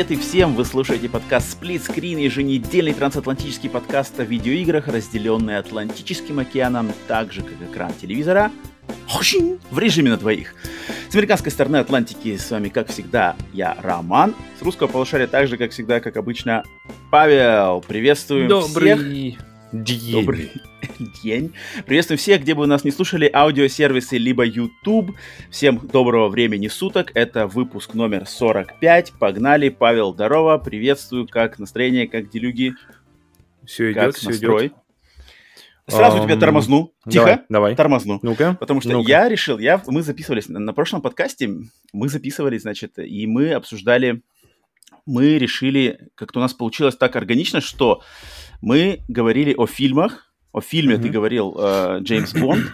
привет и всем! Вы слушаете подкаст Split Screen, еженедельный трансатлантический подкаст о видеоиграх, разделенный Атлантическим океаном, так же как экран телевизора, в режиме на двоих. С американской стороны Атлантики с вами, как всегда, я Роман. С русского полушария так же, как всегда, как обычно, Павел. Приветствуем Добрый всех. День. Добрый день. Приветствуем всех, где бы вы нас не слушали, аудиосервисы либо YouTube. Всем доброго времени суток. Это выпуск номер 45. Погнали. Павел, здорово. Приветствую. Как настроение, как делюги, Все как идет, все настрой? идет. Сразу Ам, тебя тормозну. Тихо. Давай, давай. Тормозну. Ну-ка. Потому что Ну-ка. я решил, я, мы записывались на, на прошлом подкасте, мы записывались, значит, и мы обсуждали, мы решили, как-то у нас получилось так органично, что мы говорили о фильмах, о фильме ты Мгм. говорил э, Джеймс Бонд,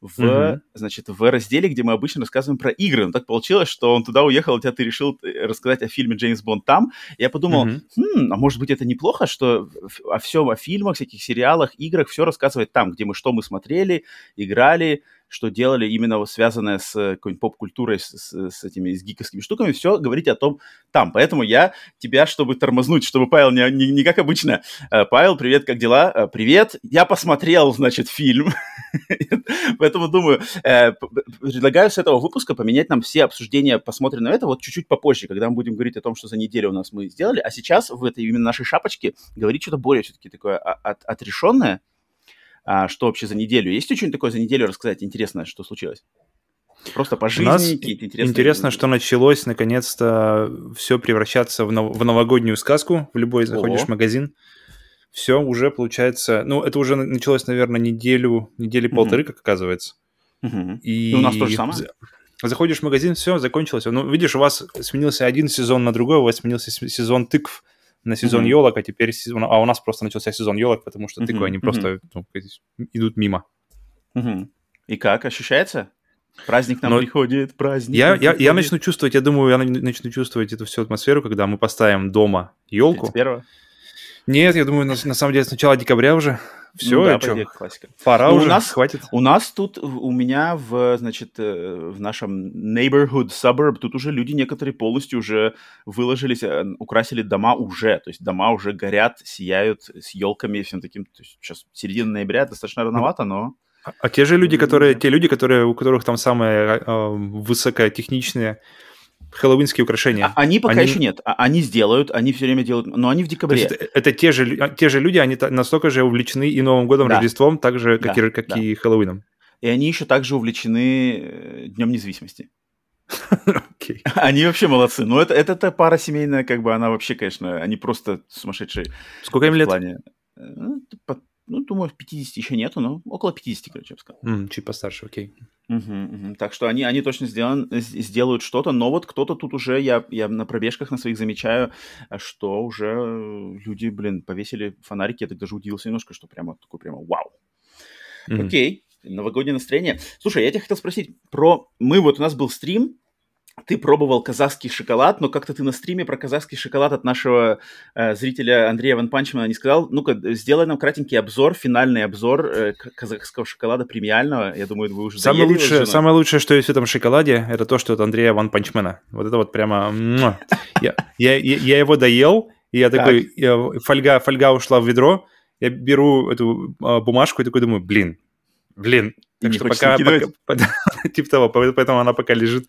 в, Мгм. значит, в разделе, где мы обычно рассказываем про игры. Но так получилось, что он туда уехал, у тебя ты решил э, рассказать о фильме Джеймс Бонд там. Я подумал, Мгм. «Хм, а может быть это неплохо, что о всем, о фильмах, всяких сериалах, играх, все рассказывать там, где мы что мы смотрели, играли, что делали именно связанное с э, какой-нибудь поп-культурой, с, с- с этими с гиковскими штуками, все говорить о том там. Поэтому я тебя, чтобы тормознуть, чтобы Павел не, не, не как обычно. Э, Павел, привет, как дела? Э, Привет. Я посмотрел, значит, фильм. Поэтому думаю, предлагаю с этого выпуска поменять нам все обсуждения посмотренного это вот чуть-чуть попозже, когда мы будем говорить о том, что за неделю у нас мы сделали. А сейчас в этой именно нашей шапочке говорить что-то более все-таки такое а- от- отрешенное. А, что вообще за неделю? Есть ли что-нибудь такое за неделю рассказать интересное, что случилось? Просто по У жизни нас какие-то интересные... интересно, что началось наконец-то все превращаться в, нов- в новогоднюю сказку. В любой заходишь Ого. в магазин, все уже получается. Ну, это уже на- началось, наверное, неделю, недели Мгм. полторы, как оказывается. Мгм. И И у нас то же самое? за- Заходишь в магазин, все, закончилось. Ну, видишь, у вас сменился один сезон на другой, у вас сменился сезон тыкв на сезон Мгм. елок, а теперь сезон... А у нас просто начался сезон елок, потому что тыквы, Мгм, они мгм. просто ну, идут мимо. Мгм. И как, ощущается? Праздник нам Но- приходит, праздник Я, нам я, я приходит. начну чувствовать, я думаю, я на- начну чувствовать эту всю атмосферу, когда мы поставим дома елку. 31-го? Нет, я думаю, на, на самом деле с начала декабря уже. Все, Ну да, идее, классика. пора Ну, у уже, нас- хватит. У нас тут, у меня в, значит, э, в нашем neighborhood, suburb, тут уже люди некоторые полностью уже выложились, э, украсили дома уже, то есть дома уже горят, сияют с елками и всем таким. То есть сейчас середина ноября, достаточно рановато, но... А, а те же люди, которые, те люди, которые, у которых там самые э, высокотехничные хэллоуинские украшения. А- они пока Они- еще нет, а- они сделают, они все время делают, но они в То декабре. есть это, это те, же, а, те же люди, они настолько же увлечены и Новым годом, Да. Рождеством, так же, как, Да, и, как да. и Хэллоуином. И они еще также увлечены э, Днем независимости. Окей. Они вообще молодцы. Ну, это, это та пара семейная, как бы она вообще, конечно, они просто сумасшедшие. Сколько им лет? плане. э, Ну, ну, думаю, 50 еще нету, но около 50, короче, я бы сказал. М, чуть постарше, окей. Мгм, мгм. Так что они, они точно сделан, с- сделают что-то, но вот кто-то тут уже, я, я на пробежках на своих замечаю, а, что уже э, люди, блин, повесили фонарики, я так даже удивился немножко, что прямо такой прямо вау. Мгм. Окей, новогоднее настроение. Слушай, я тебя хотел спросить про... Мы, вот у нас был стрим, ты пробовал казахский шоколад, но как-то ты на стриме про казахский шоколад от нашего э, зрителя Андрея Ван Панчмана не сказал. Ну-ка, сделай нам кратенький обзор, финальный обзор э, казахского шоколада премиального. Я думаю, вы уже Самое лучшее, самое лучшее, что есть в этом шоколаде, это то, что от Андрея Ван Панчмена. Вот это вот прямо... Я, я, я- я его доел, и я Так. такой... я- фольга, фольга ушла в ведро, я беру эту а, бумажку и такой думаю, блин, блин. Так что пока, пока- типа того, по- поэтому она пока лежит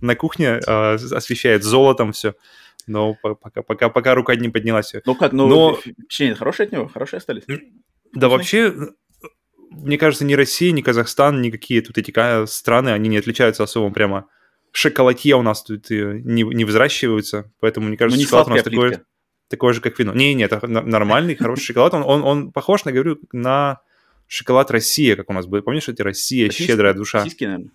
на кухне, а, освещает золотом все. Но по- пока, пока, пока рука не поднялась. Ну как, ну, Но- впечатления хорошие от него? Хорошие остались? Да вообще, мне кажется, ни Россия, ни Казахстан, никакие тут эти страны, они не отличаются особо прямо. Шоколадье у нас тут э, не, не взращиваются, поэтому, мне Ну, кажется, не шоколад у нас такой, такой же, как вино. Не, нет, это нормальный, хороший шоколад. Он, он, он похож, на, говорю, на шоколад Россия, как у нас был. Помнишь, эти Россия, Российский? щедрая душа? Российский, наверное.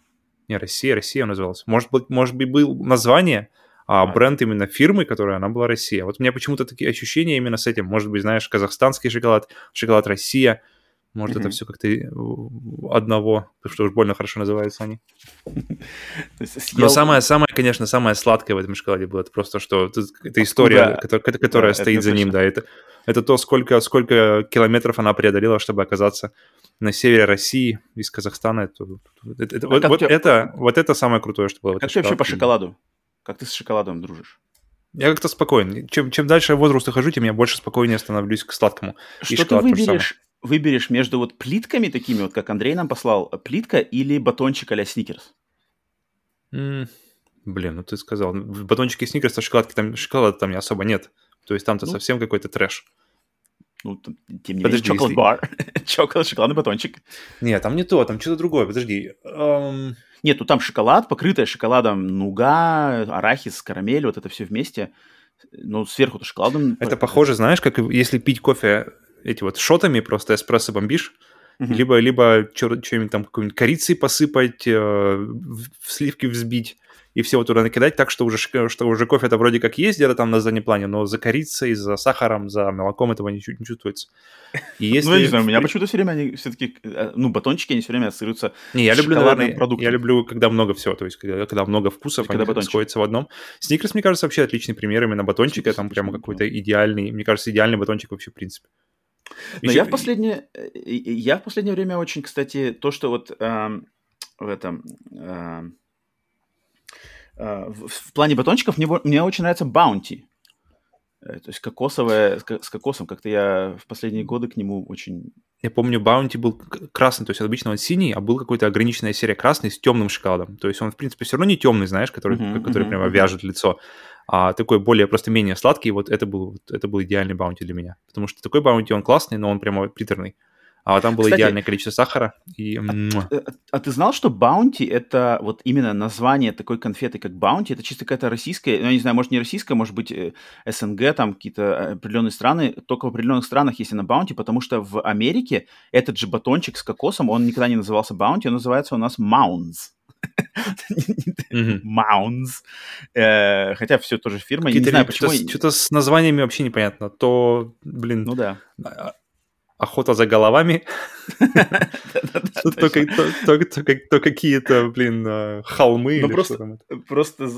Не, Россия, Россия он назывался. Может быть, может быть, был название, а А. бренд именно фирмы, которая она была Россия. Вот у меня почему-то такие ощущения именно с этим. Может быть, знаешь, казахстанский шоколад, шоколад Россия. Может, это Мгм. все как-то одного, потому что уж больно хорошо называются они. Но самое, самое, конечно, самое сладкое в этом шоколаде было это просто, что это, это история, которая, стоит это за ним, да. Это, это то, сколько, сколько километров она преодолела, чтобы оказаться на севере России из Казахстана. Это, это- это- А вот, вот тебя- это, вот это самое крутое, что было Как ты вообще по шоколаду? Как ты с шоколадом дружишь? Я как-то спокоен. Чем, чем дальше я возраст ухожу, тем я больше спокойнее становлюсь к сладкому. И Что ты выберешь, выберешь между вот плитками такими, вот как Андрей нам послал, плитка или батончик а-ля Сникерс? М, Блин, ну ты сказал. В батончике сникерса шоколадки там, шоколада там особо нет. То есть там-то Ну. совсем какой-то трэш. Ну, т- тем не менее, если- чоколад-бар. Чоколад, шоколадный батончик. Нет, там не то, там что-то другое. Подожди. Эм, Нет, ну там шоколад, покрытая шоколадом нуга, арахис, карамель, вот это все вместе. Ну, сверху-то шоколадом. Это похоже, знаешь, как если пить кофе эти вот шотами, просто эспрессо бомбишь, Мгм. либо, либо что-нибудь там какой-нибудь корицей посыпать, э, в сливки взбить и все вот туда накидать так, что уже, что уже кофе это вроде как есть где-то там на заднем плане, но за корицей, за сахаром, за молоком этого не, чу- не чувствуется. И если... Ну, я не знаю, у меня почему-то все время они все-таки, ну, батончики, они все время ассоциируются. Не, я люблю, наверное, продуктом. я люблю, когда много всего, то есть когда, когда много вкусов, когда они батончик. сходятся в одном. Сникерс, мне кажется, вообще отличный пример именно батончика, там прямо какой-то идеальный, мне кажется, идеальный батончик вообще в принципе. Но Ещё- я в последнее, э, я в последнее время очень, кстати, то, что вот эм, в этом эм, э, в, в плане батончиков мне, мне очень нравится Баунти. Э, То есть кокосовое, с, ко- с кокосом. Как-то я в последние годы к нему очень... Я помню, Баунти был красный, то есть обычно он синий, а был какой-то ограниченная серия красный с темным шоколадом. То есть он, в принципе, все равно не темный, знаешь, который, Мгм, который мгм, прямо мгм. вяжет лицо, а такой более, просто менее сладкий. Вот это был, это был идеальный Баунти для меня. Потому что такой Баунти, он классный, но он прямо приторный. А там было Кстати, идеальное количество сахара. И, муа. Э, А ты знал, что Баунти это вот именно название такой конфеты, как Баунти, это чисто какая-то российская, ну, я не знаю, может не российская, может быть э, СНГ, там какие-то определенные страны, только в определенных странах есть на Баунти, потому что в Америке этот же батончик с кокосом, он никогда не назывался Баунти, он называется у нас. Mounds. Э, Хотя все тоже фирма, не знаю, почему... что-то, что-то с названиями вообще непонятно. То, блин, Ну да. А- охота за головами, то, то как- то- то- то как- то какие-то, блин, э, холмы Ну, просто-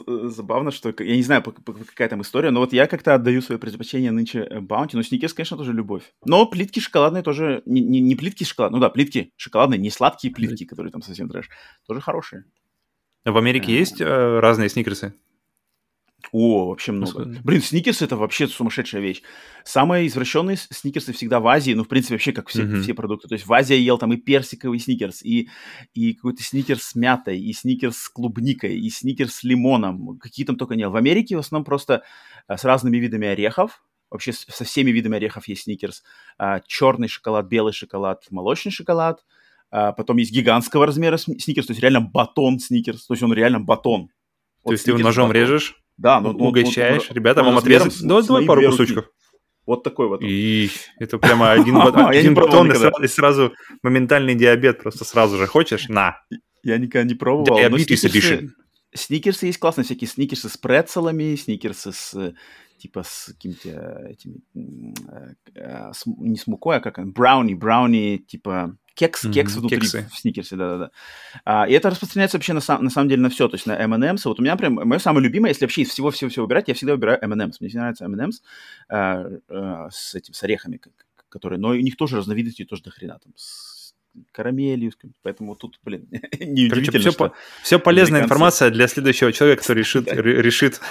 э, забавно, что я не знаю, какая там история, но вот я как-то отдаю свое предпочтение нынче э, Баунти, но сникерс, конечно, тоже любовь. Но плитки шоколадные тоже, не, плитки шоколадные, ну да, плитки шоколадные, не сладкие плитки, которые там совсем трэш, тоже хорошие. В Америке Э. есть разные сникерсы? О, вообще много. Насколько- Блин, сникерсы это вообще сумасшедшая вещь. Самые извращенные сникерсы всегда в Азии, ну, в принципе, вообще как все, Мгм. все продукты. То есть в Азии я ел там и персиковый сникерс, и, и какой-то сникерс с мятой, и сникерс с клубникой, и сникерс с лимоном. Какие там только не ел. В Америке в основном просто а, с разными видами орехов. Вообще со всеми видами орехов есть сникерс. А, черный шоколад, белый шоколад, молочный шоколад. А, потом есть гигантского размера сни- сникерс, то есть реально батон сникерс. То есть он реально батон. То Вот есть ты его ножом батон. режешь, Да, ну, ну, угощаешь, ну, ребята, он вам отрезать. Ну, давай мои пару кусочков. Вот такой вот. он. И это прямо один, не один батон, и сразу, моментальный диабет, просто сразу же хочешь? На. Я никогда не пробовал. но сникерсы, edition. сникерсы есть классные всякие. Сникерсы с прецелами, сникерсы с э, типа с какими-то э, этими э, э, с- не с мукой, а как он, брауни, брауни, типа кекс, Мгм, кекс внутри кексы. в сникерсе, да-да-да. А, и это распространяется вообще на, сам- на самом деле на все, то есть на M&M's. Вот у меня прям, мое самое любимое, если вообще из всего-всего-всего выбирать, я всегда выбираю M&M's. Мне нравится M&M's э, э, с этим, с орехами, которые, но у них тоже разновидностей тоже до хрена, там, с карамелью, поэтому тут, блин, Короче, неудивительно, все, что... все полезная информация для следующего человека, который решит, решит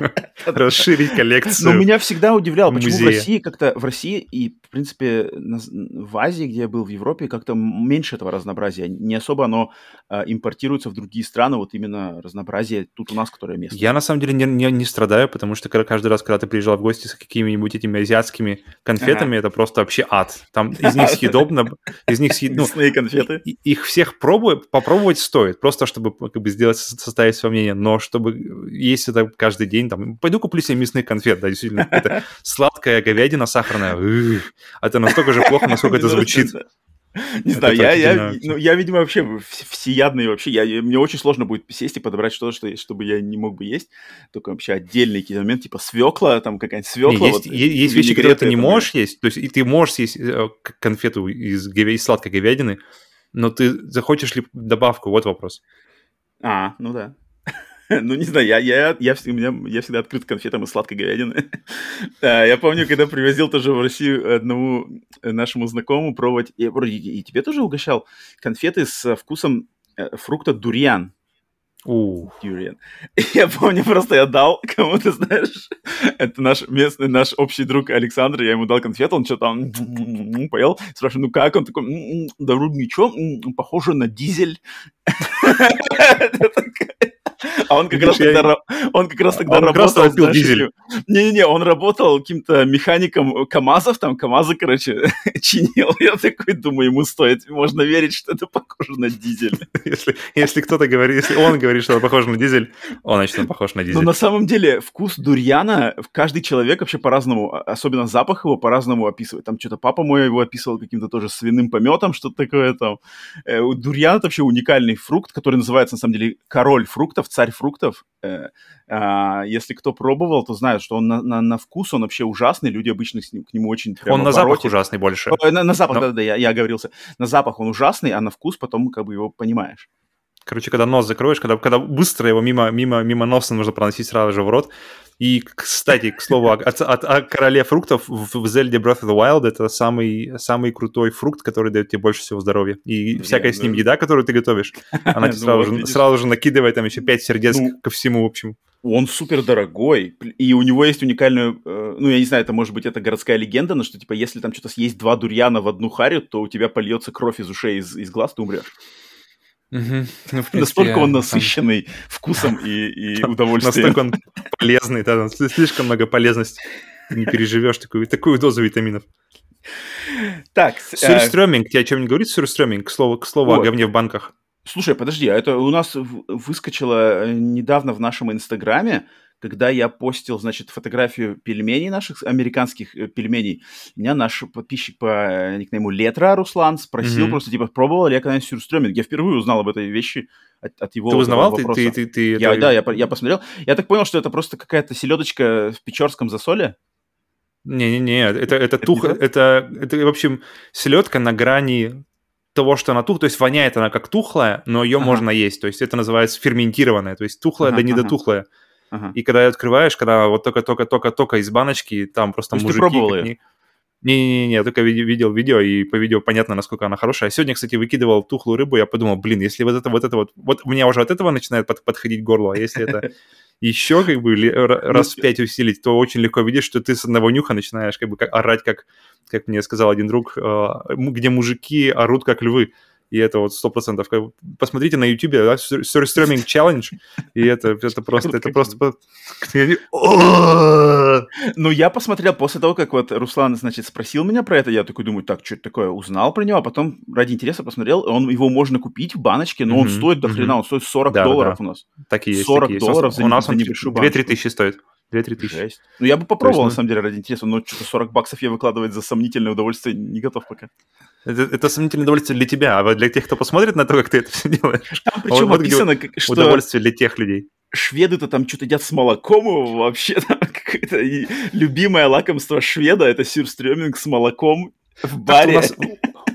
расширить Но коллекцию. меня всегда удивляло, почему в. России как-то, в России и, в принципе, в Азии, где я был, в Европе, как-то меньше этого разнообразия. Не особо оно а, импортируется в другие страны, вот именно разнообразие тут у нас, которое местное. Я на самом деле не, не- не страдаю, потому что каждый раз, когда ты приезжал в гости с какими-нибудь этими азиатскими конфетами, это просто вообще ад. Там из них съедобно, из них съед- ну, конфеты. их всех пробую, попробовать стоит, просто чтобы как бы сделать, со- составить свое мнение, но чтобы есть это каждый день, там, пойду куплю себе мясных конфет, да, действительно, это сладкая говядина сахарная, это настолько же плохо, насколько это звучит. Не Это знаю, я, я, ну, я, видимо, вообще вс- всеядный вообще. Я, мне очень сложно будет сесть и подобрать что-то, что, чтобы я не мог бы есть. Только вообще отдельный какие-то моменты, типа свекла, там какая-нибудь свекла. Не, есть, вот, есть вещи, которые ты не это можешь есть, то есть и ты можешь съесть э, конфету из, из сладкой говядины, но ты захочешь ли добавку, вот вопрос. А, ну да. Ну, не знаю, я, я, я, вс- у меня, я всегда открыт к конфетам из сладкой говядины. А, Я помню, когда привозил тоже в Россию одному нашему знакомому пробовать, я вроде и и тебе тоже угощал, конфеты с вкусом э, фрукта дуриан. И я помню, просто я дал кому-то, знаешь, это наш местный, наш общий друг Александр, я ему дал конфету, он что-то там поел, спрашиваю, ну как? Он такой, «М-м, да вроде ничего, похоже на дизель. А он как раз тогда, он как раз тогда работал, пил дизель. Не-не-не, он работал каким-то механиком КАМАЗов, там КАМАЗы, короче, чинил. Я такой думаю, ему стоит, можно верить, что это похоже на дизель. Если кто-то говорит, если он говорит, что он похож на дизель, он, значит, он похож на Но дизель. на самом деле вкус дурьяна каждый человек вообще по-разному, а- особенно запах его по-разному описывает. Там что-то папа мой его описывал каким-то тоже свиным пометом, что-то такое там. Э, Дурьян это вообще уникальный фрукт, который называется на самом деле король фруктов, царь фруктов. Э, а, если кто пробовал, то знает, что он на, на- на вкус он вообще ужасный, люди обычно с ним, к нему очень Он на запах ужасный больше. На, на запах, Но- да-да-да, я, я оговорился. На запах он ужасный, а на вкус потом как бы его понимаешь. Короче, когда нос закроешь, когда, когда быстро его мимо, мимо, мимо носа нужно проносить сразу же в рот. И, кстати, к слову, о, о- о- короле фруктов в, Zelda Breath of the Wild это самый, самый крутой фрукт, который дает тебе больше всего здоровья. И всякая с ним еда, которую ты готовишь, она тебе Ну сразу, же, сразу же накидывает там еще пять сердец Ну, ко всему, в общем. Он супер дорогой, и у него есть уникальную, э, ну, я не знаю, это может быть это городская легенда, но что, типа, если там что-то съесть два дурьяна в одну харю, то у тебя польется кровь из ушей, из, из глаз, ты умрешь. Мгм. Ну, принципе, Настолько он там- насыщенный вкусом и, и удовольствием. Настолько он полезный, да, там слишком много полезности. Ты не переживешь такую, такую дозу витаминов. Так, с- э, о чем не говорит сюрстрёминг? К слову, к слову о говне в банках. слушай, подожди, а это у нас выскочило э, недавно в нашем инстаграме, когда я постил, значит, фотографию пельменей наших, американских э, пельменей. Меня наш подписчик по э, никнейму Летра Руслан спросил Мгм. просто, типа, пробовал ли я когда-нибудь сюрстрёминг. Я впервые узнал об этой вещи от, от его Ты узнавал? этого Ты, вопроса. ты, ты, ты Я, это- да, я, я посмотрел. Я так понял, что это просто какая-то селедочка в печорском засоле. Не-не-не, это, это тух, не то? это, это, в общем, селедка на грани того, что она тух, то есть воняет она как тухлая, но ее Ага. можно есть, то есть это называется ферментированная, то есть тухлая Ага, да не ага. дотухлая. Ага. И когда ее открываешь, когда вот только-только-только-только из баночки, там просто То есть ты мужики... пробовал не- Не-не-не, я только видел видео, и по видео понятно, насколько она хорошая. Сегодня, кстати, выкидывал тухлую рыбу, я подумал, блин, если вот это вот это вот... Вот у меня уже от этого начинает под- подходить горло, а если это еще как бы р- раз в пять усилить, то очень легко видишь, что ты с одного нюха начинаешь как бы орать, как, как мне сказал один друг, м- где мужики орут как львы. И это вот сто процентов. Посмотрите на YouTube, да, Surströmming Challenge, и это, это просто, это просто... Ну, я посмотрел после того, как вот Руслан, значит, спросил меня про это, я такой думаю, так, что это такое, узнал про него, а потом ради интереса посмотрел, он, его можно купить в баночке, но он стоит до хрена, он стоит 40 Да, да, долларов у нас. Так и есть. 40 так и есть. долларов за небольшую 2-3 баночку. тысячи стоит. 2-3 тысячи. Жесть. Ну, я бы попробовал, ну- на самом деле, ради интереса, но что-то 40 баксов я выкладывать за сомнительное удовольствие не готов пока. Это, это сомнительное удовольствие для тебя, а вот для тех, кто посмотрит на то, как ты это все делаешь, Там причем вот написано, как- что удовольствие для тех людей. шведы-то там что-то едят с молоком вообще, там какое-то любимое лакомство шведа, это сюрстрёминг с молоком в баре. У нас,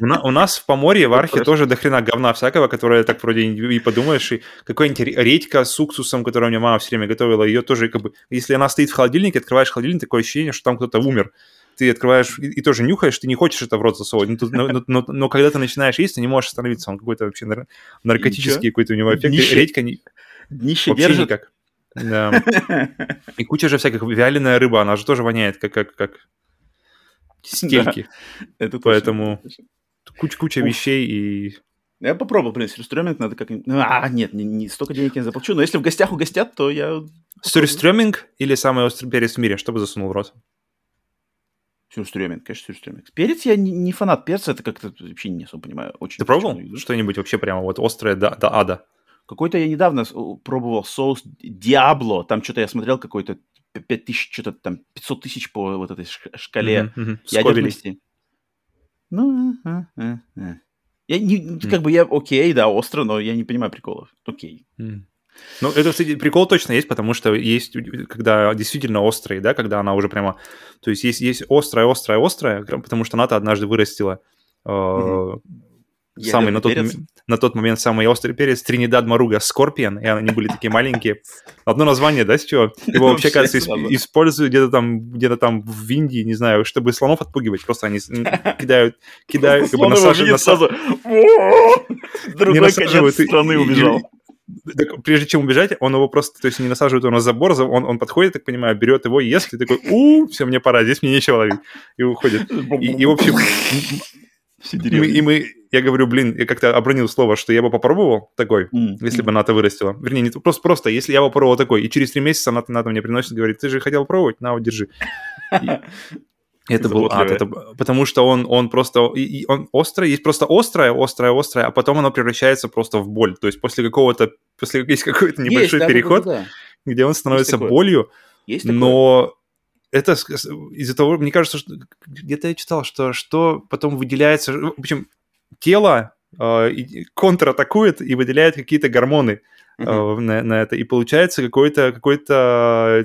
у на- у нас в Поморье, в Архе тоже дохрена говна всякого, которое так вроде и подумаешь, и какой-нибудь ре- редька с уксусом, которую у меня мама все время готовила, ее тоже как бы, если она стоит в холодильнике, открываешь холодильник, такое ощущение, что там кто-то умер. Ты открываешь и, и тоже нюхаешь, ты не хочешь это в рот засовывать, но, тут- но- но- но- но когда ты начинаешь есть, ты не можешь остановиться, он какой-то вообще нар- наркотический какой-то у него эффект. Днище. Редька не- Днище вообще держит. никак. Да. И куча же всяких, вяленая рыба, она же тоже воняет, как, как, как стельки. Это точно, Поэтому-. Куча, куча Уф. вещей и Я попробовал, блин, сюрстрёминг надо как-нибудь... Ну, А, нет, не, не столько денег я заплачу, но если в гостях угостят, то я... Сюрстрёминг или самый острый перец в мире? Что бы засунул в рот? Сюрстрёминг, конечно, сюрстрёминг. Перец я не, не фанат перца, это как-то вообще не особо понимаю. Очень Ты пробовал что-нибудь вообще прямо вот острое до, до ада? Какой-то я недавно пробовал соус Диабло, там что-то я смотрел, какой-то 5000, что-то там 500 тысяч по вот этой шкале мгм. Скобелей. ядерности. Ну, а, а, а. Я не, М. как бы я, окей, да, остро, но я не понимаю приколов. Окей. М. Ну, это, кстати, прикол точно есть, потому что есть, когда действительно острые, да, когда она уже прямо... То есть есть, есть острая, острая, острая, потому что она-то однажды вырастила э, самый на тот, м- на тот момент самый острый перец Тринидад Маруга Скорпион, и они были такие маленькие. Одно название, да, с чего? Его вообще, кажется, используют где-то там, где-то там в Индии, не знаю, чтобы слонов отпугивать. Просто они кидают, кидают, как бы насаживают, Другой конец страны убежал. Так, прежде чем убежать, он его просто, то есть не насаживает его на забор, он, он подходит, так понимаю, берет его, ест, и такой, у, все, мне пора, здесь мне нечего ловить, и уходит. И, и в общем, мы, и мы, я говорю, блин, я как-то обронил слово, что я бы попробовал такой, mm, если mm. бы НАТО вырастила. Вернее, не просто, просто, если я бы попробовал такой, и через три месяца НАТО, НАТО мне приносит, говорит, ты же хотел пробовать, на, вот, держи. Это был ад, это, потому что он, он просто, и, и он острый, есть просто острое, острое, острое, а потом оно превращается просто в боль. То есть после какого-то, после есть какой-то небольшой есть, переход, да, да, да. где он становится есть болью, есть но это из-за того, мне кажется, что где-то я читал, что что потом выделяется, в общем, тело э, контратакует и выделяет какие-то гормоны uh-huh. э, на, на это, и получается какой-то какой-то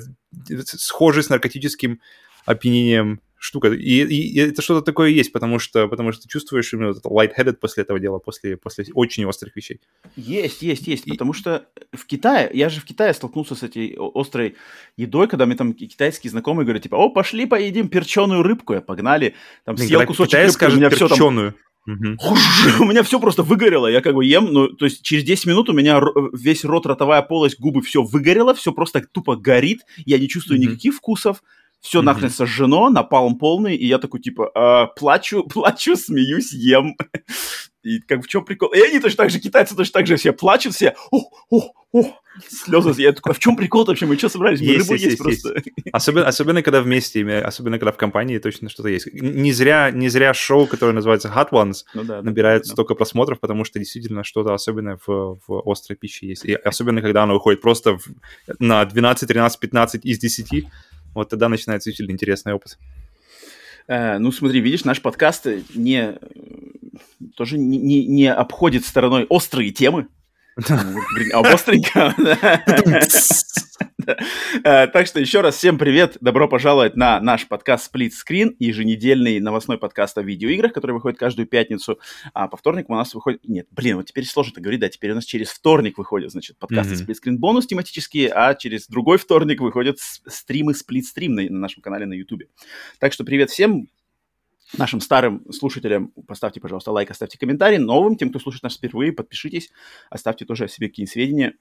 схожий с наркотическим опьянением штука. И, и, и это что-то такое есть, потому что, потому что ты чувствуешь именно вот это light-headed после этого дела, после, после очень острых вещей. Есть, есть, есть, и... потому что в Китае, я же в Китае столкнулся с этой острой едой, когда мне там китайские знакомые говорят, типа, о, пошли поедим перченую рыбку, я погнали, там съел когда кусочек рыбки, скажет у меня перченую. все там... Угу. У меня все просто выгорело. Я как бы ем, ну, то есть через 10 минут у меня весь рот, ротовая полость, губы, все выгорело, все просто тупо горит. Я не чувствую угу. никаких вкусов все mm-hmm. нахрен сожжено, напалм полный, и я такой, типа, э, плачу, плачу, смеюсь, ем. И как в чем прикол? И они точно так же, китайцы точно так же все плачут, все, о, о, о, слезы. Я такой, а в чем прикол вообще? Мы что собрались? Мы есть, рыбу есть, есть, просто. Есть. Особенно, особенно, когда вместе, особенно, когда в компании точно что-то есть. Не зря, не зря шоу, которое называется Hot Ones, ну, да, набирает да, столько да. просмотров, потому что действительно что-то особенное в, в острой пище есть. И особенно, когда оно выходит просто в, на 12, 13, 15 из 10, вот тогда начинается действительно интересный опыт. Э, ну, смотри, видишь, наш подкаст не тоже не, не, не обходит стороной острые темы. А остренько. Э, так что еще раз всем привет, добро пожаловать на наш подкаст Split Screen, еженедельный новостной подкаст о видеоиграх, который выходит каждую пятницу, а по вторникам у нас выходит... Нет, блин, вот теперь сложно говорить, да, теперь у нас через вторник выходит, значит, подкасты. Split Screen бонус тематические, а через другой вторник выходят стримы Split Stream на, на нашем канале на YouTube. Так что привет всем, Нашим старым слушателям поставьте, пожалуйста, лайк, оставьте комментарий. Новым, тем, кто слушает нас впервые, подпишитесь, оставьте тоже о себе какие-нибудь сведения.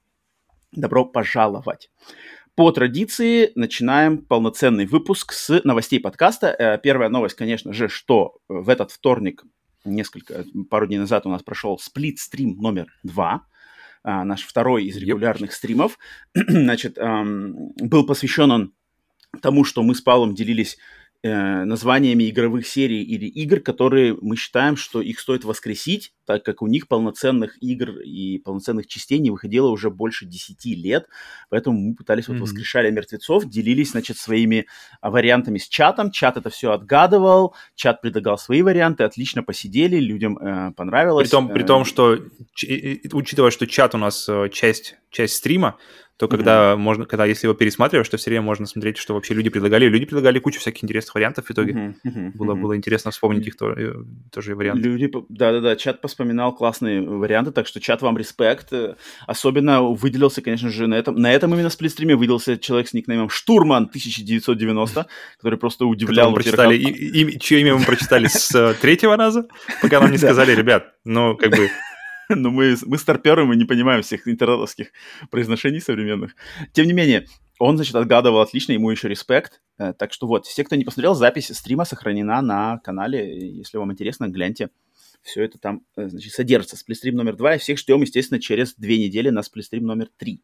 Добро пожаловать. По традиции начинаем полноценный выпуск с новостей подкаста. Э, первая новость, конечно же, что в этот вторник, несколько, пару дней назад у нас прошел сплит-стрим номер два, а, наш второй из регулярных стримов. Значит, был посвящен он тому, что мы с Павлом делились названиями игровых серий или игр, которые мы считаем, что их стоит воскресить, так как у них полноценных игр и полноценных частей не выходило уже больше 10 лет. Поэтому мы пытались, mm-hmm. вот воскрешали мертвецов, делились, значит, своими а, вариантами с чатом. Чат это все отгадывал, чат предлагал свои варианты, отлично посидели, людям э, понравилось. При том, при том, что, учитывая, что чат у нас э, часть, часть стрима, то когда mm-hmm. можно, когда если его пересматриваешь, то все время можно смотреть, что вообще люди предлагали. Люди предлагали кучу всяких интересных вариантов в итоге. Mm-hmm. Mm-hmm. Было, было интересно вспомнить их то, тоже варианты. Люди, да-да-да, чат поспоминал классные варианты, так что чат вам респект. Особенно выделился, конечно же, на этом, на этом именно сплитстриме выделился человек с никнеймом Штурман 1990, который просто удивлял. Прочитали, и, и, чье имя мы прочитали с э, третьего раза, пока нам не сказали, ребят, ну, как бы но мы, мы старперы, мы не понимаем всех интернетовских произношений современных. Тем не менее, он, значит, отгадывал отлично, ему еще респект. Э, так что вот, все, кто не посмотрел, запись стрима сохранена на канале. Если вам интересно, гляньте. Все это там, э, значит, содержится. Сплитстрим номер два. И всех ждем, естественно, через две недели на сплитстрим номер три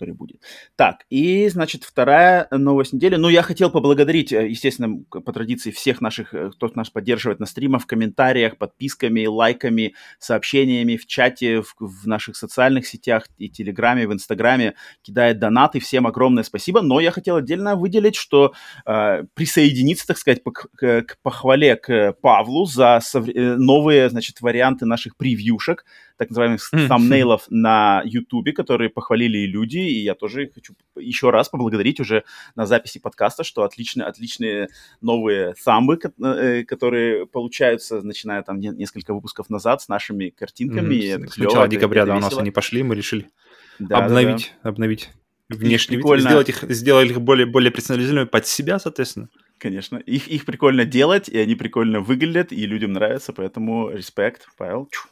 который будет. Так, и, значит, вторая новость недели. Ну, я хотел поблагодарить, э, естественно, по традиции всех наших, э, кто нас поддерживает на стримах, в комментариях, подписками, лайками, сообщениями в чате, в, в наших социальных сетях и Телеграме, в Инстаграме, кидает донаты. Всем огромное спасибо. Но я хотел отдельно выделить, что э, присоединиться, так сказать, по, к, к похвале к Павлу за сов... Э, новые, значит, варианты наших превьюшек так называемых thumbnailов на YouTube, которые похвалили люди, и я тоже хочу еще раз поблагодарить уже на записи подкаста, что отличные, отличные новые самбы, э, которые получаются, начиная там несколько выпусков назад с нашими картинками. Mm-hmm. С начала декабря, да, у нас они пошли, мы решили да, обновить, да. обновить внешний вид, сделать их, сделать их более, более персонализированными под себя, соответственно. Конечно. Их, их прикольно делать, и они прикольно выглядят, и людям нравятся, поэтому респект, Павел. Чу.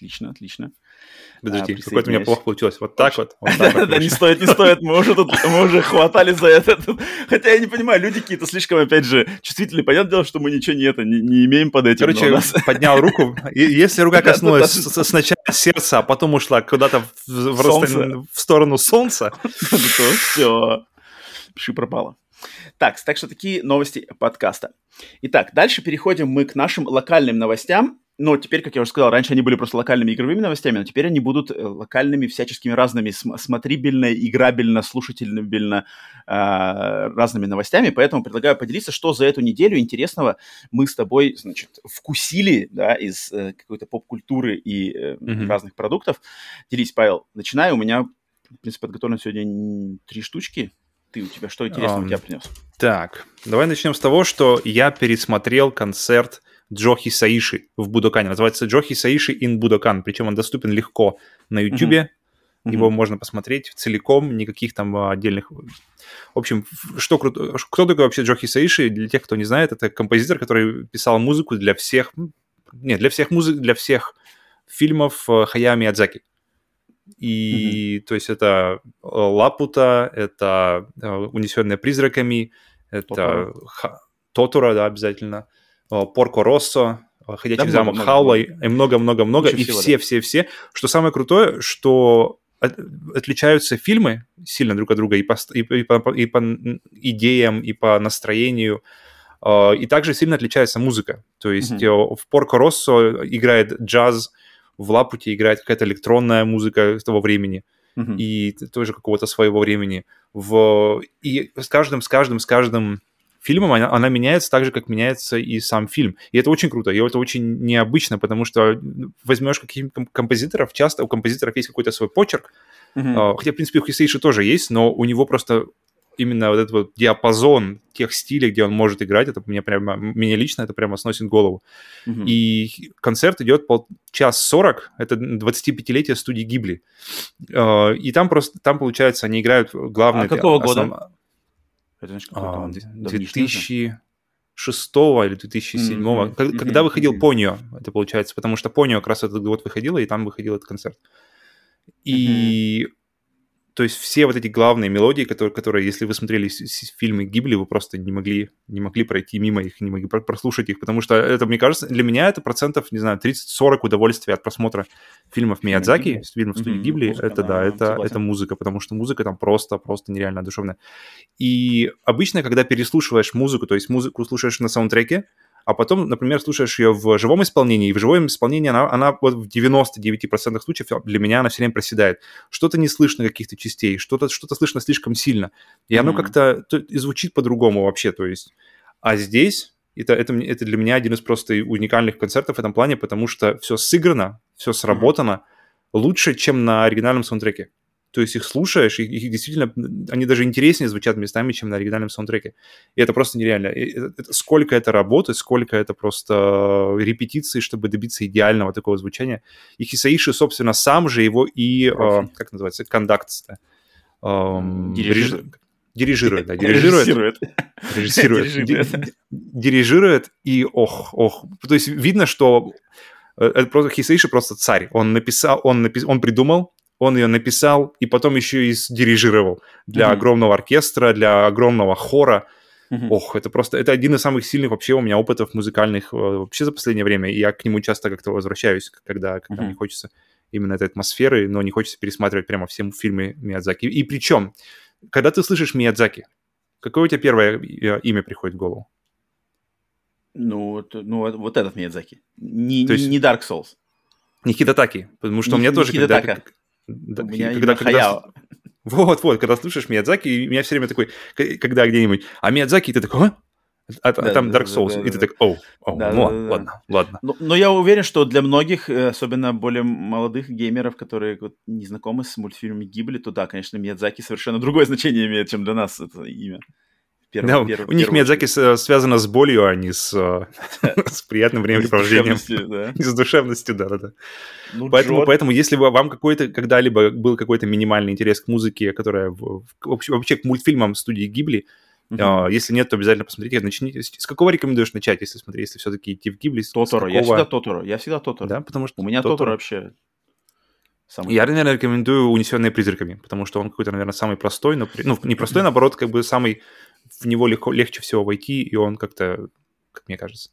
Отлично, отлично. Подожди, А, какое-то у меня плохо получилось. Вот так вот. Да, не стоит, не стоит, мы уже тут, мы уже хватали за это. Хотя я не понимаю, люди какие-то слишком, опять же, чувствительные. Понятное дело, что мы ничего не это, не, имеем под этим. Короче, поднял руку, если рука коснулась сначала сердца, а потом ушла куда-то в, сторону солнца, то все, пиши пропало. Так, так что такие новости подкаста. Итак, дальше переходим мы к нашим локальным новостям. Но теперь, как я уже сказал, раньше они были просто локальными игровыми новостями, но теперь они будут э, локальными всяческими разными, см- смотрибельно, играбельно, слушательно, э, разными новостями. Поэтому предлагаю поделиться, что за эту неделю интересного мы с тобой, значит, вкусили, да, из э, какой-то поп-культуры и э, Мгм. разных продуктов. Делись, Павел. Начинаю. У меня, в принципе, подготовлено сегодня три штучки. Ты, у тебя что интересного у тебя принес? Так, давай начнем с того, что я пересмотрел концерт Джохи Саиши в Будокане. Называется Джохи Саиши in Будокан, причем он доступен легко на Ютубе. Его можно посмотреть целиком, никаких там а, отдельных... В общем, что круто... Кто такой вообще Джохи Саиши? Для тех, кто не знает, это композитор, который писал музыку для всех... Нет, для всех музык, для всех фильмов э, Хаяо Миядзаки. И, то есть, это э, Лапута, это э, Унесенная призраками, это Тотора, да, обязательно, э, Порко Россо, э, Ходячий Да, замок Хаула и много-много-много. И всего, да. все-все-все. Что самое крутое, что от- отличаются фильмы сильно друг от друга и по, и, и по, и по идеям, и по настроению. э, И также сильно отличается музыка. То есть э, в Порко Россо играет джаз, в Лапуте играет какая-то электронная музыка того времени Мгм. и тоже какого-то своего времени. В... И с каждым, с каждым, с каждым фильмом она, она меняется так же, как меняется и сам фильм. И это очень круто, и это очень необычно, потому что возьмешь каких-нибудь ком- композиторов, часто у композиторов есть какой-то свой почерк, а, хотя, в принципе, у Хисейши тоже есть, но у него просто именно вот этот вот диапазон тех стилей, где он может играть, это мне прямо, мне лично это прямо сносит голову. Мгм. И концерт идет пол, час сорок, это 25-летие студии Гибли. Э, И там просто, там, получается, они играют главные... А какого основ- года? Это, знаешь, какой-то а, он давнишний уже. 2006 или 2007, Мгм, Как- мгм, когда выходил. Понио, это получается, потому что Понио как раз этот год выходила, и там выходил этот концерт. И то есть все вот эти главные мелодии, которые, которые если вы смотрели с- с- фильмы Гибли, вы просто не могли, не могли пройти мимо их, не могли про- прослушать их, потому что это, мне кажется, для меня это процентов, не знаю, 30-40 удовольствия от просмотра фильмов Миядзаки, фильмов студии Мгм, Гибли, музыка, это да, да, это, согласен. это музыка, потому что музыка там просто, просто нереально душевная. И обычно, когда переслушиваешь музыку, то есть музыку слушаешь на саундтреке, а потом, например, слушаешь ее в живом исполнении, и в живом исполнении она, она вот в 99% случаев для меня она все время проседает. Что-то не слышно каких-то частей, что-то что слышно слишком сильно. И оно Мгм. как-то то- и звучит по-другому вообще, то есть. А здесь это, это, это для меня один из просто уникальных концертов в этом плане, потому что все сыграно, все сработано лучше, чем на оригинальном саундтреке. То есть их слушаешь, и их действительно, они даже интереснее звучат местами, чем на оригинальном саундтреке. И это просто нереально. И это- это- сколько это работы, сколько это просто репетиций, чтобы добиться идеального такого звучания. И Хисаиши, собственно, сам же его и, э, как называется, кондакт, эм, Дирижирует. Дирижирует, да, дирижирует Режиссирует. Дирижирует. ди- дирижирует, и ох, ох. То есть видно, что э, это просто Хисейши просто царь. Он написал, он, напис, он придумал, он ее написал, и потом еще и сдирижировал для Мгм. огромного оркестра, для огромного хора. Мгм. Ох, это просто, это один из самых сильных вообще у меня опытов музыкальных э, вообще за последнее время, и я к нему часто как-то возвращаюсь, когда, когда Мгм. мне хочется именно этой атмосферы, но не хочется пересматривать прямо все фильмы Миядзаки. И причем, когда ты слышишь Миядзаки, какое у тебя первое э, имя приходит в голову? Ну, вот, ну, вот- этот Миядзаки. Не, То есть- не Dark Souls. Не Хидатаки, потому что у Не- меня не тоже, когда... Да, У меня когда, когда. Вот, вот, когда слушаешь Миядзаки, и меня все время такой, когда где-нибудь, а Миядзаки, ты такой, а? А, Да, там Dark Souls, да, и ты так, оу, оу, Да, ну да, ладно, да, да. ладно, ладно. Но, но я уверен, что для многих, э, особенно более молодых геймеров, которые вот не знакомы с мультфильмами Гибли, то да, конечно, Миядзаки совершенно другое значение имеет, чем для нас это имя. Перв- Да, перв- у них Миядзаки очередь. с- связано с болью, а не с, э, с приятным времяпровождением. С душевностью, да. С душевностью, да-да-да. Ну, Поэтому, Джо- поэтому, если бы вам какой-то когда-либо был какой-то минимальный интерес к музыке, которая в- вообще, вообще к мультфильмам студии Гибли, а, если нет, то обязательно посмотрите. Начните. С какого рекомендуешь начать, если смотреть, если все-таки идти в Гибли? Тоторо. Я какого? всегда Тоторо. Я всегда Тоторо. Да, потому что У меня Тоторо вообще Самый... Я, наверное, рекомендую «Унесенные призраками», потому что он какой-то, наверное, самый простой, но... Ну, не простой, наоборот, как бы самый... В него легко, легче всего войти, и он как-то, как мне кажется.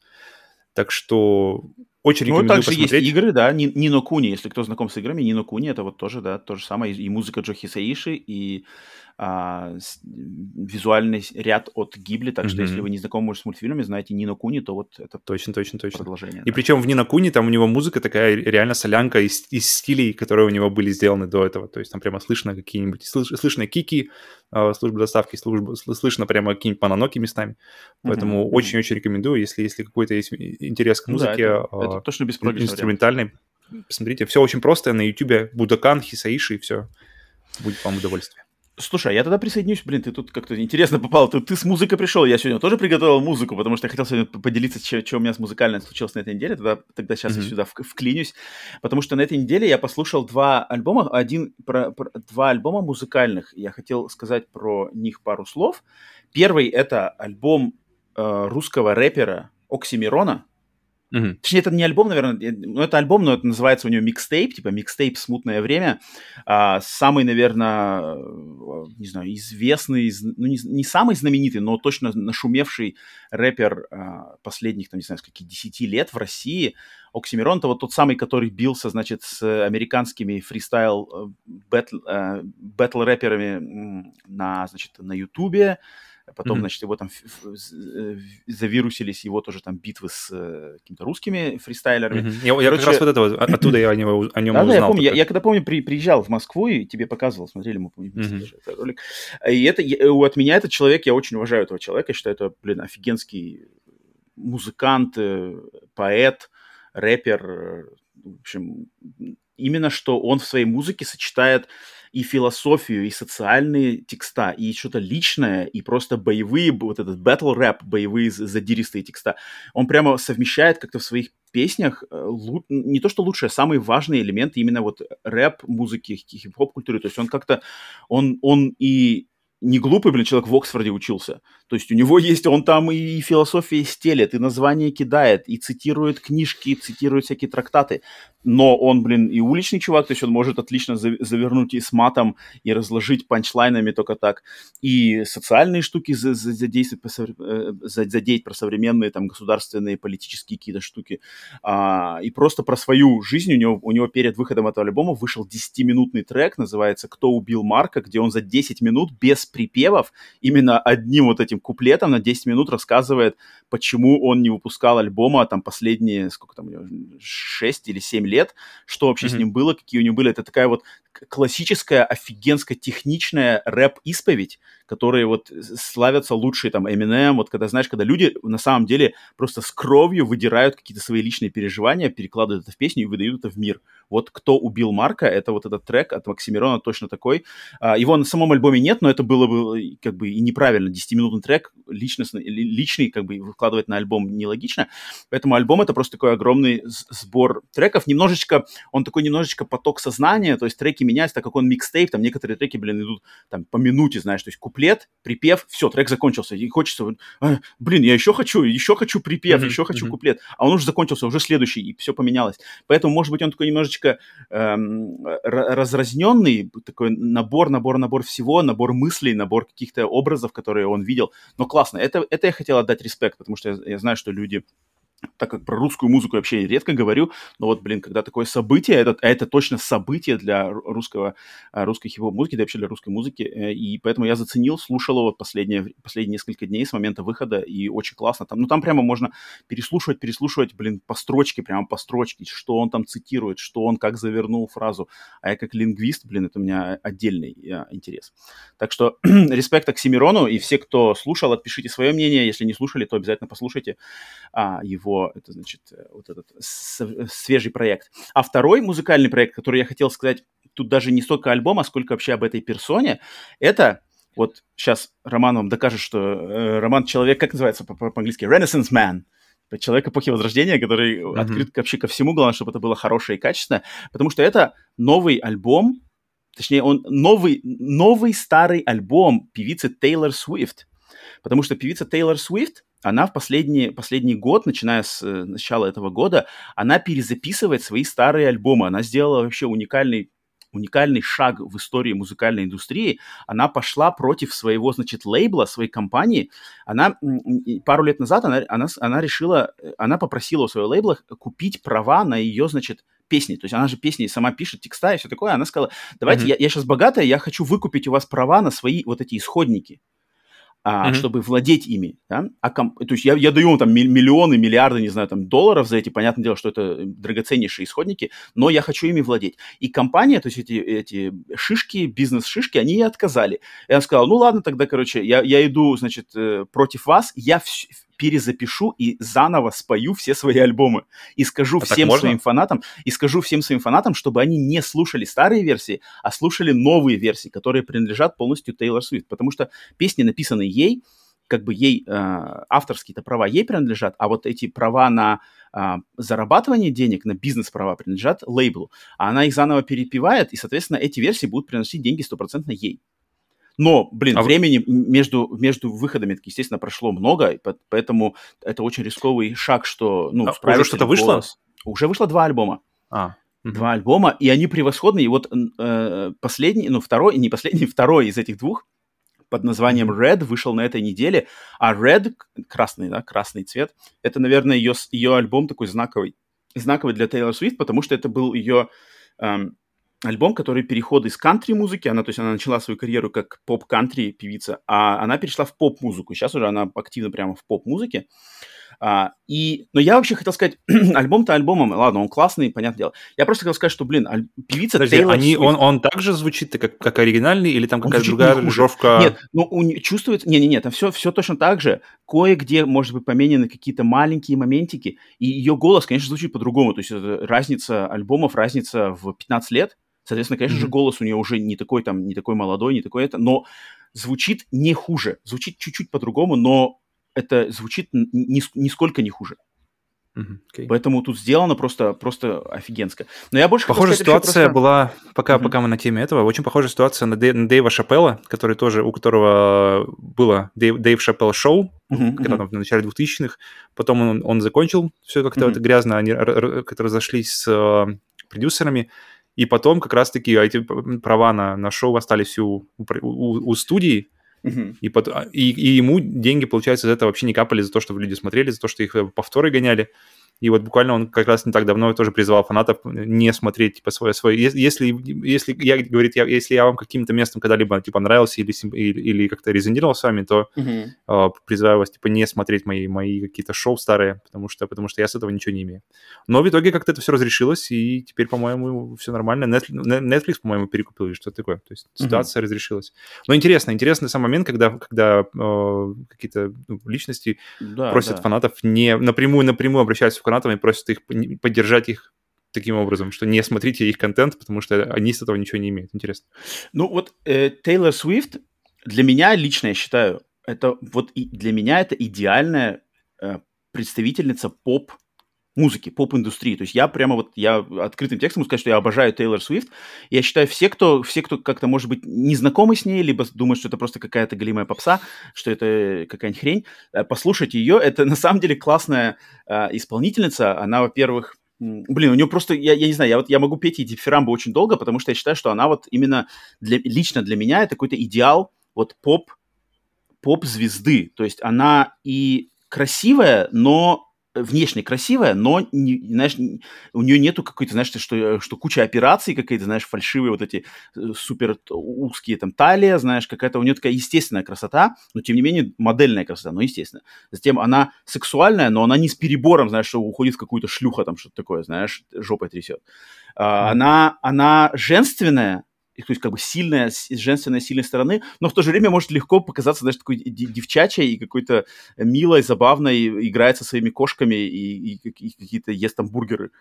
Так что очень ну, рекомендую Ну, также посмотреть. есть игры, да, Нино Куни, если кто знаком с играми, Нино Куни, это вот тоже, да, то же самое, и музыка Джохи Саиши, и а, с, визуальный ряд от Гибли, так mm-hmm. что если вы не знакомы с мультфильмами, знаете Нино Куни, то вот это точно, точно, точно. продолжение. И да. причем в Нино Куни там у него музыка такая реально солянка из, из стилей, которые у него были сделаны до этого, то есть там прямо слышно какие-нибудь, слыш, слышно кики, э, службы доставки, службы, слышно прямо какие-нибудь паноноки местами, поэтому mm-hmm. очень-очень рекомендую, если, если какой-то есть интерес к музыке, ну, да, это, это точно инструментальной, посмотрите, все очень просто, на ютубе Будакан, Хисаиши и все, будет вам удовольствие. Слушай, а я тогда присоединюсь, блин, ты тут как-то интересно попал, ты, ты с музыкой пришел, я сегодня тоже приготовил музыку, потому что я хотел сегодня поделиться, что, что у меня с музыкальным случилось на этой неделе, тогда, тогда сейчас mm-hmm. я сюда вклинюсь, потому что на этой неделе я послушал два альбома, один, про, про, два альбома музыкальных, я хотел сказать про них пару слов. Первый — это альбом э, русского рэпера Оксимирона, Mm-hmm. Точнее, это не альбом, наверное, ну, это альбом, но это называется у него микстейп, типа микстейп «Смутное время». А, самый, наверное, не знаю, известный, ну, не, не самый знаменитый, но точно нашумевший рэпер а, последних, там, не знаю, каких десяти лет в России. Оксимирон — это вот тот самый, который бился, значит, с американскими freestyle battle, э, на, значит, на Ютубе, Потом, mm-hmm. значит, его там э, завирусились его тоже там битвы с э, какими-то русскими фристайлерами. Mm-hmm. Я, я как раз вот этого, оттуда я о, него, о нем да, узнал. Да, я помню, я, я когда помню, при, приезжал в Москву и тебе показывал, смотрели мы, помню, mm-hmm. этот ролик. И это, от меня этот человек, я очень уважаю этого человека, я считаю, это, блин, офигенский музыкант, э, поэт, рэпер, в общем, именно что он в своей музыке сочетает и философию, и социальные текста, и что-то личное, и просто боевые, вот этот battle рэп, боевые задиристые текста. Он прямо совмещает как-то в своих песнях э, не то что лучшие, а самые важные элементы именно вот рэп музыки, хип-хоп культуры. То есть он как-то, он, он и не глупый, блин, человек в Оксфорде учился. То есть у него есть, он там и философия стелет, и название кидает, и цитирует книжки, и цитирует всякие трактаты. Но он, блин, и уличный чувак, то есть он может отлично завернуть и с матом, и разложить панчлайнами только так. И социальные штуки э, задеть про современные там государственные, политические какие-то штуки. А, и просто про свою жизнь. У него, у него перед выходом этого альбома вышел 10-минутный трек, называется «Кто убил Марка», где он за 10 минут без припевов именно одним вот этим куплетом на 10 минут рассказывает, почему он не выпускал альбома там последние, сколько там, 6 или 7 лет, что вообще mm-hmm. с ним было, какие у него были. Это такая вот классическая, офигенско техничная рэп-исповедь, которые вот славятся лучшие, там, Eminem, вот когда, знаешь, когда люди на самом деле просто с кровью выдирают какие-то свои личные переживания, перекладывают это в песню и выдают это в мир. Вот «Кто убил Марка» — это вот этот трек от Максимирона точно такой. А, его на самом альбоме нет, но это было бы как бы и неправильно. 10-минутный трек личностный, личный как бы выкладывать на альбом нелогично. Поэтому альбом — это просто такой огромный сбор треков. Немножечко, он такой немножечко поток сознания, то есть треки меняются, так как он микстейп, там некоторые треки, блин, идут там по минуте, знаешь, то есть куплет, припев, все, трек закончился, и хочется, а, блин, я еще хочу, еще хочу припев, mm-hmm, еще хочу mm-hmm. куплет, а он уже закончился, уже следующий, и все поменялось. Поэтому, может быть, он такой немножечко эм, разразненный, такой набор, набор, набор всего, набор мыслей, набор каких-то образов, которые он видел, но классно. Это, это я хотел отдать респект, потому что я, я знаю, что люди так как про русскую музыку вообще редко говорю, но вот, блин, когда такое событие, это, а это точно событие для русского, а, русской хип-хоп музыки, да вообще для русской музыки, э, и поэтому я заценил, слушал его последние, последние несколько дней с момента выхода, и очень классно там, ну там прямо можно переслушивать, переслушивать, блин, по строчке, прямо по строчке, что он там цитирует, что он как завернул фразу, а я как лингвист, блин, это у меня отдельный я, интерес. Так что респект Оксимирону, и все, кто слушал, отпишите свое мнение, если не слушали, то обязательно послушайте а, его его, это значит, э, вот этот свежий проект. А второй музыкальный проект, который я хотел сказать, тут даже не столько альбома, сколько вообще об этой персоне, это вот сейчас Роман вам докажет, что э, Роман человек, как называется по-английски, Renaissance Man, человек эпохи Возрождения, который mm-hmm. открыт вообще ко всему, главное, чтобы это было хорошее и качественное, потому что это новый альбом, точнее, он новый, новый старый альбом певицы Тейлор Свифт, потому что певица Тейлор Свифт, она в последний, последний год, начиная с э, начала этого года, она перезаписывает свои старые альбомы. Она сделала вообще уникальный уникальный шаг в истории музыкальной индустрии. Она пошла против своего, значит, лейбла, своей компании. Она пару лет назад она, она, она решила, она попросила у своего лейбла купить права на ее, значит, песни. То есть она же песни сама пишет, текста и все такое. Она сказала, давайте, mm-hmm. я, я сейчас богатая, я хочу выкупить у вас права на свои вот эти исходники а, mm-hmm. чтобы владеть ими. Да? А ком... То есть я, я даю ему там миллионы, миллиарды, не знаю, там долларов за эти, понятное дело, что это драгоценнейшие исходники, но я хочу ими владеть. И компания, то есть эти, эти шишки, бизнес-шишки, они ей отказали. И она сказала, ну ладно, тогда, короче, я, я иду, значит, э, против вас, я в, перезапишу и заново спою все свои альбомы. И скажу а всем своим фанатам, и скажу всем своим фанатам, чтобы они не слушали старые версии, а слушали новые версии, которые принадлежат полностью Тейлор Свифт. Потому что песни, написанные ей, как бы ей э, авторские-то права ей принадлежат, а вот эти права на э, зарабатывание денег, на бизнес-права принадлежат лейблу. А она их заново перепевает, и, соответственно, эти версии будут приносить деньги стопроцентно ей. Но, блин, а времени вы... между, между выходами, естественно, прошло много, поэтому это очень рисковый шаг, что, ну, а уже что-то вышло? Уже вышло два альбома. А. Два альбома, и они превосходные. И вот э, последний, ну, второй, не последний, второй из этих двух под названием Red вышел на этой неделе, а Red, красный, да, красный цвет, это, наверное, ее, ее альбом такой знаковый, знаковый для Тейлор Свифт, потому что это был ее эм, альбом, который переход из кантри-музыки, она, то есть она начала свою карьеру как поп-кантри певица, а она перешла в поп-музыку. Сейчас уже она активно прямо в поп-музыке. А, и, но я вообще хотел сказать, альбом-то альбомом, ладно, он классный, понятное дело. Я просто хотел сказать, что, блин, аль- певица Подожди, Тейлор они, он, он также звучит как, как оригинальный или там какая-то другая аранжировка? Нет, ну, он чувствуется, не-не-не, там все, все точно так же. Кое-где, может быть, поменены какие-то маленькие моментики, и ее голос, конечно, звучит по-другому. То есть это разница альбомов, разница в 15 лет, Соответственно, конечно mm-hmm. же, голос у нее уже не такой там, не такой молодой, не такой это, но звучит не хуже. Звучит чуть-чуть по-другому, но это звучит ни, нисколько не хуже. Okay. Поэтому тут сделано просто, просто офигенско. Но я больше Похожая ситуация просто... была, пока, mm-hmm. пока мы на теме этого, очень похожая ситуация на, Дэй, на Дэйва Шапелла, который тоже, у которого было Дэйв, Дэйв Шапелл шоу, mm-hmm. когда там в начале 2000-х, потом он, он закончил все как-то mm-hmm. грязно, они как-то разошлись с э, продюсерами, и потом как раз-таки эти права на, на шоу остались у, у, у, студии, Uh-huh. И, под, и, и ему деньги, получается, из этого вообще не капали за то, что люди смотрели, за то, что их повторы гоняли. И вот буквально он как раз не так давно тоже призывал фанатов не смотреть типа свое свое. Если если я говорит, я, если я вам каким-то местом когда-либо типа нравился или или, или как-то резонировал с вами, то uh-huh. э, призываю вас типа не смотреть мои мои какие-то шоу старые, потому что потому что я с этого ничего не имею. Но в итоге как-то это все разрешилось и теперь, по-моему, все нормально. Netflix, Netflix по-моему, перекупил или что-то такое. То есть ситуация uh-huh. разрешилась. Но интересно, интересный сам момент, когда когда э, какие-то ну, личности да, просят да. фанатов не напрямую напрямую обращаются фанатам и просят их поддержать их таким образом, что не смотрите их контент, потому что они с этого ничего не имеют. Интересно. Ну вот Тейлор э, Свифт для меня лично, я считаю, это вот и для меня это идеальная э, представительница поп музыки, поп-индустрии. То есть я прямо вот, я открытым текстом могу сказать, что я обожаю Тейлор Свифт. Я считаю, все, кто, все, кто как-то, может быть, не знакомы с ней, либо думают, что это просто какая-то галимая попса, что это какая-нибудь хрень, э, послушайте ее. Это на самом деле классная э, исполнительница. Она, во-первых, Блин, у нее просто, я, я не знаю, я вот я могу петь эти дифирамбы очень долго, потому что я считаю, что она вот именно для, лично для меня это какой-то идеал вот поп, поп-звезды. То есть она и красивая, но внешне красивая, но, не, знаешь, у нее нету какой-то, знаешь, что, что куча операций какие-то, знаешь, фальшивые вот эти э, супер узкие там талия, знаешь, какая-то у нее такая естественная красота, но тем не менее модельная красота, но естественно. Затем она сексуальная, но она не с перебором, знаешь, что уходит в какую-то шлюха там что-то такое, знаешь, жопой трясет. Mm-hmm. Она, она женственная, то есть как бы сильная, женственная сильной стороны, но в то же время может легко показаться, знаешь, такой девчачей и какой-то милой, забавной, играет со своими кошками и, и, и какие-то ест там бургеры.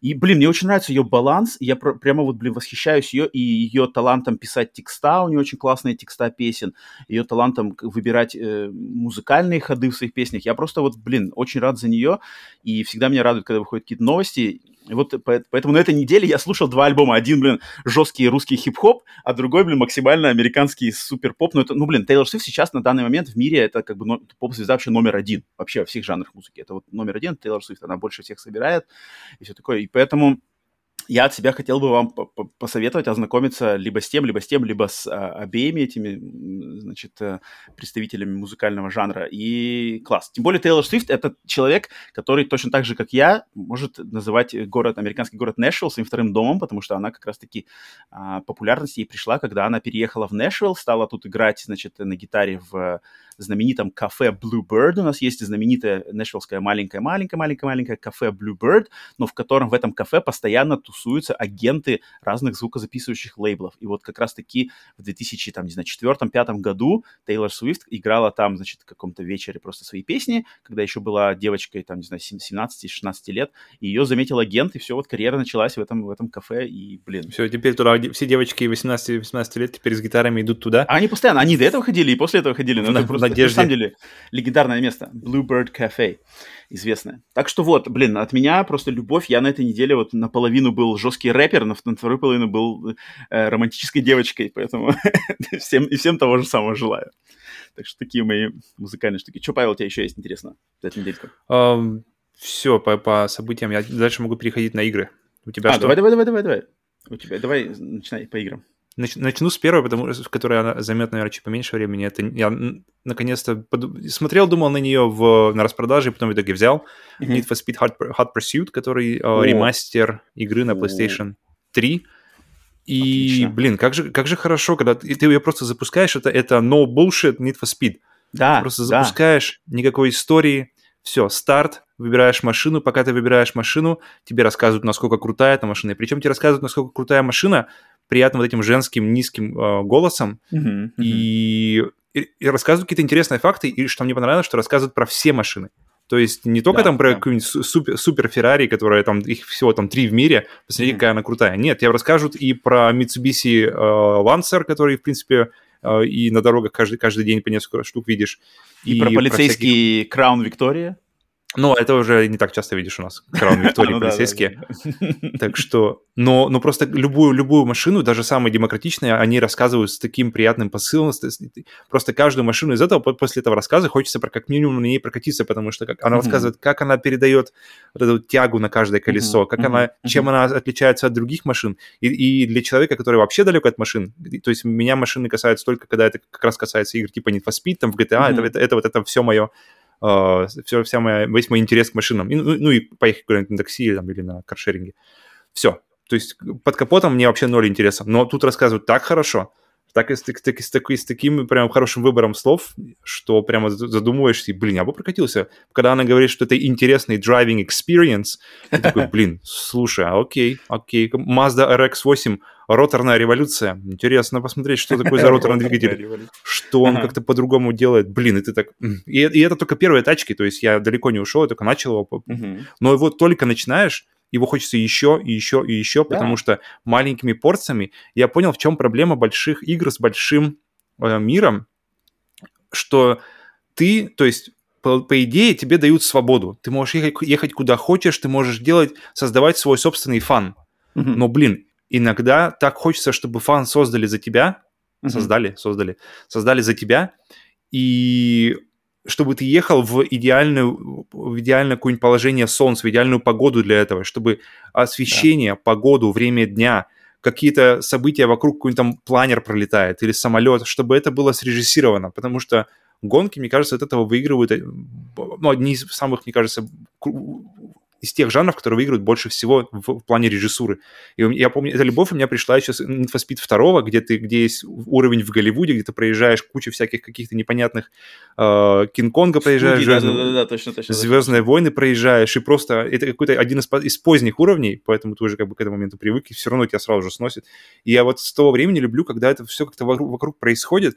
И, блин, мне очень нравится ее баланс, я пр- прямо вот, блин, восхищаюсь ее и ее талантом писать текста, у нее очень классные текста песен, ее талантом выбирать э, музыкальные ходы в своих песнях. Я просто вот, блин, очень рад за нее, и всегда меня радует, когда выходят какие-то новости, и вот поэтому на этой неделе я слушал два альбома. Один, блин, жесткий русский хип-хоп, а другой, блин, максимально американский супер-поп. Ну, это, ну, блин, Тейлор Свифт сейчас на данный момент в мире это как бы ну, поп-звезда вообще номер один вообще во всех жанрах музыки. Это вот номер один, Тейлор Свифт, она больше всех собирает и все такое. И поэтому я от себя хотел бы вам посоветовать ознакомиться либо с тем, либо с тем, либо с а, обеими этими, значит, э, представителями музыкального жанра. И класс. Тем более Тейлор Свифт — это человек, который точно так же, как я, может называть город, американский город Нэшвилл своим вторым домом, потому что она как раз-таки а, популярность ей пришла, когда она переехала в Нэшвилл, стала тут играть, значит, на гитаре в знаменитом кафе Bluebird. У нас есть знаменитое нэшвиллское маленькое-маленькое-маленькое-маленькое кафе Bluebird, но в котором в этом кафе постоянно тусуются агенты разных звукозаписывающих лейблов. И вот как раз-таки в 2000, там, не знаю, четвертом-пятом году Тейлор Свифт играла там, значит, в каком-то вечере просто свои песни, когда еще была девочкой, там, не знаю, 17-16 лет, и ее заметил агент, и все, вот карьера началась в этом, в этом кафе, и, блин. Все, теперь туда все девочки 18-18 лет теперь с гитарами идут туда. А они постоянно, они до этого ходили и после этого ходили, но это просто надежде. На самом деле, легендарное место. Bluebird Cafe. Известное. Так что вот, блин, от меня просто любовь. Я на этой неделе вот наполовину был жесткий рэпер, на, на вторую половину был э, романтической девочкой. Поэтому всем, и всем того же самого желаю. Так что такие мои музыкальные штуки. Что, Павел, у тебя еще есть интересно за эту недельку? Um, все, по, по событиям. Я дальше могу переходить на игры. У тебя а, что? давай, давай, давай, давай, давай. У тебя, давай, начинай по играм. Начну с первой, потому что в которой она займет, наверное, чуть поменьше времени. Это я наконец-то под... смотрел, думал на нее в... на распродаже, потом в итоге взял mm-hmm. Need for Speed Hot, Hot Pursuit, который oh. ремастер игры на PlayStation 3. И, Отлично. блин, как же, как же хорошо, когда ты, ты ее просто запускаешь, это, это no bullshit Need for Speed. Да, ты просто запускаешь, да. никакой истории, все, старт, выбираешь машину, пока ты выбираешь машину, тебе рассказывают, насколько крутая эта машина. И причем тебе рассказывают, насколько крутая машина, приятным вот этим женским низким э, голосом. Uh-huh, uh-huh. И, и, и рассказывают какие-то интересные факты. И что мне понравилось, что рассказывают про все машины. То есть не только да, там про да. какую-нибудь супер, супер Феррари, которая там, их всего там три в мире, посмотрите, mm-hmm. какая она крутая. Нет, тебе расскажут и про Mitsubishi э, Lancer, который, в принципе, э, и на дорогах каждый, каждый день по несколько штук видишь. И, и про полицейский про всяких... Crown Victoria. Ну, это уже не так часто видишь у нас, Краун Виктории ну полицейские. Так что, но, но просто любую, любую машину, даже самые демократичные, они рассказывают с таким приятным посылом. Просто каждую машину из этого, после этого рассказа хочется как минимум на ней прокатиться, потому что как, она рассказывает, как она передает вот эту тягу на каждое колесо, как она, чем она отличается от других машин. И, и для человека, который вообще далек от машин, то есть меня машины касаются только, когда это как раз касается игр типа Need for Speed, там в GTA, это, это, это вот это все мое э, все, вся моя, весь мой интерес к машинам. И, ну, ну и поехать куда-нибудь на такси там, или на каршеринге. Все. То есть под капотом мне вообще ноль интереса. Но тут рассказывают так хорошо, так и с, так, так, с, так, с таким прям хорошим выбором слов, что прямо задумываешься, блин, я бы прокатился. Когда она говорит, что это интересный driving experience, ты такой, блин, слушай, а окей, окей, Mazda RX-8, роторная революция. Интересно посмотреть, что такое за роторный двигатель, что он как-то по-другому делает. Блин, и ты так... И, и это только первые тачки, то есть я далеко не ушел, я только начал его. Но его только начинаешь, его хочется еще и еще и еще, потому что маленькими порциями я понял, в чем проблема больших игр с большим э, миром, что ты, то есть по, по идее, тебе дают свободу. Ты можешь ехать, ехать куда хочешь, ты можешь делать, создавать свой собственный фан. Mm-hmm. Но, блин, иногда так хочется, чтобы фан создали за тебя, mm-hmm. создали, создали, создали за тебя, и чтобы ты ехал в идеальную, в идеальное какое-нибудь положение солнца, в идеальную погоду для этого, чтобы освещение, да. погоду, время дня, какие-то события вокруг, какой-нибудь там планер пролетает или самолет, чтобы это было срежиссировано, потому что гонки, мне кажется, от этого выигрывают, э, ну, одни из самых, мне кажется, из тех жанров, которые выигрывают больше всего в, плане режиссуры. И я помню, эта любовь у меня пришла еще с Need for Speed 2, где ты, где есть уровень в Голливуде, где ты проезжаешь кучу всяких каких-то непонятных э, Кинг-Конга проезжаешь, да, да, да, да, точно, точно, Звездные войны проезжаешь, и просто это какой-то один из, из поздних уровней, поэтому ты уже как бы к этому моменту привык, и все равно тебя сразу же сносит. И я вот с того времени люблю, когда это все как-то вокруг, вокруг происходит,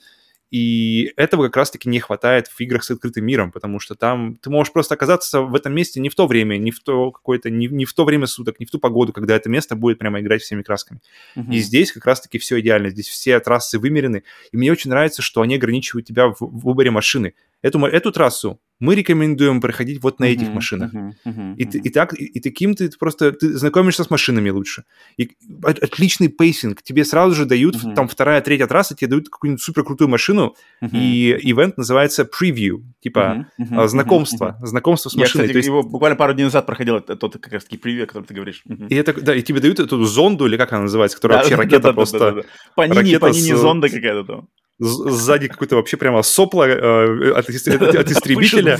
и этого как раз-таки не хватает в играх с открытым миром, потому что там ты можешь просто оказаться в этом месте не в то время, не в то какое-то, не, не в то время суток, не в ту погоду, когда это место будет прямо играть всеми красками. Uh-huh. И здесь как раз-таки все идеально, здесь все трассы вымерены, и мне очень нравится, что они ограничивают тебя в, в выборе машины. Эту, эту трассу мы рекомендуем проходить вот на этих Мгм, машинах. мгм, мгм, И, и так, и, и таким ты просто ты знакомишься с машинами лучше. И от- отличный pacing. Тебе сразу же дают, Мгм. там вторая, третья трасса, тебе дают какую-нибудь суперкрутую машину, Мгм. и event называется preview, типа а, мгм, знакомство, мгм. знакомство с Я, машиной. кстати, То есть, его буквально пару дней назад проходил, тот как раз таки привет, о котором ты говоришь. Мгм. и, это, да, и тебе дают эту зонду, или как она называется, которая Да, вообще да, ракета да, просто... да, да, да. Панини, ракета панини с- зонда какая-то там. Сзади какое-то вообще прямо сопло э, от, ис- от- от истребителя,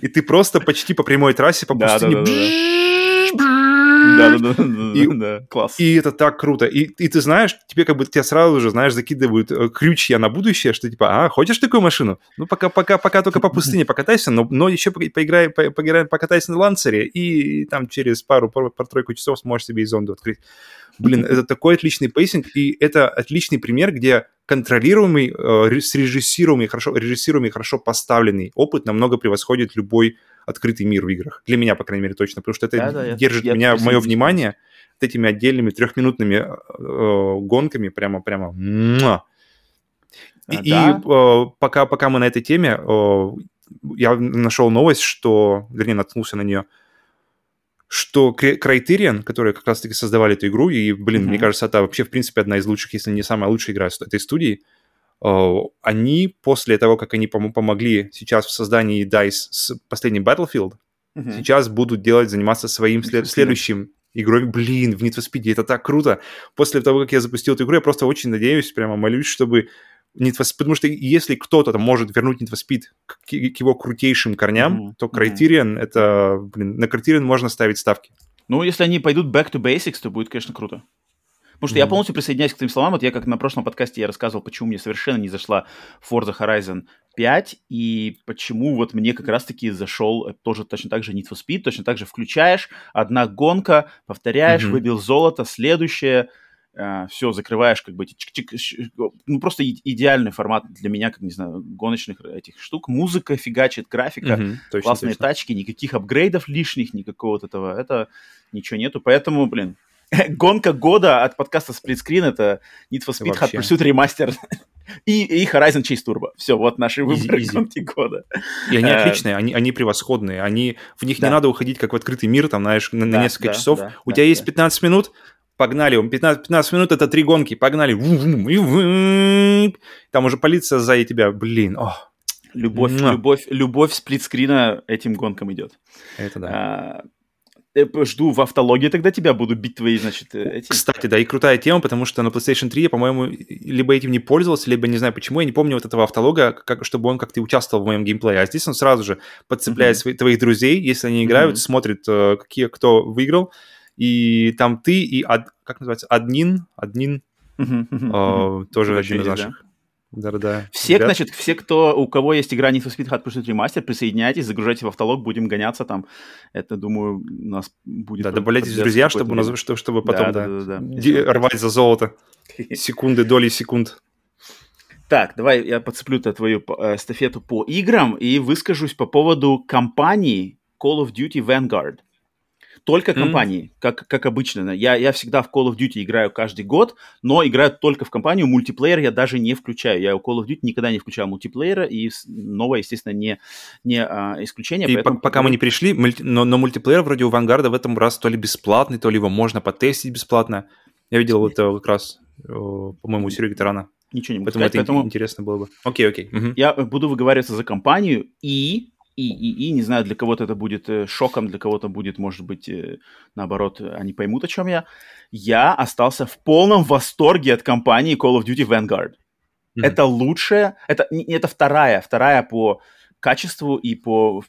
и ты просто почти по прямой трассе по пустыне. да, да, Да, И- да, да, класс. И это так круто. И, и ты знаешь, тебе как бы тебя сразу же, знаешь, закидывают э, крючья на будущее, что типа, а, хочешь такую машину? Ну, пока, пока, пока только по пустыне покатайся, но, но еще по- поиграй, по- поиграй, покатайся на ланцере, и там через пару, пару, пару-тройку часов сможешь себе и зонду открыть. Блин, это такой отличный pacing, и это отличный пример, где контролируемый, э, ре- срежиссируемый, хорошо, режиссируемый, хорошо поставленный опыт намного превосходит любой открытый мир в играх. Для меня, по крайней мере, точно, потому что это Да, да, я- держит я меня, мое присоединюсь. внимание вот этими отдельными трехминутными э, э, гонками прямо, прямо. муа. И, А, и, э, пока, пока мы на этой теме, э, я нашел новость, что, вернее, наткнулся на нее, что Criterion, которые как раз-таки создавали эту игру, и, блин, Мгм. мне кажется, это вообще, в принципе, одна из лучших, если не самая лучшая игра этой студии, э, они после того, как они пом- помогли сейчас в создании DICE с последним Battlefield, Мгм. сейчас будут делать, заниматься своим след- следующим игрой. Блин, в Need for Speed, это так круто. После того, как я запустил эту игру, я просто очень надеюсь, прямо молюсь, чтобы Need for Speed, потому что если кто-то там может вернуть Need for Speed к, к его крутейшим корням, Мгм, то. Criterion, это, блин, на Criterion можно ставить ставки. Ну, если они пойдут back to basics, то будет, конечно, круто. Потому что я Мгм. полностью присоединяюсь к твоим словам. Вот я как на прошлом подкасте я рассказывал, почему мне совершенно не зашла Forza Horizon 5, и почему вот мне как раз-таки зашел э, тоже точно так же Need for Speed, точно так же включаешь, одна гонка, повторяешь, Мгм. выбил золото, следующее, все, закрываешь как бы эти чик-чик, ну, просто идеальный формат для меня, как, не знаю, гоночных этих штук. Музыка фигачит, графика, точно, классные точно. тачки, никаких апгрейдов лишних, никакого вот этого, это ничего нету, поэтому, блин, гонка года от подкаста Splitscreen это Need for Speed, Hot Вообще. Pursuit Remaster и, и Horizon Chase Turbo. Все, вот наши выборы Easy, easy. гонки года. И они Э, отличные, они, они превосходные. Они, в них Да. не надо уходить, как в открытый мир, там, знаешь, на, на Да, несколько да, часов. да, У да, тебя есть да. 15 минут, погнали. 15, 15 минут это три гонки, погнали. Там уже полиция сзади тебя. Блин, ох, Любовь, Муа. любовь, любовь сплитскрина этим гонкам идет. это да. А, э, жду в автологии тогда тебя, буду бить твои, значит, э, эти... Кстати, да, и крутая тема, потому что на PlayStation 3 я, по-моему, либо этим не пользовался, либо не знаю почему, я не помню вот этого автолога, как, чтобы он как-то участвовал в моем геймплее. А здесь он сразу же подцепляет Мгм. свои- твоих друзей, если они играют, Мгм. смотрит, э, какие, кто выиграл, и там ты и, ад- как называется, Мгм, мгм, э, тоже один из есть, да. наших. Да-да-да. Все, ребят. значит, все, кто, у кого есть игра Need for Speed Hot Pursuit Remaster, присоединяйтесь, загружайте в автолог, будем гоняться там. Это, думаю, у нас будет... Да, добавляйтесь в друзья, чтобы, нас- время. что- чтобы потом, да, да, да, да. де- рвать за золото. Секунды, доли секунд. Так, давай я подцеплю-то твою э, эстафету по играм и выскажусь по поводу компании Call of Duty Vanguard. Только компании, как, как обычно. Я, я всегда в Call of Duty играю каждый год, но играю только в компанию. Мультиплеер я даже не включаю. Я у Call of Duty никогда не включал мультиплеера, и новое, естественно, не, не а, исключение. И поэтому по- пока мы не пришли, мульти- но, но мультиплеер вроде у Вангарда в этом раз то ли бесплатный, то ли его можно потестить бесплатно. Я видел вот это как раз, по-моему, у Сереги Тарана. Ничего не буду Поэтому сказать, это поэтому интересно было бы. Окей, окей. мгм. я буду выговариваться за компанию и, и, и, и, не знаю, для кого-то это будет э, шоком, для кого-то будет, может быть, э, наоборот, они поймут, о чем я. Я остался в полном восторге от компании Call of Duty Vanguard. Мгм. Это лучшая, это, не- это вторая, вторая по качеству и по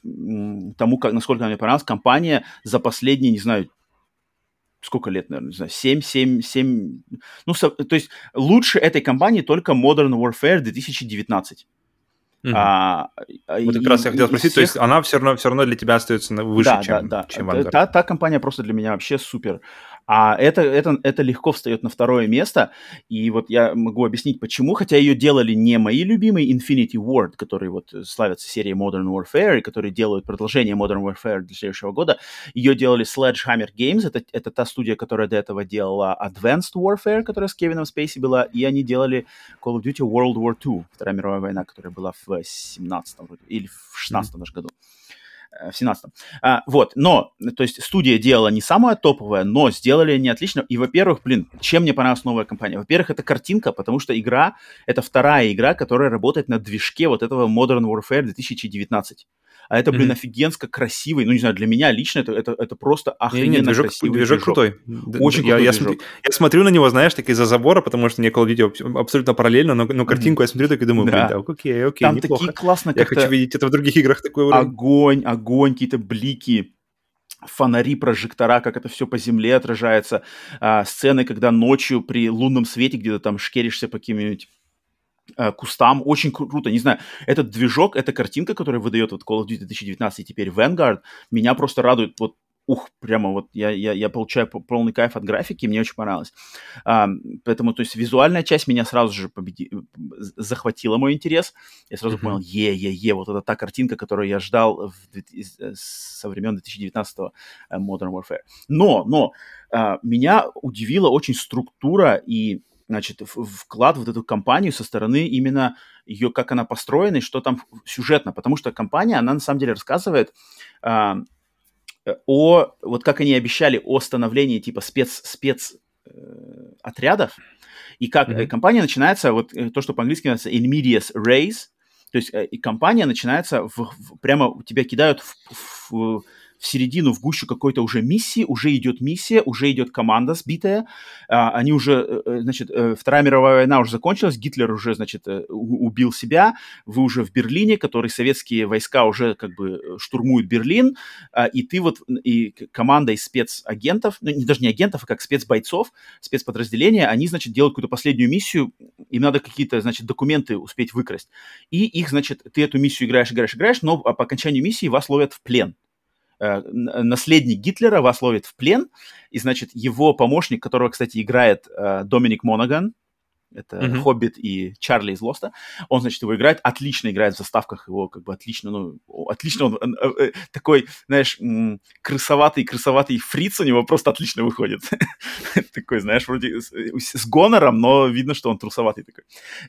тому, как, насколько мне понравилась, компания за последние, не знаю, сколько лет, наверное, не знаю, 7, 7, 7, ну, со- то есть лучше этой компании только Modern Warfare 2019. Мгм. А, вот и- как раз я хотел спросить, то есть всех- она все равно, все равно для тебя остается выше, да, чем, да, да. чем Vanguard. Та, та компания просто для меня вообще супер. А это, это, это легко встает на второе место, и вот я могу объяснить, почему, хотя ее делали не мои любимые Infinity Ward, которые вот славятся серией Modern Warfare, и которые делают продолжение Modern Warfare для следующего года, ее делали Sledgehammer Games, это, это та студия, которая до этого делала Advanced Warfare, которая с Кевином Спейси была, и они делали Call of Duty World War II, Вторая мировая война, которая была в 17 или в 16 mm-hmm. даже году. Э, в 17 а, Вот, но, то есть студия делала не самое топовое, но сделали они отлично. И, во-первых, блин, чем мне понравилась новая компания? Во-первых, это картинка, потому что игра, это вторая игра, которая работает на движке вот этого Modern Warfare 2019 а это, блин, mm-hmm. офигенско красивый, ну, не знаю, для меня лично это, это, это просто охрененно не, не, движок, красивый движок. движок. крутой. Очень я, крутой я, движок. Смотрю, я смотрю на него, знаешь, так из-за забора, потому что мне Call of Duty абсолютно параллельно, но, но картинку mm-hmm. я смотрю так и думаю, блин, да, окей, окей, Там неплохо. такие классно Я хочу видеть это в других играх такой уровень. Огонь, огонь, какие-то блики, фонари, прожектора, как это все по земле отражается, а, сцены, когда ночью при лунном свете где-то там шкеришься по каким-нибудь кустам. Очень кру- круто. Не знаю, этот движок, эта картинка, которая выдает вот Call of Duty 2019 и теперь Vanguard, меня просто радует вот ух, прямо вот я, я, я получаю полный кайф от графики, мне очень понравилось. А, поэтому, то есть, визуальная часть меня сразу же победи... захватила мой интерес. Я сразу mm-hmm. понял, е-е-е, вот это та картинка, которую я ждал в... Э, со времен 2019 э, Modern Warfare. Но, но, а, меня удивила очень структура и значит, вклад в вот эту компанию со стороны именно ее, как она построена и что там сюжетно, потому что компания, она на самом деле рассказывает а, о, вот как они обещали, о становлении типа спец, спец э, отрядов, и как mm-hmm. компания начинается, вот э, то, что по-английски называется in medias res, то есть э, и компания начинается, в, в, прямо тебя кидают в, в, в середину, в гущу какой-то уже миссии, уже идет миссия, уже идет команда сбитая, а, они уже, э, э, значит, э, Вторая мировая война уже закончилась, Гитлер уже, значит, убил себя, вы уже в Берлине, который советские войска уже как бы штурмуют Берлин, а, и ты вот, и команда из спецагентов, ну, не, даже не агентов, а как спецбойцов, спецподразделения, они, значит, делают какую-то последнюю миссию, им надо какие-то, значит, документы успеть выкрасть. И их, значит, ты эту миссию играешь, играешь, играешь, но по окончанию миссии вас ловят в плен. Э, наследник Гитлера вас ловит в плен, и, значит, его помощник, которого, кстати, играет э, Доминик Монаган, это mm-hmm. Хоббит и Чарли из Лоста. Он, значит, его играет, отлично играет в заставках его, как бы отлично, ну, отлично он, он, он такой, знаешь, крысоватый, крысоватый фриц у него просто отлично выходит. такой, знаешь, вроде с, с гонором, но видно, что он трусоватый такой.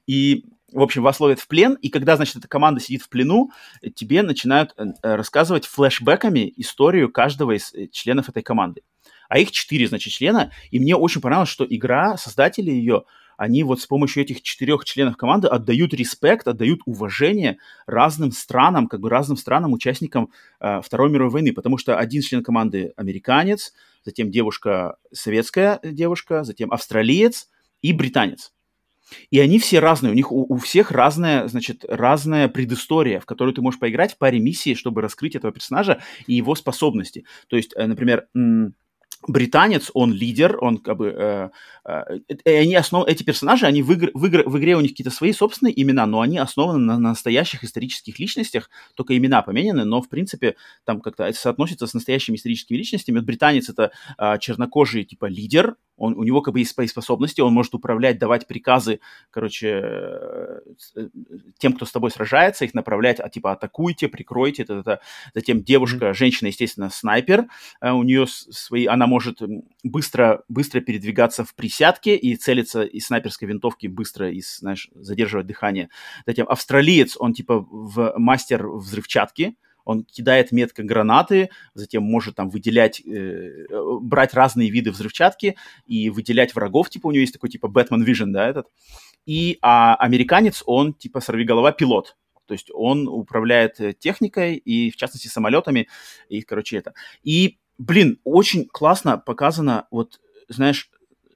И в общем, вас ловят в плен, и когда, значит, эта команда сидит в плену, тебе начинают э, рассказывать флешбеками историю каждого из э, членов этой команды. А их четыре, значит, члена, и мне очень понравилось, что игра, создатели ее, они вот с помощью этих четырех членов команды отдают респект, отдают уважение разным странам, как бы разным странам, участникам э, Второй мировой войны, потому что один член команды американец, затем девушка советская девушка, затем австралиец и британец. И они все разные, у них у, у всех разная, значит, разная предыстория, в которую ты можешь поиграть в паре миссий, чтобы раскрыть этого персонажа и его способности. То есть, э, например, британец, он лидер, он как бы... Э, э, они основ... Эти персонажи, они в, игр... в, игр... в игре у них какие-то свои собственные имена, но они основаны на, на настоящих исторических личностях, только имена поменены, но, в принципе, там как-то это соотносится с настоящими историческими личностями. Вот британец — это э, чернокожий, типа, лидер, он, у него как бы есть свои способности, он может управлять, давать приказы, короче, э, э, тем, кто с тобой сражается, их направлять, а, типа, атакуйте, прикройте, это, это. затем девушка, mm-hmm. женщина, естественно, снайпер, э, у нее свои, она может быстро, быстро передвигаться в присядке и целиться из снайперской винтовки быстро, и, знаешь, задерживать дыхание. Затем австралиец, он, типа, в мастер взрывчатки, он кидает метко гранаты, затем может там выделять, э, брать разные виды взрывчатки и выделять врагов, типа у него есть такой типа Batman Vision, да, этот. И а, американец, он типа сорвиголова пилот, то есть он управляет э, техникой и, в частности, самолетами, и, короче, это. И, блин, очень классно показано, вот, знаешь,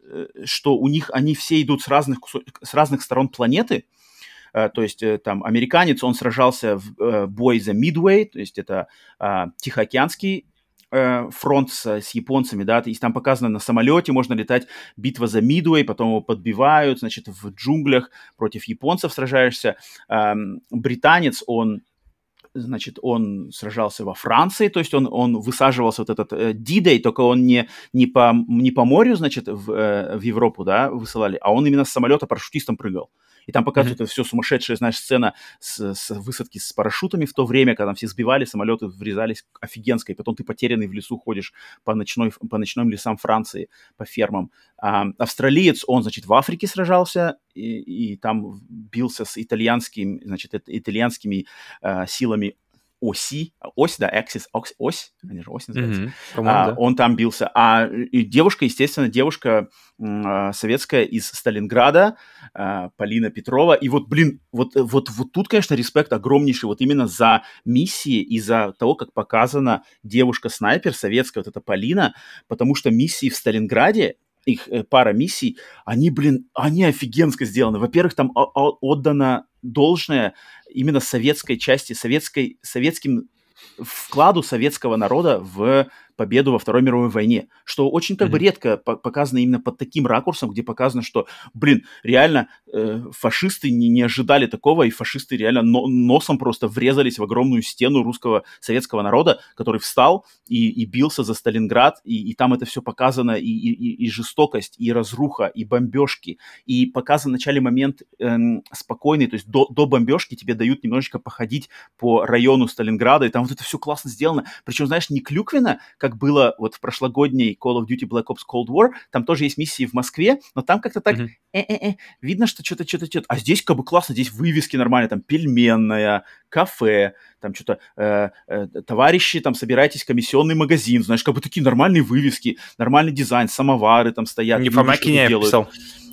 э, что у них, они все идут с разных, с разных сторон планеты, Э, то есть э, там американец, он сражался в э, бой за Мидуэй, то есть это а, Тихоокеанский фронт с, с японцами, да, и там показано на самолете можно летать битва за Мидуэй, потом его подбивают, значит, в джунглях против японцев сражаешься. Британец, он значит, он сражался во Франции, то есть он, он высаживался вот этот э, только он не, не, по, не по морю, значит, в, э, в Европу, да, высылали, а он именно с самолета парашютистом прыгал. И там показывают mm-hmm. это все сумасшедшая, знаешь, сцена с, с высадки с парашютами в то время, когда там все сбивали, самолеты врезались офигенской. Потом ты потерянный в лесу ходишь по, ночной, по ночным лесам Франции, по фермам. А, австралиец, он, значит, в Африке сражался и, и там бился с итальянскими, значит, итальянскими а, силами оси, ось, да, axis, ось, ось они же ось называются, mm-hmm. а, да. он там бился. А девушка, естественно, девушка а, советская из Сталинграда, а, Полина Петрова. И вот, блин, вот, вот, вот тут, конечно, респект огромнейший вот именно за миссии и за того, как показана девушка-снайпер советская, вот эта Полина, потому что миссии в Сталинграде их э, пара миссий, они, блин, они офигенско сделаны. Во-первых, там отдано должное именно советской части, советской, советским вкладу советского народа в победу во Второй мировой войне, что очень как mm-hmm. бы редко показано именно под таким ракурсом, где показано, что, блин, реально э, фашисты не, не ожидали такого, и фашисты реально но, носом просто врезались в огромную стену русского советского народа, который встал и, и бился за Сталинград, и, и там это все показано, и, и, и жестокость, и разруха, и бомбежки, и показан в начале момент э, спокойный, то есть до, до бомбежки тебе дают немножечко походить по району Сталинграда, и там вот это все классно сделано, причем, знаешь, не клюквенно, как как было вот в прошлогодней Call of Duty Black Ops Cold War, там тоже есть миссии в Москве, но там как-то так mm-hmm. видно, что что-то, что-то, что-то. А здесь как бы классно, здесь вывески нормальные, там пельменная, кафе, там что-то, э, э, товарищи, там, собирайтесь, комиссионный магазин, знаешь, как бы такие нормальные вывески, нормальный дизайн, самовары там стоят. Не Фомакин я писал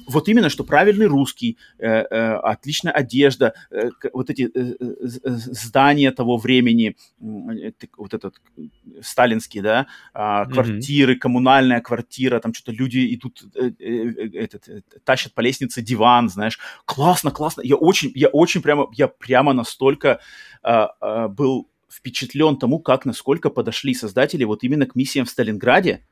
вот именно, что правильный русский, э, э, отличная одежда, э, вот эти э, э, э здания того времени, э, вот этот сталинский, да, э, квартиры, mm-hmm. коммунальная квартира, там что-то люди идут, э, э, этот, э, тащат по лестнице диван, знаешь, классно, классно. Я очень, я очень прямо, я прямо настолько э, э, был впечатлен тому, как, насколько подошли создатели вот именно к миссиям в Сталинграде,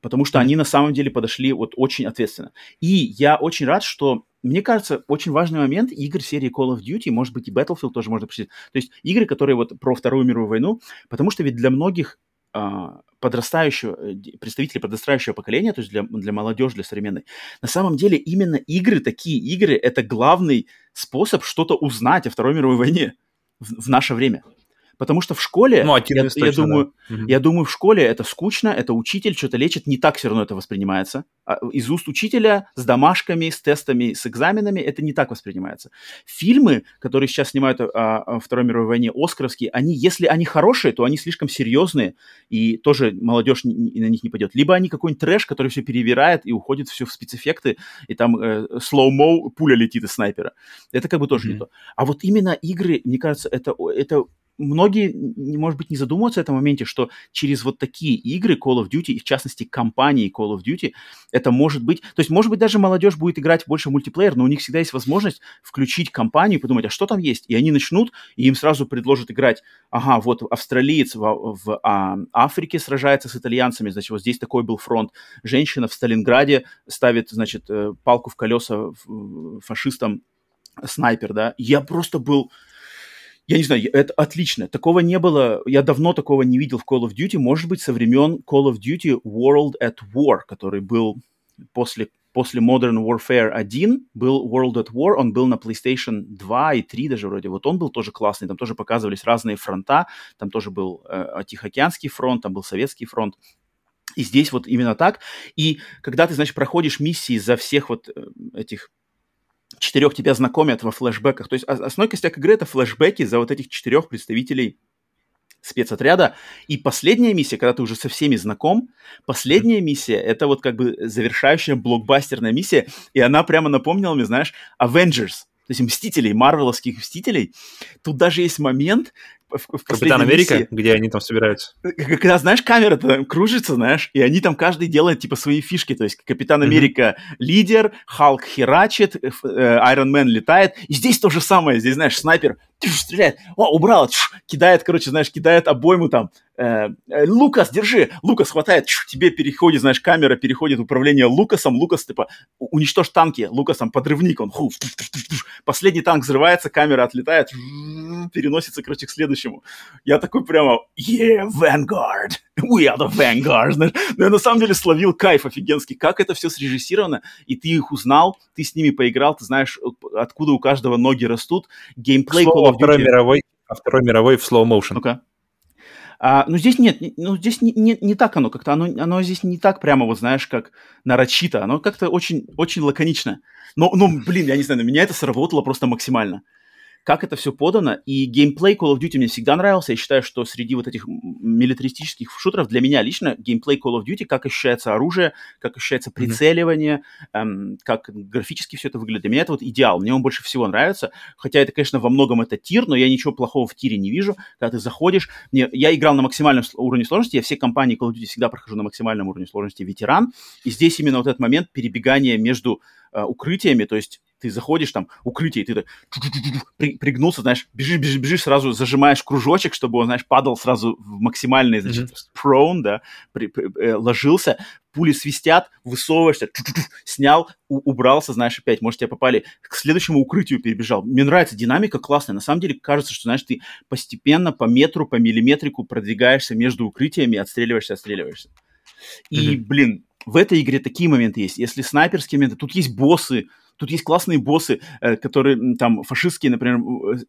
потому что они на самом деле подошли вот очень ответственно. И я очень рад, что мне кажется, очень важный момент игр серии Call of Duty, может быть, и Battlefield тоже можно прочитать. То есть игры, которые вот про Вторую мировую войну, потому что ведь для многих а, подрастающего, э, представителей подрастающего поколения, то есть для, для молодежи, для современной, на самом деле именно игры, такие игры, это главный способ что-то узнать о Второй мировой войне в, в наше время. Потому что в школе, ну, я, я, думаю, да. я думаю, в школе это скучно, это учитель что-то лечит, не так все равно это воспринимается. А из уст учителя с домашками, с тестами, с экзаменами это не так воспринимается. Фильмы, которые сейчас снимают о, о Второй мировой войне, оскаровские, они, если они хорошие, то они слишком серьезные, и тоже молодежь на них не пойдет. Либо они какой-нибудь трэш, который все перевирает и уходит все в спецэффекты, и там э, slow-mo, пуля летит из снайпера. Это как бы тоже mm-hmm. не то. А вот именно игры, мне кажется, это, это многие, может быть, не задумываются в этом моменте, что через вот такие игры Call of Duty, в частности компании Call of Duty, это может быть... То есть, может быть, даже молодежь будет играть больше в мультиплеер, но у них всегда есть возможность включить компанию и подумать, а что там есть? И они начнут, и им сразу предложат играть, ага, вот австралиец в, в а, Африке сражается с итальянцами, значит, вот здесь такой был фронт. Женщина в Сталинграде ставит, значит, э, палку в колеса фашистам снайпер, да. Я просто был я не знаю, это отлично. Такого не было, я давно такого не видел в Call of Duty, может быть, со времен Call of Duty World at War, который был после, после Modern Warfare 1, был World at War, он был на PlayStation 2 и 3 даже вроде, вот он был тоже классный, там тоже показывались разные фронта, там тоже был э, Тихоокеанский фронт, там был Советский фронт, и здесь вот именно так. И когда ты, значит, проходишь миссии за всех вот э, этих четырех тебя знакомят во флешбеках. То есть основной костяк игры — это флешбеки за вот этих четырех представителей спецотряда. И последняя миссия, когда ты уже со всеми знаком, последняя миссия — это вот как бы завершающая блокбастерная миссия, и она прямо напомнила мне, знаешь, Avengers — то есть Мстителей, марвеловских Мстителей, тут даже есть момент, в, в Капитан Америка, миссии, где они там собираются. Когда, знаешь, камера там кружится, знаешь, и они там каждый делает, типа, свои фишки. То есть Капитан Америка mm-hmm. лидер, Халк херачит, Iron Man летает. И здесь то же самое. Здесь, знаешь, снайпер стреляет. О, убрал, кидает, короче, знаешь, кидает обойму там. Э, э, Лукас, держи. Лукас хватает, тебе переходит, знаешь, камера переходит управление Лукасом. Лукас, типа, уничтожь танки. Лукасом подрывник, он ху, Последний танк взрывается, камера отлетает, переносится, короче, к следующему следующему. Я такой прямо, yeah, Vanguard, we are the Vanguard. Знаешь? Но я на самом деле словил кайф офигенский, как это все срежиссировано, и ты их узнал, ты с ними поиграл, ты знаешь, откуда у каждого ноги растут. Геймплей Call of Duty. Второй мировой, а Второй мировой в slow motion. Ну-ка. А, ну, здесь нет, ну, здесь не, не, не так оно как-то, оно, оно здесь не так прямо, вот знаешь, как нарочито, оно как-то очень, очень лаконично. Но, ну, блин, я не знаю, на меня это сработало просто максимально как это все подано, и геймплей Call of Duty мне всегда нравился, я считаю, что среди вот этих милитаристических шутеров для меня лично геймплей Call of Duty, как ощущается оружие, как ощущается прицеливание, mm-hmm. эм, как графически все это выглядит, для меня это вот идеал, мне он больше всего нравится, хотя это, конечно, во многом это тир, но я ничего плохого в тире не вижу, когда ты заходишь, мне, я играл на максимальном уровне сложности, я все компании Call of Duty всегда прохожу на максимальном уровне сложности. Ветеран, и здесь именно вот этот момент перебегания между э, укрытиями, то есть ты заходишь там, укрытие, и ты так пригнулся, знаешь, бежишь, бежишь, бежишь, сразу зажимаешь кружочек, чтобы он, знаешь, падал сразу в максимальный, значит, mm-hmm. prone, да, при, при, э, ложился, пули свистят, высовываешься, снял, у, убрался, знаешь, опять, может, тебя попали, к следующему укрытию перебежал. Мне нравится динамика классная. На самом деле, кажется, что, знаешь, ты постепенно по метру, по миллиметрику продвигаешься между укрытиями, отстреливаешься, отстреливаешься. И, mm-hmm. блин, в этой игре такие моменты есть. Если снайперские моменты, тут есть боссы, Тут есть классные боссы, э, которые там фашистские, например,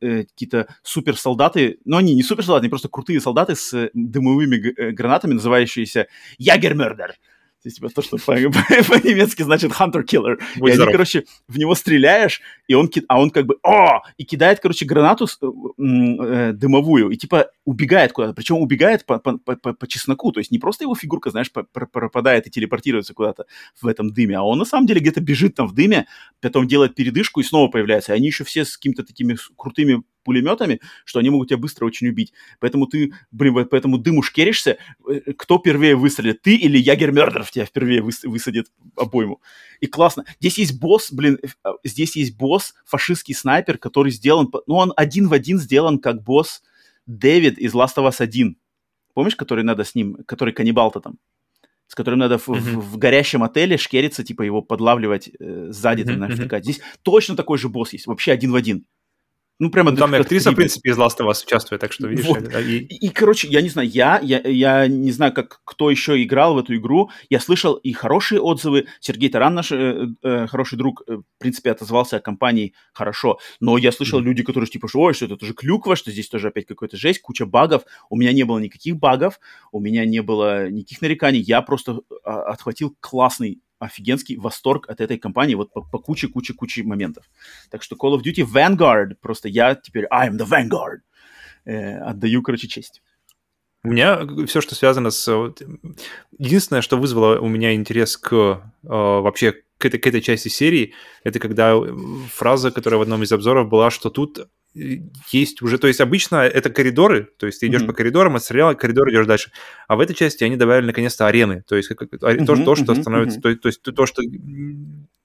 э, какие-то суперсолдаты, но они не суперсолдаты, они просто крутые солдаты с э, дымовыми э, гранатами, называющиеся Ягермердер. То есть, типа, то, что по- по-немецки значит hunter killer. Будь и здоров. они, короче, в него стреляешь, и он, а он как бы, о, и кидает, короче, гранату э, э, дымовую, и типа убегает куда-то. Причем убегает по, по, по, по чесноку. То есть не просто его фигурка, знаешь, пропадает и телепортируется куда-то в этом дыме, а он на самом деле где-то бежит там в дыме, потом делает передышку и снова появляется. И они еще все с какими-то такими крутыми пулеметами, что они могут тебя быстро очень убить. Поэтому ты, блин, по этому дыму шкеришься. Э, кто первее выстрелит, ты или Ягер-Мердер в тебя впервые выс- высадит обойму. И классно. Здесь есть босс, блин, а, здесь есть босс, фашистский снайпер, который сделан, ну, он один в один сделан как босс Дэвид из Last of Us 1. Помнишь, который надо с ним, который каннибал-то там? с которым надо в, mm-hmm. в, в горящем отеле шкериться, типа его подлавливать э, сзади, mm-hmm. там, знаешь, Здесь точно такой же босс есть, вообще один в один. Ну, прямо... Ну, там и актриса, в принципе, из Last of Us участвует, так что, видишь... Вот. И... И, и, короче, я не знаю, я, я, я не знаю, как кто еще играл в эту игру, я слышал и хорошие отзывы, Сергей Таран, наш э, э, хороший друг, э, в принципе, отозвался о компании хорошо, но я слышал mm-hmm. люди, которые типа, что, ой, что это тоже клюква, что здесь тоже опять какой-то жесть, куча багов, у меня не было никаких багов, у меня не было никаких нареканий, я просто а, отхватил классный офигенский восторг от этой компании вот по, по куче-куче-куче моментов. Так что Call of Duty Vanguard, просто я теперь I am the Vanguard. Э, отдаю, короче, честь. У меня все, что связано с... Единственное, что вызвало у меня интерес к э, вообще к этой, к этой части серии, это когда фраза, которая в одном из обзоров была, что тут есть уже, то есть обычно это коридоры, то есть ты идешь mm-hmm. по коридорам, отстрелял, коридор идешь дальше. А в этой части они добавили наконец-то арены, то есть как, mm-hmm, то, то, что mm-hmm, становится, mm-hmm. То, то есть то, что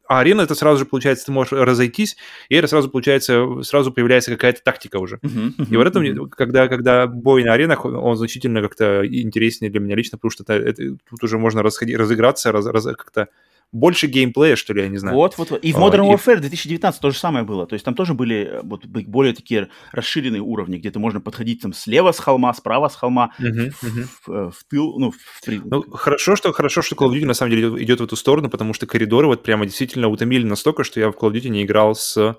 а арена это сразу же получается, ты можешь разойтись, и это сразу получается, сразу появляется какая-то тактика уже. Uh-huh, uh-huh, и вот этом, uh-huh. когда, когда бой на аренах, он, он значительно как-то интереснее для меня лично, потому что это, это, тут уже можно расходи, разыграться, раз, раз, как-то больше геймплея, что ли, я не знаю. Вот, вот, вот. И в Modern Warfare 2019 то же самое было. То есть там тоже были э, вот, более такие расширенные уровни, где ты можно подходить там слева с холма, справа с холма, uh-huh, в, uh-huh. В, в, тыл, ну, в, ну, хорошо, что, хорошо, что Call of Duty на самом деле идет в эту сторону, потому что коридоры вот прямо действительно утомили настолько, что я в Call of Duty не играл с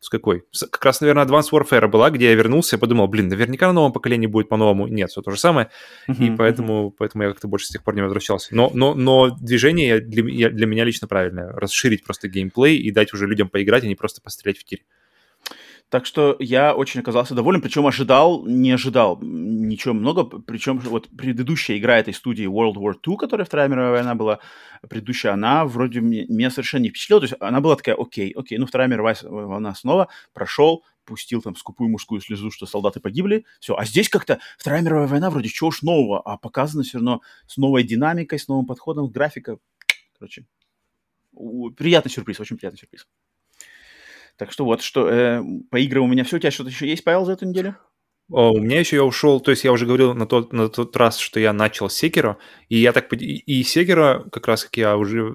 с какой? С, как раз, наверное, Advanced Warfare была, где я вернулся и подумал, блин, наверняка на новом поколении будет по-новому. Нет, все то же самое. Uh-huh, и поэтому, uh-huh. поэтому я как-то больше с тех пор не возвращался. Но, но, но движение для, для меня лично правильное. Расширить просто геймплей и дать уже людям поиграть, а не просто пострелять в тире. Так что я очень оказался доволен, причем ожидал, не ожидал ничего много, причем вот предыдущая игра этой студии World War II, которая Вторая мировая война была, предыдущая, она вроде меня совершенно не впечатлила, то есть она была такая, окей, окей, ну Вторая мировая война снова, прошел, пустил там скупую мужскую слезу, что солдаты погибли, все. А здесь как-то Вторая мировая война вроде чего уж нового, а показано все равно с новой динамикой, с новым подходом, графика. Короче, приятный сюрприз, очень приятный сюрприз. Так что вот, что э, по играм у меня все. У тебя что-то еще есть, Павел, за эту неделю? О, у меня еще я ушел, то есть я уже говорил на тот, на тот раз, что я начал Секера, и я так и, Секера, как раз как я уже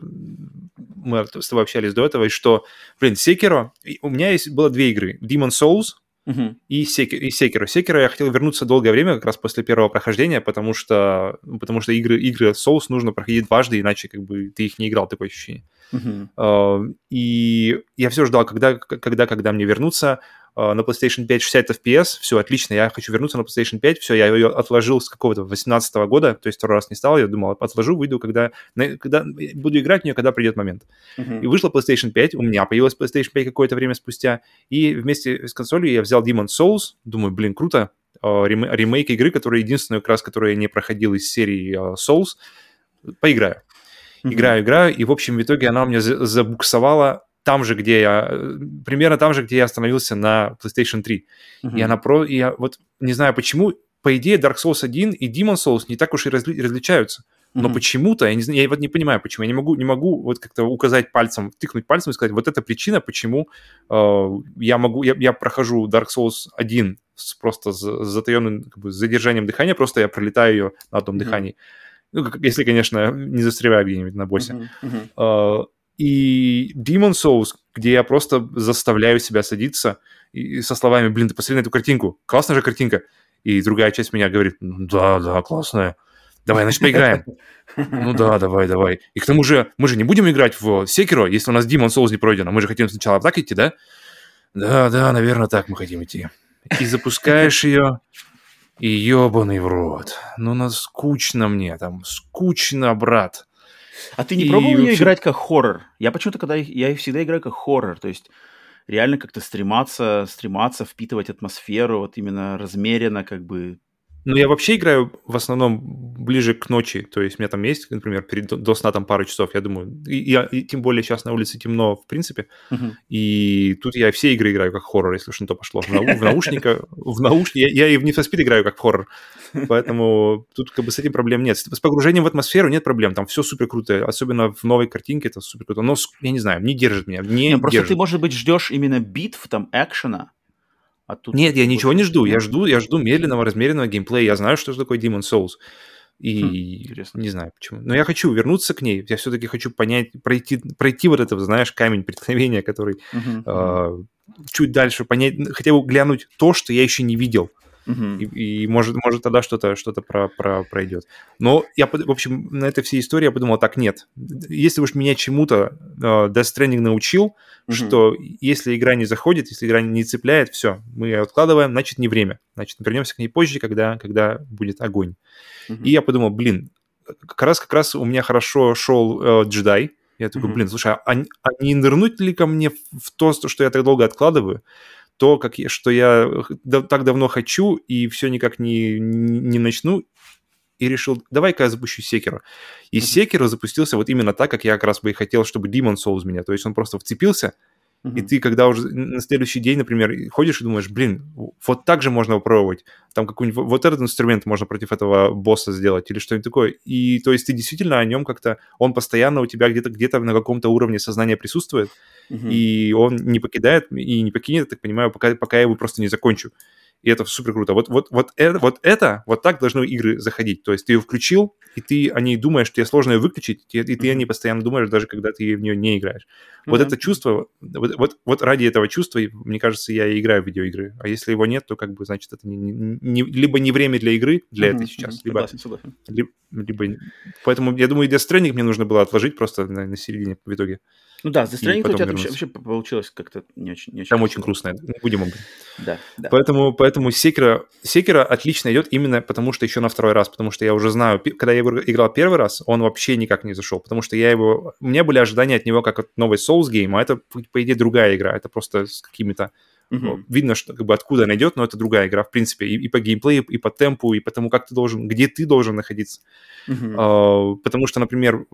мы с тобой общались до этого, и что, блин, Секера, у меня есть было две игры, Demon Souls И, Секи- и Секиро. Секиро я хотел вернуться долгое время, как раз после первого прохождения, потому что, потому что игры, игры Souls нужно проходить дважды, иначе как бы ты их не играл, такое ощущение. Мгм. А, И я все ждал, когда, когда, когда мне вернуться. А, На PlayStation 5 60 FPS, все отлично, я хочу вернуться на PlayStation 5, все, я ее отложил с какого-то 18 года, то есть второй раз не стал, я думал, отложу, выйду, когда, когда буду играть в нее, когда придет момент. Мгм. И вышла PlayStation 5, у меня появилась PlayStation 5 какое-то время спустя, и вместе с консолью я взял Demon's Souls, думаю, блин, круто, а, рем- ремейк игры, которая единственную как раз, которую я не проходил из серии а, Souls, поиграю. Играю, играю, и в общем в итоге она у меня за- забуксовала там же, где я, э, примерно там же, где я остановился на PlayStation 3. Мгм. И она про, и я вот не знаю почему, по идее Dark Souls 1 и Demon Souls не так уж и разли- различаются. Но Мгм. почему-то, я не я вот не понимаю, почему. Я не могу, не могу вот как-то указать пальцем, тыкнуть пальцем и сказать, вот это причина, почему э, я могу, я, я прохожу Dark Souls 1 с просто с затаенным как бы, с задержанием дыхания, просто я пролетаю ее на одном Мгм. дыхании. Ну, как- если, конечно, не застреваю где-нибудь на боссе. Мгм. Э, и Demon Souls, где я просто заставляю себя садиться и, со словами, блин, ты посмотри на эту картинку, классная же картинка. И другая часть меня говорит, «Ну да, да, классная. Давай, значит, поиграем. Ну да, давай, давай. И к тому же, мы же не будем играть в Секиро, если у нас Demon Souls не пройдено. Мы же хотим сначала так идти, да? Да, да, наверное, так мы хотим идти. И запускаешь ее, и ебаный в рот. Ну, на скучно мне там, скучно, брат. А ты не И пробовал вообще- играть как хоррор? Я почему-то, когда их- я их всегда играю как хоррор, то есть реально как-то стрематься, стрематься впитывать атмосферу, вот именно размеренно, как бы. Ну, я вообще играю в основном ближе к ночи. То есть у меня там есть, например, перед, до сна там пару часов, я думаю. И, я, и тем более сейчас на улице темно, в принципе. Мгм. И тут я все игры играю как хоррор, если уж на то пошло. В, нау- в наушниках, в наушниках. Я, я и в Need for Speed играю как хоррор. Поэтому тут как бы с этим проблем нет. С, с погружением в атмосферу нет проблем. Там все супер круто. Особенно в новой картинке это супер круто. Но, я не знаю, не держит меня. Не, Не, просто держит. ты, может быть, ждешь именно битв, там, экшена, а тут... Нет, я ничего не жду. Я жду, я жду медленного, размеренного геймплея. Я знаю, что такое Demon Souls. И Хм, интересно. не знаю почему. Но я хочу вернуться к ней. Я все-таки хочу понять, пройти, пройти вот это, знаешь, камень преткновения, который Мгм. э, чуть дальше понять, хотя бы глянуть то, что я еще не видел. И, и может, может тогда что-то что про, про, пройдет. Но я, в общем, на этой всей истории я подумал, так, нет. Если уж меня чему-то э, Death Stranding научил, Мгм. что если игра не заходит, если игра не цепляет, все, мы ее откладываем, значит, не время. Значит, вернемся к ней позже, когда, когда будет огонь. Мгм. И я подумал, блин, как раз, как раз у меня хорошо шел э, джедай. Я такой, Мгм. блин, слушай, а, а не нырнуть ли ко мне в то, что я так долго откладываю? То, как я, что я так давно хочу и все никак не, не, начну, и решил, давай-ка я запущу Секера. И Мгм. Секера запустился вот именно так, как я как раз бы и хотел, чтобы Demon Souls меня. То есть он просто вцепился, и ты, когда уже на следующий день, например, ходишь и думаешь, блин, вот так же можно попробовать. Там какой-нибудь вот этот инструмент можно против этого босса сделать или что-нибудь такое. И то есть ты действительно о нем как-то, он постоянно у тебя где-то где на каком-то уровне сознания присутствует, Мгм. и он не покидает, и не покинет, я так понимаю, пока, пока я его просто не закончу. И это супер круто. Вот, вот, вот, это, вот это, вот так должны игры заходить. То есть ты ее включил, и ты о ней думаешь, тебе сложно ее выключить, и, и ты о ней постоянно думаешь, даже когда ты в нее не играешь. Вот Мгм. это чувство, вот, вот, вот ради этого чувства, мне кажется, я и играю в видеоигры. А если его нет, то как бы, значит, это не, не- либо не время для игры, для Мгм. этой сейчас, Мгм. либо, Согласен, согласен. либо, либо- Поэтому, я думаю, Death Stranding мне нужно было отложить просто на, на середине в итоге. Ну да, за страницу у тебя вообще, вообще получилось как-то не очень, не очень Там очень грустно. Не будем об этом. Да, да. Поэтому, поэтому Секера, Секера отлично идет именно потому, что еще на второй раз, потому что я уже знаю, когда я его играл первый раз, он вообще никак не зашел, потому что я его, у меня были ожидания от него как от новой Souls Game, а это, по идее, другая игра, это просто с какими-то, Мгм. видно, что как бы откуда она идет, но это другая игра, в принципе, и, и по геймплею, и по темпу, и по тому, как ты должен, где ты должен находиться. Мгм. А, потому что, например,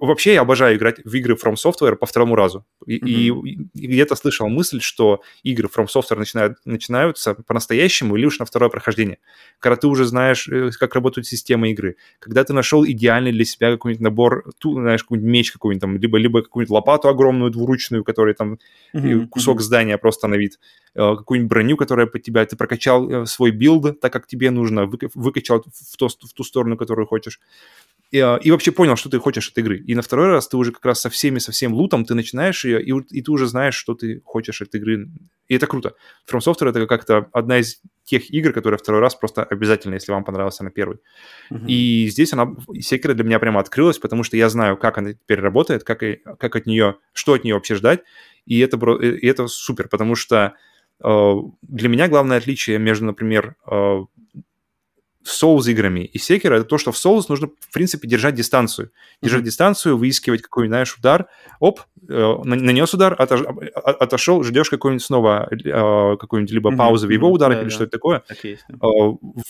вообще я обожаю играть в игры From Software по второму разу. И, и- и где-то слышал мысль, что игры From Software начинают, начинаются по-настоящему или уж на второе прохождение. Когда ты уже знаешь, э, как работают системы игры. Когда ты нашел идеальный для себя какой-нибудь набор, ту, знаешь, какой-нибудь меч какой-нибудь там, либо, либо какую-нибудь лопату огромную двуручную, которая там Мгм. кусок здания просто на вид, э, какую-нибудь броню, которая под тебя, ты прокачал э, свой build так, как тебе нужно, выка- выкачал в, то- в ту сторону, которую хочешь. И, а, и вообще понял, что ты хочешь от игры. И на второй раз ты уже как раз со всеми, со всем лутом, ты начинаешь ее, и, и ты уже знаешь, что ты хочешь от игры. И это круто. From Software это как-то одна из тех игр, которые второй раз просто обязательно, если вам понравился на первый. Uh-huh. И здесь она, Sekiro для меня прямо открылась, потому что я знаю, как она теперь работает, как, и, как от нее, что от нее вообще ждать, и это, и это супер, потому что э, для меня главное отличие между, например, э, Souls играми и Sekiro это то, что в Souls нужно, в принципе, держать дистанцию. Держать mm-hmm. дистанцию, выискивать какой-нибудь, знаешь, удар, оп, э, нанес удар, отош, отошел, ждешь какой-нибудь снова э, какой-нибудь либо mm-hmm. паузы в его ударах да, или да. что-то такое. Так есть, да. э,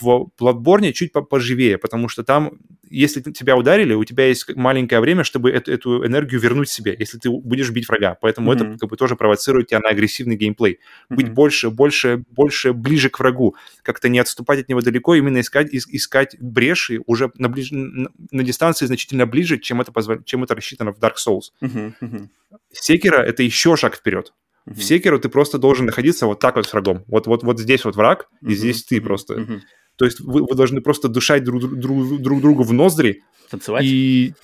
в Bloodborne чуть поживее, потому что там, если тебя ударили, у тебя есть маленькое время, чтобы эту, эту энергию вернуть себе, если ты будешь бить врага. Поэтому mm-hmm. это как бы тоже провоцирует тебя на агрессивный геймплей. Mm-hmm. Быть больше, больше, больше ближе к врагу, как-то не отступать от него далеко, именно искать искать, искать бреши уже на, ближ... на, дистанции значительно ближе, чем это, позв... чем это рассчитано в Dark Souls. Uh-huh, uh-huh. Секера — это еще шаг вперед. Uh-huh. В Секеру ты просто должен находиться вот так вот с врагом. Вот, вот, вот здесь вот враг, uh-huh. и здесь ты просто. Uh-huh. То есть вы, вы должны просто дышать друг, друг, друг другу в ноздри. Танцевать. И,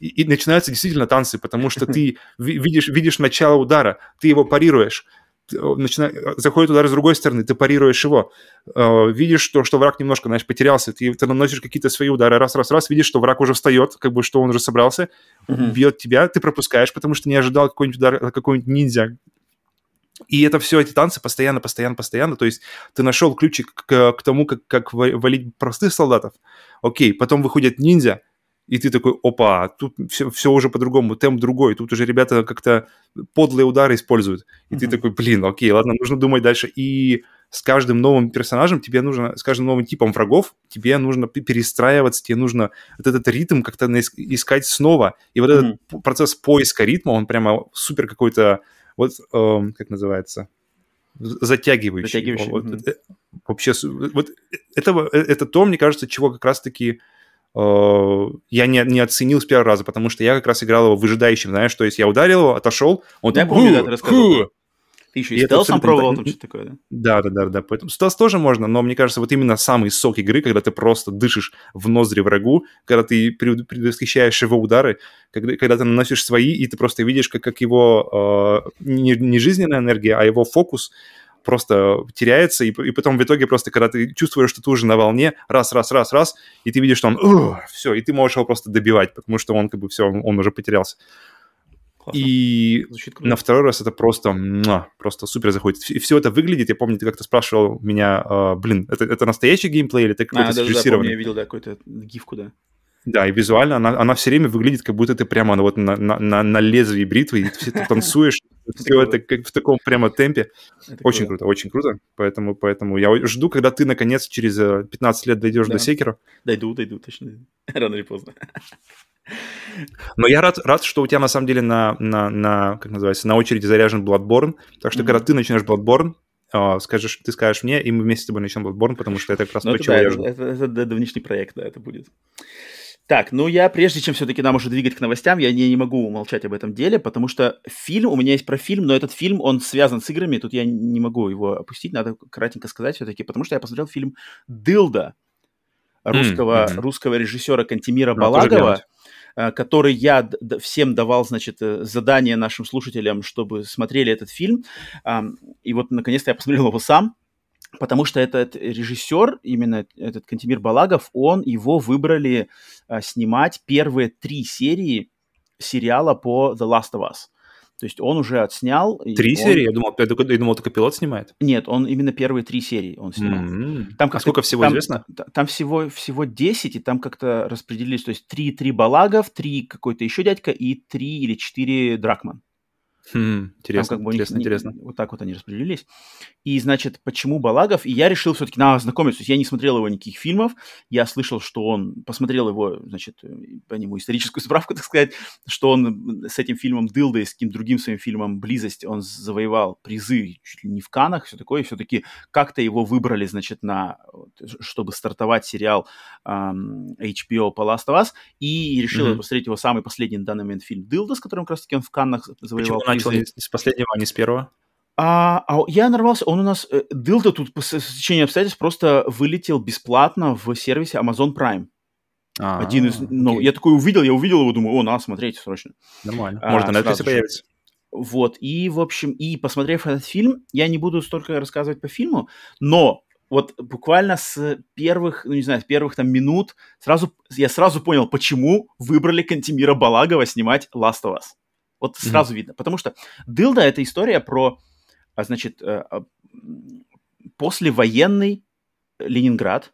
и, и начинаются действительно танцы, потому что ты видишь, видишь начало удара, ты его парируешь, начинает, заходит удар с другой стороны, ты парируешь его, э, видишь, что, что враг немножко, знаешь, потерялся, ты, ты наносишь какие-то свои удары, раз-раз-раз, видишь, что враг уже встает, как бы, что он уже собрался, mm-hmm. бьет тебя, ты пропускаешь, потому что не ожидал какой-нибудь удар, какой-нибудь ниндзя, и это все, эти танцы постоянно, постоянно, постоянно. То есть ты нашел ключик к, к тому, как, как валить простых солдатов. Окей, потом выходит ниндзя, и ты такой, опа, тут все, все уже по-другому, темп другой, тут уже ребята как-то подлые удары используют. И mm-hmm. ты такой, блин, окей, ладно, нужно думать дальше. И с каждым новым персонажем тебе нужно, с каждым новым типом врагов тебе нужно перестраиваться, тебе нужно вот этот ритм как-то искать снова. И вот mm-hmm. этот процесс поиска ритма, он прямо супер какой-то, вот, эм, как называется, затягивающий. затягивающий. Вот, mm-hmm. Вообще, вот это, это то, мне кажется, чего как раз-таки Э, я не, не оценил с первого раза, потому что я как раз играл его выжидающим, знаешь, то есть я ударил его, отошел, он я помню, да, ты рассказывал. Ты еще и, и стелсом пробовал там что-то такое, да? Да, да, да, да. Поэтому стелс тоже можно, но мне кажется, вот именно самый сок игры, когда ты просто дышишь в ноздри врагу, когда ты предвосхищаешь его удары, когда, когда ты наносишь свои, и ты просто видишь, как, как его э, не, не жизненная энергия, а его фокус просто теряется, и, и потом в итоге просто, когда ты чувствуешь, что ты уже на волне, раз, раз, раз, раз, и ты видишь, что он, все, и ты можешь его просто добивать, потому что он как бы все, он, уже потерялся. Классно. И на второй раз это просто, просто супер заходит. И все это выглядит, я помню, ты как-то спрашивал меня, э, блин, это, это настоящий геймплей или это какой-то а, срежиссированный? Да, помню, я видел, да, какую-то гифку, да. Да, и визуально она, она все время выглядит, как будто ты прямо ну, вот на, на, на, лезвии бритвы, и ты, ты танцуешь, все это как в таком прямо темпе. Очень круто, очень круто. Поэтому, поэтому я жду, когда ты, наконец, через 15 э, лет дойдешь до Секера. Дойду, дойду, точно. Рано или поздно. Но я рад, рад, что у тебя на самом деле на, на, на, как называется, на очереди заряжен Bloodborne. Так что, mm-hmm. когда ты начнешь Bloodborne, Uh, скажешь, ты скажешь мне, и мы вместе с тобой начнем Bloodborne, потому что это как раз ну, то, чего я жду. Это, это, это давнишний проект, да, это будет. Так, ну я, прежде чем все-таки нам уже двигать к новостям, я не, не могу умолчать об этом деле, потому что фильм, у меня есть про фильм, но этот фильм, он связан с играми, тут я не могу его опустить, надо кратенько сказать все-таки, потому что я посмотрел фильм «Дылда» русского, mm-hmm. русского режиссера Кантемира ну, Балагова, э, который я всем давал, значит, э, задание нашим слушателям, чтобы смотрели этот фильм. И вот, наконец-то, я посмотрел его сам, потому что этот режиссер, именно этот Кантемир Балагов, он, его выбрали а, снимать первые три серии сериала по The Last of Us. То есть он уже отснял. Три он... серии? Я думал, я, я думал, только пилот снимает. Нет, он именно первые три серии он снимал. Mm-hmm. Там а сколько всего там, известно? Там всего, всего 10, и там как-то распределились. То есть три, три Балагов, три какой-то еще дядька и три или четыре Дракман. Хм, интересно, как бы интересно, них, интересно. Вот так вот они распределились. И, значит, почему Балагов? И я решил все-таки на знакомиться. То есть я не смотрел его никаких фильмов. Я слышал, что он... Посмотрел его, значит, по нему историческую справку, так сказать, что он с этим фильмом «Дылда» и с каким-то другим своим фильмом «Близость» он завоевал призы чуть ли не в Канах, все такое. И все-таки как-то его выбрали, значит, на... чтобы стартовать сериал um, HBO по Last of Us. И решил mm-hmm. посмотреть его самый последний на данный момент фильм «Дылда», с которым как раз-таки он в Каннах завоевал начал не с последнего, а не с первого? А, а я нарвался, он у нас, э, Дылда тут по течение обстоятельств просто вылетел бесплатно в сервисе Amazon Prime. А, Один из... Ну, я такой увидел, я увидел его, думаю, о, надо смотреть срочно. Нормально. А, Можно на Netflix появится. Вот, и, в общем, и посмотрев этот фильм, я не буду столько рассказывать по фильму, но вот буквально с первых, ну не знаю, с первых там минут сразу, я сразу понял, почему выбрали Кантимира Балагова снимать Last of Us. Вот сразу mm-hmm. видно, потому что Дылда — это история про, а, значит, э, а, послевоенный Ленинград,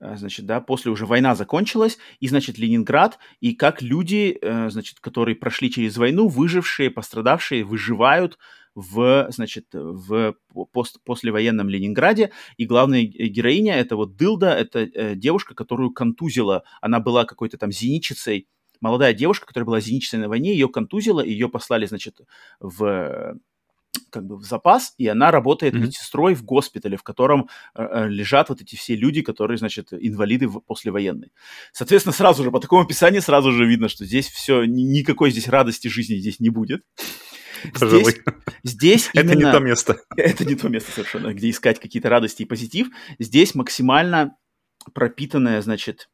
э, значит, да, после уже война закончилась, и, значит, Ленинград, и как люди, э, значит, которые прошли через войну, выжившие, пострадавшие, выживают в, значит, в пост, послевоенном Ленинграде, и главная героиня это вот Дылда, это э, девушка, которую контузила, она была какой-то там зенитчицей, молодая девушка, которая была зенитчицей на войне, ее контузила, ее послали, значит, в как бы в запас, и она работает mm-hmm. медсестрой в госпитале, в котором э, э, лежат вот эти все люди, которые, значит, инвалиды в, послевоенные. Соответственно, сразу же, по такому описанию сразу же видно, что здесь все, никакой здесь радости жизни здесь не будет. Здесь, здесь именно... Это не то место. Это не то место совершенно, где искать какие-то радости и позитив. Здесь максимально пропитанная, значит,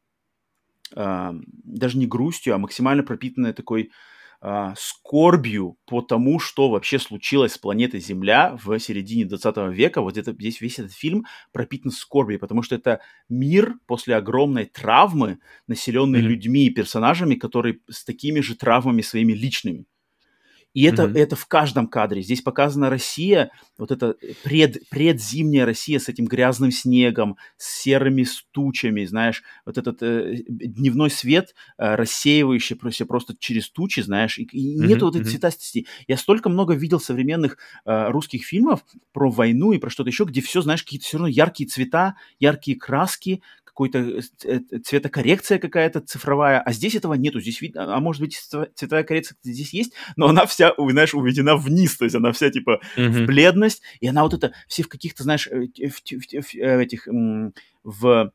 даже не грустью, а максимально пропитанная такой э, скорбью по тому, что вообще случилось с планетой Земля в середине 20 века. Вот это, здесь весь этот фильм пропитан скорбью, потому что это мир после огромной травмы, населенный mm-hmm. людьми и персонажами, которые с такими же травмами своими личными. И это, mm-hmm. это в каждом кадре. Здесь показана Россия, вот эта пред, предзимняя Россия с этим грязным снегом, с серыми стучами, знаешь, вот этот э, дневной свет, э, рассеивающий просто, просто через тучи, знаешь, и, и mm-hmm. нету вот этой mm-hmm. цветастости. Я столько много видел современных э, русских фильмов про войну и про что-то еще, где все, знаешь, какие-то все равно яркие цвета, яркие краски, какой-то э, э, цветокоррекция какая-то цифровая, а здесь этого нету, здесь видно, а может быть цветовая коррекция здесь есть, но она вся, знаешь, уведена вниз, то есть она вся типа mm-hmm. в бледность, и она вот это, все в каких-то, знаешь, э, в, в, в, этих, в,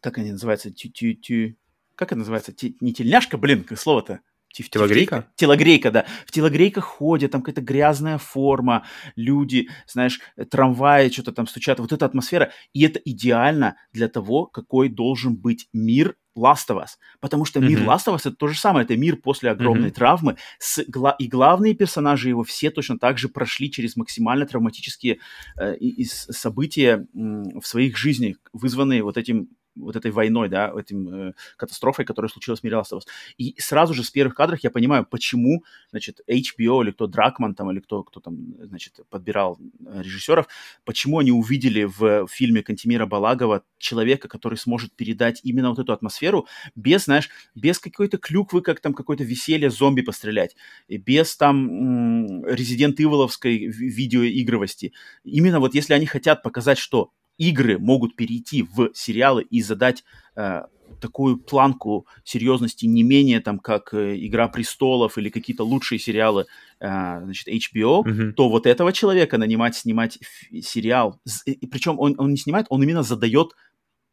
как они называются, тю, тю, тю, как это называется, не тельняшка, блин, слово-то, в телогрейка? Телогрейка, да. В телогрейках ходят, там какая-то грязная форма, люди, знаешь, трамваи что-то там стучат. Вот эта атмосфера. И это идеально для того, какой должен быть мир Last of Us. Потому что мир mm-hmm. Last of Us это то же самое. Это мир после огромной mm-hmm. травмы. С, гла- и главные персонажи его все точно так же прошли через максимально травматические э, и, и события э, в своих жизнях, вызванные вот этим вот этой войной, да, этим э, катастрофой, которая случилась в мире Last of Us. И сразу же с первых кадров я понимаю, почему, значит, HBO или кто Дракман там, или кто, кто там, значит, подбирал э, режиссеров, почему они увидели в фильме Кантимира Балагова человека, который сможет передать именно вот эту атмосферу без, знаешь, без какой-то клюквы, как там какое-то веселье зомби пострелять, без там Резидент Иволовской видеоигровости. Именно вот если они хотят показать, что игры могут перейти в сериалы и задать э, такую планку серьезности не менее там как э, Игра престолов или какие-то лучшие сериалы э, значит HBO, mm-hmm. то вот этого человека нанимать снимать сериал, и, причем он он не снимает, он именно задает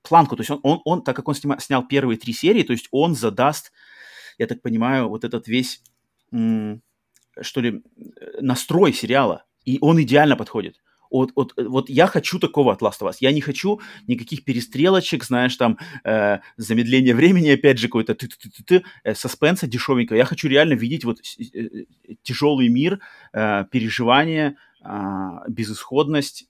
планку, то есть он он, он так как он снима, снял первые три серии, то есть он задаст, я так понимаю, вот этот весь м- что ли настрой сериала, и он идеально подходит вот, вот, вот я хочу такого от Last of Us. Я не хочу никаких перестрелочек, знаешь, там, э, замедление времени, опять же, какой-то ты-ты-ты-ты, э, саспенса дешевенького. Я хочу реально видеть вот э, э, тяжелый мир, э, переживания, э, безысходность,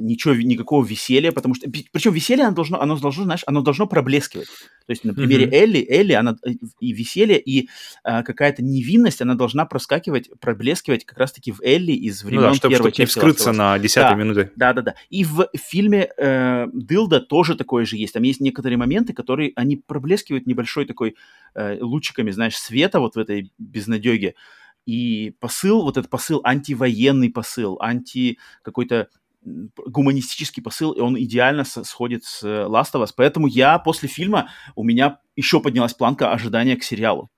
ничего, никакого веселья, потому что, причем веселье, оно должно, оно должно, знаешь, оно должно проблескивать. То есть на примере mm-hmm. Элли, Элли, она э, и веселье, и а, какая-то невинность, она должна проскакивать, проблескивать как раз-таки в Элли из времен ну да, чтобы, первой чтобы не вскрыться на десятой да, минуты. Да-да-да. И в фильме э, Дылда тоже такое же есть. Там есть некоторые моменты, которые, они проблескивают небольшой такой э, лучиками, знаешь, света вот в этой безнадеге. И посыл, вот этот посыл, антивоенный посыл, анти какой-то гуманистический посыл, и он идеально сходит с Last of Us. Поэтому я после фильма, у меня еще поднялась планка ожидания к сериалу.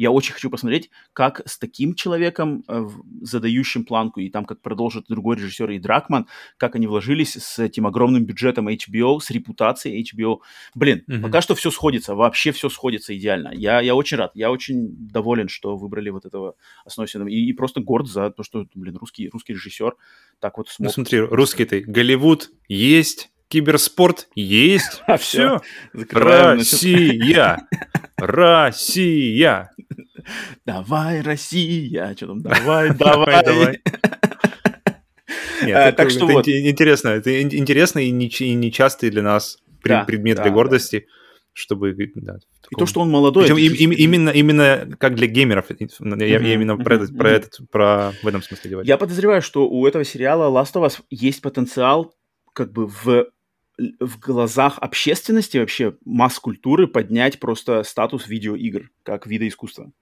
Я очень хочу посмотреть, как с таким человеком, э, задающим планку, и там как продолжит другой режиссер и Дракман, как они вложились с этим огромным бюджетом HBO, с репутацией HBO. Блин, mm-hmm. пока что все сходится, вообще все сходится идеально. Я, я очень рад, я очень доволен, что выбрали вот этого основного и, и просто горд за то, что, блин, русский, русский режиссер так вот смог. Ну смотри, русский ты, Голливуд есть, Киберспорт есть. А Все. Закрываем. Россия. Россия. Давай, Россия! Что там? Давай, давай, давай. Нет, это, так что вот. ин- интересно. Это ин- интересно и неч- и нечастый для нас предмет для гордости, чтобы... да, И то, что он молодой. Причем это им- же им- именно, именно как для геймеров. Я, именно про, этот, про этот, про в этом смысле говорю. Я подозреваю, что у этого сериала Last of Us есть потенциал как бы в, в глазах общественности вообще масс-культуры поднять просто статус видеоигр как вида искусства.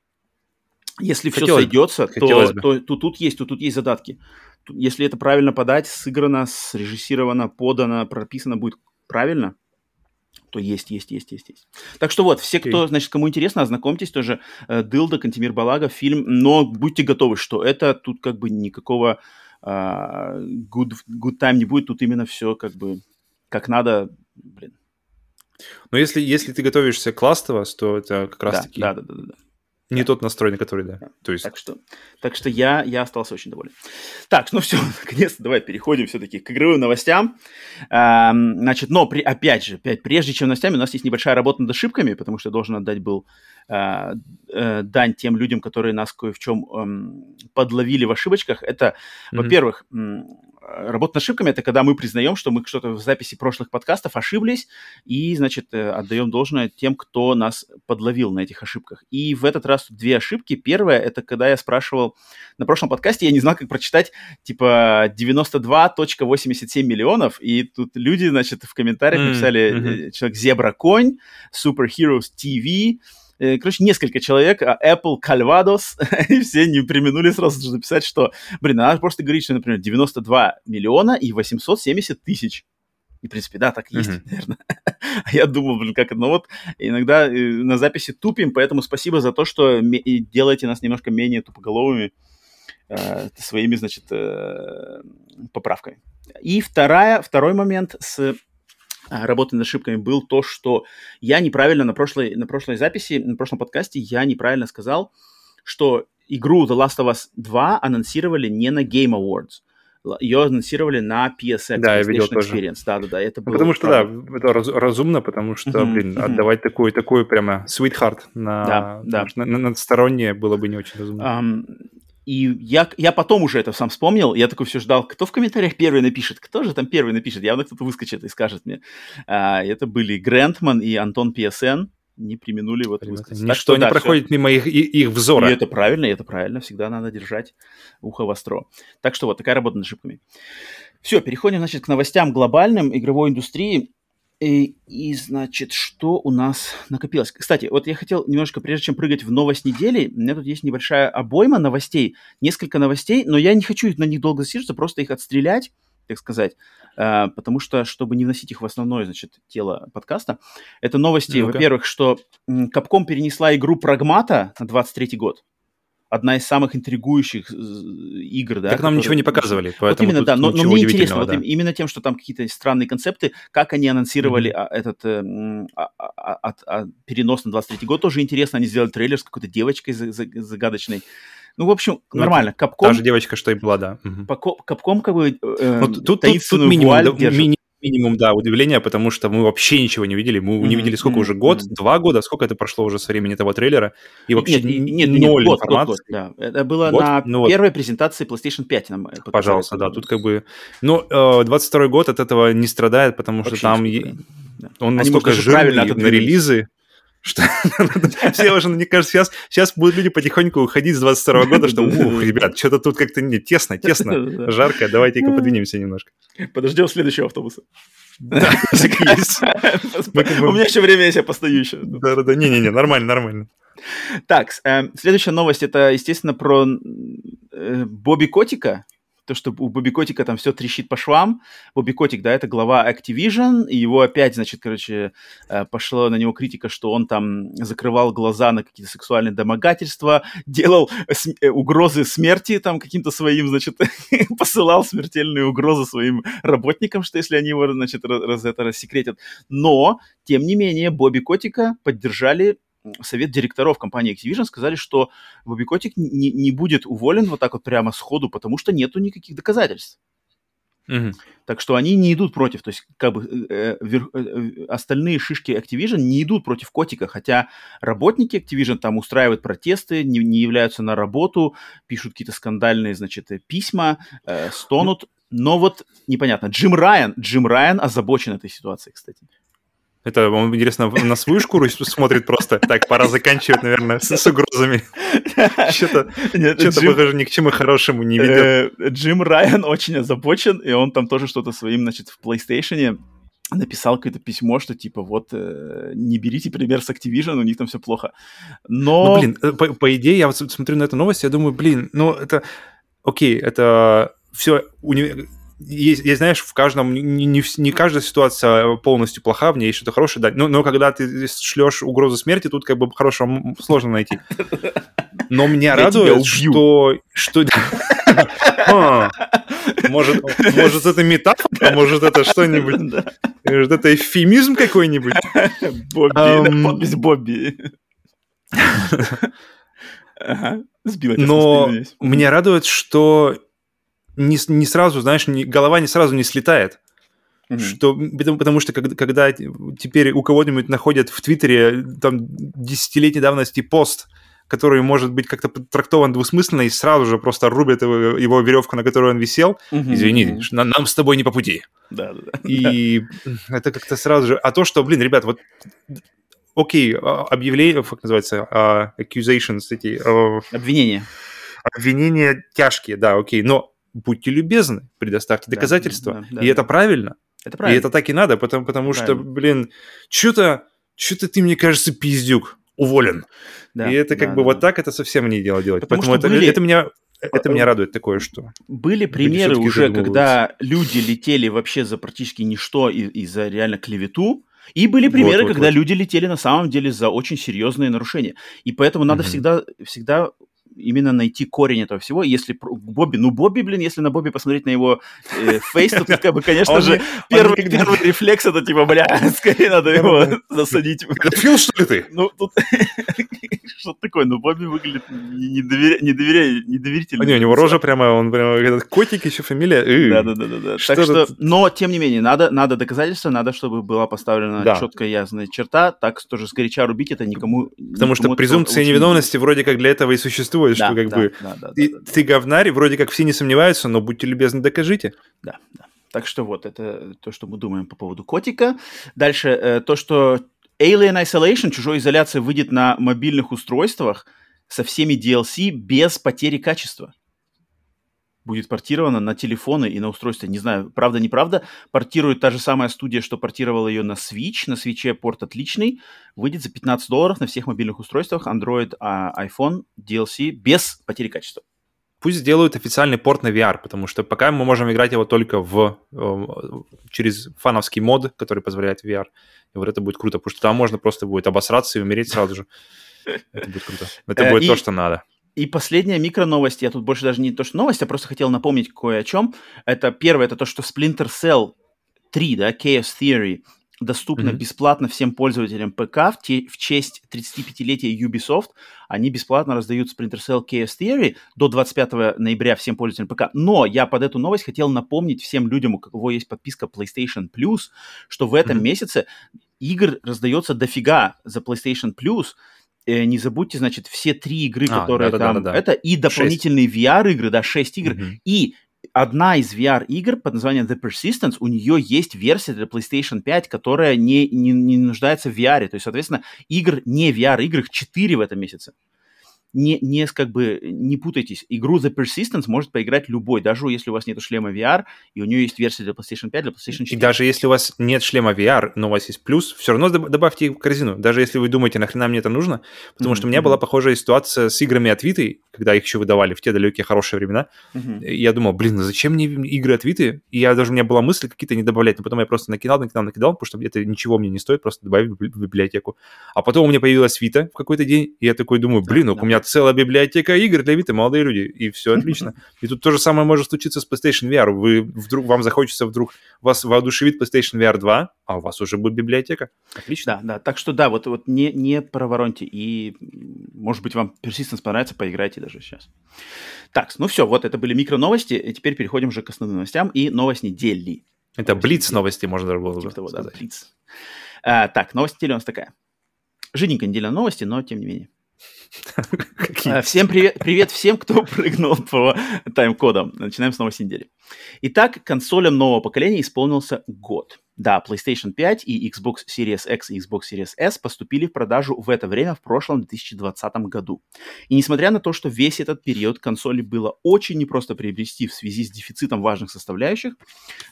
Если все Хотелось бы, сойдется, то, хотелось бы. то, то тут есть, то тут есть задатки. Если это правильно подать, сыграно, срежиссировано, подано, прописано будет правильно, то есть, есть, есть, есть, есть. Так что вот, все, кто, значит, кому интересно, ознакомьтесь тоже. э, Дылда, Кантемир Балага, фильм, но будьте готовы, что это тут как бы никакого а, good, good time не будет, тут именно все как бы как надо, блин. Но если, если ты готовишься к Last of Us, то это как раз-таки да, да, да, да, да. Не тот настрой, на который, да. Да. То есть Так что, так что я, я остался очень доволен. Так, ну все, наконец-то давай переходим все-таки к игровым новостям. Ам, значит, но при- опять же, опять, прежде чем новостями, у нас есть небольшая работа над ошибками, потому что я должен отдать был а, э, дань тем людям, которые нас кое в чем эм, подловили в ошибочках. Это, Мгм. во-первых, работа над ошибками это когда мы признаем, что мы что-то в записи прошлых подкастов ошиблись, и, значит, э, отдаем должное тем, кто нас подловил на этих ошибках. И в этот раз две ошибки. Первая это когда я спрашивал на прошлом подкасте, я не знал, как прочитать типа 92.87 миллионов, и тут люди, значит, в комментариях написали э, человек Зебра Конь, Superheroes TV, э, короче, несколько человек, а, Apple Calvados, и все не применули сразу же написать, что, блин, надо просто говорить, что, например, 92 миллиона и 870 тысяч. И, в принципе, да, так и есть, Мгм. наверное. А я думал, блин, как это, ну вот, иногда э, на записи тупим, поэтому спасибо за то, что делаете нас немножко менее тупоголовыми э, своими, значит, э, поправками. И вторая, второй момент с работы над ошибками был то, что я неправильно на прошлой, на прошлой записи, на прошлом подкасте я неправильно сказал, что игру The Last of Us 2 анонсировали не на Game Awards. Ее анонсировали на PSX, Да, я видел PlayStation тоже. Experience. Да-да-да, это Ну, было потому что, да, правда. это раз- разумно, потому что, Мгм, блин, мгм. отдавать такую, такую прямо sweetheart на, Да, да. на, на- надстороннее было бы не очень разумно. Ам, и я, я потом уже это сам вспомнил, я такой все ждал, кто в комментариях первый напишет, кто же там первый напишет, явно кто-то выскочит и скажет мне. А, это были Грентман и Антон ПСН, не применули вот высказаться. Так Ничто что не да, проходит мимо их, их взора. И это правильно, и это правильно. Всегда надо держать ухо востро. Так что вот такая работа над ошибками. Все, переходим, значит, к новостям глобальным игровой индустрии. И, и, значит, что у нас накопилось? Кстати, вот я хотел немножко, прежде чем прыгать в новость недели, у меня тут есть небольшая обойма новостей, несколько новостей, но я не хочу на них долго засиживаться, просто их отстрелять, так сказать, э, потому что, чтобы не вносить их в основное, значит, тело подкаста, это новости, Ну-ка. во-первых, что Capcom перенесла игру Прагмата на 23 год. Одна из самых интригующих э, игр, да. так нам которая- ничего не показывали, поэтому вот именно, тут да, но, но мне интересно, вот да. им- именно тем, что там какие-то странные концепты, как они анонсировали а, этот э, а- а- а- а, перенос на 23 год, тоже интересно, они сделали трейлер с какой-то девочкой за- за- загадочной. Ну, в общем, Ну, нормально. Та Капком, же девочка, что и была, да. Капком как бы э, Ну, тут, тут- тут таинственную минимум, вуаль да, держит. Мини- минимум, да, удивления, потому что мы вообще ничего не видели. Мы не Мгм, видели сколько мгм, уже, год, мгм. два года, сколько это прошло уже со времени этого трейлера, и вообще нет, нет, нет, ноль год, год, информации. год, да. Это было Год? на Ну вот. первой презентации PlayStation 5 нам э. Пожалуйста, да, тут как бы... Ну, э, 22 год от этого не страдает, потому что Вообще там не е- страдает, да. он Они, настолько жирный на релизы, что все уже, мне кажется, сейчас, сейчас будут люди потихоньку уходить с 22 года, что, ух, ребят, что-то тут как-то не тесно, тесно, жарко, давайте-ка подвинемся немножко. Подождем следующего автобуса. Да, есть. У меня еще время, я себя постою еще. Да-да-да, не-не-не, нормально, нормально. Так, эм, следующая новость, это, естественно, про э, Бобби Котика. То, что у Бобби Котика там все трещит по швам. Бобби Котик, да, это глава Activision, и его опять, значит, короче, э, пошла на него критика, что он там закрывал глаза на какие-то сексуальные домогательства, делал см- э, угрозы смерти там каким-то своим, значит, посылал смертельные угрозы своим работникам, что если они его, значит, раз, это рассекретят. Но, тем не менее, Бобби Котика поддержали совет директоров компании Activision сказали, что Бобби Котик не, не будет уволен вот так вот прямо сходу, потому что нету никаких доказательств. Мгм. Так что они не идут против, то есть как бы э, вер- э, э, остальные шишки Activision не идут против котика, хотя работники Activision там устраивают протесты, не, не являются на работу, пишут какие-то скандальные, значит, э, письма, э, стонут, но вот непонятно. Джим Райан, Джим Райан озабочен этой ситуацией, кстати. Это, он, интересно, на свою шкуру смотрит просто. Так, пора заканчивать, наверное, с, с угрозами. Что-то похоже, ни к чему хорошему не ведет. Э, Джим Райан очень озабочен, и он там тоже что-то своим, значит, в PlayStation написал какое-то письмо, что типа вот э, не берите пример с Activision, у них там все плохо. Но... Ну, блин, э, по, по идее, я вот смотрю на эту новость, я думаю, блин, ну, это... Окей, это все... Есть, есть, знаешь, в каждом... Не, не, не каждая ситуация полностью плоха, в ней есть что-то хорошее, да. Но, но когда ты шлешь угрозу смерти, тут как бы хорошего сложно найти. Но меня Я радует, что... что... А, Может, может, это метафора, может, это что-нибудь... Может, это эвфемизм какой-нибудь? Бобби, подпись Бобби. Ага, сбила тебя с Но меня радует, что не, не сразу, знаешь, не- голова не сразу не слетает. Мгм. Что, потому, потому что когда, когда теперь у кого-нибудь находят в Твиттере там десятилетней давности пост, который может быть как-то трактован двусмысленно, и сразу же просто рубят его, его веревку, на которой он висел. Мгм. Извини, на- нам с тобой не по пути. Да, да, да. И это как-то сразу же... А то, что, блин, ребят, вот окей, а, объявление, как называется, а, accusations, эти Обвинение. обвинения тяжкие, да, окей, но будьте любезны, предоставьте Да, доказательства. да, да, и да. это правильно. Это И правильно. это так и надо, потому, потому что, блин, что-то, что-то ты, мне кажется, пиздюк, уволен. Да, и это как да, бы да, вот да. так, это совсем не дело делать. Потому Поэтому это, были- это меня... Это меня радует такое, что... Были примеры всё-таки уже, когда люди летели вообще за практически ничто и, и за реально клевету. И были примеры, вот, когда вот. люди летели на самом деле за очень серьезные нарушения. И поэтому надо Мгм. всегда, всегда именно найти корень этого всего. Если Бобби, ну Бобби, блин, если на Бобби посмотреть на его э, фейс, то тут как бы, конечно Он же, первый, никогда- первый рефлекс это типа, бля, скорее надо его засадить. Педофил, что ли ты? Ну, тут что такое, ну Бобби выглядит недоверительно. А не, у него рожа прямо, он прямо, этот котик еще фамилия. э. Да, да, да, да, да. Что Так что, но тем не менее, надо, надо доказательства, надо, чтобы была поставлена Да. четкая ясная черта. Так тоже сгоряча рубить это никому. Потому что презумпция невиновности вроде как для этого и существует, что как бы Да, да, да, ты, да, да, ты говнарь, вроде как все не сомневаются, но будьте любезны, докажите. да, да. Так что вот это то, что мы думаем по поводу котика. Дальше э, то, что Alien Isolation, чужой изоляция, выйдет на мобильных устройствах со всеми DLC без потери качества. Будет портировано на телефоны и на устройства. Не знаю, правда, неправда. Портирует та же самая студия, что портировала ее на Switch. На Switch порт отличный. Выйдет за 15 долларов на всех мобильных устройствах. Android, а, iPhone, DLC без потери качества. Пусть сделают официальный порт на VR, потому что пока мы можем играть его только в, э, через фановский мод, который позволяет VR. И вот это будет круто, потому что там можно просто будет обосраться и умереть сразу же. Это будет круто. Это Э, будет и- то, что надо. И последняя микроновость, я тут больше даже не то, что новость, а просто хотел напомнить кое о чем. Это первое, это то, что Splinter Cell 3, да, Chaos Theory, доступна Мгм. бесплатно всем пользователям ПК в, те- в честь 35-летия Ubisoft. Они бесплатно раздают Splinter Cell Chaos Theory до 25 ноября всем пользователям ПК. Но я под эту новость хотел напомнить всем людям, у кого есть подписка PlayStation Plus, что в этом Мгм. месяце игр раздается дофига за PlayStation Plus. Э, не забудьте, значит, все три игры, А, которые там да-да-да-да-да. это, и дополнительные VR-игры, да, 6 игр. Мгм. И одна из VR-игр под названием The Persistence, у нее есть версия для PlayStation 5, которая не, не, не нуждается в VR. То есть, соответственно, игр не VR-игр, их 4 в этом месяце. Не, не, как бы, не путайтесь. Игру The Persistence может поиграть любой, даже если у вас нет шлема VR, и у нее есть версия для PlayStation 5, для PlayStation 4. И даже если у вас нет шлема VR, но у вас есть плюс, все равно доб- добавьте их в корзину. Даже если вы думаете, нахрена мне это нужно. Потому что у меня была похожая ситуация с играми от Виты, когда их еще выдавали в те далекие хорошие времена. И я думал, блин, ну зачем мне игры от Виты? И я даже у меня была мысль какие-то не добавлять. Но потом я просто накидал, накидал, накидал, потому что это ничего мне не стоит, просто добавить в библи- в библиотеку. А потом у меня появилась Вита в какой-то день, и я такой думаю, блин, ну Да, у меня меня целая библиотека игр для Vita, молодые люди, и все отлично. И тут то же самое может случиться с PlayStation VR. Вы вдруг, вам захочется вдруг, вас воодушевит PlayStation VR 2, а у вас уже будет библиотека. Отлично. Да, да, так что да, вот, вот не, не провороньте, и может быть вам Persistence понравится, поиграйте даже сейчас. Так, ну все, вот это были микро-новости, и теперь переходим уже к основным новостям и новость недели. Это Блиц новости, можно было бы Типа того, да, Блиц. А, так, новость недели у нас такая. Жиденькая неделя новости, но тем не менее. А, Всем привет, привет всем, кто прыгнул по тайм-кодам. Начинаем с новости недели. Итак, консолям нового поколения исполнился год. Да, PlayStation 5 и Xbox Series X и Xbox Series S поступили в продажу в это время в прошлом 2020 году. И несмотря на то, что весь этот период консоли было очень непросто приобрести в связи с дефицитом важных составляющих,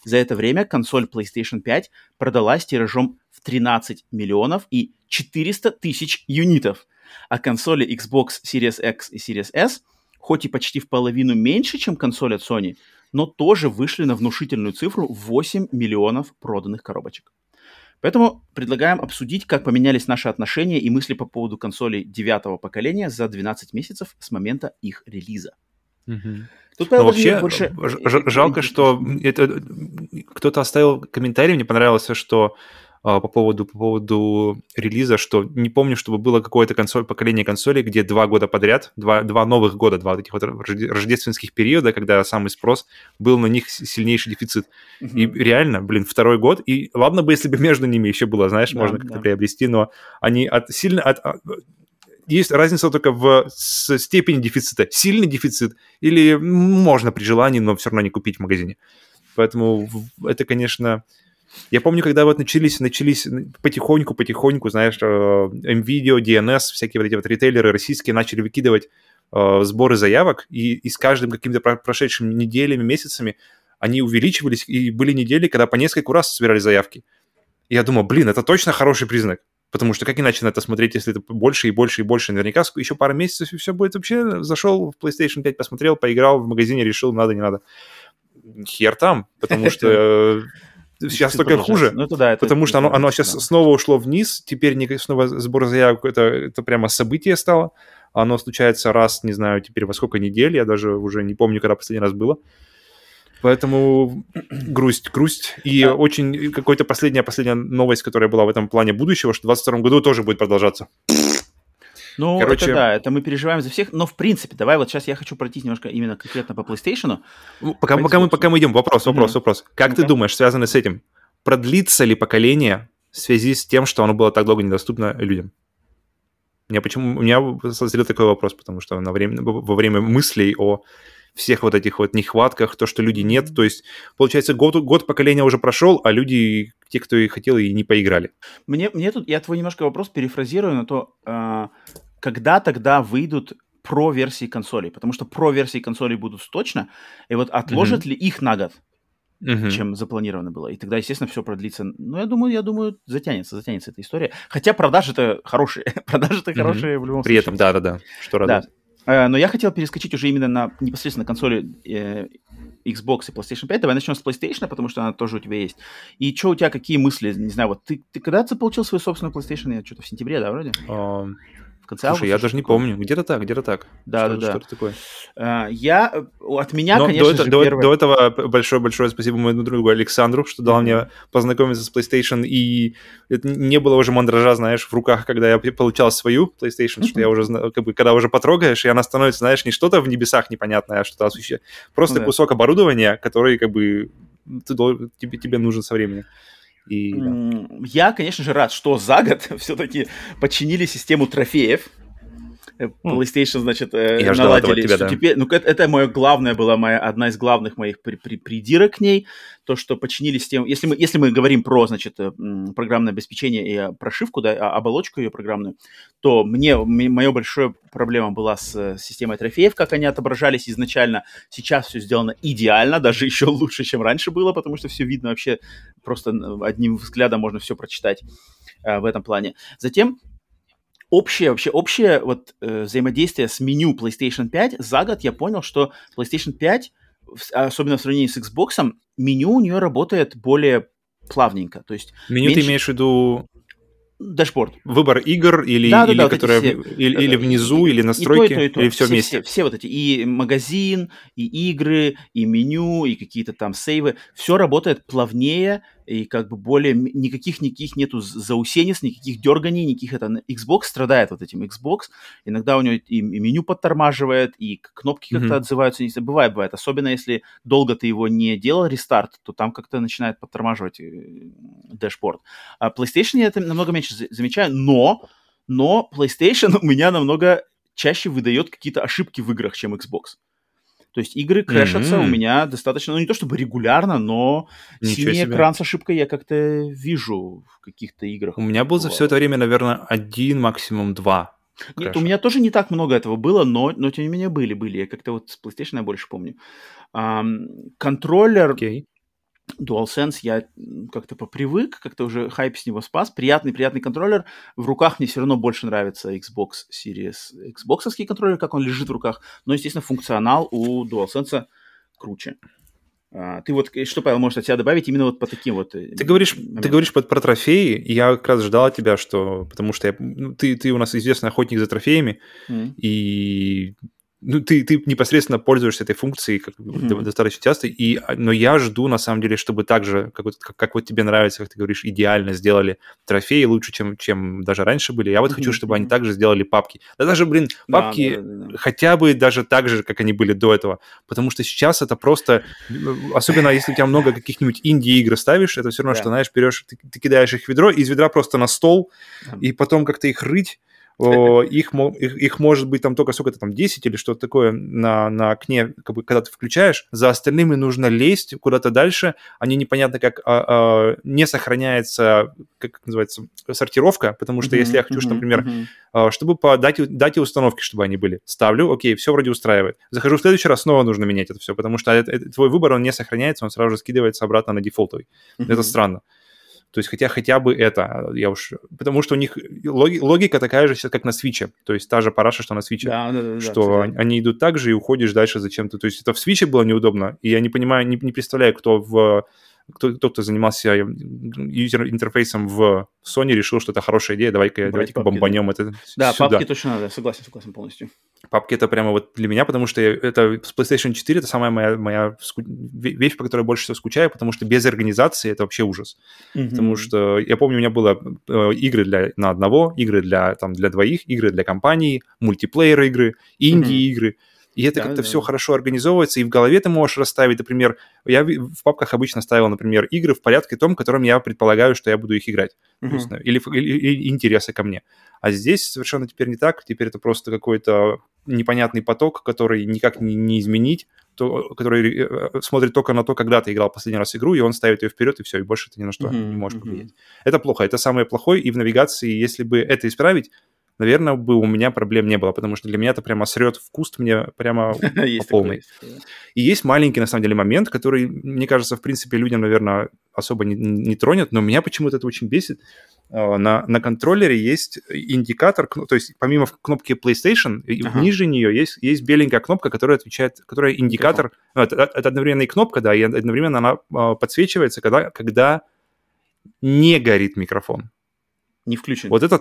за это время консоль PlayStation 5 продалась тиражом в 13 миллионов и 400 тысяч юнитов, а консоли Xbox Series X и Series S, хоть и почти в половину меньше, чем консоль от Sony, но тоже вышли на внушительную цифру 8 миллионов проданных коробочек. Поэтому предлагаем обсудить, как поменялись наши отношения и мысли по поводу консолей девятого поколения за 12 месяцев с момента их релиза. Ну, Тут Павел вообще, больше... жалко, что это, кто-то оставил комментарий, мне понравился, что по поводу, по поводу релиза, что не помню, чтобы было какое-то консоль, поколение консолей, где два года подряд, два, два новых года, два таких вот рожде- рождественских периода, когда самый спрос, был на них сильнейший дефицит. И реально, блин, второй год, и ладно бы, если бы между ними еще было, знаешь, Да, можно как-то да. приобрести, но они от, сильно... От, а, есть разница только в степени дефицита. Сильный дефицит или можно при желании, но все равно не купить в магазине. Поэтому это, конечно... Я помню, когда вот начались, начались потихоньку, потихоньку, знаешь, э, NVIDIA, DNS, всякие вот эти вот ритейлеры российские начали выкидывать э, сборы заявок, и, и с каждым каким-то про- прошедшими неделями, месяцами они увеличивались, и были недели, когда по нескольку раз собирали заявки. И я думал, блин, это точно хороший признак. Потому что как иначе на это смотреть, если это больше и больше и больше? Наверняка еще пару месяцев, и все будет вообще... Зашел в PlayStation 5, посмотрел, поиграл в магазине, решил, надо, не надо. Хер там, потому что э, сейчас только хуже. Ну, это да, это- Потому что оно, оно сейчас да. снова ушло вниз, теперь не- снова сбор заявок, это, это прямо событие стало. Оно случается раз, не знаю, теперь во сколько недель, я даже уже не помню, когда последний раз было. Поэтому грусть, грусть. И Да. очень какой-то последняя, последняя новость, которая была в этом плане будущего, что в 2022 году тоже будет продолжаться. Ну, Короче- это да, это мы переживаем за всех. Но, в принципе, давай вот сейчас я хочу пройтись немножко именно конкретно по PlayStation. Ну, Пока, По пока, мы, пока мы идем, вопрос, вопрос, Мгм. вопрос. Как ты Ну-ка. думаешь, связано с этим, продлится ли поколение в связи с тем, что оно было так долго недоступно людям? У меня, почему, у меня созрел такой вопрос, потому что на время, во время мыслей о всех вот этих вот нехватках, то, что люди нет, то есть, получается, год, год поколения уже прошел, а люди, те, кто и хотел, и не поиграли. Мне, мне тут, я твой немножко вопрос перефразирую на то, а, когда тогда выйдут про-версии консолей, потому что про-версии консолей будут точно, и вот отложат ли их на год, Мгм. чем запланировано было, и тогда, естественно, все продлится. Ну, я думаю, я думаю, затянется, затянется эта история. Хотя продажи-то хорошие, продажи-то Мгм. хорошие в любом При случае. этом, да-да-да, что Да. радует. Э, Но я хотел перескочить уже именно на непосредственно консоли э, Xbox и PlayStation 5. Давай начнем с PlayStation, потому что она тоже у тебя есть. И что у тебя, какие мысли? Не знаю, вот ты, ты когда ты получил свою собственную PlayStation? Я что-то в сентябре, да, вроде? А, В конце Слушай, я августа, даже не такое. помню. Где-то так, где-то так. Да, Что- да, да. Что-то такое. Э, Я, э, от меня, Но конечно до, же, до- первое... до этого большое-большое спасибо моему другу Александру, что дал Мгм. мне познакомиться с PlayStation, и это не было уже мандража, знаешь, в руках, когда я получал свою PlayStation, что я уже, как бы, когда уже потрогаешь, и она становится, знаешь, не что-то в небесах непонятное, а что-то осуществляет. Просто да. кусок оборудования, который, как бы, ты тебе, тебе нужен со временем. И, да. Я, конечно же, рад, что за год все-таки починили систему трофеев. Э, PlayStation, значит, э, Я наладили, тебя, да. теперь, ну, это, это моя главная была, моя, одна из главных моих при- при- придирок к ней, то, что починили систему, если мы, если мы говорим про, значит, э, программное обеспечение и э, прошивку, да, а- оболочку ее программную, то мне, моя большая проблема была с системой трофеев, как они отображались изначально. Сейчас все сделано идеально, даже еще лучше, чем раньше было, потому что все видно вообще, просто одним взглядом можно все прочитать в этом плане. Затем общее, вообще общее вот э, взаимодействие с меню PlayStation 5 за год я понял, что PlayStation 5, в- особенно в сравнении с Xbox, меню у нее работает более плавненько. То есть Меню меньше- ты имеешь в виду Дэшборд. Выбор игр или, Да, да, или да, вот которые все, или, э, или внизу, и- или и то, и настройки, то, и то. или все, Все, вместе. Все, все вот эти. И магазин, и игры, и меню, и какие-то там сейвы. Все работает плавнее, и как бы более... Никаких, никаких нету заусенец, никаких дерганий, никаких... Это... Xbox страдает вот этим. Xbox иногда у него и, и меню подтормаживает, и кнопки как-то Мгм. отзываются. Не знаю, Бывает, бывает. Особенно если долго ты его не делал, рестарт, то там как-то начинает подтормаживать э, dashboard. А PlayStation я это намного меньше за- замечаю, но, но PlayStation у меня намного чаще выдает какие-то ошибки в играх, чем Xbox. То есть игры крэшатся у М. меня достаточно, ну не то чтобы регулярно, но Ничего синий себе. экран с ошибкой я как-то вижу в каких-то играх. У меня был за все это время, наверное, один, максимум два. Нет, крэша. у меня тоже не так много этого было, но, но тем не менее были, были. Я как-то вот с PlayStation я больше помню. Ам, контроллер Окей. DualSense я как-то попривык, как-то уже хайп с него спас. Приятный, приятный контроллер. В руках мне все равно больше нравится Xbox Series. Xbox контроллер, как он лежит в руках. Но, естественно, функционал у DualSense круче. А, ты вот э, что, Павел, можешь от себя добавить именно вот по таким вот... э, Ты говоришь, ты говоришь про трофеи, и я как раз ждал от тебя, что... Потому что я, ну, ты, ты у нас известный охотник за трофеями, М. и ну, ты, ты непосредственно пользуешься этой функцией как, Мгм. достаточно часто, и, а, но я жду, на самом деле, чтобы так же, как, вот- как, как вот тебе нравится, как ты говоришь, идеально сделали трофеи лучше, чем, чем даже раньше были. Я вот хочу, Мгм, чтобы они также сделали папки. Да даже, блин, Да, папки да, да, да. хотя бы даже так же, как они были до этого. Потому что сейчас это просто, ну, особенно если у тебя много каких-нибудь инди-игр ставишь, это все равно, Да. что, знаешь, берешь, ты, ты кидаешь их в ведро, из ведра просто на стол, Да. и потом как-то их рыть, их, мо- их, их может быть там только сколько-то там 10 или что-то такое на, на окне, как бы, когда ты включаешь, за остальными нужно лезть куда-то дальше, они непонятно как а, а, не сохраняется, как это называется, сортировка, потому что если я хочу, что, Мгм, например, а, чтобы по дате, дате установки, чтобы они были. Ставлю, окей, все вроде устраивает. Захожу в следующий раз, снова нужно менять это все, потому что это- это- твой выбор, он не сохраняется, он сразу же скидывается обратно на дефолтовый. Это Мгм. странно. То есть хотя хотя бы это, я уж... Потому что у них логи- логика такая же, сейчас, как на свиче. То есть та же параша, что на свиче. Да, да, да, да, что они- они идут так же и уходишь дальше зачем-то. То есть это в свиче было неудобно, и я не понимаю, не, не представляю, кто в кто, кто, кто занимался юзер-интерфейсом в Sony, решил, что это хорошая идея, давай-ка, папки, бомбанем это Да, сюда. папки точно надо, согласен, согласен полностью. Папки это прямо вот для меня, потому что это с PlayStation 4 это самая моя, моя ску- ве- вещь, по которой я больше всего скучаю, потому что без организации это вообще ужас. Потому Мгм. что я помню, у меня было э, игры для, на одного, игры для, там, для двоих, игры для компании, мультиплеер игры, инди-игры. И это Да, как-то да. все хорошо организовывается, и в голове ты можешь расставить, например, я в папках обычно ставил, например, игры в порядке том, которым я предполагаю, что я буду их играть. Мгм. есть, или, или- или интересы ко мне. А здесь совершенно теперь не так. Теперь это просто какой-то непонятный поток, который никак не, не изменить, то, который э, смотрит только на то, когда ты играл последний раз игру, и он ставит ее вперед, и все, и больше ты ни на что Мгм, не можешь повлиять. Это плохо, это самое плохое, и в навигации, если бы это исправить, наверное, бы у меня проблем не было, потому что для меня это прямо срет в куст мне прямо Есть по такое, полной. есть такое. и есть маленький, на самом деле, момент, который, мне кажется, в принципе, людям, наверное, особо не, не тронет, но меня почему-то это очень бесит. А, На, на контроллере есть индикатор, то есть помимо кнопки PlayStation, Ага. ниже нее есть, есть беленькая кнопка, которая отвечает, которая индикатор, ну, это, это одновременно и кнопка, да, и одновременно она а, подсвечивается, когда, когда не горит микрофон. Не включен. Вот это, э,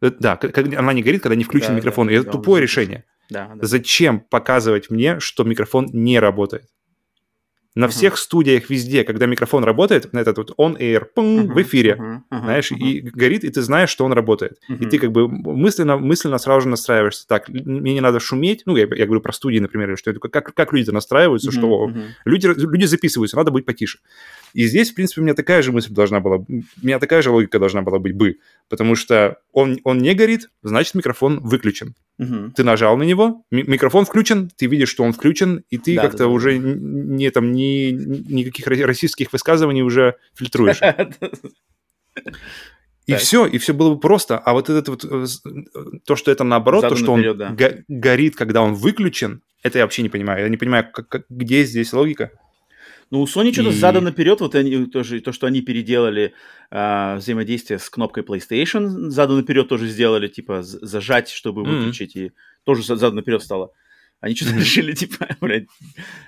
да, к- когда она не горит, когда не включен Да, микрофон, да, и это да, тупое решение. Да, да. Зачем показывать мне, что микрофон не работает? На Мгм. всех студиях везде, когда микрофон работает, на этот вот on-air, пум, Мгм, в эфире, мгм, знаешь, мгм. и горит, и ты знаешь, что он работает. И Мгм. ты как бы мысленно, мысленно сразу же настраиваешься. Так, мне не надо шуметь. Ну, я, я говорю про студии, например, или что это. Как, как люди настраиваются, Мгм, что мгм. люди, люди записываются, надо быть потише. И здесь, в принципе, у меня такая же мысль должна была, у меня такая же логика должна была быть бы. Потому что он, он не горит, значит, микрофон выключен Мгм. ты нажал на него, ми- микрофон включен, ты видишь, что он включен, и ты Да, как-то да, да, уже не там ни, никаких российских высказываний уже фильтруешь. И Так. все, и все было бы просто. А вот это вот э, э, то, что это наоборот, то, Задом что он наперед, да. го- горит, когда он выключен, это я вообще не понимаю. Я не понимаю, как- как- где здесь логика. Ну, у Sony что-то И- задом наперед, вот они тоже, то, что они переделали а, взаимодействие с кнопкой PlayStation, задом наперед тоже сделали, типа, зажать, чтобы Мгм. выключить, и тоже за- задом наперед стало. Они что-то Мгм. решили, типа, блядь,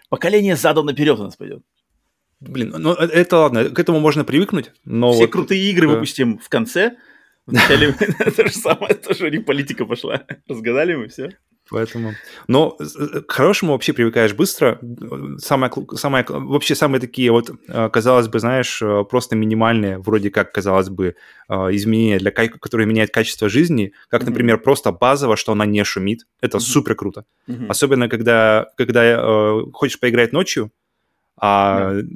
поколение задом наперед у нас пойдет. Блин, ну э- это ладно, к этому можно привыкнуть, но Все вот, крутые игры выпустим в конце, Вначале то же самое, тоже не политика пошла. Разгадали мы все. Поэтому... Но к хорошему вообще привыкаешь быстро. Самое, самое, вообще самые такие вот, казалось бы, знаешь, просто минимальные, вроде как, казалось бы, изменения, для, которые меняют качество жизни, как, например, mm-hmm. просто базово, что она не шумит. Это mm-hmm. супер круто. Mm-hmm. Особенно, когда, когда э, хочешь поиграть ночью, а, yeah.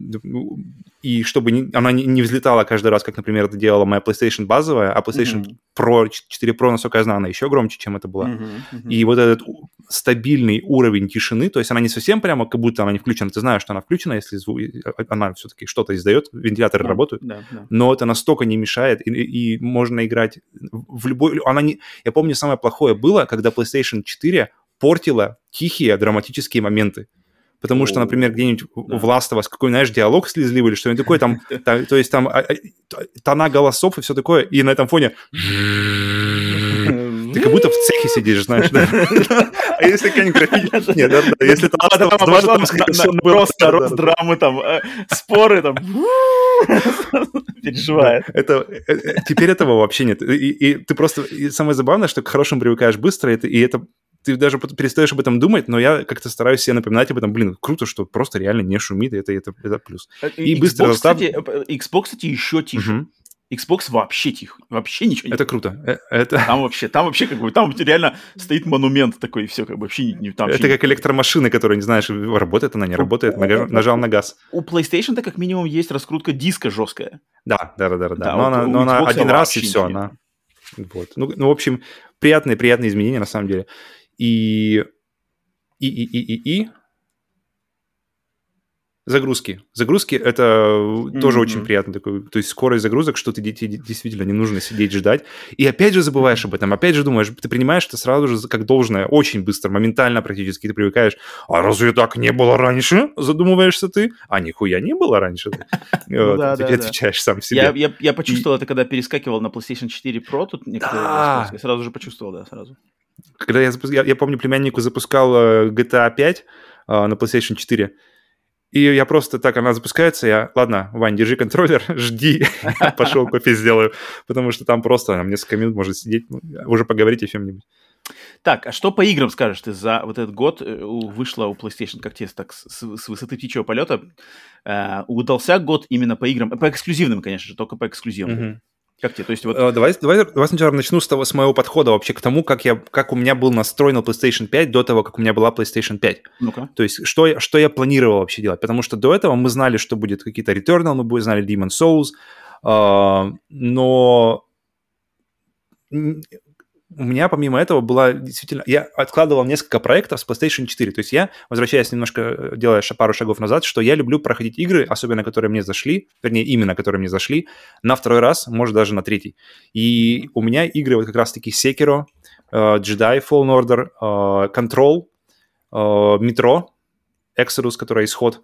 И чтобы не, она не, не взлетала каждый раз, как, например, это делала моя PlayStation базовая, а PlayStation mm-hmm. Pro 4 Pro, насколько я знаю, она еще громче, чем это была. Mm-hmm. Mm-hmm. И вот этот стабильный уровень тишины, то есть она не совсем прямо, как будто она не включена, ты знаешь, что она включена, если звук, она все-таки что-то издает, вентиляторы yeah. работают, yeah, yeah. но это настолько не мешает, и, и можно играть в любой... Она не... Я помню, самое плохое было, когда PlayStation 4 портила тихие драматические моменты потому что, например, где-нибудь да. в Last of Us какой, знаешь, диалог слезливый или что-нибудь такое, там, то есть там а, а, тона голосов и все такое, и на этом фоне ты как будто в цехе сидишь, знаешь, да? А если какая-нибудь графическая... Нет, да, да, если там просто рост драмы, там, э, споры, там, переживает. Это, э, э, теперь этого вообще нет. И, ты просто... самое забавное, что к хорошему привыкаешь быстро, и это ты даже перестаешь об этом думать, но я как-то стараюсь себе напоминать об этом. Блин, круто, что просто реально не шумит, и это, это, это плюс. И Xbox, быстро застав... кстати, Xbox, кстати, еще тише. Угу. Xbox вообще тихо, вообще ничего не Это круто. Это... Там вообще, там вообще как бы, там реально стоит монумент такой, и все, как бы вообще не, там. Это как электромашины, которые не знаешь, работает она, не работает, нажал на газ. У PlayStation-то как минимум есть раскрутка диска жесткая. Да, да, да, да, да. Но, она, но она один раз и все, она. Вот. Ну, ну, в общем, приятные, приятные изменения на самом деле. И и и и и и Загрузки. Загрузки это mm-hmm. тоже очень приятно такой. То есть скорость загрузок, что ты действительно не нужно сидеть ждать. И опять же забываешь об этом, опять же думаешь, ты принимаешь это сразу же как должное, очень быстро, моментально практически ты привыкаешь. А разве так не было раньше? Задумываешься ты. А нихуя не было раньше. Ты отвечаешь сам себе. Я почувствовал это, когда перескакивал на PlayStation 4 Pro, тут некоторые сразу же почувствовал, да, сразу. Когда я, я помню, племяннику запускал э, GTA 5 э, на PlayStation 4, и я просто так, она запускается, я, ладно, Вань, держи контроллер, жди, пошел кофе сделаю, потому что там просто там несколько минут может сидеть, ну, уже поговорить о чем-нибудь. Так, а что по играм скажешь ты за вот этот год э, вышло у PlayStation, как тебе так с, с высоты птичьего полета? Э, удался год именно по играм, по эксклюзивным, конечно же, только по эксклюзивным. Mm-hmm. Как тебе? То есть вот... Э, давай, давай, давай сначала начну с, того, с моего подхода вообще к тому, как, я, как у меня был настроен PlayStation 5 до того, как у меня была PlayStation 5. Ну-ка. То есть что, я, что я планировал вообще делать. Потому что до этого мы знали, что будет какие-то Returnal, мы знали Demon Souls, э, но у меня помимо этого была действительно... Я откладывал несколько проектов с PlayStation 4. То есть я, возвращаясь немножко, э, делая пару шагов назад, что я люблю проходить игры, особенно которые мне зашли, вернее, именно которые мне зашли, на второй раз, может, даже на третий. И у меня игры вот как раз-таки Sekiro, uh, Jedi Fallen Order, uh, Control, Metro, Exodus, который исход.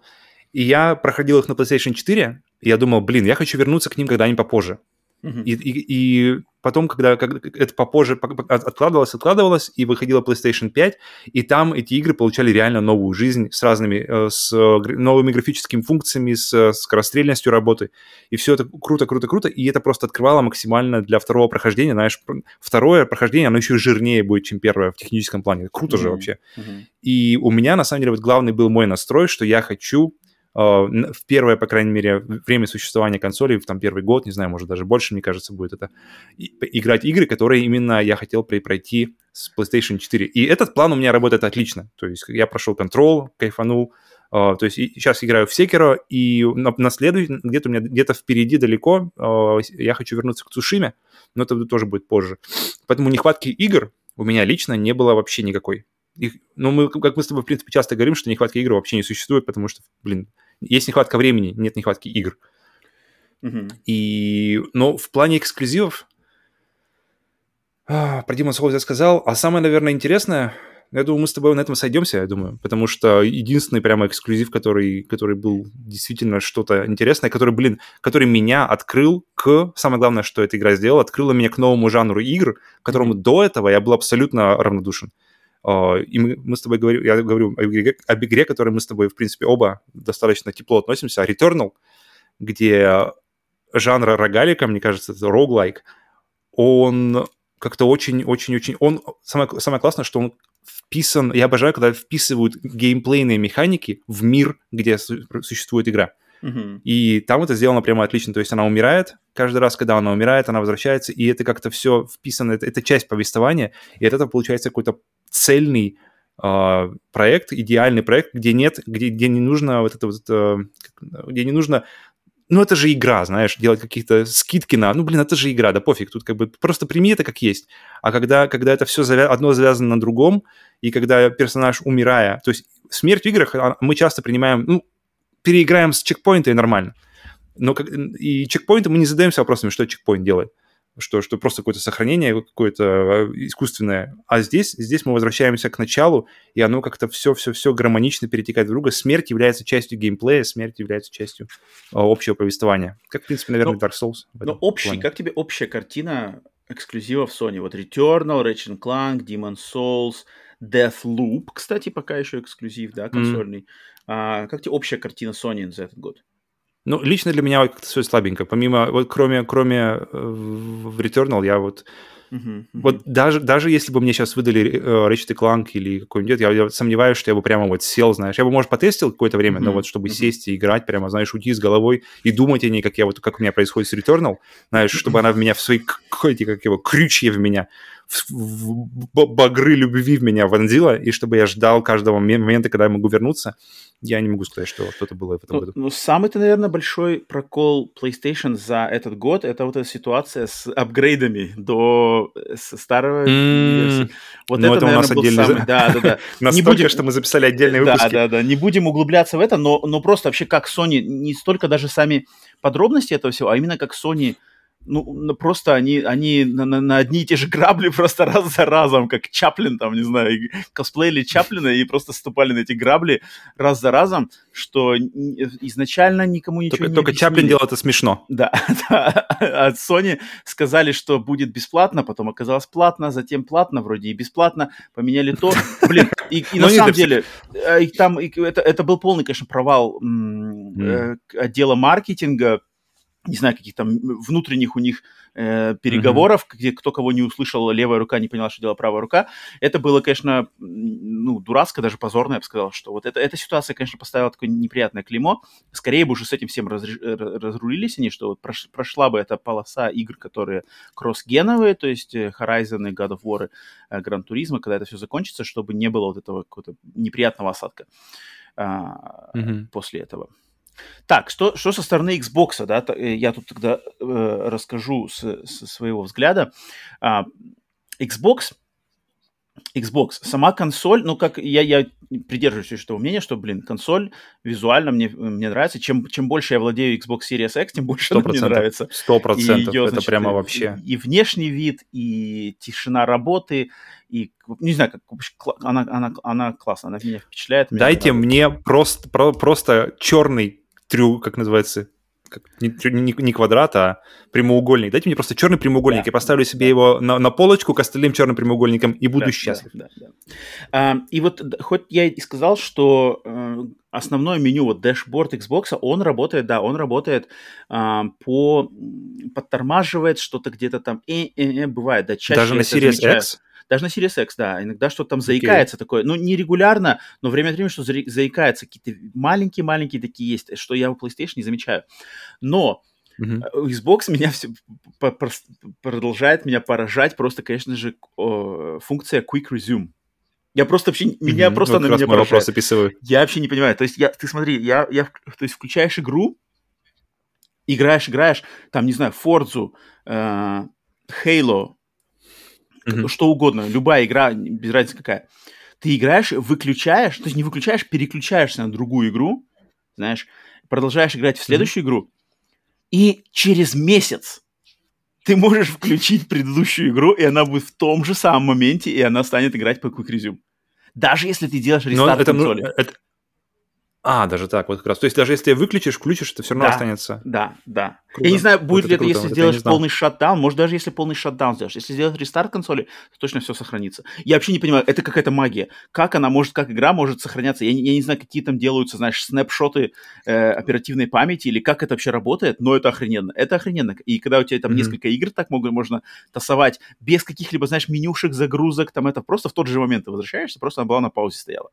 И я проходил их на PlayStation 4, и я думал, блин, я хочу вернуться к ним когда-нибудь попозже. И, и, и потом, когда, когда это попозже откладывалось, откладывалось, и выходила PlayStation 5, и там эти игры получали реально новую жизнь с разными, э, с новыми графическими функциями, с скорострельностью работы. И все это круто, круто, круто, и это просто открывало максимально для второго прохождения. Знаешь, второе прохождение, оно еще жирнее будет, чем первое в техническом плане. Круто mm-hmm. же вообще. Mm-hmm. И у меня, на самом деле, вот главный был мой настрой, что я хочу в первое, по крайней мере, время существования консоли, в там первый год, не знаю, может даже больше, мне кажется, будет это, играть игры, которые именно я хотел пройти с PlayStation 4. И этот план у меня работает отлично. То есть я прошел Control, кайфанул, Uh, то есть сейчас играю в Секеро, и на, на следующий, где-то у меня где-то впереди далеко uh, я хочу вернуться к Цушиме, но это тоже будет позже. Поэтому нехватки игр у меня лично не было вообще никакой. Их, ну, мы, как мы с тобой, в принципе, часто говорим, что нехватки игр вообще не существует, потому что, блин, есть нехватка времени, нет нехватки игр. Mm-hmm. И, но в плане эксклюзивов, а, про Demon's Souls я сказал, а самое, наверное, интересное, я думаю, мы с тобой на этом сойдемся, я думаю, потому что единственный прямо эксклюзив, который, который был действительно что-то интересное, который, блин, который меня открыл к... Самое главное, что эта игра сделала, открыла меня к новому жанру игр, к которому mm-hmm. до этого я был абсолютно равнодушен. А, и мы, мы с тобой говорим, я говорю об игре, об игре, которой мы с тобой, в принципе, оба достаточно тепло относимся, Returnal, где жанра рогалика, мне кажется, это roguelike, он как-то очень-очень-очень... Он... Самое, самое классное, что он вписан... Я обожаю, когда вписывают геймплейные механики в мир, где существует игра. Мгм. И там это сделано прямо отлично. То есть она умирает, каждый раз, когда она умирает, она возвращается, и это как-то все вписано, это, это часть повествования, и от этого получается какой-то цельный а, проект, идеальный проект, где нет, где, где не нужно вот это вот, э, где не нужно ну, это же игра, знаешь, делать какие-то скидки на... Ну, блин, это же игра, да пофиг, тут как бы просто прими это как есть. А когда, когда это все завя... одно завязано на другом, и когда персонаж, умирая... То есть смерть в играх а, мы часто принимаем... Ну, переиграем с чекпоинта и нормально. Но как... и чекпоинты мы не задаемся вопросами, что чекпоинт делает. Что, что просто какое-то сохранение, какое-то э, искусственное. А здесь, здесь мы возвращаемся к началу, и оно как-то все-все-все гармонично перетекает в друга. Смерть является частью геймплея, смерть является частью э, общего повествования. Как, в принципе, наверное, Ну, Dark Souls. в Ну, общий, плане. как тебе общая картина эксклюзивов Sony? Вот Returnal, Ratchet Clank, Demon Souls, Deathloop, кстати, пока еще эксклюзив, да, консольный. А, как тебе общая картина Sony за этот год? Ну, лично для меня вот как-то все слабенько. Помимо, вот кроме, кроме э, в Returnal, я вот. Вот даже, даже если бы мне сейчас выдали э, Ratchet Clank или какой-нибудь, я, я сомневаюсь, что я бы прямо вот сел, знаешь. Я бы, может, потестил какое-то время, но вот чтобы сесть и играть, прямо, знаешь, уйти с головой и думать о ней, как я вот, как у меня происходит с Returnal, знаешь, чтобы она в меня в свои, как его, крючья в меня, багры любви в меня вонзила, и чтобы я ждал каждого ме- момента, когда я могу вернуться. Я не могу сказать, что что-то было в этом Ну, году. ну, самый-то, наверное, большой прокол PlayStation за этот год это вот эта ситуация с апгрейдами до э, с старого М, версии. Вот ну, это, это у нас наверное, был отдельный самый... Да, да, да. Настолько, будем- что мы записали отдельные Да, выпуски. да, да. Не будем углубляться в это, но, но просто вообще как Sony, не столько даже сами подробности этого всего, а именно как Sony, ну, ну, просто они, они на, на- на одни и те же грабли просто раз за разом, как Чаплин там, не знаю, косплеили Чаплина и просто ступали на эти грабли раз за разом, что изначально никому ничего Только, не только Чаплин объяснили. делал это смешно. Да, да. От Sony сказали, что будет бесплатно, потом оказалось платно, затем платно, вроде и бесплатно, поменяли то. Блин, и, и на самом деле, э, и там и это, это был полный, конечно, провал м, э, к- отдела маркетинга, не знаю, каких там внутренних у них э, переговоров, где кто кого не услышал, левая рука не поняла, что делала правая рука. Это было, конечно, ну, дурацко, даже позорно, я бы сказал, что вот это, эта ситуация, конечно, поставила такое неприятное клеймо. Скорее бы уже с этим всем разре- э, ра- разрулились они, что вот прош- прошла бы эта полоса игр, которые кросс-геновые, то есть э, Horizon и God of War, э, Gran Turismo, когда это все закончится, чтобы не было вот этого какого-то неприятного осадка а, Мгм. после этого. Так, что, что со стороны Xbox, да, э, я тут тогда э, расскажу со своего взгляда. А, Xbox, Xbox, сама консоль, ну, как я, я придерживаюсь этого мнения, что, блин, консоль визуально мне, мне нравится. Чем, чем больше я владею Xbox Series X, тем больше Сто она мне нравится. Сто И процентов. Это значит, прямо и- вообще. И, внешний вид, и тишина работы, и, не знаю, как, она, она, она классная, она меня впечатляет. меня Дайте радует. мне просто, про- просто черный трю, как называется, как, не, не- не квадрат, а прямоугольник. Дайте мне просто черный прямоугольник. Да, Я поставлю себе да. его на, на полочку к остальным черным прямоугольникам и буду Да, счастлив. Да, да, да. А, и вот хоть я и сказал, что э, основное меню, вот дэшборд Xbox, он работает, да, он работает а, по... подтормаживает что-то где-то там, э, э, э, бывает, да, чаще Даже на Series. X. Даже на Series X, да. Иногда что-то там заикается такое. Ну, не регулярно, но время от времени что заикается. Какие-то маленькие-маленькие такие есть, что я в PlayStation не замечаю. Но э, Xbox меня все продолжает меня поражать просто, конечно же, функция Quick Resume. Я просто вообще, меня Мгм. просто Вот на как раз меня мой вопрос описываю. Я вообще не понимаю. То есть, я, ты смотри, я, я, то есть, включаешь игру, играешь, играешь, там, не знаю, Forza, э, Halo, Мгм. что угодно, любая игра, без разницы какая. Ты играешь, выключаешь, то есть не выключаешь, переключаешься на другую игру, знаешь, продолжаешь играть в следующую игру, и через месяц ты можешь включить предыдущую игру, и она будет в том же самом моменте, и она станет играть по Quick Resume. Даже если ты делаешь Но рестарт это, ну, консоли. это, А, даже так, вот как раз. То есть даже если ты выключишь, включишь, это все равно Да. останется. Да, да. Круто. Я не знаю, Вот будет это ли это, круто, если вот сделаешь полный шатдаун. Может, даже если полный шатдаун сделаешь. Если сделать рестарт консоли, то точно все сохранится. Я вообще не понимаю, это какая-то магия. Как она может, как игра может сохраняться? Я не, я не знаю, какие там делаются, знаешь, снапшоты э, оперативной памяти или как это вообще работает, но это охрененно. Это охрененно. И когда у тебя там Мгм. несколько игр так могут, можно тасовать без каких-либо, знаешь, менюшек, загрузок, там это просто в тот же момент ты возвращаешься, просто она была на паузе стояла.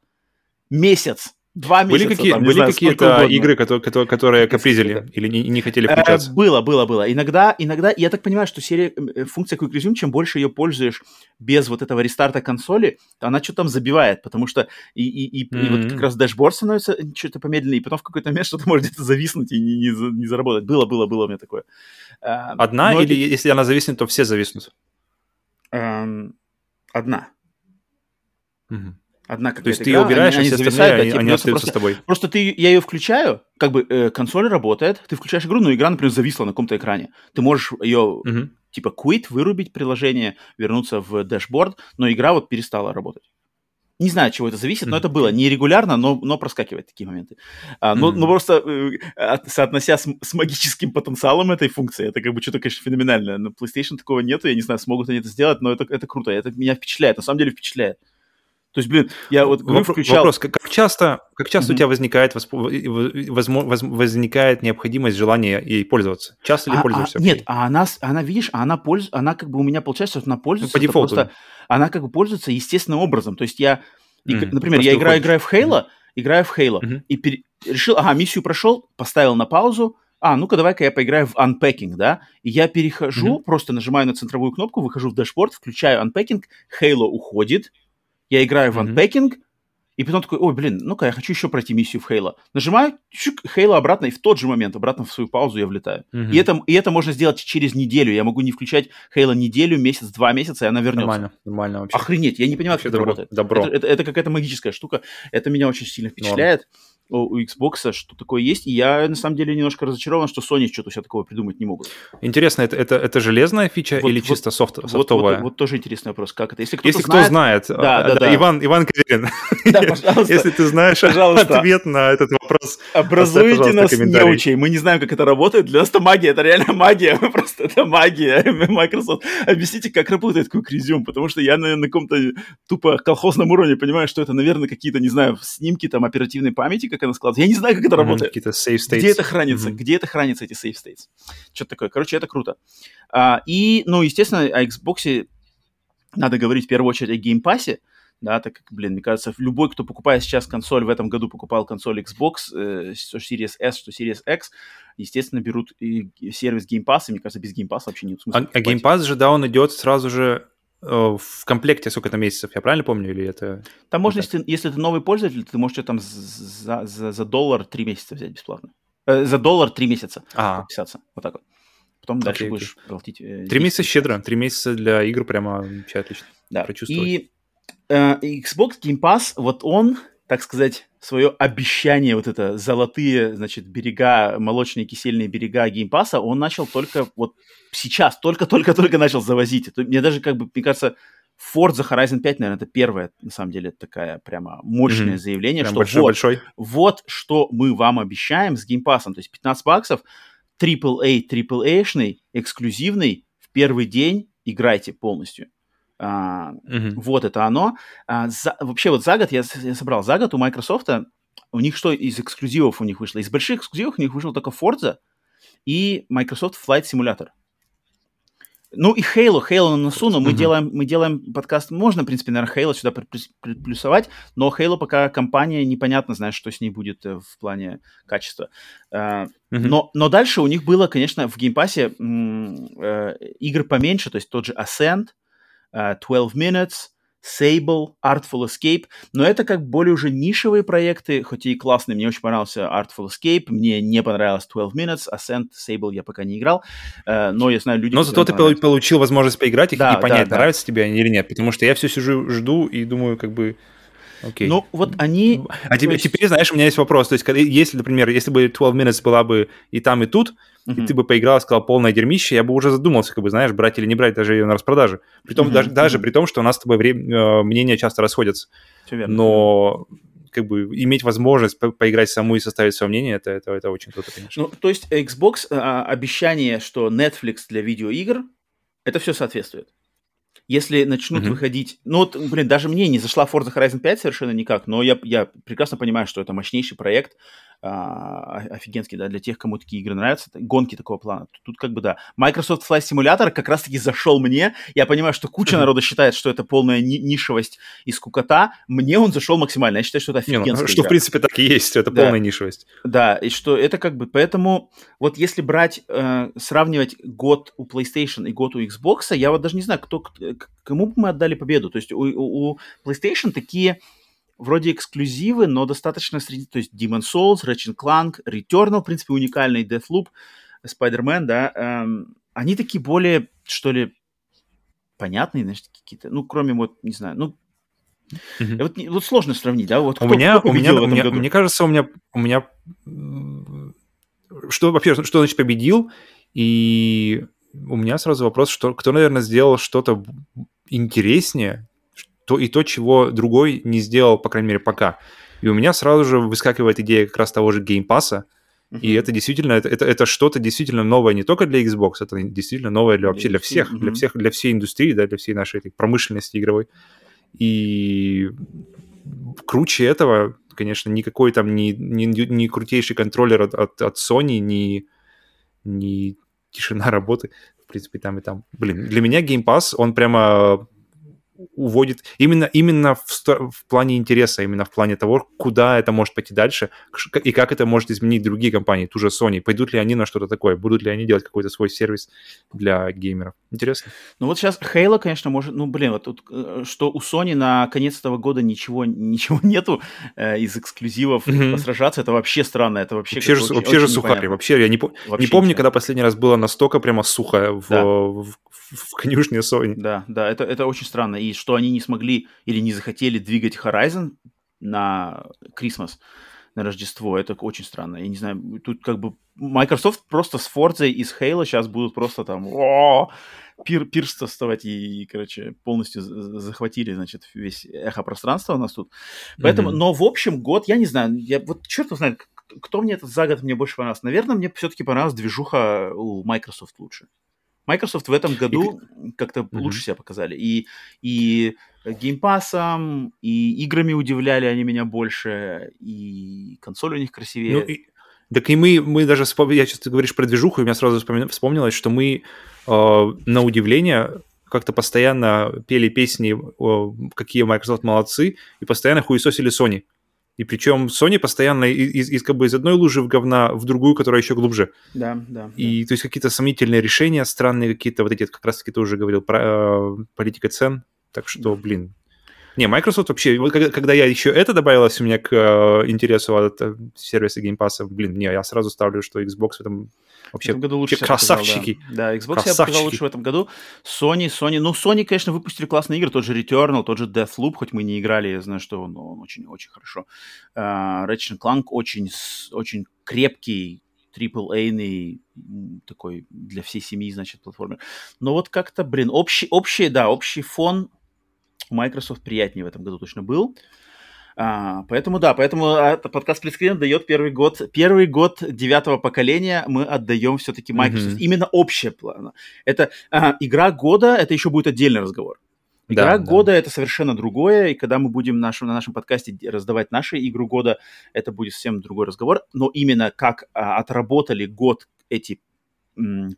Месяц. Два месяца. Были, какие, там, были знаю, какие-то игры, которые, которые, которые капризили или не, не хотели Э, включаться? Было, было, было. Иногда, иногда, я так понимаю, что серия, э, функция Quick Resume, чем больше ее пользуешь без вот этого рестарта консоли, она что-то там забивает, потому что и, и, и, и вот как раз dashboard становится что-то помедленнее, и потом в какой-то момент что-то может где-то зависнуть и не, не, не заработать. Было, было, было у меня такое. А, Одна но или если она зависнет, то все зависнут? эм, одна. Мгм. Одна То есть ты игра, ее убираешь, они- а все они остальные, зависают, да, они, остаются просто- с тобой. Просто ты, я ее включаю, как бы э, консоль работает, ты включаешь игру, но игра, например, зависла на каком-то экране. Ты можешь ее Мгм. типа quit, вырубить приложение, вернуться в dashboard, но игра вот перестала работать. Не знаю, от чего это зависит, но Мгм. это было не регулярно, но, но проскакивает такие моменты. А, но, Мгм. но просто э, от- соотнося с, с магическим потенциалом этой функции, это как бы что-то, конечно, феноменальное. На PlayStation такого нету, я не знаю, смогут они это сделать, но это, это круто, это меня впечатляет, на самом деле впечатляет. То есть, блин, я вот говорю, Вопро- включал... Вопрос, как, как часто, как часто Мгм. у тебя возникает, восп- воз- возникает необходимость, желание ей пользоваться? Часто ли А- а- пользуешься? нет, а она, она, видишь, она пользуется, она как бы у меня получается, что она пользуется, по это дефолту. просто, она как бы пользуется естественным образом. То есть я, Мгм. например, я играю, играю в Halo, играю в Halo, Мгм. и пере- решил, ага, миссию прошел, поставил на паузу, а, ну-ка давай-ка я поиграю в Unpacking, да, и я перехожу, Мгм. просто нажимаю на центровую кнопку, выхожу в дашборд, включаю Unpacking, Halo уходит, я играю в. Unpacking, и потом такой, ой, блин, ну-ка, я хочу еще пройти миссию в Halo. Нажимаю, чук, Halo обратно, и в тот же момент обратно в свою паузу я влетаю. Мгм. И, это, и это можно сделать через неделю. Я могу не включать Halo неделю, месяц, два месяца, и она вернется. Нормально, нормально вообще. Охренеть, я не понимаю, Вообще как это добро, работает. добро. Это, это- это какая-то магическая штука. Это меня очень сильно впечатляет у, у Xbox, что такое есть. И я, на самом деле, немножко разочарован, что Sony что-то себя такого придумать не могут. Интересно, это, это, это железная фича Вот- или вот- чисто софт, Вот, софтовая? вот, вот тоже интересный вопрос. Как это? Если кто-то Если кто знает... знает, Да, а, да, да. Иван, Иван Каверин, Да, пожалуйста. если ты знаешь Пожалуйста. ответ на этот вопрос, Образуйте нас, неучей. Мы не знаем, как это работает. Для нас это магия, это реально магия. Просто это магия. Microsoft. Объясните, как работает Quick Resume, потому что я на, на каком-то тупо колхозном уровне понимаю, что это, наверное, какие-то, не знаю, снимки там оперативной памяти, как она складывается. Я не знаю, как это работает. какие-то save states. Где это хранится? Мгм. Где это хранится, эти save states? Что-то такое. Короче, это круто. А, и, ну, естественно, о Xbox надо говорить в первую очередь о Game Pass, да, так как, блин, мне кажется, любой, кто покупает сейчас консоль, в этом году покупал консоль Xbox, э, что Series S, что Series X, естественно, берут и сервис Game Pass, и мне кажется, без Game Pass вообще нет смысла. А, а. Game Pass же, да, он идет сразу же в комплекте сколько-то месяцев, я правильно помню, или это... Там можно, если, ты- если ты новый пользователь, ты можешь там за, за, за доллар три месяца взять бесплатно. Э, за доллар три месяца А, подписаться. Вот так вот. Потом дальше Окей, будешь платить. э, три 10 месяца щедро, три месяца для игр прямо вообще отлично. Да. И э, Xbox Game Pass, вот он, так сказать, свое обещание, вот это золотые, значит, берега, молочные кисельные берега Pass, он начал только вот сейчас, только-только-только начал завозить. Это, мне даже, как бы, мне кажется, Forza Horizon 5, наверное, это первое, на самом деле, такая прямо мощное Мгм. заявление, Прям что большой, вот, большой. вот что мы вам обещаем с Pass. То есть 15 баксов, AAA, AAA-шный, эксклюзивный, в первый день играйте полностью. А, Мгм. вот это оно. А, за- вообще вот за год, я, я собрал, за год у Microsoft, у них что из эксклюзивов у них вышло? Из больших эксклюзивов у них вышел только Forza и Microsoft Flight Simulator. Ну и Halo, Halo на носу, но мы, Мгм. делаем, мы делаем подкаст, можно, в принципе, наверное, Halo сюда приплюсовать, но Halo пока компания, непонятно, знаешь, что с ней будет э, в плане качества. Мгм. но, но дальше у них было, конечно, в геймпассе э, игры поменьше, то есть тот же Ascent, 12 Minutes, Sable, Artful Escape, но это как более уже нишевые проекты, хоть и классные. Мне очень понравился Artful Escape, мне не понравилось 12 Minutes, Ascent, Sable я пока не играл, э, но я знаю люди, Но зато ты получил возможность поиграть их Да, и понять, да, да. нравится тебе они или нет. Потому что я все сижу, жду и думаю, как бы, окей. Ну, вот они... а теперь, есть- теперь, знаешь, у меня есть вопрос. То есть, если, например, если бы 12 Minutes была бы и там, и тут, Мгм. и ты бы поиграл, сказал полное дерьмище, я бы уже задумался, как бы, знаешь, брать или не брать даже ее на распродаже. Притом, Мгм, даже, даже мгм. при том, что у нас с тобой вре- э, мнения часто расходятся. Всё верно. Но как бы иметь возможность по поиграть саму и составить свое мнение, это, это, это очень круто, конечно. Ну, то есть Xbox, а, обещание, что Netflix для видеоигр, это все соответствует. Если начнут mm-hmm. выходить... Ну вот, блин, даже мне не зашла Forza Horizon 5 совершенно никак, но я, я прекрасно понимаю, что это мощнейший проект, а, офигенский, да, для тех, кому такие игры нравятся, гонки такого плана. Тут, тут как бы, да. Microsoft Flight Simulator как раз-таки зашел мне. Я понимаю, что куча народа считает, что это полная ни- нишевость и скукота. Мне он зашел максимально. Я считаю, что это офигенский. Не, ну, что, игра. в принципе, так и есть. Это да. полная нишевость. Да, и что это как бы... Поэтому вот если брать, э, сравнивать год у PlayStation и год у Xbox, я вот даже не знаю, кто, кому бы мы отдали победу. То есть у, у, у PlayStation такие вроде эксклюзивы, но достаточно среди... То есть Demon Souls, Ratchet Clank, Returnal, в принципе, уникальный Deathloop, Spider-Man, да, эм, они такие более, что ли, понятные, значит, какие-то, ну, кроме вот, не знаю, ну, mm-hmm. вот, вот сложно сравнить, да, вот у кто, меня, кто у меня, у меня, году? мне кажется, у меня, у меня, что вообще, что значит победил, и у меня сразу вопрос, что кто, наверное, сделал что-то интереснее, то и то, чего другой не сделал, по крайней мере, пока. И у меня сразу же выскакивает идея как раз того же геймпаса, Uh-huh. И это действительно, это, это, это что-то действительно новое не только для Xbox, это действительно новое для, вообще для всех, uh-huh. для всех, для всей индустрии, да, для всей нашей этой промышленности игровой. И круче этого, конечно, никакой там не, не, не крутейший контроллер от, от, от Sony, не, не тишина работы, в принципе, там и там. Блин, для меня Game Pass, он прямо уводит именно, именно в, в плане интереса, именно в плане того, куда это может пойти дальше и как это может изменить другие компании, ту же Sony. Пойдут ли они на что-то такое? Будут ли они делать какой-то свой сервис для геймеров? Интересно. Ну вот сейчас Halo, конечно, может... Ну, блин, вот тут, э, что у Sony на конец этого года ничего, ничего нету э, из эксклюзивов mm-hmm. посражаться, это вообще странно, это вообще... Вообще, же, очень, вообще очень же сухарь, вообще я не, вообще не помню, ничего. когда последний раз было настолько прямо сухо в, да. в, в конюшне Sony. Да, да, это, это очень странно. И что они не смогли или не захотели двигать Horizon на Christmas, на Рождество, это очень странно. Я не знаю, тут как бы Microsoft просто с Forza и с Halo сейчас будут просто там о, пир, пирствовать и, и, короче, полностью захватили, значит, весь эхо пространства у нас тут. Поэтому, mm-hmm. но в общем год, я не знаю, я вот черт знает, кто мне этот за год мне больше понравился. Наверное, мне все-таки понравилась движуха у Microsoft лучше. Microsoft в этом году и... как-то mm-hmm. лучше себя показали. И, и геймпасом, и играми удивляли они меня больше, и консоль у них красивее. Ну, и... Так и мы, мы даже, я сейчас ты говоришь про движуху, и у меня сразу вспомнилось, что мы э, на удивление как-то постоянно пели песни, э, какие Microsoft молодцы, и постоянно хуесосили Sony. И причем Sony постоянно из, из, как бы из одной лужи в говна в другую, которая еще глубже. Да, да. И да. то есть какие-то сомнительные решения, странные какие-то, вот эти, как раз-таки ты уже говорил, про э, политика цен. Так что, блин, не, Microsoft вообще, вот когда, когда я еще это добавилось у меня к э, интересу от э, сервиса Game Pass, блин, не, я сразу ставлю, что Xbox в этом вообще в этом году лучше красавчики. Показал, да. да, Xbox красавчики. я показал лучше в этом году. Sony, Sony, ну, Sony, конечно, выпустили классные игры, тот же Returnal, тот же Deathloop, хоть мы не играли, я знаю, что он, он очень-очень хорошо. Uh, Ratchet Clank очень, очень крепкий, AAA-ный, такой для всей семьи, значит, платформер. Но вот как-то, блин, общий, общий, да, общий фон Microsoft приятнее в этом году точно был. А, поэтому да, поэтому а, подкаст Сплитскрин дает первый год, первый год девятого поколения мы отдаем все-таки Microsoft. Mm-hmm. Именно общее план. Это а, игра года, это еще будет отдельный разговор. Игра да, года да. это совершенно другое, и когда мы будем нашем, на нашем подкасте раздавать наши игру года, это будет совсем другой разговор. Но именно как а, отработали год эти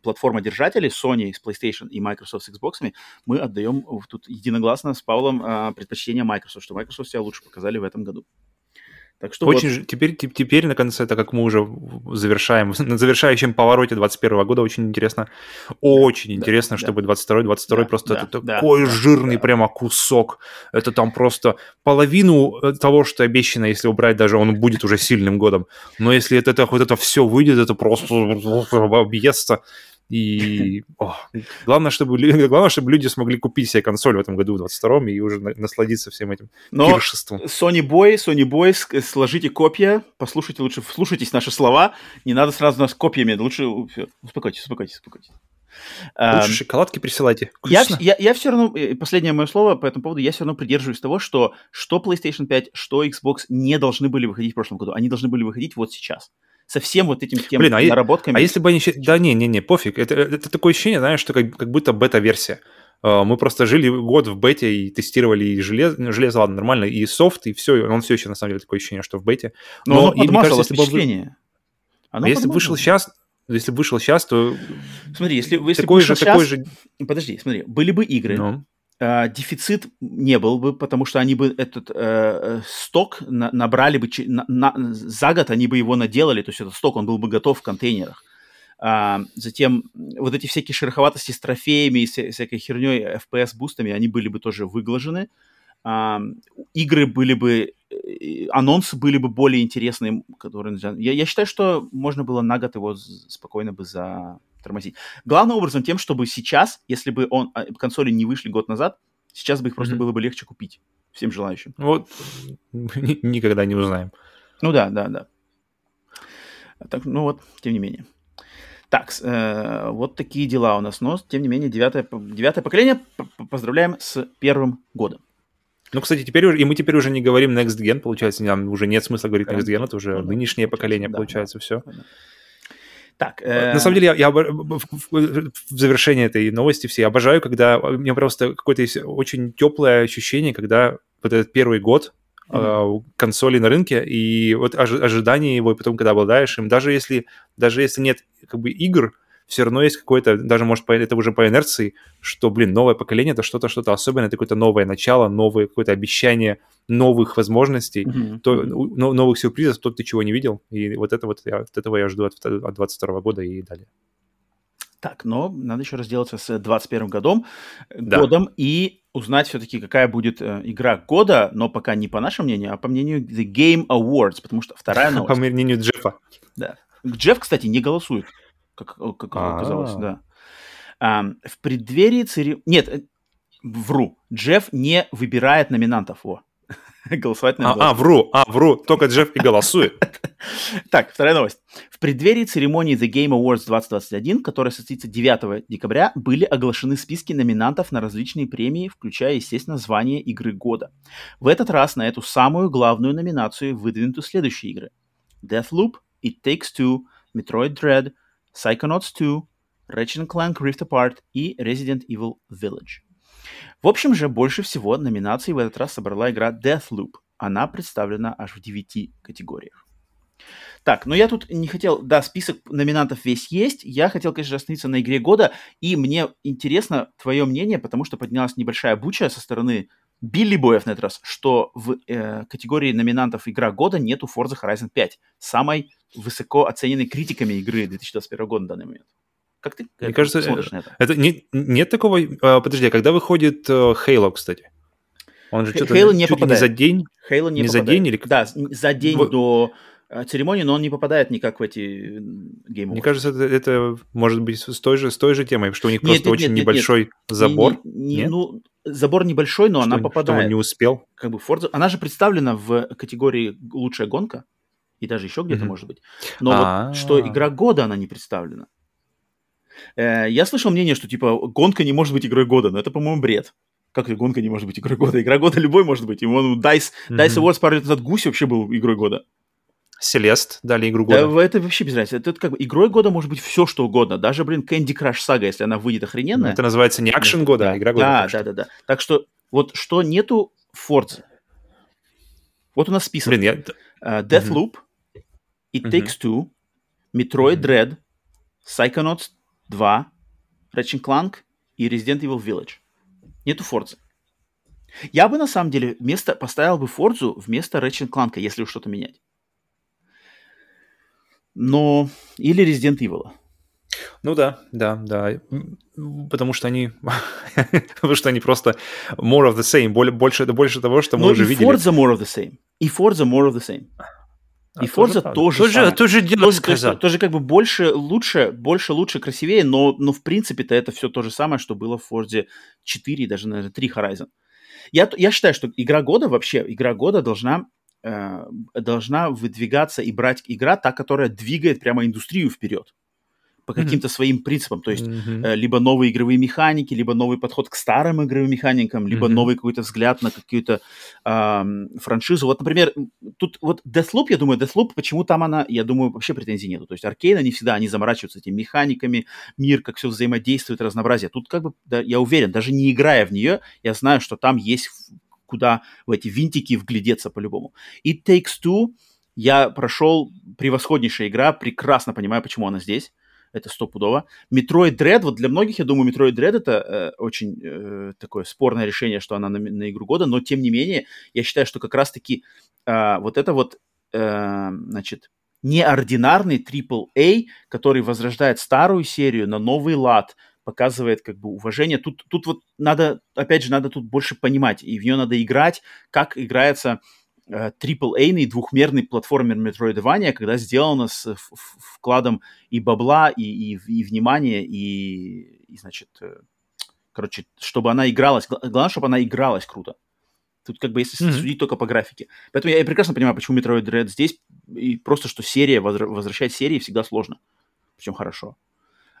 платформодержателей Sony с PlayStation и Microsoft с Xbox, мы отдаем тут единогласно с Павлом а, предпочтение Microsoft, что Microsoft себя лучше показали в этом году. Так что очень вот. теперь, теперь, наконец, это как мы уже завершаем, на завершающем повороте 2021 года очень интересно, очень да, интересно, да, чтобы 22 22 да, просто да, это да, такой да, жирный да. прямо кусок, это там просто половину э, того, что обещано, если убрать, даже он будет уже сильным годом, но если это, это вот это все выйдет, это просто объестся, и о, главное, чтобы, главное, чтобы люди смогли купить себе консоль в этом году, в 22-м, и уже насладиться всем этим Но пиршеством. Sony Boy, Sony Boy, сложите копья, послушайте лучше, вслушайтесь наши слова. Не надо сразу нас копьями, лучше... Успокойтесь, успокойтесь, успокойтесь. Лучше шоколадки присылайте. Я, я, я все равно, последнее мое слово по этому поводу, я все равно придерживаюсь того, что что PlayStation 5, что Xbox не должны были выходить в прошлом году. Они должны были выходить вот сейчас со всем вот этим тем Блин, а наработками. А если бы они... Да не, не, не, пофиг. Это, это такое ощущение, знаешь, что как, как будто бета-версия. А, мы просто жили год в бете и тестировали и железо, железо, ладно, нормально, и софт, и все, он все еще, на самом деле, такое ощущение, что в бете. Но, Но оно и, кажется, если бы... Оно а если вышел сейчас, если вышел сейчас, то... Смотри, если, если такой же, сейчас... такой же... Подожди, смотри, были бы игры, ну. Uh, дефицит не был бы, потому что они бы этот uh, сток на, набрали бы на, на, за год, они бы его наделали, то есть этот сток, он был бы готов в контейнерах. Uh, затем вот эти всякие шероховатости с трофеями и вся, всякой херней, FPS-бустами, они были бы тоже выглажены. Игры были бы, анонсы были бы более интересные, которые... Я, я считаю, что можно было на год его спокойно бы за тормозить. Главным образом тем, чтобы сейчас, если бы он, а, консоли не вышли год назад, сейчас бы их просто mm-hmm. было бы легче купить всем желающим. Вот никогда не узнаем. Ну да, да, да. Так, ну вот, тем не менее. Так, э, вот такие дела у нас, но тем не менее девятое, девятое поколение. Поздравляем с первым годом. Ну, кстати, теперь уже, и мы теперь уже не говорим Next Gen, получается, нам уже нет смысла говорить Next Gen, это уже ну, нынешнее поколение, да, получается, да, все. Да. Так, э... На самом деле, я, я в завершение этой новости все обожаю, когда у меня просто какое-то есть очень теплое ощущение, когда вот этот первый год э, консоли на рынке, и вот ожидание его, и потом, когда обладаешь им, даже если, даже если нет как бы игр, все равно есть какое-то, даже может это уже по инерции, что, блин, новое поколение это что-то, что-то особенное, это какое-то новое начало, новое какое-то обещание новых возможностей, mm-hmm. то, но, новых сюрпризов, то ты чего не видел, и вот это вот, я, от этого я жду от, от 22 года и далее. Так, но надо еще разделаться с 21 годом, да. годом и узнать все-таки, какая будет э, игра года, но пока не по нашему мнению, а по мнению The Game Awards, потому что вторая новость... По мнению Джеффа. Да. Джефф, кстати, не голосует как, э, как оказалось, да. А, в преддверии церемонии... Нет, э, вру. Джефф не выбирает номинантов. Во. Голосовать на а, а, вру, а, вру. Только Джефф и голосует. Так, вторая новость. В преддверии церемонии The Game Awards 2021, которая состоится 9 декабря, были оглашены списки номинантов на различные премии, включая, естественно, звание игры года. В этот раз на эту самую главную номинацию выдвинуты следующие игры. Deathloop, It Takes Two, Metroid Dread, Psychonauts 2, Ratchet Clank Rift Apart и Resident Evil Village. В общем же, больше всего номинаций в этот раз собрала игра Deathloop. Она представлена аж в 9 категориях. Так, но я тут не хотел, да, список номинантов весь есть. Я хотел, конечно, остановиться на игре года, и мне интересно твое мнение, потому что поднялась небольшая буча со стороны Билли Боев на этот раз, что в э, категории номинантов игра года нету Forza Horizon 5, самой высоко оцененной критиками игры 2021 года на данный момент. Как ты Мне кажется, смотришь на это? это не, нет такого... А, подожди, а когда выходит uh, Halo, кстати? Он же что-то Halo не попадает. не за день? Halo не, не попадает. за день? Или... Да, за день вот. до э, церемонии, но он не попадает никак в эти геймы. Мне кажется, это, это может быть с той, же, с той же темой, что у них нет, просто нет, очень нет, небольшой нет. забор. Не, не, Ну, забор небольшой, но что, она попадает. Что он не успел? Как бы Forza... Она же представлена в категории «Лучшая гонка», и даже еще где-то, mm-hmm. может быть. Но А-а-а. вот что игра года, она не представлена. Э, я слышал мнение, что типа гонка не может быть игрой года, но это, по-моему, бред. Как гонка не может быть игрой года? Игра года любой может быть. И он DICE, mm-hmm. DICE Awards пару лет назад Гусь вообще был игрой года. Селест дали игру года. Да, это вообще без разницы. Это как бы игрой года может быть все, что угодно. Даже, блин, Candy Crush Saga, если она выйдет охрененная. Это называется не акшен года, да, а игра года. Да, да, да, да. Так что вот что нету Forza. Вот у нас список. Блин, я... Uh, Deathloop, It mm-hmm. Takes Two, Metroid mm-hmm. Dread, Psychonauts 2, Ratchet Clank и Resident Evil Village. Нету Forza. Я бы на самом деле вместо, поставил бы Forza вместо Ratchet Clank, если уж что-то менять. Но... Или Resident Evil. Ну да, да, да. Потому что они... потому что они просто more of the same. Больше, это больше того, что мы Но уже и видели. Forza more of the same. И Forza more of the same. И а Forza тоже, тоже, тоже, тоже дело тоже, тоже, тоже как бы больше, лучше, больше, лучше, красивее, но, но в принципе-то это все то же самое, что было в Forza 4, даже, наверное, 3 Horizon. Я, я считаю, что игра года вообще, игра года должна, э, должна выдвигаться и брать игра та, которая двигает прямо индустрию вперед. по каким-то mm-hmm. своим принципам. То есть mm-hmm. э, либо новые игровые механики, либо новый подход к старым игровым механикам, либо mm-hmm. новый какой-то взгляд на какую-то э, франшизу. Вот, например, тут вот Deathloop, я думаю, Deathloop, почему там она, я думаю, вообще претензий нету. То есть Аркейн, они всегда, они заморачиваются этими механиками, мир, как все взаимодействует, разнообразие. Тут как бы, да, я уверен, даже не играя в нее, я знаю, что там есть куда в эти винтики вглядеться по-любому. И Takes Two я прошел превосходнейшая игра, прекрасно понимаю, почему она здесь это стопудово. Metroid Dread, вот для многих, я думаю, Metroid Dread это э, очень э, такое спорное решение, что она на, на игру года, но тем не менее, я считаю, что как раз-таки э, вот это вот, э, значит, неординарный AAA, который возрождает старую серию на новый лад, показывает как бы уважение. Тут, тут вот надо, опять же, надо тут больше понимать, и в нее надо играть, как играется AAA-ный двухмерный платформер Metroidvania, когда сделано с вкладом и бабла, и, и, и внимания, и, и, значит, э, короче, чтобы она игралась. Главное, чтобы она игралась круто. Тут как бы если mm-hmm. судить только по графике. Поэтому я, я прекрасно понимаю, почему Metroid Dread здесь, и просто, что серия, возвращать серии всегда сложно. Причем хорошо.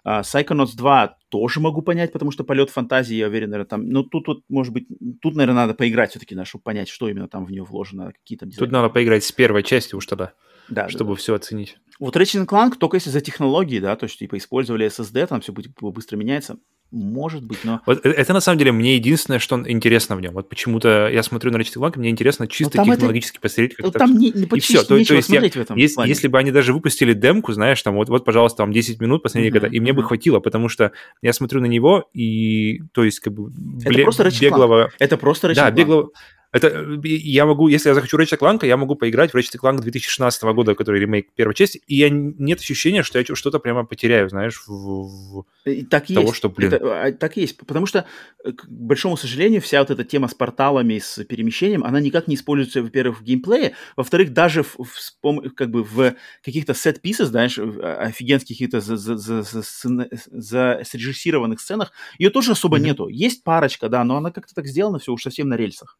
Uh, Psychonauts 2 тоже могу понять, потому что полет фантазии, я уверен, наверное, там... Ну, тут, вот, может быть, тут, наверное, надо поиграть все-таки, да, чтобы понять, что именно там в нее вложено, какие то Тут надо поиграть с первой части уж тогда, да, чтобы да. все оценить. Вот Ratchet Clank только если за технологии, да, то есть, типа, использовали SSD, там все быстро меняется. Может быть, но... Вот э, это, на самом деле, мне единственное, что интересно в нем. Вот почему-то я смотрю на Ratchet Clank, мне интересно чисто технологически это... посмотреть, как ну, там не, не, и все. То, то есть я, в этом если, если бы они даже выпустили демку, знаешь, там вот, вот пожалуйста, там 10 минут последние uh-huh, года, и мне uh-huh. бы хватило, потому что я смотрю на него, и, то есть, как бы, бле- это просто беглого... Это просто Ratchet Да, беглого... Это э, я могу, если я захочу Ratchet Clank, я могу поиграть в Ratchet Clank 2016 года, который ремейк первой части, и я, нет ощущения, что я что-то прямо потеряю, знаешь, в, в так того, есть. что, блин... Это, а, так есть, потому что, э, к большому сожалению, вся вот эта тема с порталами, с перемещением, она никак не используется, во-первых, в геймплее, во-вторых, даже в, в, как бы в каких-то сет-писах, знаешь, офигенских каких-то срежиссированных сценах, ее тоже особо mm-hmm. нету. Есть парочка, да, но она как-то так сделана все уж совсем на рельсах.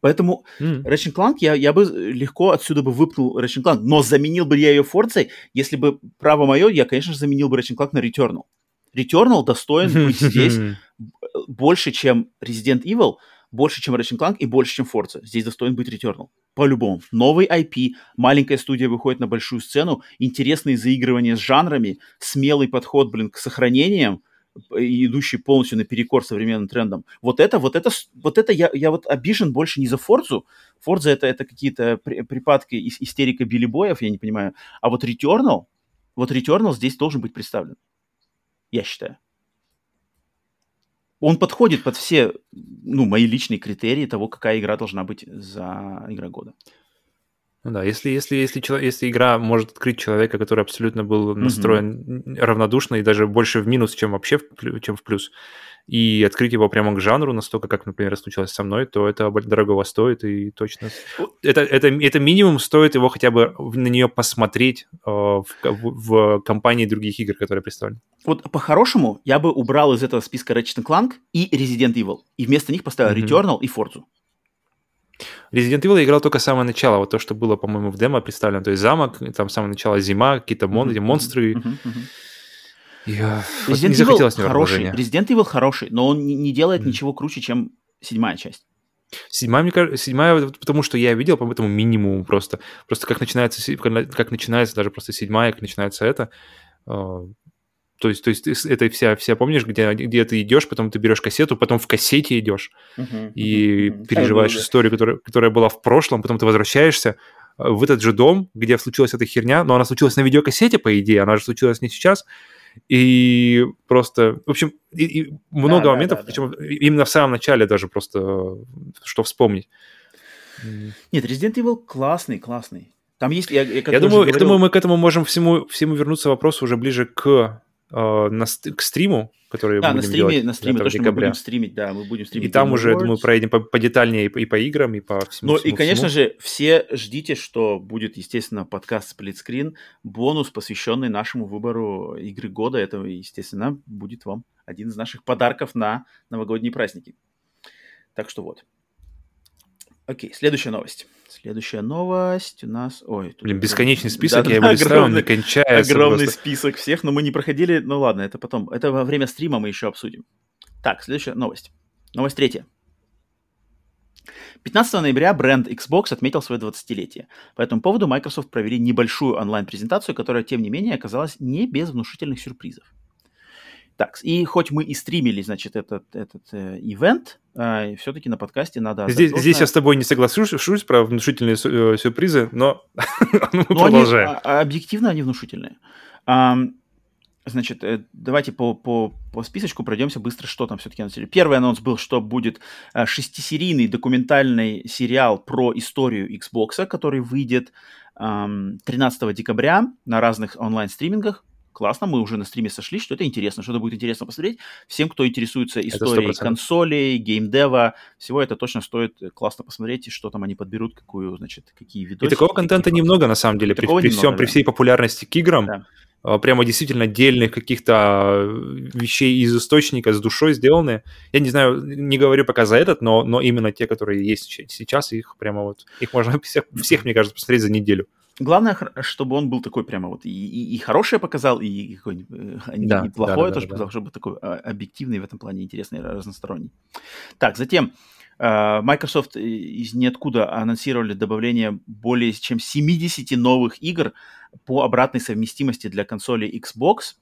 Поэтому mm. Ratchet Clank я, я бы легко отсюда бы выпнул Ratchet Clank, но заменил бы я ее Форцей, если бы право мое, я, конечно же, заменил бы Ratchet Clank на Returnal. Returnal достоин быть здесь больше, чем Resident Evil, больше, чем Ratchet Clank и больше, чем Forza. Здесь достоин быть Returnal. По-любому. Новый IP, маленькая студия выходит на большую сцену, интересные заигрывания с жанрами, смелый подход, блин, к сохранениям, идущий полностью наперекор современным трендам. Вот это, вот это, вот это я, я вот обижен больше не за Форзу. Форза это, это какие-то припадки истерика билибоев, я не понимаю. А вот Returnal, вот Returnal здесь должен быть представлен. Я считаю. Он подходит под все, ну, мои личные критерии того, какая игра должна быть за игра года. Ну да, если, если, если, если игра может открыть человека, который абсолютно был настроен mm-hmm. равнодушно и даже больше в минус, чем вообще в, чем в плюс, и открыть его прямо к жанру настолько, как, например, случилось со мной, то это дорогого стоит и точно... Это, это, это минимум стоит его хотя бы на нее посмотреть э, в, в, в компании других игр, которые представлены. Вот по-хорошему я бы убрал из этого списка Ratchet Clank и Resident Evil, и вместо них поставил mm-hmm. Returnal и Forza. Resident Evil я играл только с самого начала, вот то, что было, по-моему, в демо представлено, то есть замок, там с самого начала зима, какие-то мон- mm-hmm. монстры. Mm-hmm. Я... Resident Evil хороший, Resident Evil хороший, но он не делает mm-hmm. ничего круче, чем седьмая часть. Седьмая, мне кажется, седьмая, потому что я видел, по этому минимуму просто. Просто как начинается, как начинается даже просто седьмая, как начинается это, а, то есть, то есть это вся, вся помнишь, где, где ты идешь, потом ты берешь кассету, потом в кассете идешь uh-huh, и uh-huh. переживаешь uh-huh. историю, которая, которая была в прошлом, потом ты возвращаешься э, в этот же дом, где случилась эта херня, но она случилась на видеокассете, по идее, она же случилась не сейчас. И просто, в общем, и, и много да, моментов, да, да, причем да. именно в самом начале даже просто, что вспомнить. Нет, Resident Evil классный, классный. Там есть, я, я, я думаю, говорил... я думаю, мы к этому можем всему, всему вернуться вопросу уже ближе к э, на, к стриму, который да, будем на стриме, делать на стриме, то, что мы будем стримить, да, мы будем стримить. И там уже, Awards. думаю, проедем по, подетальнее и по, и по играм, и по всему. Ну всему, и, конечно всему. же, все ждите, что будет, естественно, подкаст Screen, бонус, посвященный нашему выбору игры года. Это, естественно, будет вам один из наших подарков на новогодние праздники. Так что вот. Окей, следующая новость. Следующая новость у нас... Ой, тут... Блин, бесконечный список, да, я его листаю, не кончается Огромный просто. список всех, но мы не проходили... Ну ладно, это потом. Это во время стрима мы еще обсудим. Так, следующая новость. Новость третья. 15 ноября бренд Xbox отметил свое 20-летие. По этому поводу Microsoft провели небольшую онлайн-презентацию, которая, тем не менее, оказалась не без внушительных сюрпризов. Так, и хоть мы и стримили, значит, этот, этот э, ивент, э, все-таки на подкасте надо... Здесь, здесь я с тобой не соглашусь про внушительные э, сюрпризы, но мы продолжаем. Они, а, объективно они внушительные. Значит, э, давайте по, по, по списочку пройдемся быстро, что там все-таки анонсировали. Первый анонс был, что будет э, шестисерийный документальный сериал про историю Xbox, который выйдет 13 декабря на разных онлайн-стримингах. Классно, мы уже на стриме сошли, что это интересно, что это будет интересно посмотреть. Всем, кто интересуется историей консолей, геймдева, всего это точно стоит классно посмотреть, что там они подберут, какую, значит, какие видосы. И такого контента немного, на самом деле, при, при, немного, всем, да. при всей популярности к играм. Да а, прямо действительно отдельных каких-то а, вещей из источника с душой сделаны. Я не знаю, не говорю пока за этот, но, но именно те, которые есть сейчас, их прямо вот, их можно всех, всех мне кажется, посмотреть за неделю. Главное, чтобы он был такой прямо вот и, и, и хорошее показал, и какой-нибудь э, да, и плохое да, да, тоже да, показал, да. чтобы такой а, объективный в этом плане, интересный, разносторонний. Так, затем Microsoft из ниоткуда анонсировали добавление более чем 70 новых игр по обратной совместимости для консоли Xbox,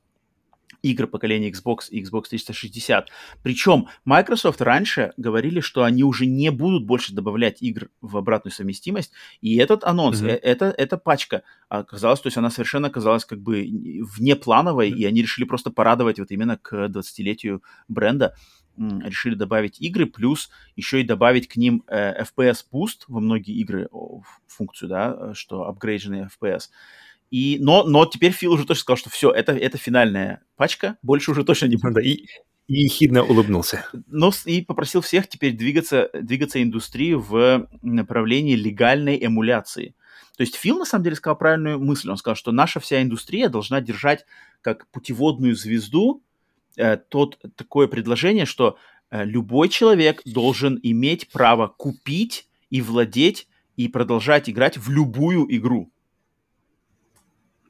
игр поколения Xbox и Xbox 360. Причем Microsoft раньше говорили, что они уже не будут больше добавлять игр в обратную совместимость, и этот анонс, mm-hmm. это, эта пачка оказалась, то есть она совершенно оказалась как бы внеплановой, mm-hmm. и они решили просто порадовать вот именно к 20-летию бренда решили добавить игры, плюс еще и добавить к ним э, FPS Boost во многие игры, функцию, да, что апгрейдженный FPS. И, но, но теперь Фил уже точно сказал, что все, это, это финальная пачка, больше уже точно не будет. И, и ехидно улыбнулся. Ну, и попросил всех теперь двигаться, двигаться индустрию в направлении легальной эмуляции. То есть Фил, на самом деле, сказал правильную мысль. Он сказал, что наша вся индустрия должна держать как путеводную звезду э, тот, такое предложение, что э, любой человек должен иметь право купить и владеть и продолжать играть в любую игру.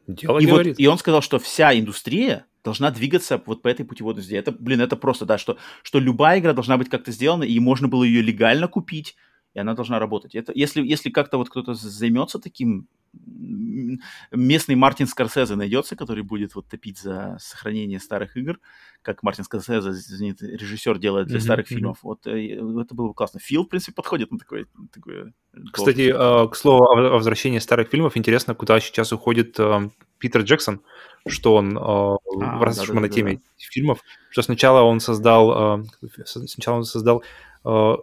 Дело и, вот, и он сказал, что вся индустрия должна двигаться вот по этой путеводной звезде. Это, блин, это просто, да, что, что любая игра должна быть как-то сделана, и можно было ее легально купить, и она должна работать. Это, если, если как-то вот кто-то займется таким местный Мартин Скорсезе найдется, который будет вот топить за сохранение старых игр, как Мартин Скорсезе, знаменитый режиссер, делает для mm-hmm, старых mm-hmm. фильмов. Вот э, это было бы классно. Фил, в принципе, подходит на такое. такое Кстати, э, к слову о, возвращении старых фильмов, интересно, куда сейчас уходит э, Питер Джексон, что он, э, а, раз уж мы на теме да. фильмов, что сначала он создал, э, сначала он создал, э,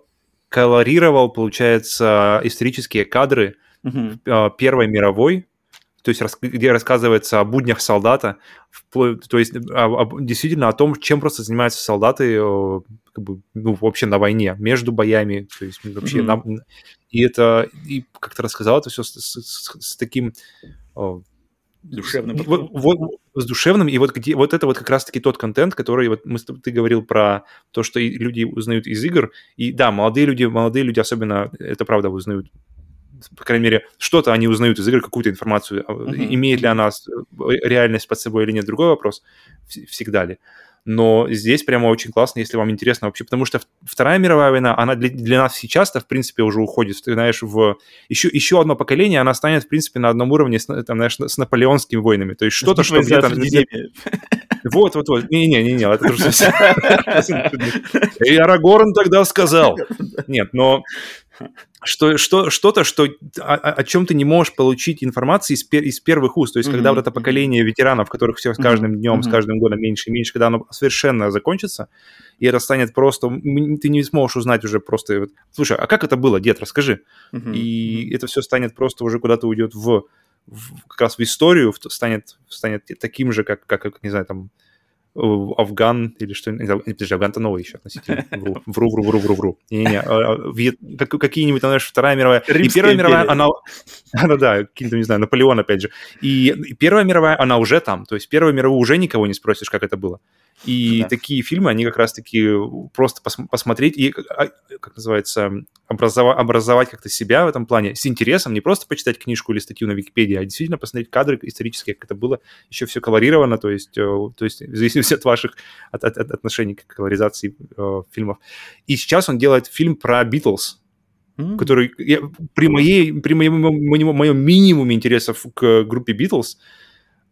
колорировал, получается, исторические кадры uh Первой мировой, то есть где рассказывается о буднях солдата, то есть действительно о том, чем просто занимаются солдаты как бы, ну, вообще на войне, между боями, то есть вообще mm-hmm. на, и это, и как то рассказал это все с, с, с, с таким душевным. Вот, вот, с душевным, и вот, где, вот это вот как раз-таки тот контент, который вот мы, ты говорил про то, что люди узнают из игр, и да, молодые люди, молодые люди особенно, это правда, узнают по крайней мере, что-то они узнают из игры, какую-то информацию. Uh-huh. Имеет ли она э, реальность под собой или нет, другой вопрос. Всегда ли. Но здесь прямо очень классно, если вам интересно вообще, потому что Вторая мировая война, она для, для нас сейчас-то, в принципе, уже уходит, ты знаешь, в еще, еще одно поколение, она станет, в принципе, на одном уровне с, там, знаешь, с наполеонскими войнами. То есть что-то, что где-то... Вот, вот, вот. Не-не-не, это уже И Арагорн тогда сказал. Нет, но что, что, что-то, что, о, о чем ты не можешь получить информации из, пер, из первых уст. То есть, mm-hmm. когда вот это поколение ветеранов, которых все с каждым днем, mm-hmm. с каждым годом меньше и меньше, когда оно совершенно закончится, и это станет просто... Ты не сможешь узнать уже просто... Слушай, а как это было, дед, расскажи. Mm-hmm. И это все станет просто уже куда-то уйдет в, в как раз в историю, станет, станет таким же, как, как, не знаю, там, Афган или что, не подожди, Афган-то новый еще относительно. Вру, вру, вру, вру, вру. Не-не-не, а, а, какие-нибудь, знаешь, Вторая мировая. и Первая мировая, она... Ну да, какие-то, не знаю, Наполеон, опять же. И Первая мировая, она уже там. То есть Первая мировая уже никого не спросишь, как это было. И да. такие фильмы, они как раз-таки просто пос- посмотреть и, а, как называется, образова- образовать как-то себя в этом плане с интересом, не просто почитать книжку или статью на Википедии, а действительно посмотреть кадры исторические, как это было, еще все колорировано, то есть, э, то есть в зависимости от ваших от, от, от отношений к колоризации э, фильмов. И сейчас он делает фильм про Битлз, mm-hmm. который я, при, моей, при моем, моем, моем минимуме интересов к группе Битлз,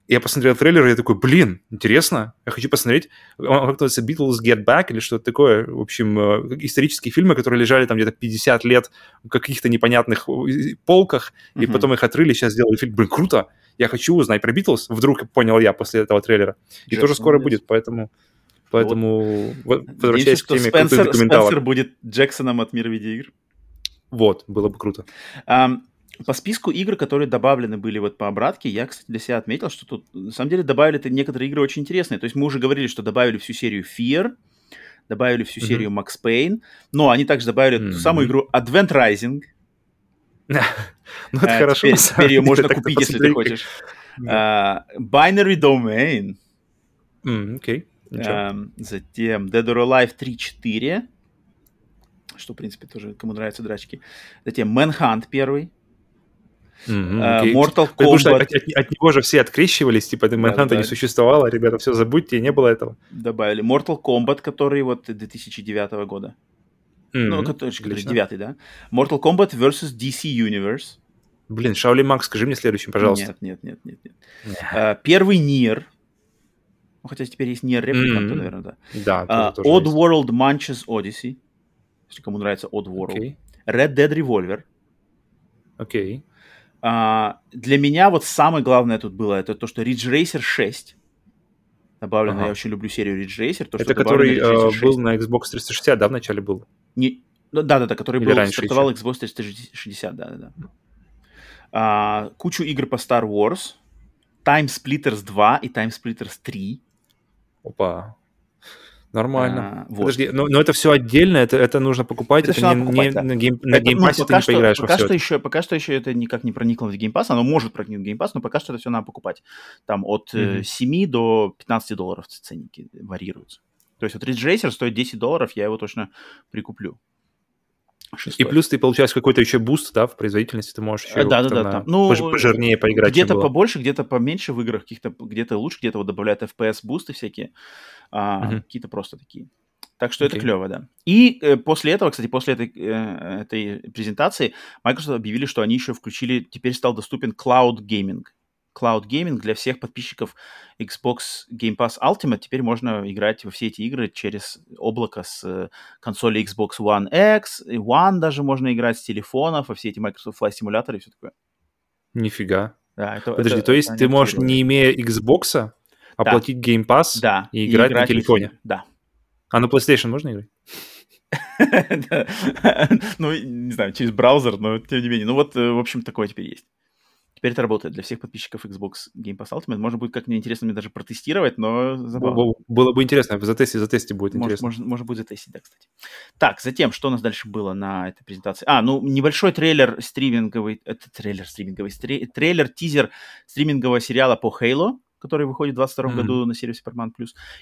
я посмотрел трейлер, и я такой, блин, интересно, я хочу посмотреть. Он как называется Beatles Get Back или что-то такое. В общем, э, исторические фильмы, которые лежали там где-то 50 лет в каких-то непонятных э, полках, mm-hmm. и потом их отрыли, сейчас сделали фильм. Блин, круто! Я хочу узнать про Битлз. Вдруг понял я после этого трейлера. И тоже скоро молодец. будет, поэтому... Поэтому, вот. возвращаясь к теме Спенсер, Спенсер будет Джексоном от мира видеоигр. Вот, было бы круто. Um, по списку игр, которые добавлены были вот по обратке, я, кстати, для себя отметил, что тут, на самом деле, добавили -то некоторые игры очень интересные. То есть мы уже говорили, что добавили всю серию Fear, добавили всю mm-hmm. серию Max Payne, но они также добавили mm-hmm. ту самую игру Advent Rising. Ну, это хорошо. Теперь ее можно купить, если ты хочешь. А, Binary Domain. Окей. Эм, затем Dead or Alive 3.4, что, в принципе, тоже кому нравятся драчки. Затем Manhunt первый. Mm-hmm, okay. Mortal Kombat. Потому что от, от, от него же все открещивались, типа, Manhunt да, не существовало, ребята, все забудьте, не было этого. Добавили Mortal Kombat, который вот 2009 года. Mm-hmm. Ну, который, который 9 да? Mortal Kombat vs. DC Universe. Блин, Шаули Макс, скажи мне следующим, пожалуйста. Нет, нет, нет, нет. нет. Uh, первый Нир. Ну, хотя теперь есть Нир Репликант, mm-hmm. наверное, да. Да, uh, тоже Odd есть. World Munches Odyssey. Если кому нравится Odd World. Okay. Red Dead Revolver. Окей. Okay. А, для меня вот самое главное тут было, это то, что Ridge Racer 6 добавлено. Ага. Я очень люблю серию Ridge Racer. То, это который э, был на Xbox 360, да, вначале был? Не, ну, да, да, да, который Или был, стартовал еще? Xbox 360, да, да, да. А, кучу игр по Star Wars, Time Splitters 2 и Time Splitters 3. Опа. Нормально. А, вот. Подожди, но, но это все отдельно, это, это нужно покупать, это, это не, покупать, не да. на, Game, на Game Pass е ну, ты не что, поиграешь пока во что еще, Пока что еще это никак не проникло в Game Pass, оно может проникнуть в Game Pass, но пока что это все надо покупать. Там от mm-hmm. 7 до 15 долларов ценники варьируются. То есть вот Ridge Racer стоит 10 долларов, я его точно прикуплю. Шестой. И плюс ты получаешь какой-то еще буст, да, в производительности, ты можешь еще да, да, да, там, ну, пожирнее поиграть. Где-то побольше, где-то поменьше в играх, каких-то где-то лучше, где-то вот добавляют FPS бусты всякие, а, uh-huh. какие-то просто такие. Так что okay. это клево, да. И э, после этого, кстати, после этой, э, этой презентации Microsoft объявили, что они еще включили, теперь стал доступен Cloud Gaming. Cloud Gaming для всех подписчиков Xbox Game Pass Ultimate. Теперь можно играть во все эти игры через облако с э, консоли Xbox One X, и One даже можно играть с телефонов, во все эти Microsoft Flight симуляторы и все такое. Нифига. Да, это, Подожди, это, то есть ты можешь, не имея Xbox, оплатить да. Game Pass да. и играть, и играть на телефоне? Да. А на PlayStation можно играть? Ну, не знаю, через браузер, но тем не менее. Ну вот, э, в общем, такое теперь есть. Теперь это работает для всех подписчиков Xbox Game Pass Ultimate. Можно будет как-нибудь интересно мне даже протестировать, но забавно. Было бы интересно, в затесте, затесте будет может, интересно. Можно, можно будет затестить, да, кстати. Так, затем, что у нас дальше было на этой презентации? А, ну, небольшой трейлер стриминговый, это трейлер стриминговый, трейлер, тизер стримингового сериала по Halo, который выходит в 2022 mm-hmm. году на сервисе Paramount+.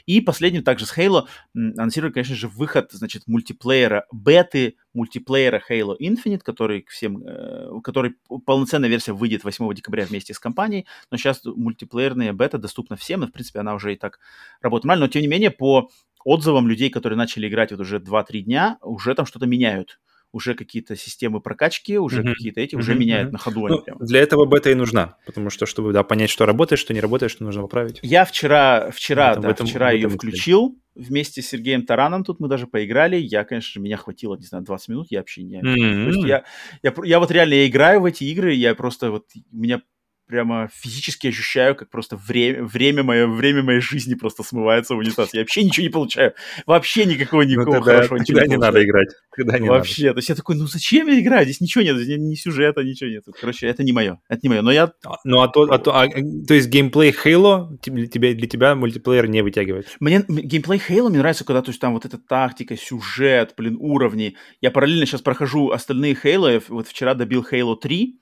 И последний также с Halo анонсировали, конечно же, выход, значит, мультиплеера, беты мультиплеера Halo Infinite, который всем, э, который полноценная версия выйдет 8 декабря вместе с компанией, но сейчас мультиплеерная бета доступна всем, и, в принципе, она уже и так работает нормально, но, тем не менее, по отзывам людей, которые начали играть вот уже 2-3 дня, уже там что-то меняют уже какие-то системы прокачки, уже mm-hmm. какие-то эти, уже mm-hmm. меняют на ходу. Ну, для этого бета и нужна, потому что, чтобы да, понять, что работает, что не работает, что нужно поправить. Я вчера, вчера, этом, да, этом, вчера ее включил вместе с Сергеем Тараном, тут мы даже поиграли, я, конечно, меня хватило, не знаю, 20 минут, я вообще не... Mm-hmm. я, я, я вот реально, я играю в эти игры, я просто вот, меня прямо физически ощущаю, как просто время, время, мое, время моей жизни просто смывается в унитаз. Я вообще ничего не получаю. Вообще никакого ну, никакого ну, тогда, хорошего ничего не, не надо играть. Тогда не вообще. Надо. То есть я такой, ну зачем я играю? Здесь ничего нет, здесь ни сюжета, ничего нет. Короче, это не мое. Это не мое. Но я... А, ну, а то, а то, а, то есть геймплей Halo для тебя, для тебя мультиплеер не вытягивает? Мне геймплей Halo мне нравится, когда то есть там вот эта тактика, сюжет, блин, уровни. Я параллельно сейчас прохожу остальные Halo. Вот вчера добил Halo 3,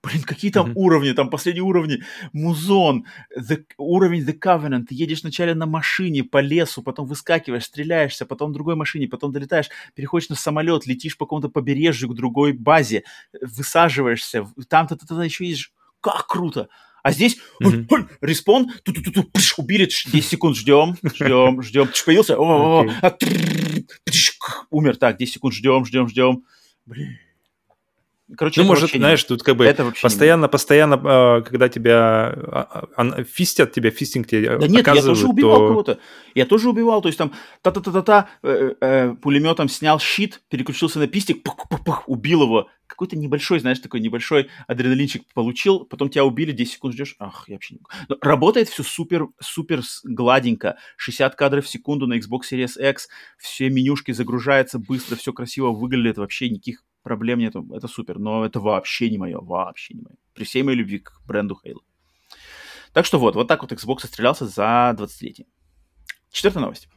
Блин, какие там Мгм. уровни, там последние уровни, музон, the- уровень The Covenant, ты едешь вначале на машине по лесу, потом выскакиваешь, стреляешься, потом в другой машине, потом долетаешь, переходишь на самолет, летишь по какому-то побережью к другой базе, высаживаешься, там-то, то еще есть, как круто. А здесь Мгм. респон, ту-ту-ту-ту, убили, тш, 10 секунд ждем, ждем, ждем, появился, о, а, умер, так, 10 секунд ждем, ждем, ждем. Блин. Короче, Ну, может, знаешь, тут как бы Это вообще не постоянно, постоянно, а, когда тебя а, а, фистят, тебя фистинг тебе Да нет, я тоже убивал то- кого-то. Я тоже убивал. То есть там та-та-та-та-та, э, э, пулеметом снял щит, переключился на пистик, пух-пух-пух, убил его. Какой-то небольшой, знаешь, такой небольшой адреналинчик получил, потом тебя убили, 10 секунд ждешь. Ах, я вообще не. Но работает все супер, супер гладенько. 60 кадров в секунду на Xbox Series X, все менюшки загружаются быстро, все красиво выглядит, вообще никаких проблем нету. Это супер, но это вообще не мое, вообще не мое. При всей моей любви к бренду Halo. Так что вот, вот так вот Xbox отстрелялся за 20-летие. Четвертая новость.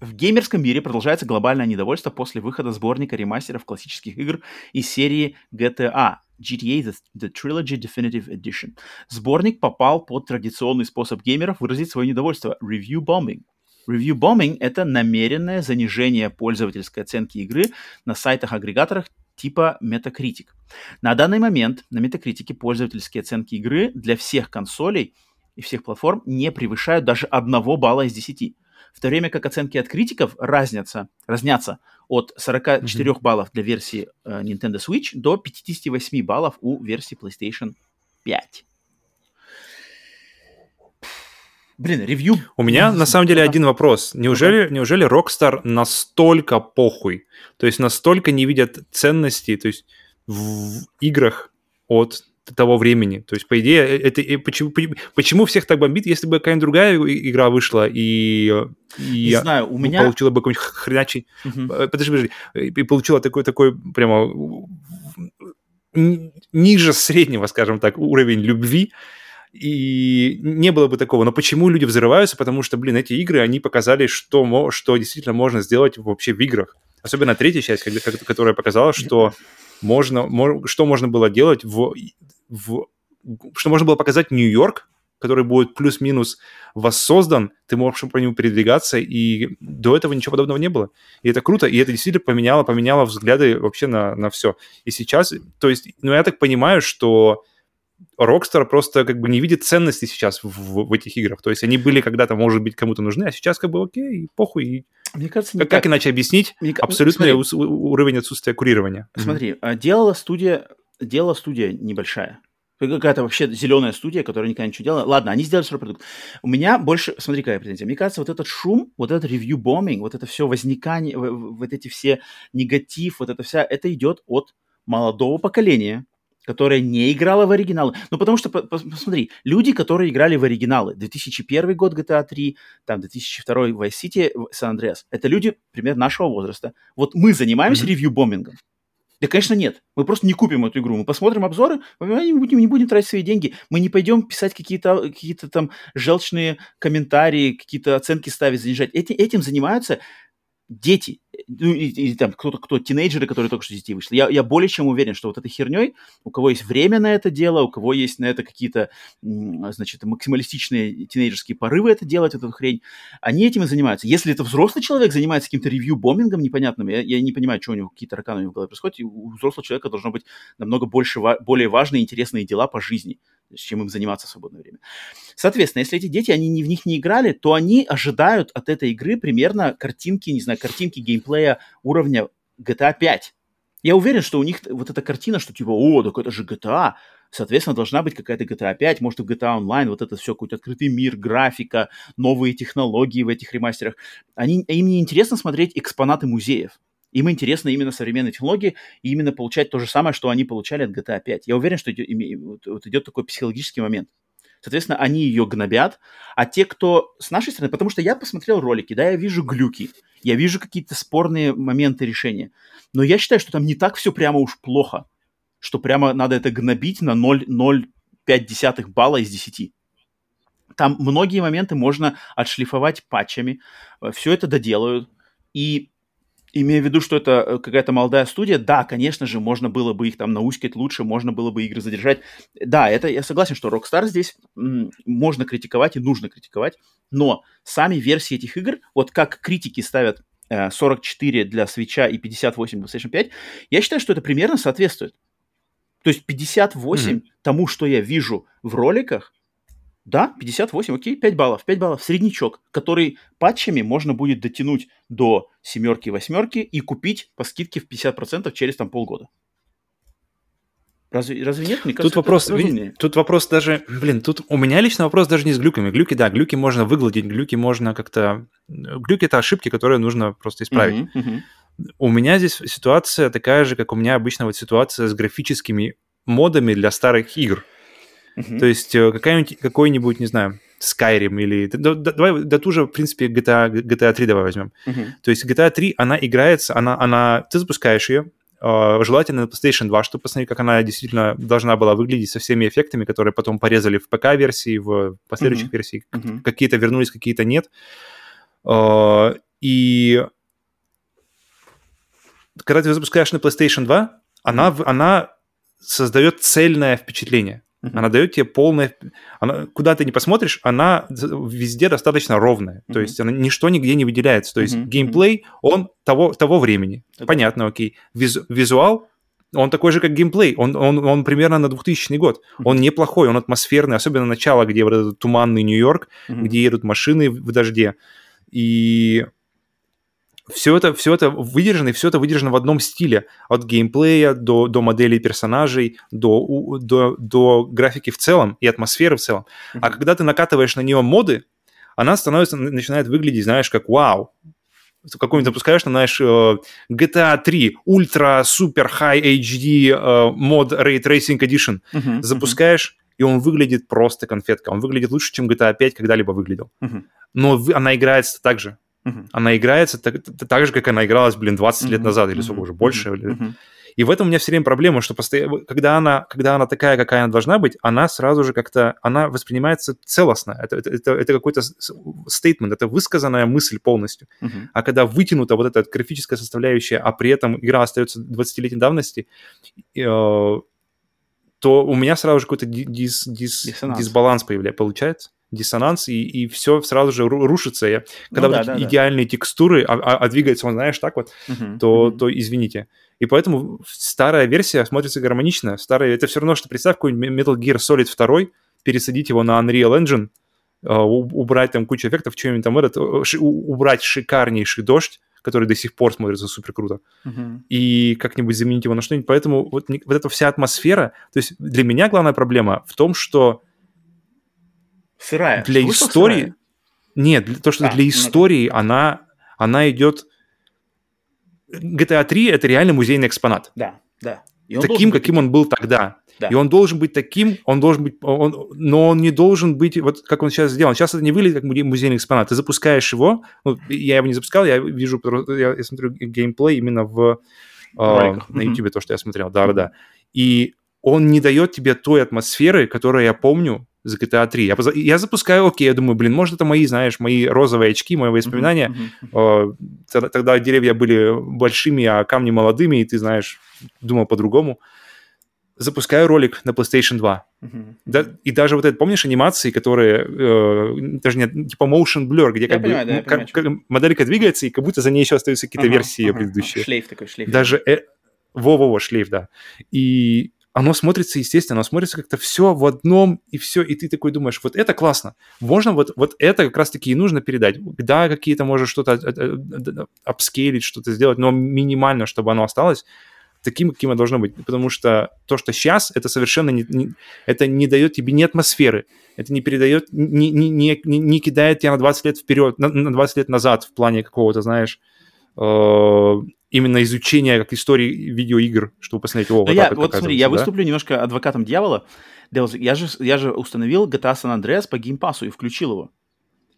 В геймерском мире продолжается глобальное недовольство после выхода сборника ремастеров классических игр из серии GTA GTA The, The Trilogy Definitive Edition. Сборник попал под традиционный способ геймеров выразить свое недовольство – review bombing. Review bombing – это намеренное занижение пользовательской оценки игры на сайтах-агрегаторах типа Metacritic. На данный момент на Metacritic пользовательские оценки игры для всех консолей и всех платформ не превышают даже одного балла из 10. В то время как оценки от критиков разнятся, разнятся от 44 баллов для версии э, Nintendo Switch до 58 баллов у версии PlayStation 5. Блин, ревью... У меня на самом деле один вопрос. Неужели, неужели Rockstar настолько похуй, то есть настолько не видят ценности, то есть в играх от того времени. То есть, по идее, это и почему, почему всех так бомбит, если бы какая-нибудь другая игра вышла и, и Не знаю, у меня... получила бы какой-нибудь хренячий... Мгм. Подожди, подожди. И получила такой, такой прямо ниже среднего, скажем так, уровень любви, и не было бы такого. Но почему люди взрываются? Потому что, блин, эти игры, они показали, что, что действительно можно сделать вообще в играх. Особенно третья часть, которая показала, что можно, мо- что можно было делать в, в... Что можно было показать Нью-Йорк, который будет плюс-минус воссоздан, ты можешь по нему передвигаться, и до этого ничего подобного не было. И это круто, и это действительно поменяло, поменяло взгляды вообще на, на все. И сейчас, то есть, ну, я так понимаю, что Rockstar просто как бы не видит ценности сейчас в, в этих играх. То есть они были когда-то, может быть, кому-то нужны, а сейчас как бы окей, похуй. И Мне кажется, как, никак- как иначе объяснить ка- абсолютный смотри, уровень отсутствия курирования? Смотри, а, делала студия, делала студия небольшая. Какая-то вообще зеленая студия, которая никогда ничего делала. Ладно, они сделали свой продукт. У меня больше, смотри, какая претензия. Мне кажется, вот этот шум, вот этот ревью бомбинг, вот это все возникание, вот эти все негатив, вот это вся, это идет от молодого поколения, которое не играло в оригиналы. Ну, потому что, по- по- посмотри, люди, которые играли в оригиналы, 2001 год GTA 3, там, 2002 Vice City, San Andreas, это люди примерно нашего возраста. Вот мы занимаемся Мгм. ревью-бомбингом. Да, конечно, нет. Мы просто не купим эту игру. Мы посмотрим обзоры, мы не будем, не будем тратить свои деньги. Мы не пойдем писать какие-то какие там желчные комментарии, какие-то оценки ставить, занижать. Эти, этим занимаются дети, ну, и, и там кто-то, кто, тинейджеры, которые только что детей вышли. Я, я более чем уверен, что вот этой херней, у кого есть время на это дело, у кого есть на это какие-то, значит, максималистичные тинейджерские порывы это делать, эту хрень, они этим и занимаются. Если это взрослый человек занимается каким-то ревью-бомбингом непонятным, я, я не понимаю, что у него, какие тараканы у него в голове происходят, у взрослого человека должно быть намного больше, более важные интересные дела по жизни, чем им заниматься в свободное время. Соответственно, если эти дети, они не, в них не играли, то они ожидают от этой игры примерно картинки, не знаю, картинки геймплея уровня GTA 5. Я уверен, что у них вот эта картина, что типа, о, так это же GTA, соответственно, должна быть какая-то GTA 5, может, и GTA Online, вот это все, какой-то открытый мир, графика, новые технологии в этих ремастерах. Они, им не интересно смотреть экспонаты музеев. Им интересно именно современные технологии и именно получать то же самое, что они получали от GTA 5. Я уверен, что идет, вот- идет такой психологический момент. Соответственно, они ее гнобят, а те, кто с нашей стороны, потому что я посмотрел ролики, да, я вижу глюки, я вижу какие-то спорные моменты решения, но я считаю, что там не так все прямо уж плохо, что прямо надо это гнобить на 0,05 балла из 10. Там многие моменты можно отшлифовать патчами, все это доделают, и Имея в виду, что это э, какая-то молодая студия, да, конечно же, можно было бы их там наускать лучше, можно было бы игры задержать. Да, это я согласен, что Rockstar здесь м, можно критиковать и нужно критиковать, но сами версии этих игр, вот как критики ставят э, 44 для свеча и 58 для PlayStation 5, я считаю, что это примерно соответствует. То есть 58 mm-hmm. тому, что я вижу в роликах, да, 58, окей, 5 баллов. 5 баллов, среднячок, который патчами можно будет дотянуть до семерки, восьмерки и купить по скидке в 50% через там полгода. Разве, разве нет? Мне кажется, тут вопрос, тут вопрос даже, блин, тут у меня лично вопрос даже не с глюками. Глюки, да, глюки можно выгладить, глюки можно как-то... Глюки — это ошибки, которые нужно просто исправить. Uh-huh, uh-huh. У меня здесь ситуация такая же, как у меня обычно вот ситуация с графическими модами для старых игр. Uh-huh. То есть э, какая-нибудь, какой-нибудь, не знаю, Skyrim или... Да, да, давай, да ту же, в принципе, GTA, GTA 3 давай возьмем. Uh-huh. То есть GTA 3, она играется, она, она... Ты запускаешь ее, э, желательно на PlayStation 2, чтобы посмотреть, как она действительно должна была выглядеть со всеми эффектами, которые потом порезали в ПК-версии, в последующих uh-huh. версиях. Uh-huh. Какие-то вернулись, какие-то нет. Э, и когда ты запускаешь на PlayStation 2, она, она создает цельное впечатление. Uh-huh. Она дает тебе полное... Она, куда ты не посмотришь, она везде достаточно ровная. Uh-huh. То есть она, ничто нигде не выделяется. То есть uh-huh. геймплей, он того, того времени. Okay. Понятно, окей. Визу, визуал, он такой же, как геймплей. Он, он, он примерно на 2000 год. Он неплохой, он атмосферный. Особенно начало, где вот этот туманный Нью-Йорк, uh-huh. где едут машины в дожде. И все это, все это выдержано, и все это выдержано в одном стиле. От геймплея до, до моделей персонажей, до, до, до графики в целом и атмосферы в целом. Mm-hmm. А когда ты накатываешь на нее моды, она становится, начинает выглядеть, знаешь, как вау. Какой-нибудь запускаешь, знаешь, э, GTA 3 Ultra Super High HD мод Ray Tracing Edition. Uh-huh, запускаешь, и он выглядит просто конфетка. Он выглядит лучше, чем GTA 5 когда-либо выглядел. Uh-huh. Но она играется так же. Uh-huh. Она играется так, так же, как она игралась, блин, 20 uh-huh. лет назад или сколько uh-huh. уже, больше. Uh-huh. И в этом у меня все время проблема, что постоянно, когда она, когда она такая, какая она должна быть, она сразу же как-то, она воспринимается целостно. Это, это, это, это какой-то стейтмент, это высказанная мысль полностью. Uh-huh. А когда вытянута вот эта графическая составляющая, а при этом игра остается 20-летней давности, э, то у меня сразу же какой-то дис, дис, дисбаланс появляется, получается диссонанс, и, и все сразу же рушится. Я, когда ну, вот да, да, идеальные да. текстуры, а, а, а двигается он, знаешь, так вот, uh-huh, то, uh-huh. то извините. И поэтому старая версия смотрится гармонично. Старая, это все равно, что представь какой-нибудь Metal Gear Solid 2, пересадить его на Unreal Engine, uh, убрать там кучу эффектов, что-нибудь там этот, убрать шикарнейший дождь, который до сих пор смотрится супер круто, uh-huh. и как-нибудь заменить его на что-нибудь. Поэтому вот, вот эта вся атмосфера, то есть для меня главная проблема в том, что Сырая. Для Что истории... Сырая? Нет, то, что а, для истории ну, она, она идет... GTA 3 — это реально музейный экспонат. Да, да. таким, каким он был тогда. Да. И он должен быть таким, он должен быть, он, но он не должен быть, вот как он сейчас сделан. Сейчас это не выглядит как музейный экспонат. Ты запускаешь его, ну, я его не запускал, я вижу, я, я смотрю геймплей именно в, э, на YouTube, то, что я смотрел, да-да-да. И он не дает тебе той атмосферы, которую я помню за GTA 3. Я, я запускаю, окей, я думаю, блин, может, это мои, знаешь, мои розовые очки, мои воспоминания. Uh-huh, uh-huh. Тогда деревья были большими, а камни молодыми, и ты, знаешь, думал по-другому. Запускаю ролик на PlayStation 2. Uh-huh. Да, и даже вот это, помнишь, анимации, которые, э, даже нет, типа motion blur, где я как понимаю, бы да, как, как, моделька двигается, и как будто за ней еще остаются какие-то uh-huh, версии uh-huh, предыдущие. Шлейф такой, шлейф. Даже... Э, во-во-во, шлейф, да. И оно смотрится, естественно, оно смотрится как-то все в одном, и все, и ты такой думаешь, вот это классно. Можно вот, вот это как раз-таки и нужно передать. Да, какие-то, может, что-то апскейлить, что-то сделать, но минимально, чтобы оно осталось таким, каким оно должно быть. Потому что то, что сейчас, это совершенно не, не, это не дает тебе ни атмосферы, это не передает, не, не, не, не кидает тебя на 20 лет вперед, на, на 20 лет назад в плане какого-то, знаешь, э, именно изучение как истории видеоигр, чтобы посмотреть, о, вот я, вот смотри, я да? выступлю немножко адвокатом дьявола. Я же, я же установил GTA San Andreas по геймпасу и включил его.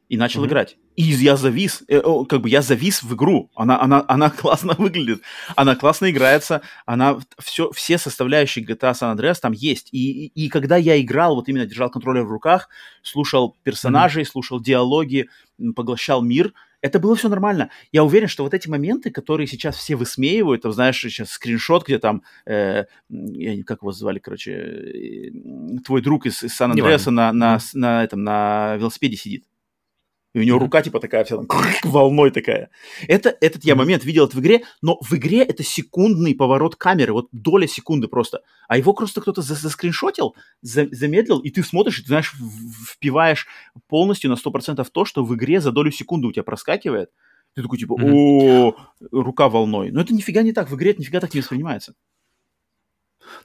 И начал mm-hmm. играть. И я завис, э, как бы я завис в игру. Она, она, она классно выглядит, она классно играется, она все, все составляющие GTA San Andreas там есть. И, и, и когда я играл, вот именно держал контроллер в руках, слушал персонажей, mm-hmm. слушал диалоги, поглощал мир, Это было все нормально. Я уверен, что вот эти моменты, которые сейчас все высмеивают, там, знаешь, сейчас скриншот, где там, э, я как его звали, короче, э, твой друг из, из Сан-Андреаса на, на, на, на, этом, на велосипеде сидит. И у него рука типа такая вся там волной такая. Это, этот я момент видел это в игре, но в игре это секундный поворот камеры, вот доля секунды просто. А его просто кто-то заскриншотил, за, замедлил, и ты смотришь, и ты, знаешь, впиваешь полностью на 100% то, что в игре за долю секунды у тебя проскакивает. Ты такой типа, о, рука волной. Но это нифига не так, в игре это нифига так не воспринимается.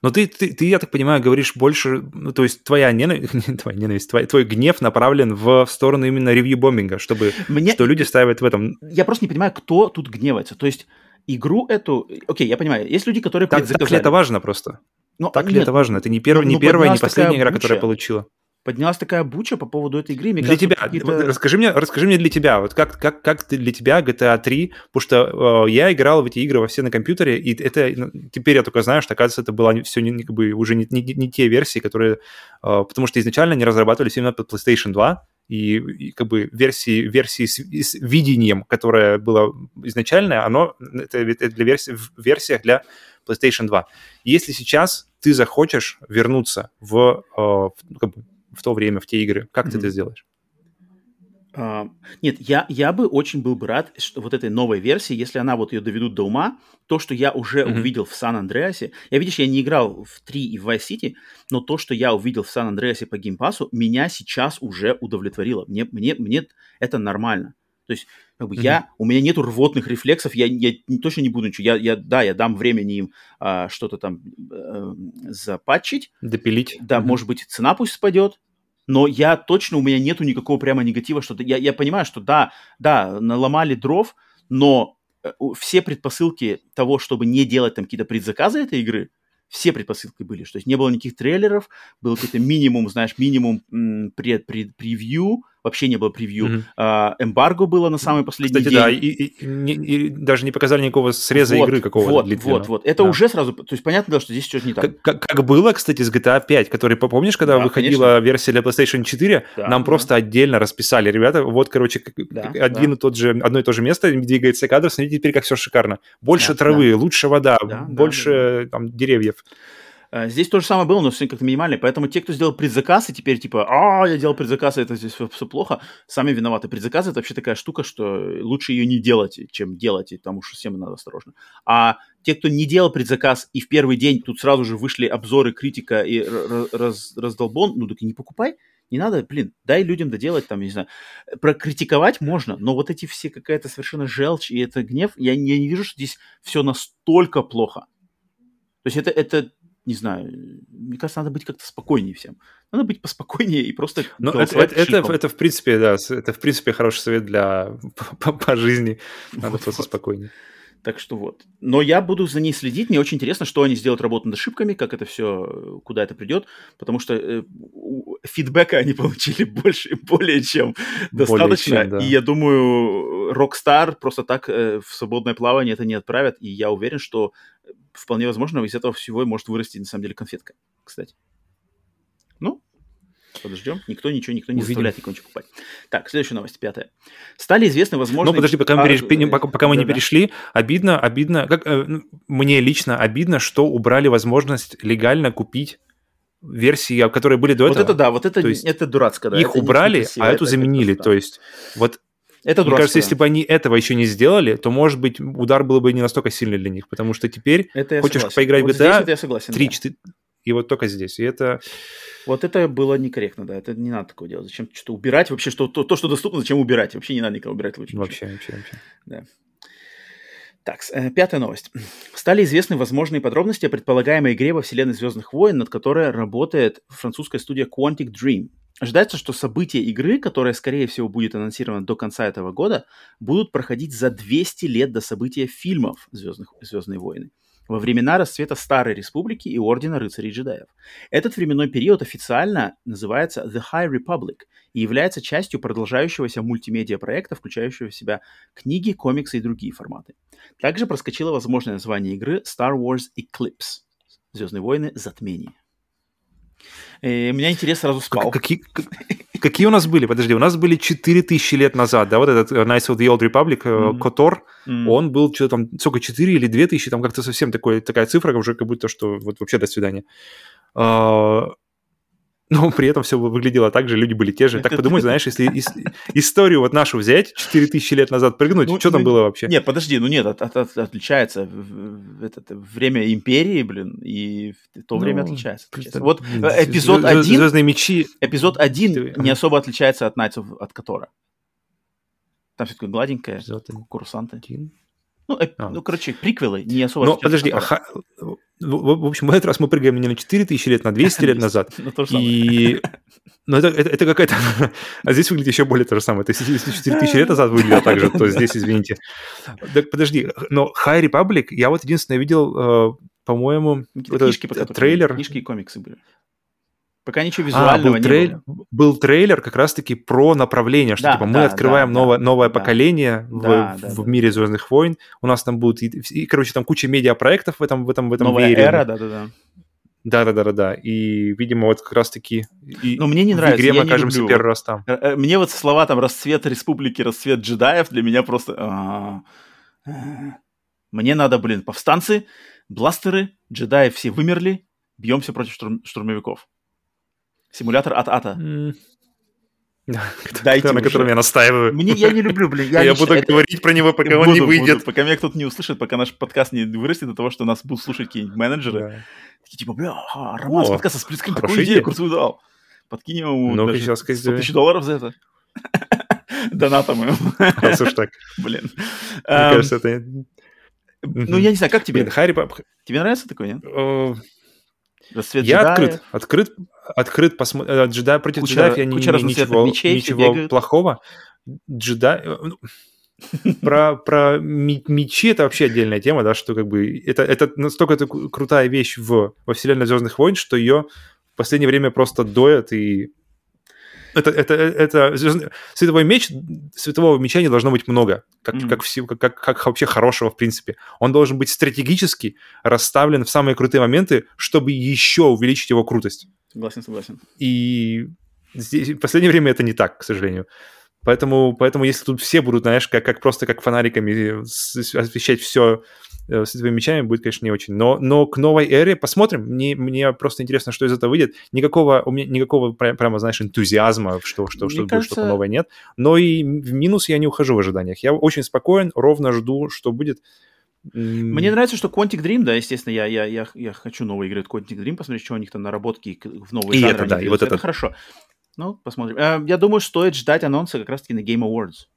Но ты, ты, ты, я так понимаю, говоришь больше, ну, то есть твоя ненависть, твоя ненависть твой, твой гнев направлен в сторону именно ревью-бомбинга, чтобы, Мне... что люди ставят в этом... Я просто не понимаю, кто тут гневается. То есть игру эту... Окей, я понимаю, есть люди, которые так, так ли это важно просто? Но, так нет, ли это важно? Это не, перв... ну, не первая, не последняя игра, буча. которая получила поднялась такая буча по поводу этой игры. Мне для кажется, тебя, расскажи мне, расскажи мне для тебя, вот как, как, как для тебя GTA 3, потому что э, я играл в эти игры во все на компьютере, и это ну, теперь я только знаю, что, оказывается, это было все не, как бы уже не, не, не те версии, которые... Э, потому что изначально они разрабатывались именно под PlayStation 2, и, и как бы версии, версии с, с видением, которое было изначальное, оно это, это для версий, в версиях для PlayStation 2. И если сейчас ты захочешь вернуться в, э, в как бы, в то время, в те игры. Как mm-hmm. ты это сделаешь? Uh, нет, я, я бы очень был бы рад, что вот этой новой версии, если она вот ее доведут до ума, то, что я уже mm-hmm. увидел в Сан-Андреасе, я, видишь, я не играл в 3 и в Vice City, но то, что я увидел в Сан-Андреасе по геймпасу, меня сейчас уже удовлетворило. Мне, мне, мне это нормально. То есть, как бы mm-hmm. я, у меня нету рвотных рефлексов, я, я точно не буду ничего. Я, я, да, я дам времени им а, что-то там а, запатчить. Допилить. Да, mm-hmm. может быть, цена пусть спадет, но я точно, у меня нету никакого прямо негатива, что я, я понимаю, что да, да, наломали дров, но э, все предпосылки того, чтобы не делать там какие-то предзаказы этой игры, все предпосылки были, что есть не было никаких трейлеров, был какой-то минимум, знаешь, минимум пред, пред, превью, вообще не было превью. Mm-hmm. А, эмбарго было на самый последний Кстати, день. да, и, и, и, и даже не показали никакого среза вот, игры какого-то вот, длительного. Вот, вот, это да. уже сразу, то есть понятно, что здесь что-то не так. Как, как, было, кстати, с GTA 5, который, помнишь, когда да, выходила конечно. версия для PlayStation 4, да, нам да. просто отдельно расписали, ребята, вот, короче, да, один да. и тот же, одно и то же место, двигается кадр, смотрите теперь, как все шикарно. Больше да, травы, да. лучше вода, да, больше да, да. Там, деревьев. Э, здесь то же самое было, но все как-то минимальное. Поэтому те, кто сделал предзаказ, и теперь типа, а, я делал предзаказ, это здесь все, все плохо, сами виноваты. Предзаказ это вообще такая штука, что лучше ее не делать, чем делать, и потому что всем надо осторожно. А те, кто не делал предзаказ, и в первый день тут сразу же вышли обзоры, критика и раз, раздолбон, ну так и не покупай. Не надо, блин, дай людям доделать, там, не знаю. Прокритиковать можно, но вот эти все какая-то совершенно желчь и это гнев, я, я не вижу, что здесь все настолько плохо. То есть это, это не знаю, мне кажется, надо быть как-то спокойнее всем. Надо быть поспокойнее и просто Ну, это, это, это, это, в принципе, да, это, в принципе, хороший совет для по, по жизни. Надо вот, просто вот. спокойнее. Так что вот. Но я буду за ней следить. Мне очень интересно, что они сделают работу над ошибками, как это все, куда это придет, потому что э, фидбэка они получили больше, более чем более достаточно. Чем, да. И я думаю, Rockstar просто так э, в свободное плавание это не отправят. И я уверен, что вполне возможно, из этого всего может вырасти, на самом деле, конфетка, кстати. Подождем. Никто ничего, никто не Увидим. заставляет никого ничего покупать. Так, следующая новость, пятая. Стали известны возможные... Ну, подожди, пока мы, переш... пока, пока мы да, не перешли, обидно, обидно, как, э, ну, мне лично обидно, что убрали возможность легально купить версии, которые были до вот этого. Вот это да, вот это, то есть это дурацко, да. Их убрали, а эту заменили. То есть вот это Мне кажется, если бы они этого еще не сделали, то, может быть, удар был бы не настолько сильный для них, потому что теперь это хочешь согласен. поиграть в GTA вот согласен, 3, да. 4, и вот только здесь. И это... Вот это было некорректно, да, это не надо такое делать. Зачем что убирать вообще, что, то, то, что доступно, зачем убирать? Вообще не надо никого убирать лучше. Вообще, вообще, вообще. Да. Так, э, пятая новость. Стали известны возможные подробности о предполагаемой игре во вселенной Звездных войн, над которой работает французская студия Quantic Dream. Ожидается, что события игры, которая, скорее всего, будет анонсирована до конца этого года, будут проходить за 200 лет до события фильмов Звездных, «Звездные войны» во времена расцвета Старой Республики и Ордена Рыцарей Джедаев. Этот временной период официально называется The High Republic и является частью продолжающегося мультимедиа-проекта, включающего в себя книги, комиксы и другие форматы. Также проскочило возможное название игры Star Wars Eclipse – Звездные войны Затмение. И у меня интерес сразу спал. Как- какие, как- какие у нас были? Подожди, у нас были 4000 лет назад, да, вот этот э, Knights of the Old Republic, э, Мгм. Котор, М. он был что-то там, сколько, 4 или 2000, там как-то совсем такой, такая цифра, уже как будто, что вот вообще до свидания. А, Но при этом все выглядело так же, люди были те же. Так подумай, знаешь, если ис- историю вот нашу взять, 4000 лет назад прыгнуть, Ну, что там ну, было вообще? Нет, подожди, ну нет, от- от- от- отличается. Это время империи, блин, и то время Ну, отличается. отличается. просто, Вот э, эпизод один, Звездные мечи. эпизод один не особо отличается от Knights of- от Котора. Там все такое гладенькое, курсанты. один. Ну, эп- А. ну, короче, приквелы не особо Но отличаются подожди, а ха- в, общем, в этот раз мы прыгаем не на 4000 лет, на 200 лет назад. Ну. И... Ну, это, это, это какая-то... А здесь выглядит еще более то же самое. То есть, если 4000 лет назад выглядело так же, то здесь, извините. Так, подожди, но High Republic, я вот единственное видел, э, по-моему, трейлер. Книжки и комиксы были. Пока ничего А, визуального был, не трейль- было. был трейлер как раз-таки про направление, что Да, типа мы да, открываем да, новое, да, новое да. поколение в, Да, в- да, в да. мире Звездных войн. У нас там будут и, и, короче, там куча медиапроектов в этом, в этом, в этом Новая веере. эра, да-да-да. Да, да, да, да, да. И, видимо, вот как раз-таки Но мне не в нравится, игре я мы окажемся люблю. первый раз там. Э, э, Мне вот слова там расцвет республики, расцвет джедаев для меня просто... а, а. Мне надо, блин, повстанцы, бластеры, джедаи все вымерли, бьемся против штурм- штурмовиков. Симулятор от ата. Да, Дайте на котором я настаиваю. Мне, я не люблю, блин. Я, Я буду это- говорить про него, пока он буду, не буду, выйдет. пока меня кто-то не услышит, пока наш подкаст не вырастет до того, что нас будут слушать какие-нибудь менеджеры. Да. Такие типа, бля, а, Роман с О, подкаста сплитскрин такую хорошая идею крутую дал. Подкинем ему Ну-ка, даже сейчас 100 сказать. тысяч долларов за это. Донатом ему. Раз уж так. Блин. Мне Эм, кажется, это... Ну, я не знаю, как тебе? Блин, Харри Тебе нравится такой, нет? Э, Расцвет Я джедаев. открыт, открыт, открыт посмотреть. Джедай против Куча- джедаев я не разноцветных ничего, мечей, ничего плохого. Джедай... э, ну, Про, про мечи это вообще отдельная тема, да, что как бы это, это настолько это кру- крутая вещь в, во вселенной Звездных войн, что ее в последнее время просто доят и это, это, это световой меч, светового меча не должно быть много, как, Мгм. как, все, как, как, как вообще хорошего, в принципе. Он должен быть стратегически расставлен в самые крутые моменты, чтобы еще увеличить его крутость. Согласен, согласен. И здесь, в последнее время это не так, к сожалению. Поэтому, поэтому если тут все будут, знаешь, как, как просто как фонариками с- освещать все световыми мечами, будет, конечно, не очень. Но, но к новой эре посмотрим. Мне, мне просто интересно, что из этого выйдет. Никакого, у меня никакого пря- прямо, знаешь, энтузиазма, что, что, что будет кажется- что-то новое, нет. Но и в минус я не ухожу в ожиданиях. Я очень спокоен, ровно жду, что будет. Мне нравится, что Quantic Dream, да, естественно, я, я, я, я хочу новые игры от Quantic Dream, посмотреть, что у них там наработки в новые И жанры это да, и вот это это- хорошо. Ну, посмотрим. Э, Я думаю, стоит ждать анонса как раз-таки на Game Awards.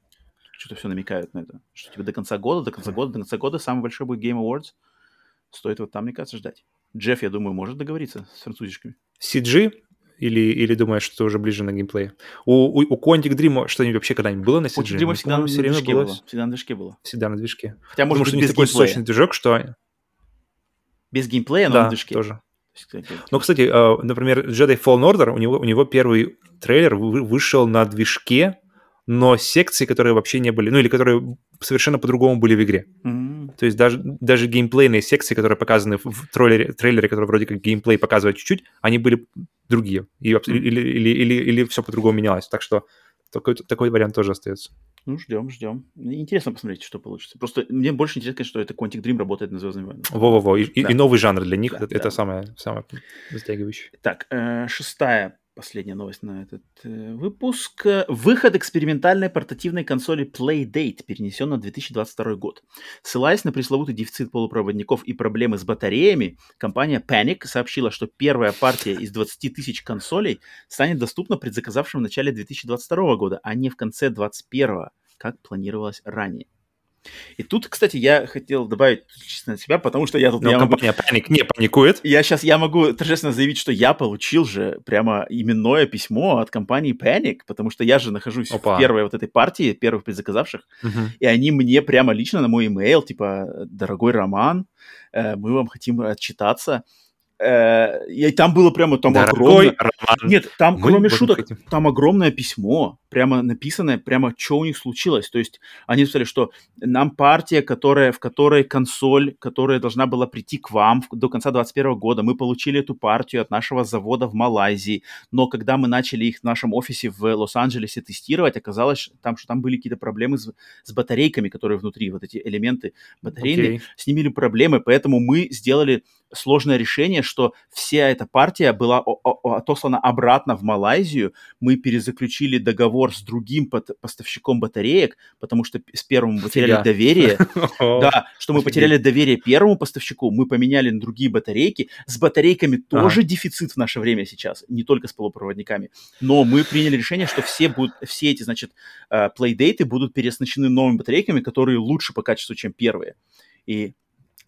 Что-то все намекают на это. Что типа до конца года, до конца года, до конца года самый большой будет Game Awards. Стоит вот там, мне кажется, ждать. Джефф, я думаю, может договориться с французишками. CG или, или думаешь, что уже ближе на геймплей? У, у, у Quantic Dream что-нибудь вообще когда-нибудь было на CG? Quantic Dream Ну, всегда на по-моему, всё время движке было было. Всегда на движке было. Всегда на движке. Хотя, может Потому быть, что без такой геймплея. сочный движок, что... Без геймплея, но да, на движке. тоже. Кстати, Ну, кстати, э, например, Jedi Fallen Order, у него, у него первый трейлер вы- вышел на движке, но секции, которые вообще не были, ну или которые совершенно по-другому были в игре. м, То есть даже, даже геймплейные секции, которые показаны в- трейлере, трейлере, который вроде как геймплей показывает чуть-чуть, они были другие. И, Мгм. или, или, или, или все по-другому менялось. Так что такой, такой вариант тоже остается. Ну, ждем, ждем. Интересно посмотреть, что получится. Просто мне больше интересно, конечно, что это Quantic Dream работает на Звездной войне. Во-во-во. И, Да. и новый жанр для них, Да, это, да. самое, самое затягивающее. Так, э, шестая последняя новость на этот э, выпуск. Э, Выход экспериментальной портативной консоли Playdate перенесен на 2022 год. Ссылаясь на пресловутый дефицит полупроводников и проблемы с батареями, компания Panic сообщила, что первая партия из 20 тысяч консолей станет доступна предзаказавшим в начале 2022 года, а не в конце 2021, как планировалось ранее. И тут, кстати, я хотел добавить честно от себя, потому что я тут Но я могу компания Panic не паникует. я сейчас я могу торжественно заявить, что я получил же прямо именное письмо от компании Panic, потому что я же нахожусь Опа. в первой вот этой партии, первых предзаказавших, Мгм. и они мне прямо лично на мой имейл, типа, дорогой Роман, э, мы вам хотим отчитаться. Э, и там было прямо там Дорогой огромное... Роман, Нет, там, мы кроме шуток, хотим. там огромное письмо, прямо написанное, прямо что у них случилось. То есть они написали, что нам партия, которая, в которой консоль, которая должна была прийти к вам до конца 2021 года, мы получили эту партию от нашего завода в Малайзии, но когда мы начали их в нашем офисе в Лос-Анджелесе тестировать, оказалось, что там, что там были какие-то проблемы с, с батарейками, которые внутри, вот эти элементы батарейные, Окей. с ними были проблемы, поэтому мы сделали сложное решение, что вся эта партия была отослана обратно в Малайзию. Мы перезаключили договор с другим поставщиком батареек, потому что с первым мы потеряли Офига. доверие. Да, что мы потеряли доверие первому поставщику, мы поменяли на другие батарейки. С батарейками тоже дефицит в наше время сейчас, не только с полупроводниками. Но мы приняли решение, что все, будут, все эти, значит, э, плейдейты будут переоснащены новыми батарейками, которые лучше по качеству, чем первые. И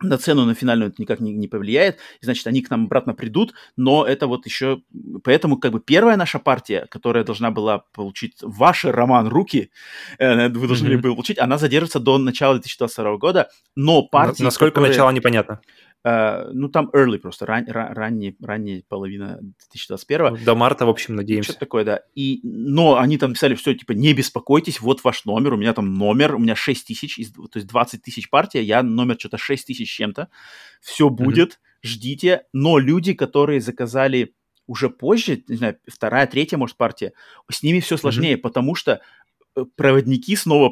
на цену на финальную это никак не, не повлияет. Значит, они к нам обратно придут, но это вот еще... Поэтому как бы первая наша партия, которая должна была получить ваши, Роман, руки, э, вы должны были получить, она задержится до начала 2022 года, но партии, На- Насколько которые- начало непонятно. Э, ну, там early просто, ран, ра- ранний, ранняя половина 2021 Ну, До марта, в общем, надеемся. что-то такое, да. И, но они там писали, все, типа, не беспокойтесь, вот ваш номер, у меня там номер, у меня 6 тысяч, то есть 20 тысяч партия, я номер что-то 6 тысяч чем-то. Все будет, ждите. Но люди, которые заказали уже позже, не знаю, вторая, третья, может, партия, с ними все сложнее, потому что проводники снова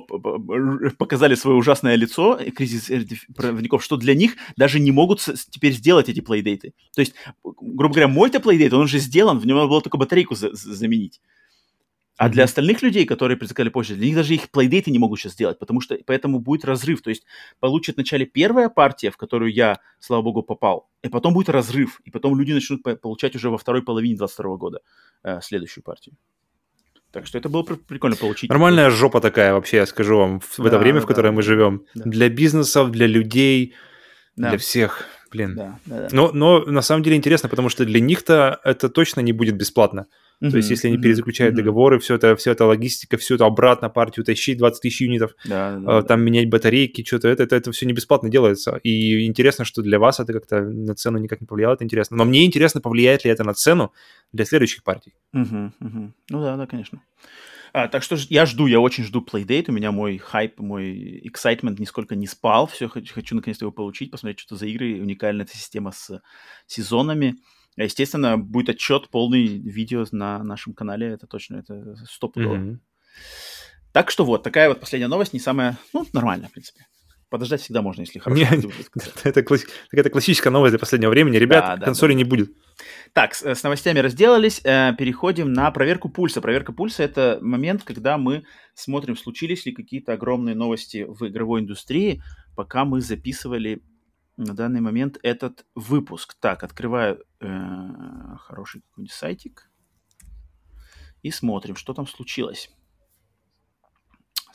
показали свое ужасное лицо, э, кризис э, проводников, что для них даже не могут теперь сделать эти плейдейты. То есть, грубо говоря, мой-то плейдейт, он уже сделан, в нем надо было только батарейку за- за- заменить. А для остальных людей, которые предзаказали позже, для них даже их плейдейты не могут сейчас сделать, потому что поэтому будет разрыв. То есть получит вначале первая партия, в которую я, слава богу, попал, и потом будет разрыв, и потом люди начнут по- получать уже во второй половине 22 года э, следующую партию. Так что это было пр- прикольно получить. Нормальная жопа такая вообще, я скажу вам, в в это Да, время, да, в которое да, мы да. живем. Да. Для бизнесов, для людей, Да, для всех. Блин. да, да, да. Но, но на самом деле интересно, потому что для них-то это точно не будет бесплатно. То есть, если они мгм, перезаключают мгм. договоры, все это, все это логистика, все это обратно партию тащить, 20 тысяч юнитов, Да, да, э, да. там менять батарейки, что-то, это, это, это все не бесплатно делается. И интересно, что для вас это как-то на цену никак не повлияло, это интересно. Но мне интересно, повлияет ли это на цену для следующих партий. Мгм, мгм. Ну да, да, конечно. А, так что ж- я жду, я очень жду Playdate. У меня мой хайп, мой excitement нисколько не спал. Все, хочу, хочу наконец-то его получить, посмотреть, что за игры. Уникальная эта система с сезонами. А, Естественно, будет отчет, полный видео на нашем канале. Это точно, это стопудово. Мгм. Так что вот, такая вот последняя новость, не самая, ну, нормальная, в принципе. Подождать всегда можно, если хорошо. Не. Это, класс- это классическая новость для последнего времени. Ребят, Да, да, консоли да. не будет. Так, с, с новостями разделались. э, переходим на проверку пульса. Проверка пульса это момент, когда мы смотрим, случились ли какие-то огромные новости в игровой индустрии, пока мы записывали на данный момент этот выпуск. Так, открываю э, хороший какой-нибудь сайтик и смотрим, что там случилось.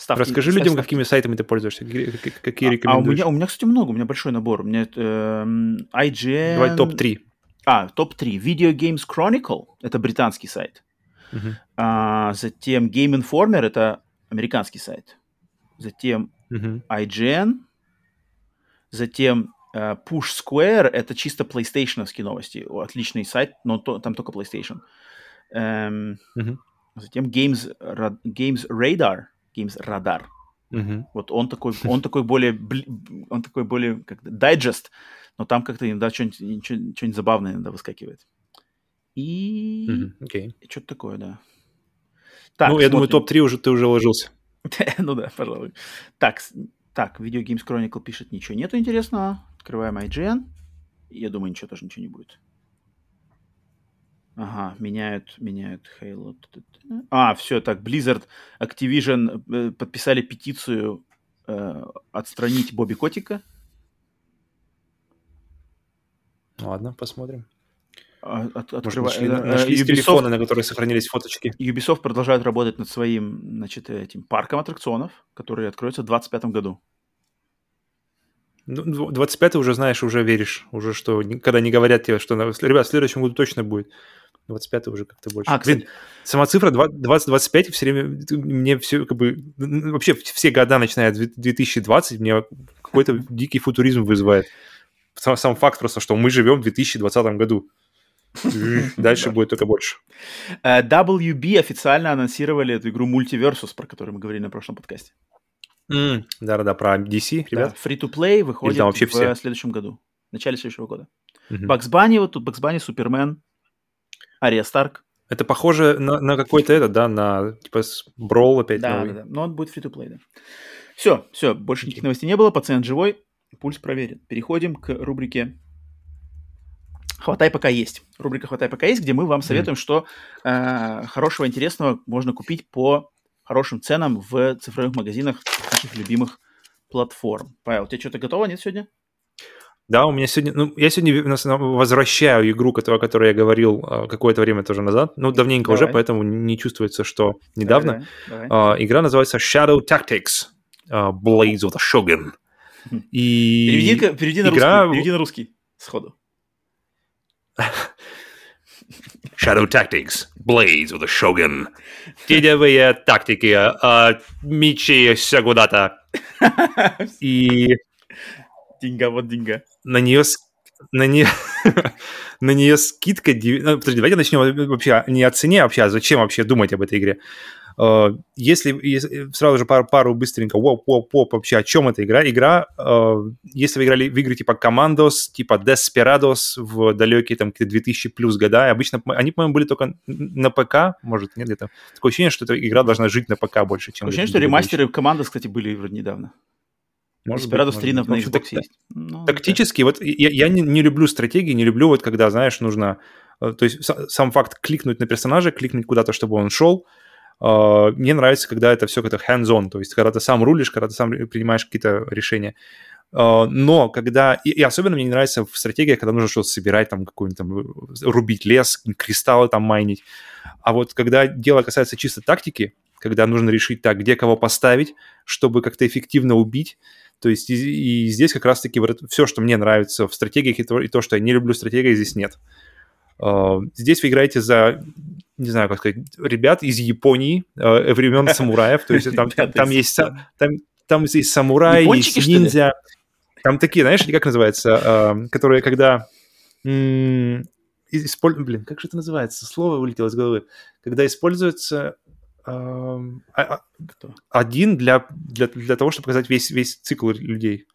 Ставки- Расскажи ставь- людям, ставки. какими сайтами ты пользуешься, какие, какие- А- а, у рекомендуешь. меня, у меня, кстати, много, у меня большой набор. У меня эм, IGN... Давай топ-3. А, топ-3. Video Games Chronicle, это британский сайт. Мгм. А, затем Game Informer, это американский сайт. Затем Мгм. IGN. Затем э, Push Square, это чисто PlayStation новости. О, Отличный сайт, но то- там только PlayStation. Эм, Мгм. затем Games, Ra- Games Radar. Games Radar. Мгм. Вот он такой, он такой более, он такой более как дайджест, но там как-то иногда что-нибудь, что-нибудь забавное иногда выскакивает. И Мгм. Окей. что-то такое, да. ну, я думаю, смотрим. топ-3 уже ты уже уложился. ну да, пожалуй. Так, так, Video Games Chronicle пишет, ничего нету интересного. Открываем IGN. Я думаю, ничего тоже ничего не будет. Ага, меняют, меняют Halo. А, все, так, Blizzard, Activision э, подписали петицию э, отстранить Бобби Котика. Ладно, посмотрим. А, от- Может, открыва- нашли, нашлись Ubisoft- телефоны, на которых сохранились фоточки. Ubisoft продолжает работать над своим, значит, этим парком аттракционов, который откроется в 2025 году. Ну, дв- 25 уже знаешь, уже веришь. Уже что, когда не говорят тебе, что, ребят, в следующем году точно будет. 25 уже как-то больше. А, кстати, Блин, сама цифра 20-25 все время, мне все как бы, вообще все года, начиная с 2020, мне какой-то дикий футуризм вызывает. сам, сам факт просто, что мы живем в 2020 году. Дальше будет только больше. Э, WB официально анонсировали эту игру Multiversus, про которую мы говорили на прошлом подкасте. Да-да-да, про DC, ребят. Free-to-play выходит в следующем году, в начале следующего года. Бакс Банни, вот тут Бакс Банни, Супермен, Ария Старк. Это похоже на, на какой-то этот, да, на типа Брол опять да, новый. Да, да, но он будет free-to-play, да. Все, все, больше никаких новостей не было, пациент живой, пульс проверен. Переходим к рубрике «Хватай, пока есть». Рубрика «Хватай, пока есть», где мы вам советуем, mm. что э, хорошего, интересного можно купить по хорошим ценам в цифровых магазинах наших любимых платформ. Павел, у тебя что-то готово, нет, сегодня? Да, у меня сегодня, ну, я сегодня возвращаю игру, которую, о которой я говорил а, какое-то время тоже назад, ну, давненько давай. уже, поэтому не чувствуется, что недавно. Давай, давай. Uh, игра называется Shadow Tactics Blades of the Shogun. И переведи, переведи, на игра... русский, переведи на русский сходу. Shadow Tactics, Blades of the Shogun. Теневые тактики, uh, мечи Сягудата. И... Деньга, вот деньга. На нее на нее, на нее скидка... Ну, подожди, давайте начнем вообще не о цене, а вообще, а зачем вообще думать об этой игре. Uh, если, если сразу же пару, пару быстренько, воп, воп, воп, вообще о чем эта игра? Игра, uh, если вы играли в игры типа Commandos, типа Desperados в далекие там 2000 плюс года, обычно они, по-моему, были только на ПК, может, нет, где-то. Такое ощущение, что эта игра должна жить на ПК больше, чем... Такое ощущение, что ремастеры Commandos, кстати, были вроде недавно. Может Desperados 3 на Xbox так, есть. Ну, тактически, да. вот я, я не, не люблю стратегии, не люблю вот когда, знаешь, нужно... Э, то есть сам факт кликнуть на персонажа, кликнуть куда-то, чтобы он шел, Uh, мне нравится, когда это все как-то hands-on, то есть когда ты сам рулишь, когда ты сам принимаешь какие-то решения. Uh, но когда... И, особенно мне не нравится в стратегии, когда нужно что-то собирать, там какой-нибудь там рубить лес, кристаллы там майнить. А вот когда дело касается чисто тактики, когда нужно решить так, где кого поставить, чтобы как-то эффективно убить, то есть и, и здесь как раз-таки вот все, что мне нравится в стратегиях, и то, и то, что я не люблю стратегии, здесь нет. Uh, здесь вы играете за не знаю, как сказать, ребят из Японии, э, времен самураев, то есть там, там, есть, там, там есть самурай, есть ниндзя, там такие, знаешь, как называется, э, которые, когда использ... блин, как же это называется, слово вылетело из головы, когда используется э, один для, для, для того, чтобы показать весь, весь цикл людей.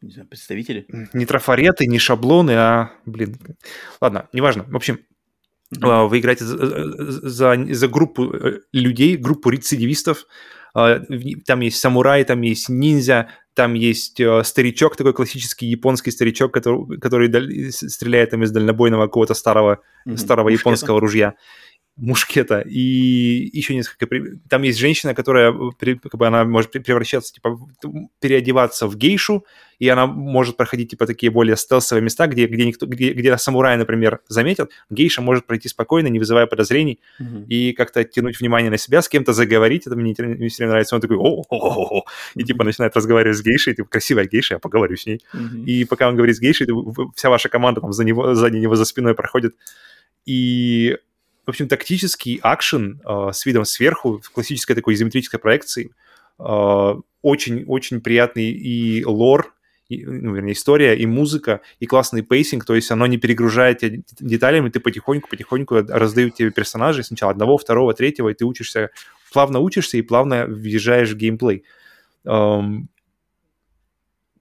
Не знаю, представители? Не трафареты, не шаблоны, а, блин, ладно, неважно. В общем, Mm-hmm. Вы играете за, за, за группу э, людей, группу рецидивистов. А, там есть самурай, там есть ниндзя, там есть э, старичок, такой классический японский старичок, который, который стреляет там из дальнобойного какого-то старого, mm-hmm. старого японского ружья мушкета и еще несколько... Там есть женщина, которая, как бы она может превращаться, типа, переодеваться в гейшу, и она может проходить, типа, такие более стелсовые места, где, где, никто, где, где самурая, например, заметят, гейша может пройти спокойно, не вызывая подозрений, mm-hmm. и как-то тянуть внимание на себя, с кем-то заговорить, это мне, мне все нравится, он такой, о о и, типа, начинает разговаривать с гейшей, типа, красивая гейша, я поговорю с ней. Mm-hmm. И пока он говорит с гейшей, вся ваша команда там за него, сзади него, за спиной проходит, и в общем, тактический акшен э, с видом сверху, в классической такой изометрической проекции. Очень-очень э, приятный и лор, и, ну, вернее, история, и музыка, и классный pacing, то есть оно не перегружает тебя деталями, ты потихоньку-потихоньку раздают тебе персонажей, сначала одного, второго, третьего, и ты учишься, плавно учишься и плавно въезжаешь в геймплей. Эм,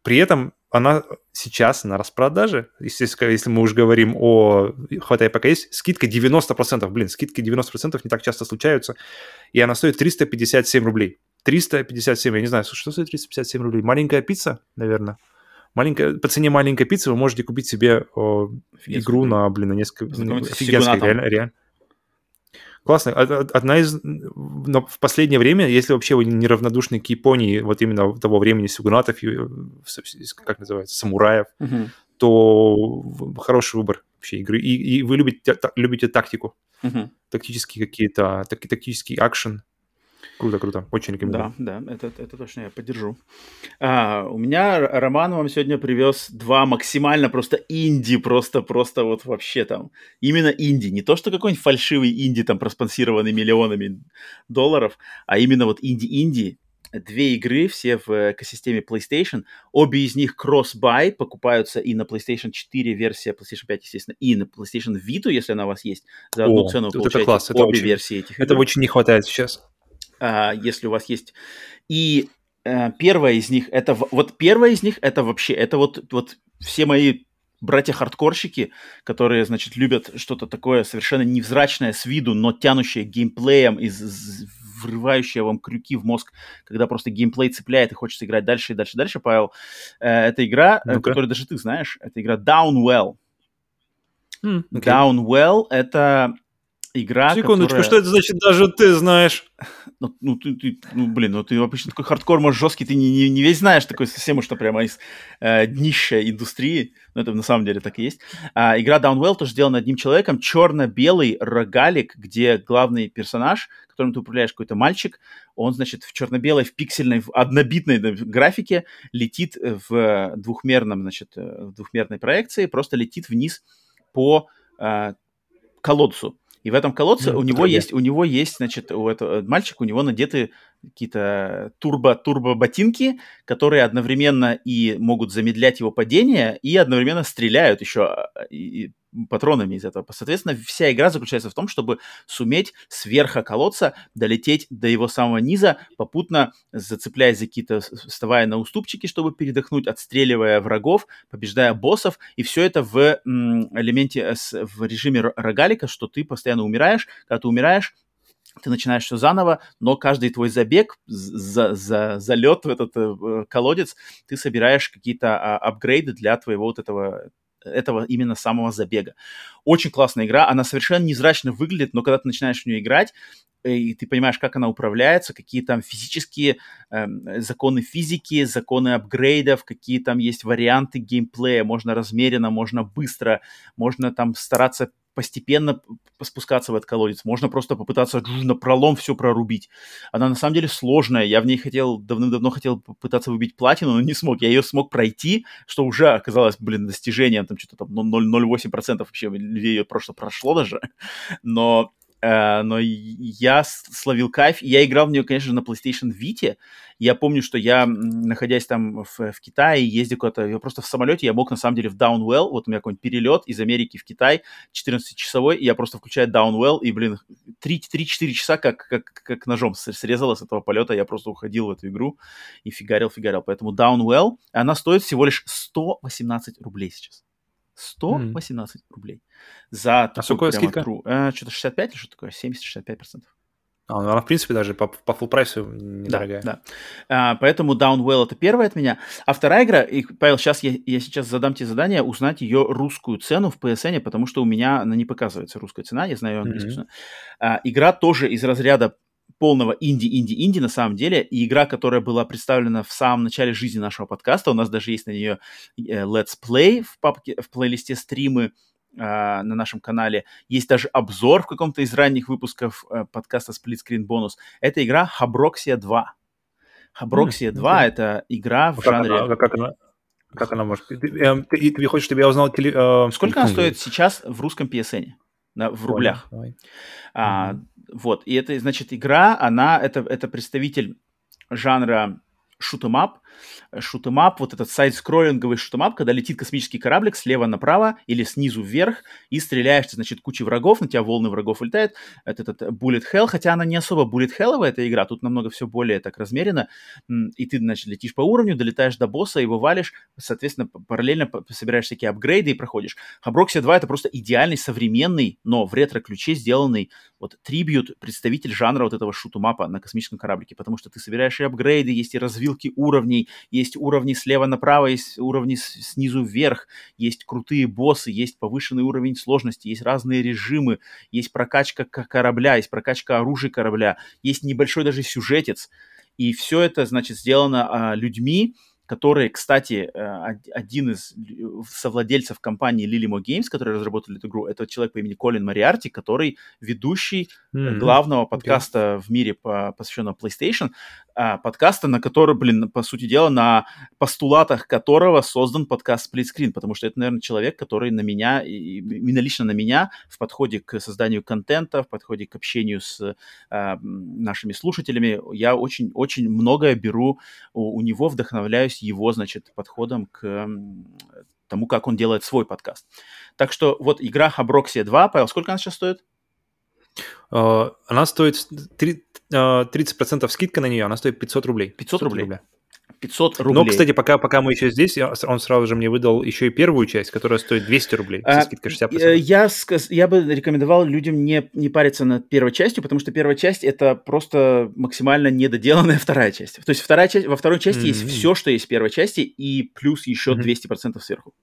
при этом она сейчас на распродаже, если, если мы уже говорим о хватай пока есть, скидка 90%, блин, скидки 90% не так часто случаются, и она стоит 357 рублей. 357, я не знаю, что стоит 357 рублей? Маленькая пицца, наверное. Маленькая, по цене маленькой пиццы вы можете купить себе о, игру на, блин, на несколько... Офигенская, реально, реально. Классно. Одна из... Но в последнее время, если вообще вы неравнодушны к Японии, вот именно того времени сюгунатов, как называется, самураев, угу. то хороший выбор вообще игры. И, и вы любите, любите тактику. Угу. Тактические какие-то, так, тактический акшен. Круто, круто. Очень рекомендую. Да, да, это, это точно я поддержу. А, у меня Роман вам сегодня привез два максимально просто инди, просто, просто вот вообще там. Именно инди. Не то, что какой-нибудь фальшивый инди, там, проспонсированный миллионами долларов, а именно вот инди-инди. две игры, все в экосистеме PlayStation. Обе из них cross-buy, покупаются и на PlayStation 4 версия, PlayStation 5, естественно, и на PlayStation Vita, если она у вас есть. За одну О, цену вот вы это получаете класс, это обе очень- версии этих игр. Этого очень не хватает сейчас. А, если у вас есть. И э, первая из них, это вот первая из них, это вообще, это вот, вот все мои братья-хардкорщики, которые, значит, любят что-то такое совершенно невзрачное с виду, но тянущее геймплеем и з- з- врывающее вам крюки в мозг, когда просто геймплей цепляет и хочется играть дальше и дальше, дальше, Павел. Э, это игра, Ну-ка. которую даже ты знаешь, это игра Downwell. М, окей. Downwell — это игра, Секундочку, которая... что это значит даже ты знаешь? Ну, ну, ты, ты- ну, блин, ну ты обычно такой хардкор, может, жесткий, ты не, не, не весь знаешь, такой совсем уж, что прямо из э, днища индустрии, но это на самом деле так и есть. А, игра Downwell тоже сделана одним человеком, черно-белый рогалик, где главный персонаж, которым ты управляешь, какой-то мальчик, он, значит, в черно-белой, в пиксельной, в однобитной графике летит в двухмерном, значит, э, в двухмерной проекции, просто летит вниз по э, колодцу. И в этом колодце Мгм, у него есть, у него есть, значит, у этого мальчика, у него надеты какие-то турбо, турбо ботинки, которые одновременно и могут замедлять его падение, и одновременно стреляют еще и- и патронами из этого. Соответственно, вся игра заключается в том, чтобы суметь с верха колодца долететь до его самого низа, попутно зацепляясь за какие-то, вставая на уступчики, чтобы передохнуть, отстреливая врагов, побеждая боссов, и все это в элементе, э, в режиме ро- рогалика, что ты постоянно умираешь. Когда ты умираешь, ты начинаешь все заново, но каждый твой забег, за, за, залет в этот э, колодец, ты собираешь какие-то а, апгрейды для твоего вот этого этого именно самого забега. Очень классная игра, она совершенно невзрачно выглядит, но когда ты начинаешь в нее играть, и ты понимаешь, как она управляется, какие там физические эм, законы физики, законы апгрейдов, какие там есть варианты геймплея, можно размеренно, можно быстро, можно там стараться постепенно спускаться в этот колодец, можно просто попытаться на пролом все прорубить. Она на самом деле сложная, я в ней хотел, давным-давно хотел попытаться выбить платину, но не смог. Я ее смог пройти, что уже оказалось, блин, достижением, там что-то там 0,08% вообще людей ее просто прошло даже, но Э, но и- я словил кайф. Я играл в нее, конечно, на PlayStation Vita. Я помню, что я, находясь там в, в Китае, ездил куда-то, я просто в самолете, я мог на самом деле в Downwell, вот у меня какой-нибудь перелет из Америки в Китай, 14-часовой, и я просто включаю Downwell, и, блин, 3-4 часа как, как, как ножом срезало с этого полета, я просто уходил в эту игру и фигарил, фигарил. Поэтому Downwell, она стоит всего лишь 118 рублей сейчас. 118 рублей. За такую сколько скидка? true- э, что-то 65 или что такое? 70-65%. А, ну, она, в принципе, даже по, по full прайсу недорогая. Да, да. А, поэтому Downwell это первая от меня. А вторая игра, и, Павел, сейчас я, я сейчас задам тебе задание узнать ее русскую цену в PSN, потому что у меня она не показывается русская цена, я знаю ее английскую цену. А, игра тоже из разряда полного инди-инди-инди на самом деле, и игра, которая была представлена в самом начале жизни нашего подкаста, у нас даже есть на нее э, Let's Play в папке, в плейлисте стримы, а, на нашем канале. Есть даже обзор в каком-то из ранних выпусков э, подкаста Split Screen Bonus. Это игра Habroxia 2. Habroxia М, 2 окей. это игра А в как, жанре... она, как, она, как она может... Ты, эм, ты, ты хочешь, чтобы я узнал... Теле, э, Сколько она стоит сейчас в русском PSN? На, в рублях. давай. А, Вот, и это, значит, игра, она, это, это представитель жанра шутемап. Шутемап, вот этот сайд-скроллинговый шутемап, когда летит космический кораблик слева направо или снизу вверх, и стреляешь, значит, куча врагов, на тебя волны врагов улетают. Это этот Bullet Hell, хотя она не особо Bullet Hell эта игра, тут намного все более так размеренно. И ты, значит, летишь по уровню, долетаешь до босса, его валишь, соответственно, параллельно собираешь всякие апгрейды и проходишь. Habroxia 2 это просто идеальный, современный, но в ретро-ключе сделанный вот трибют, представитель жанра вот этого шутумапа на космическом кораблике, потому что ты собираешь и апгрейды, есть и развилки уровней, есть уровни слева направо, есть уровни снизу вверх, есть крутые боссы, есть повышенный уровень сложности, есть разные режимы, есть прокачка корабля, есть прокачка оружия корабля, есть небольшой даже сюжетец, и все это, значит, сделано а, людьми, которые, кстати, э, один из совладельцев компании Lilimo Games, которые разработали эту игру, это человек по имени Колин Мариарти, который ведущий mm-hmm. главного подкаста okay. в мире, по, посвященного PlayStation, а, подкаста, на который, блин, по сути дела, на постулатах которого создан подкаст Split Screen, потому что это, наверное, человек, который на меня, именно лично на меня в подходе к созданию контента, в подходе к общению с а, нашими слушателями, я очень-очень многое беру у, у него, вдохновляюсь его, значит, подходом к тому, как он делает свой подкаст. Так что вот игра Habroxia 2, Павел, сколько она сейчас стоит? Uh, она стоит 3, uh, 30% скидка на нее, она стоит 500 рублей. 500 рублей? рублей. 500 рублей. Но, кстати, пока, пока мы еще здесь, он сразу же мне выдал еще и первую часть, которая стоит 200 рублей со скидкой 60%. Э, я, я бы рекомендовал людям не, не париться над первой частью, потому что первая часть — это просто максимально недоделанная вторая часть. То есть вторая часть, во второй части mm-hmm. есть все, что есть в первой части, и плюс еще mm-hmm. 200% сверху.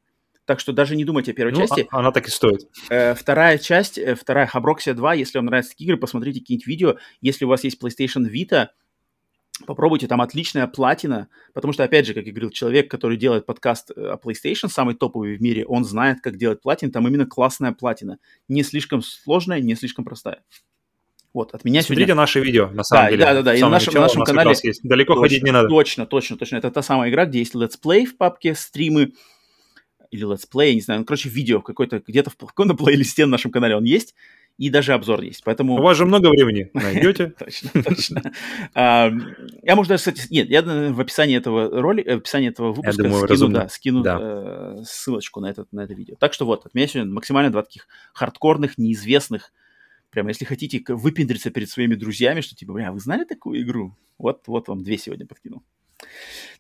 Так что даже не думайте о первой ну, части. А, она так и стоит. Э, вторая часть, э, вторая Habroxia 2, если вам нравятся такие игры, посмотрите какие-нибудь видео. Если у вас есть PlayStation Vita, попробуйте, там отличная платина, потому что, опять же, как я говорил, человек, который делает подкаст э, о PlayStation, самый топовый в мире, он знает, как делать платин, там именно классная платина. Не слишком сложная, не слишком простая. Вот, от меня Смотрите сегодня... наше видео, на самом да, деле. Да, да, да, и на нашем, на нашем канале... Есть. Далеко точно, ходить не надо. Точно, точно, точно. Это та самая игра, где есть летсплей в папке, стримы, или летсплей, не знаю, ну, короче, видео какой-то, где-то в каком-то плейлисте на нашем канале он есть, и даже обзор есть, поэтому... У вас же много времени, найдете. Точно, точно. Я, может, даже, кстати, нет, я в описании этого ролика, в описании этого выпуска скину, да, скину э, ссылочку на это, на это видео. Так что вот, от меня сегодня максимально два таких хардкорных, неизвестных, прямо если хотите выпендриться перед своими друзьями, что типа, бля, вы знали такую игру? Вот, вот вам две сегодня подкинул.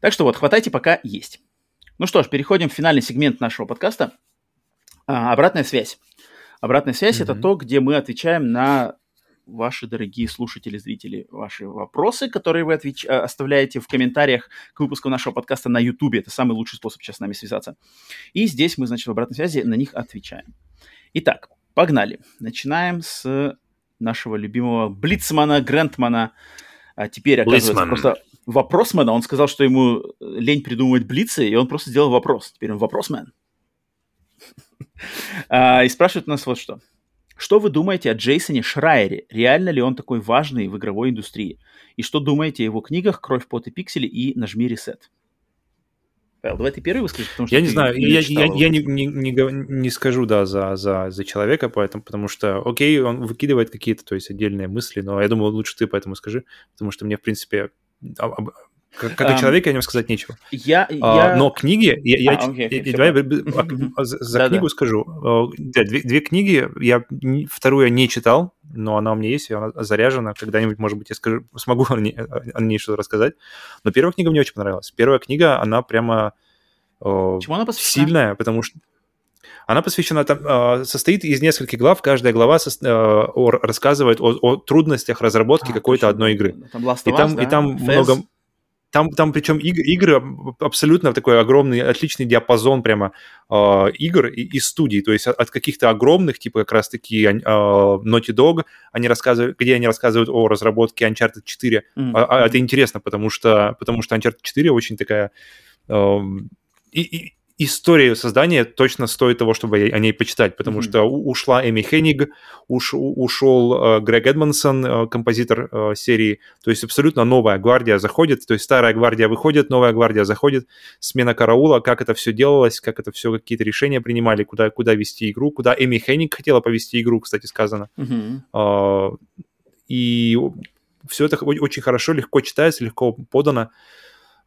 Так что вот, хватайте, пока есть. Ну что ж, переходим в финальный сегмент нашего подкаста. А, обратная связь. Обратная связь mm-hmm. это то, где мы отвечаем на ваши дорогие слушатели, зрители, ваши вопросы, которые вы отвеч... А, оставляете в комментариях к выпуску нашего подкаста на YouTube. Это самый лучший способ сейчас с нами связаться. И здесь мы, значит, в обратной связи на них отвечаем. Итак, погнали. Начинаем с нашего любимого Блицмана, Грантмана. А теперь, оказывается, Блицман. просто вопросмена, он сказал, что ему э, лень придумывать блицы, и он просто сделал вопрос. Теперь он вопросмен. А, и спрашивает нас вот что. Что вы думаете о Джейсоне Шрайере? Реально ли он такой важный в игровой индустрии? И что думаете о его книгах «Кровь, пот и пиксели» и «Нажми ресет»? Павел, давай ты первый выскажи, потому что Я не знаю, не я, я, я не, не, не, не скажу, да, за, за, за человека, поэтому, потому что, окей, он выкидывает какие-то, то есть, отдельные мысли, но я думаю, лучше ты поэтому скажи, потому что мне, в принципе, как, как um, человек, я о нем сказать нечего. Я, а, я... Но книги, я, я, а, okay, okay, давай а, за книгу скажу. Да, две, две книги, я вторую я не читал, но она у меня есть, и она заряжена. Когда-нибудь, может быть, я скажу, смогу о ней, о ней что-то рассказать. Но первая книга мне очень понравилась. Первая книга, она прямо Чему она посвящена? сильная, потому что она посвящена, там, состоит из нескольких глав. Каждая глава со, рассказывает о, о трудностях разработки а, какой-то одной игры. Там Last и там, да? и там много там, там причем игры, игры абсолютно такой огромный, отличный диапазон прямо э, игр и, и студий. То есть от, от каких-то огромных, типа как раз-таки э, Naughty Dog, они рассказывают, где они рассказывают о разработке Uncharted 4. Mm-hmm. А, а, это интересно, потому что, потому что Uncharted 4 очень такая... Э, и, и, история создания точно стоит того, чтобы о ней почитать, потому mm-hmm. что ушла Эми Хенниг, уш, ушел э, Грег Эдмонсон, э, композитор э, серии, то есть абсолютно новая гвардия заходит, то есть старая гвардия выходит, новая гвардия заходит, смена караула, как это все делалось, как это все, какие-то решения принимали, куда, куда вести игру, куда Эми Хенниг хотела повести игру, кстати, сказано. Mm-hmm. Э, и все это очень хорошо, легко читается, легко подано.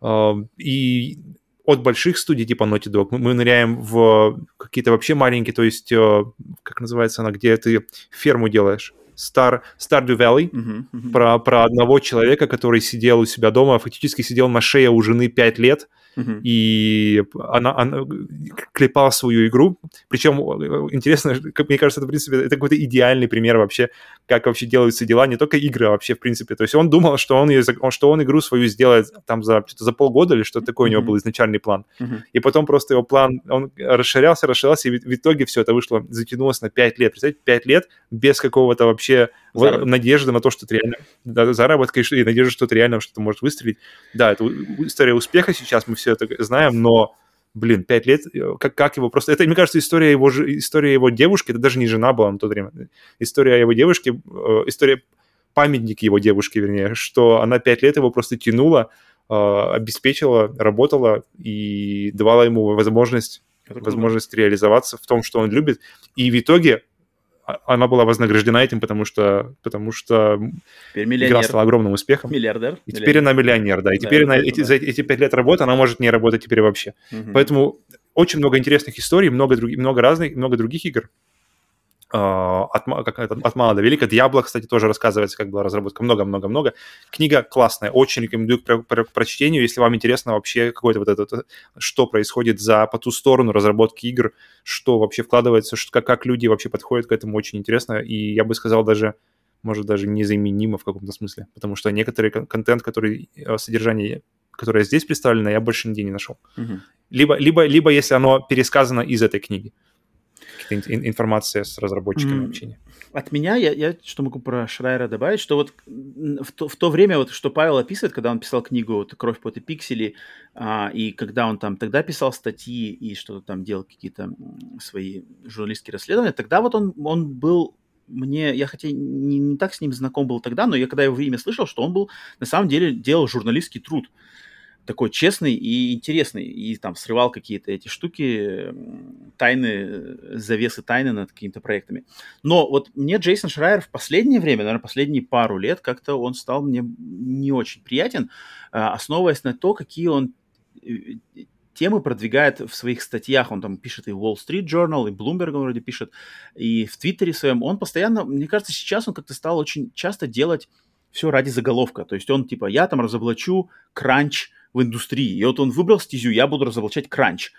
Uh, и от больших студий типа Naughty Dog мы, мы ныряем в какие-то вообще маленькие, то есть, э, как называется она, где ты ферму делаешь. Star, Stardew Valley, uh-huh, uh-huh. Про, про одного человека, который сидел у себя дома, фактически сидел на шее у жены 5 лет, Uh-huh. И она, она клепала свою игру. Причем э, интересно, как мне кажется, это, в принципе, это какой-то идеальный пример вообще, как вообще делаются дела, не только игры, а вообще, в принципе. То есть он думал, что он, ее, что он игру свою сделает там за, что-то за полгода или что-то такое uh-huh. у него был изначальный план. Uh-huh. И потом просто его план, он расширялся, расширялся, и в, в итоге все это вышло, затянулось на 5 лет. Представляете, 5 лет без какого-то вообще Надежда на то, что ты реально... Да, заработок и надежда, что ты реально что-то может выстрелить. Да, это история успеха сейчас, мы все это знаем, но блин, пять лет, э, как, как его просто... Это, мне кажется, история его, история его девушки, это даже не жена была на то время. История его девушки, э, история памятник его девушки, вернее, что она пять лет его просто тянула, э, обеспечила, работала и давала ему возможность, возможность реализоваться в том, что он любит. И в итоге она была вознаграждена этим, потому что, потому что игра стала огромным успехом. Миллиардер. И теперь она миллионер, да. И да, теперь она, эти, да. за эти пять лет работы она может не работать теперь вообще. Угу. Поэтому очень много интересных историй, много, друг, много разных, много других игр. А, от, как от мала до велика. Диабло, кстати, тоже рассказывается, как была разработка. Много-много-много. Книга классная, очень рекомендую к про, про, прочтению, если вам интересно вообще какое-то вот это, что происходит за по ту сторону разработки игр, что вообще вкладывается, что, как, как люди вообще подходят к этому, очень интересно. И я бы сказал даже, может, даже незаменимо в каком-то смысле, потому что некоторый контент, который, э, содержание, которое здесь представлено, я больше нигде не нашел. Угу. Либо, либо, либо если оно пересказано из этой книги информация с разработчиками mm. общения. От меня я, я что могу про Шрайера добавить, что вот в то, в то время, вот, что Павел описывает, когда он писал книгу вот, «Кровь, пот и пиксели», а, и когда он там тогда писал статьи и что-то там делал, какие-то свои журналистские расследования, тогда вот он, он был мне, я хотя не, не так с ним знаком был тогда, но я когда его имя слышал, что он был, на самом деле, делал журналистский труд такой честный и интересный, и там срывал какие-то эти штуки, тайны, завесы тайны над какими-то проектами. Но вот мне Джейсон Шрайер в последнее время, наверное, последние пару лет, как-то он стал мне не очень приятен, а, основываясь на то, какие он э, темы продвигает в своих статьях. Он там пишет и Wall Street Journal, и Bloomberg он вроде пишет, и в Твиттере своем. Он постоянно, мне кажется, сейчас он как-то стал очень часто делать все ради заголовка. То есть он типа, я там разоблачу кранч, в индустрии. И вот он выбрал стезю, я буду разоблачать кранч.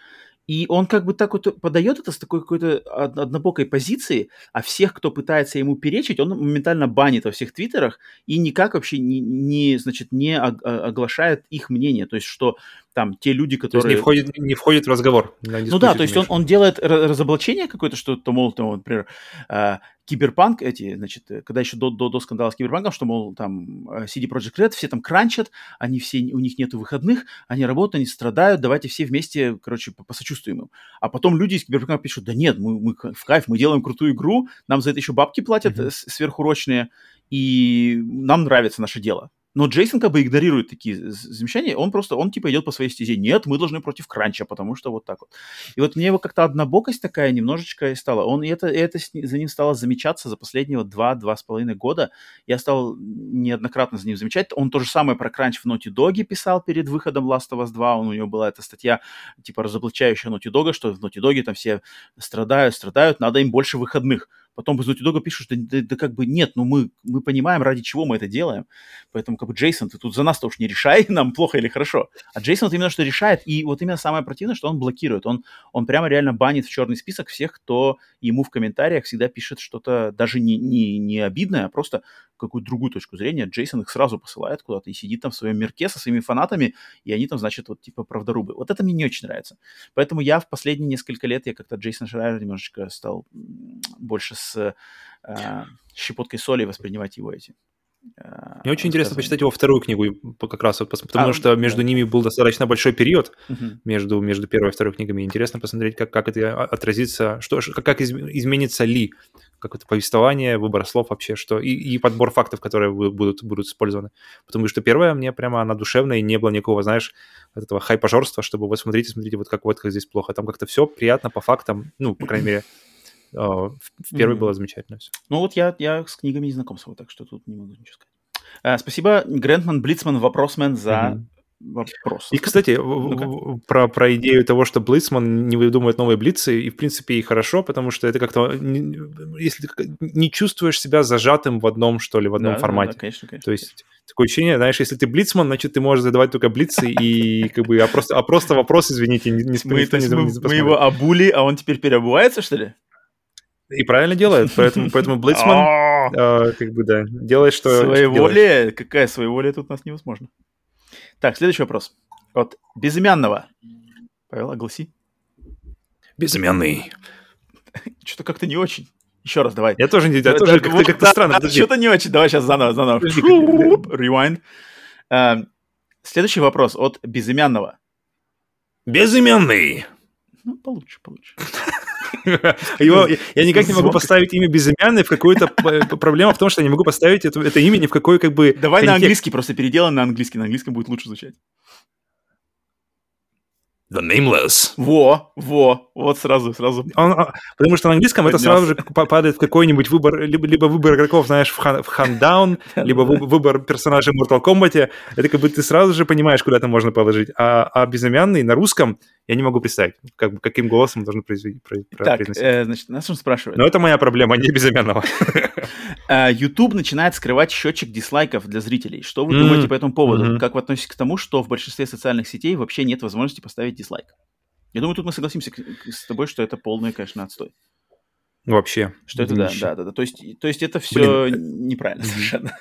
И он как бы так вот подает это с такой какой-то однобокой позиции, а всех, кто пытается ему перечить, он моментально банит во всех твиттерах и никак вообще не, не значит, не оглашает их мнение. То есть, что там те люди, которые... То есть не входит, не входит в разговор. Ну да, то есть он, он делает разоблачение какое-то, что-то, мол, там, например, э, Киберпанк, эти, значит, э, когда еще до, до, до скандала с Киберпанком, что, мол, там CD Projekt Red, все там кранчат, они все, у них нету выходных, они работают, они страдают, давайте все вместе, короче, посочувствуем им. А потом люди из Киберпанка пишут, да нет, мы, мы в кайф, мы делаем крутую игру, нам за это еще бабки платят mm-hmm. сверхурочные, и нам нравится наше дело. Но Джейсон как бы игнорирует такие замечания, он просто, он типа идет по своей стезе. Нет, мы должны против Кранча, потому что вот так вот. И вот мне его как-то однобокость такая немножечко стала. Он, и это, и это за ним стало замечаться за последние вот два-два с половиной года. Я стал неоднократно за ним замечать. Он то же самое про Кранч в Naughty Dog писал перед выходом Last of Us 2. Он, у него была эта статья, типа, разоблачающая Naughty Dog, что в Naughty Dog там все страдают, страдают, надо им больше выходных. Потом из Naughty Dog пишут, что да, да как бы нет, ну мы, мы понимаем, ради чего мы это делаем. Поэтому как бы Джейсон, ты тут за нас-то уж не решай, нам плохо или хорошо. А Джейсон вот именно что решает, и вот именно самое противное, что он блокирует. Он, он прямо реально банит в черный список всех, кто ему в комментариях всегда пишет что-то даже не, не, не обидное, а просто какую-то другую точку зрения. Джейсон их сразу посылает куда-то и сидит там в своем мирке со своими фанатами, и они там, значит, вот типа правдорубы. Вот это мне не очень нравится. Поэтому я в последние несколько лет, я как-то Джейсон Шрайер немножечко стал больше с э, щепоткой соли воспринимать его эти Э, Мне очень интересно почитать его вторую книгу, как раз, потому а, что между да. ними был достаточно большой период угу. между, между первой и второй книгами. Интересно посмотреть, как, как это отразится, что, как изменится ли как это повествование, выбор слов вообще, что и, и подбор фактов, которые будут, будут использованы. Потому что первая мне прямо она душевная, и не было никакого, знаешь, вот этого хайпажорства, чтобы вот смотрите, смотрите, вот как вот как здесь плохо. Там как-то все приятно по фактам, ну, по крайней мере, а, в первой mm-hmm. было замечательно все. Ну вот я, я с книгами не знаком с так что тут не могу ничего сказать. А, спасибо, Грентман Блицман, вопросмен за mm-hmm. вопрос. И, кстати, ну про, про идею того, что Блицман не выдумывает новые блицы, и, в принципе, и хорошо, потому что это как-то... Если ты не чувствуешь себя зажатым в одном, что ли, в одном да, формате. Да, да, конечно, конечно. То есть такое ощущение, знаешь, если ты блицман, значит, ты можешь задавать только блицы и как бы, а просто, а просто вопрос, извините, не, не, мы, не, не, мы, мы его обули, а он теперь переобувается, что ли? И правильно делает, поэтому, поэтому Блицман, а, как бы, да, делает, что Своеволие? Какая своеволие тут у нас невозможно. Так, следующий вопрос. От безымянного. Павел, огласи. Безымянный. Что-то как-то не очень. Еще раз, давай. Я тоже не... Я тоже как-то как странно. Да, что-то не очень. Давай сейчас заново, заново. Rewind. Следующий вопрос от безымянного. Безымянный. Ну, получше, получше. Его, я никак не могу поставить имя безымянный в какую-то проблема в том, что я не могу поставить это, это имя ни в какой как бы Давай на английский, просто переделай на английский. На английском будет лучше звучать. The Nameless. Во, во, вот сразу, сразу. Он, а, потому что на английском Поднялся. это сразу же падает в какой-нибудь выбор, либо, либо выбор игроков, знаешь, в, хан, в хандаун, либо выбор персонажей Mortal Kombat. Это как бы ты сразу же понимаешь, куда это можно положить. А, а безымянный на русском я не могу представить, как, каким голосом должны произвести. Так, э, значит, нас он спрашивает. Но это моя проблема, не безымянного. Э, YouTube начинает скрывать счетчик дизлайков для зрителей. Что вы думаете по этому поводу? Как вы относитесь к тому, что в большинстве социальных сетей вообще нет возможности поставить дизлайк? Я думаю, тут мы согласимся с тобой, что это полный, конечно, отстой. Вообще. Что это, да, да, да, да. То есть, то есть это все Блин. неправильно совершенно.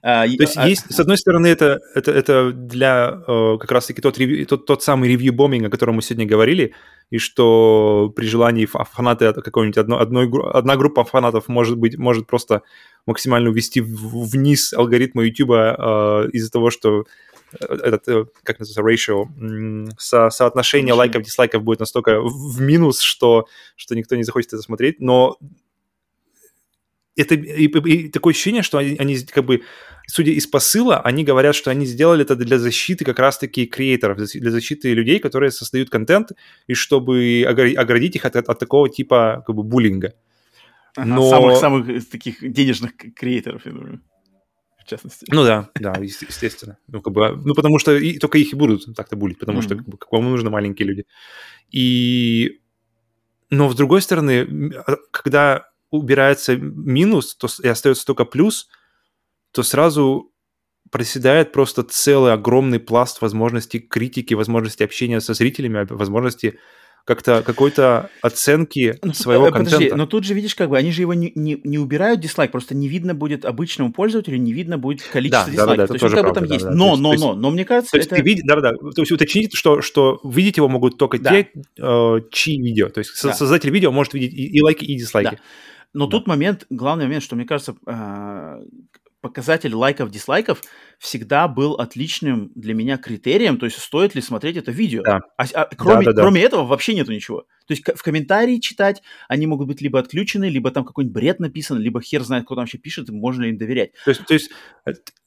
А, то есть, а, есть, с одной стороны, это, это, это для э, как раз-таки тот, тот, тот самый ревью-бомбинг, о котором мы сегодня говорили, и что при желании фанаты какой-нибудь одной, одной, одна группа фанатов может быть, может просто максимально увести вниз алгоритмы YouTube э, из-за того, что этот, э, как называется, ratio, со, соотношение лайков, дизлайков будет настолько в минус, что, что никто не захочет это смотреть, но это и, и, и такое ощущение, что они, они как бы, судя из посыла, они говорят, что они сделали это для защиты как раз-таки креаторов, для защиты людей, которые создают контент, и чтобы оградить их от, от, от такого типа как бы буллинга. Но... Самых-самых таких денежных креаторов, я думаю в частности. Ну да, да, естественно. Ну, как бы, ну потому что и, только их и будут так-то булить, потому mm-hmm. что как бы, кому нужны маленькие люди. И... Но с другой стороны, а, когда убирается минус, то и остается только плюс, то сразу проседает просто целый огромный пласт возможностей критики, возможностей общения со зрителями, возможности как-то какой-то оценки ну, своего подожди, контента. но тут же видишь, как бы они же его не, не, не убирают дизлайк, просто не видно будет обычному пользователю, не видно будет количество да, дизлайков. Да, да, то есть как бы там есть. Да, но, но, но, но мне кажется, то есть это... Ты видишь, да, да, то есть уточните, что, что видеть его могут только да. те, э, чьи видео. То есть да. создатель видео может видеть и, и лайки, и дизлайки. Да. Но да. тут момент, главный момент, что мне кажется, э, показатель лайков, дизлайков всегда был отличным для меня критерием, то есть стоит ли смотреть это видео. Да. А, а, кроме, да, да, кроме да. этого вообще нету ничего. То есть в комментарии читать они могут быть либо отключены, либо там какой-нибудь бред написан, либо хер знает, кто там вообще пишет, можно ли им доверять. То есть, то есть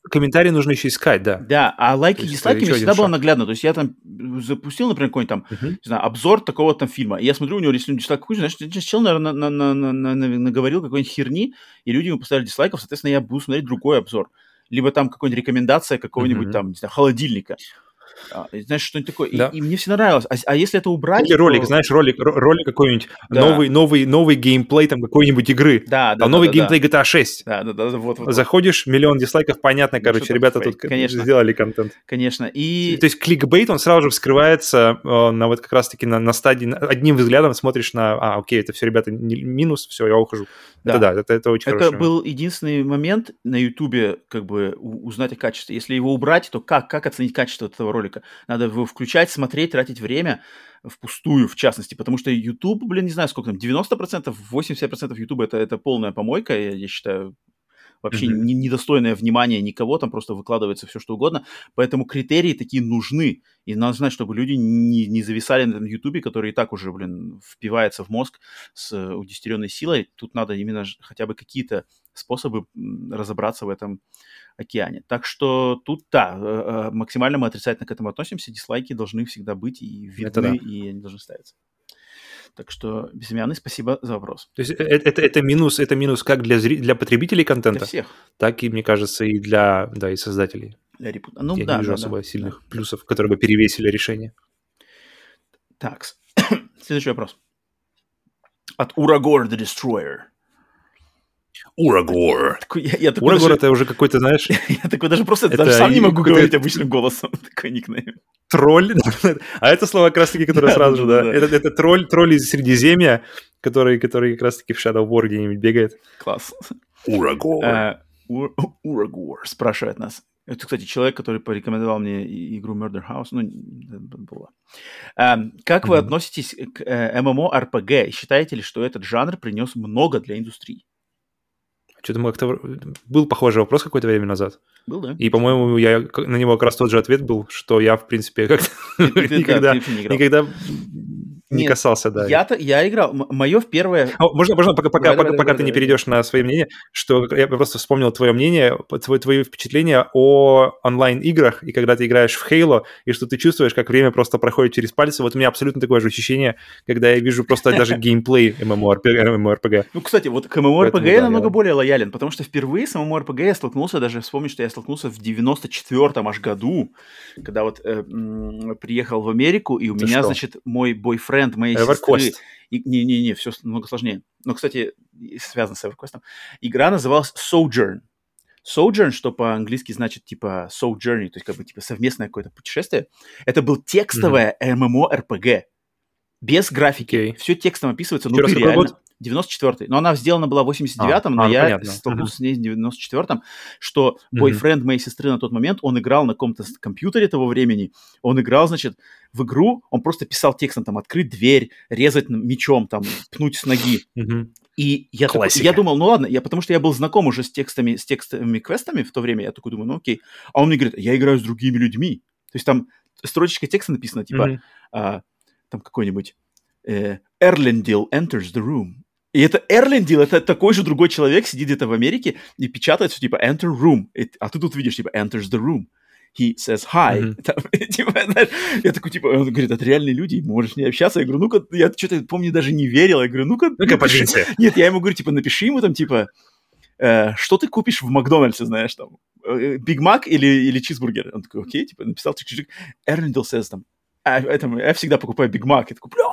комментарии нужно еще искать, да. Да, а лайки и дизлайки мне всегда было наглядно. То есть я там запустил, например, какой-нибудь там, uh-huh. не знаю, обзор такого там фильма. И я смотрю, у него если дизлайк какой значит, чел, наверное, на, на, на, на, на, наговорил какой-нибудь херни, и люди ему поставили дизлайков, соответственно, я буду смотреть другой обзор. Либо там какая-нибудь рекомендация какого-нибудь uh-huh. там, не знаю, холодильника. А, знаешь, что-нибудь такое. Да. И, и мне все нравилось. А, а если это убрать... Или ролик, то... знаешь, ролик, ролик какой-нибудь, да. новый, новый, новый геймплей там какой-нибудь игры. Да, да. А да, новый да, геймплей да. GTA 6. Да, да, да, вот, вот. Заходишь, миллион дизлайков, понятно, короче, ребята тут Конечно. сделали контент. Конечно, и... То есть кликбейт, он сразу же вскрывается э, на вот как раз-таки на, на стадии, одним взглядом смотришь на, а, окей, это все, ребята, минус, все, я ухожу. Да, это, да это, это очень Это хорошо. был единственный момент на Ютубе, как бы, узнать о качестве. Если его убрать, то как, как оценить качество этого ролика? Надо его включать, смотреть, тратить время впустую, в частности, потому что YouTube, блин, не знаю, сколько там, 90%, 80% YouTube это, это полная помойка, я, я считаю, вообще mm-hmm. не, недостойное внимания никого, там просто выкладывается все, что угодно, поэтому критерии такие нужны, и надо знать, чтобы люди не, не зависали на этом Ютубе, который и так уже, блин, впивается в мозг с удестеренной силой, тут надо именно хотя бы какие-то способы разобраться в этом океане. Так что тут, да, э, э, максимально мы отрицательно к этому относимся. Дизлайки должны всегда быть и видны, да. и они должны ставиться. Так что, Безымянный, спасибо за вопрос. То есть это, это, это, минус, это минус как для, зри... для потребителей контента, для всех. так и, мне кажется, и для, да, и создателей. Для репут... ну, Я да, не вижу да, особо да, сильных да. плюсов, которые бы перевесили решение. Так, следующий вопрос. От Урагор the Destroyer. Урагор. Я, я Урагор даже, это уже какой-то, знаешь... я такой даже просто это даже сам не могу говорить обычным голосом. Такой никнейм. Тролль. а это слово как раз-таки, которое сразу же, да. Это, это тролль, тролль из Средиземья, который, который как раз-таки в Shadow War где-нибудь бегает. Класс. Урагор. Uh, Урагор спрашивает нас. Это, кстати, человек, который порекомендовал мне игру Murder House. Ну, было. А, как mm-hmm. вы относитесь к э, MMORPG? Считаете ли, что этот жанр принес много для индустрии? Что-то мы как-то... Был похожий вопрос какое-то время назад. Был, да. И, по-моему, я на него как раз тот же ответ был, что я, в принципе, как-то никогда, никогда не Нет, касался, да. Я-то, я играл. Мое первое... О, можно, можно пока, пока, пока, пока ты не перейдешь на свое мнение, что я просто вспомнил твое мнение, твои, твои впечатления о онлайн-играх, и когда ты играешь в Halo, и что ты чувствуешь, как время просто проходит через пальцы. Вот у меня абсолютно такое же ощущение, когда я вижу просто даже геймплей MMORPG. Ну, кстати, вот к MMORPG я намного более лоялен, потому что впервые с MMORPG я столкнулся, даже вспомнить, что я столкнулся в 94-м аж году, когда вот э, приехал в Америку, и у меня, значит, мой бойфренд бренд моей EverQuest. сестры. Не-не-не, все много сложнее. Но, кстати, связано с EverQuest. Игра называлась Sojourn. Sojourn, что по-английски значит типа Sojourney, то есть как бы типа совместное какое-то путешествие. Это был текстовое mm-hmm. MMORPG. Без графики. Okay. Все текстом описывается, ну ты реально... Год? 94-й. Но она сделана была в 89-м, а, но а, я понятно. столкнулся uh-huh. с ней в 94-м, что uh-huh. бойфренд моей сестры на тот момент, он играл на каком-то компьютере того времени, он играл, значит, в игру, он просто писал текстом, там, открыть дверь, резать мечом, там, пнуть с ноги. Uh-huh. И я, такой, я думал, ну ладно, я, потому что я был знаком уже с текстами, с текстовыми квестами в то время, я такой думаю, ну окей. А он мне говорит, я играю с другими людьми. То есть там строчечка текста написана, типа, mm-hmm. а, там какой-нибудь э, Erlendil enters the room. И это Эрлендил, это такой же другой человек, сидит где-то в Америке и печатает все типа enter room. И, а ты тут видишь типа enters the room. He says hi. Mm-hmm. Там, типа, знаешь, я такой, типа, он говорит, это реальные люди, можешь не общаться. Я говорю, ну-ка, я что-то, помню, даже не верил. Я говорю, ну-ка, ну-ка поделись. Нет, я ему говорю, типа, напиши ему там, типа, э, что ты купишь в Макдональдсе, знаешь, там, Биг Мак или, или чизбургер? Он такой, окей, типа, написал, чик-чик-чик. Эрлендил says там, а, это, я всегда покупаю Биг Мак. Я такой, бля,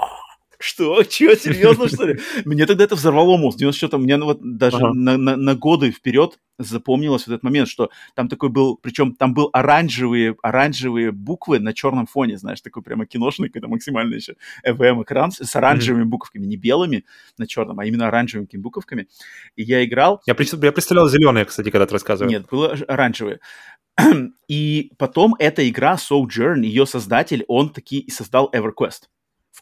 что? Чего? Серьезно, что ли? Мне тогда это взорвало мозг. 94 мне ну, вот даже ага. на, на, на годы вперед запомнилось вот этот момент, что там такой был, причем там был оранжевые, оранжевые буквы на черном фоне, знаешь, такой прямо киношный, когда максимально еще ЭВМ-экран с оранжевыми mm-hmm. буковками, не белыми на черном, а именно оранжевыми буковками. И я играл... Я, я представлял зеленые, кстати, когда ты рассказывал. Нет, было оранжевые. И потом эта игра Sojourn, ее создатель, он таки и создал EverQuest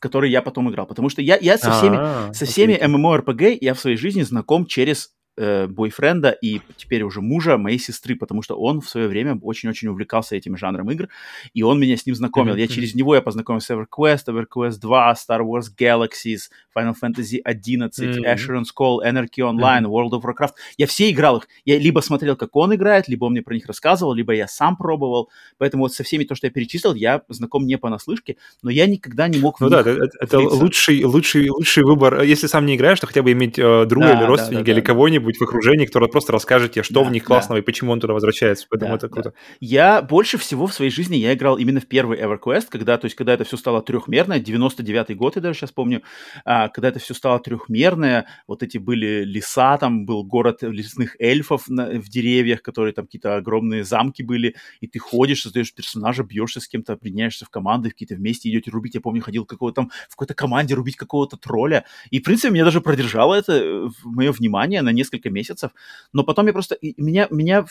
который я потом играл. Потому что я, я со всеми, А-а-а, со всеми MMORPG я в своей жизни знаком через э, бойфренда и теперь уже мужа моей сестры, потому что он в свое время очень-очень увлекался этим жанром игр, и он меня с ним знакомил. Mm-hmm. Я через него я познакомился с EverQuest, EverQuest 2, Star Wars Galaxies, Final Fantasy 11, mm-hmm. Asheron's Call, Anarchy Online, mm-hmm. World of Warcraft. Я все играл их. Я либо смотрел, как он играет, либо он мне про них рассказывал, либо я сам пробовал. Поэтому вот со всеми то, что я перечислил, я знаком не понаслышке, но я никогда не мог... Ну да, это, это лучший, лучший, лучший выбор. Если сам не играешь, то хотя бы иметь э, друга да, или родственника да, да, или кого-нибудь, кто-нибудь в окружении, кто просто расскажет тебе, что да, в них классного да. и почему он туда возвращается. Поэтому да, это круто. Да. Я больше всего в своей жизни я играл именно в первый EverQuest, когда, то есть, когда это все стало трехмерное, 99-й год, я даже сейчас помню, а, когда это все стало трехмерное, вот эти были леса, там был город лесных эльфов на, в деревьях, которые там какие-то огромные замки были, и ты ходишь, создаешь персонажа, бьешься с кем-то, объединяешься в команды, какие-то вместе идете рубить. Я помню, ходил какого-то там в какой-то команде рубить какого-то тролля. И, в принципе, меня даже продержало это э, мое внимание на несколько несколько месяцев, но потом я просто, меня, меня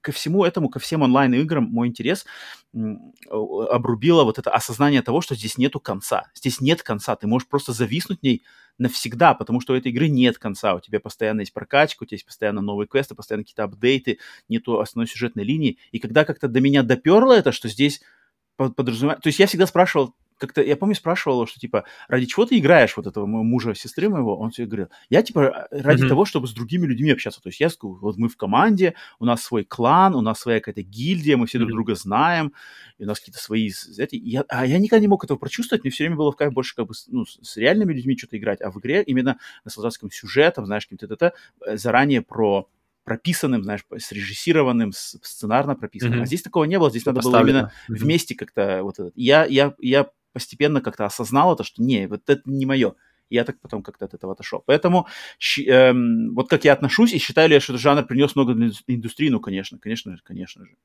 ко всему этому, ко всем онлайн-играм мой интерес обрубило вот это осознание того, что здесь нету конца. Здесь нет конца, ты можешь просто зависнуть в ней навсегда, потому что у этой игры нет конца. У тебя постоянно есть прокачка, у тебя есть постоянно новые квесты, постоянно какие-то апдейты, нету основной сюжетной линии. И когда как-то до меня доперло это, что здесь подразумевает... То есть я всегда спрашивал, как-то, я помню, спрашивал, что, типа, ради чего ты играешь вот этого моего мужа, сестры моего? Он все говорил, я, типа, ради mm-hmm. того, чтобы с другими людьми общаться. То есть я скажу, вот мы в команде, у нас свой клан, у нас своя какая-то гильдия, мы все mm-hmm. друг друга знаем, и у нас какие-то свои... Эти, я, а я никогда не мог этого прочувствовать, мне все время было в кайф больше как бы ну, с реальными людьми что-то играть, а в игре именно наслаждаться сюжетом, знаешь, каким-то э, заранее про прописанным, знаешь, срежиссированным, сценарно прописанным. Mm-hmm. А здесь такого не было, здесь надо было именно mm-hmm. вместе как-то вот это. Я, я, я постепенно как-то осознал это, что не, вот это не мое. Я так потом как-то от этого отошел. Поэтому эм, вот как я отношусь и считаю ли я, что этот жанр принес много для индустрии, ну, конечно, конечно, конечно же.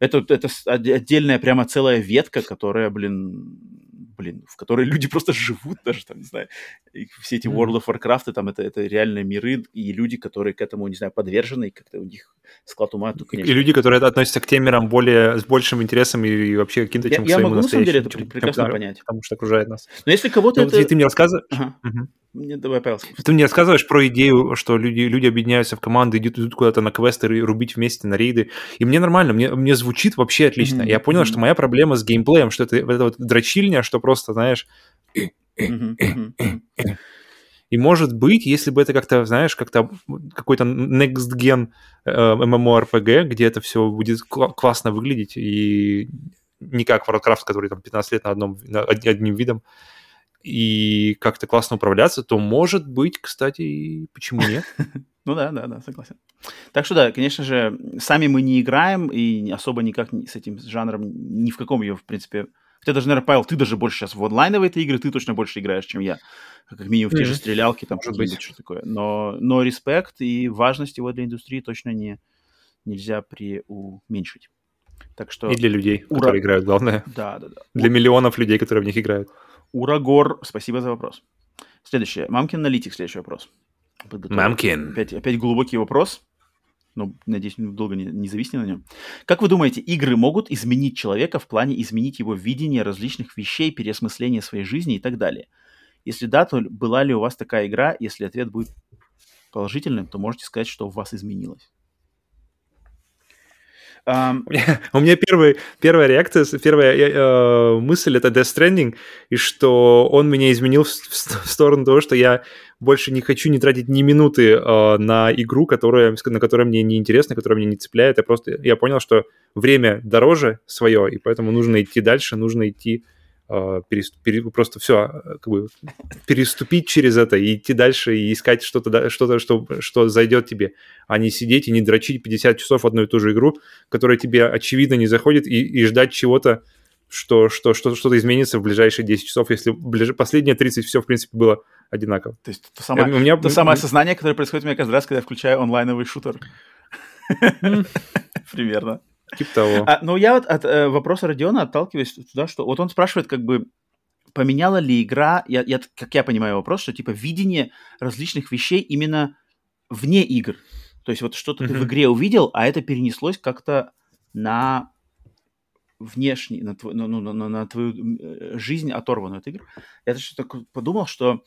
Это, это отдельная прямо целая ветка, которая, блин, блин, в которой люди просто живут даже, там, не знаю, и все эти World of Warcraft, там, это, это реальные миры, и люди, которые к этому, не знаю, подвержены, и как-то у них склад ума, то, конечно... И люди, которые относятся к тем мирам более, с большим интересом и, и вообще каким-то, чем я, к своему я могу, на самом деле, это прекрасно чем, понять. Потому что окружает нас. Но если кого-то ну, это... Ты мне рассказываешь... Ага. Угу. Не, давай, Павел. Ты мне рассказываешь про идею, что люди, люди объединяются в команды, идут, идут куда-то на квесты, рубить вместе на рейды. И мне нормально, мне, мне звучит вообще отлично. Mm-hmm. Я понял, mm-hmm. что моя проблема с геймплеем, что это, это вот дрочильня, что просто, знаешь... И может быть, если бы это как-то, знаешь, как-то какой-то next gen э, MMORPG, где это все будет кл- классно выглядеть, и не как Warcraft, который там 15 лет на одном, на одним видом, и как-то классно управляться, то может быть, кстати, почему нет? Ну да, да, да, согласен. Так что да, конечно же, сами мы не играем и особо никак с этим жанром ни в каком ее, в принципе... Хотя даже, наверное, Павел, ты даже больше сейчас в онлайновые игры, ты точно больше играешь, чем я. Как минимум в те же стрелялки, там что-то что такое. Но, но респект и важность его для индустрии точно не, нельзя преуменьшить. Так что... И для людей, ура... которые играют, главное. Да, да, да. Для миллионов людей, которые в них играют. Урагор, спасибо за вопрос. Следующее. Мамкин аналитик, следующий вопрос. Мамкин. Опять, опять глубокий вопрос. Но, надеюсь, долго не, не зависни на нем. Как вы думаете, игры могут изменить человека в плане изменить его видение различных вещей, переосмысления своей жизни и так далее? Если да, то была ли у вас такая игра? Если ответ будет положительным, то можете сказать, что у вас изменилось. У меня первый, первая реакция, первая э, мысль это Death Stranding, и что он меня изменил в, в сторону того, что я больше не хочу не тратить ни минуты э, на игру, которая, на которой мне не интересно, которая меня не цепляет. Я просто я понял, что время дороже свое, и поэтому нужно идти дальше, нужно идти Перест... пере... просто все как бы переступить через это и идти дальше и искать что-то, что-то что, что зайдет тебе, а не сидеть и не дрочить 50 часов одну и ту же игру, которая тебе очевидно не заходит, и, и ждать чего-то, что, что, что, что-то изменится в ближайшие 10 часов, если ближ... последние 30 все, в принципе, было одинаково. То есть то самое, у меня... то самое осознание, которое происходит у меня каждый раз, когда я включаю онлайновый шутер. Примерно. Типа того. А, но я вот от э, вопроса Родиона отталкиваюсь туда, что вот он спрашивает, как бы, поменяла ли игра, я, я, как я понимаю вопрос, что типа видение различных вещей именно вне игр. То есть вот что-то mm-hmm. ты в игре увидел, а это перенеслось как-то на внешний, на, твой, ну, ну, на, на твою э, жизнь, оторванную от игр. Я что-то подумал, что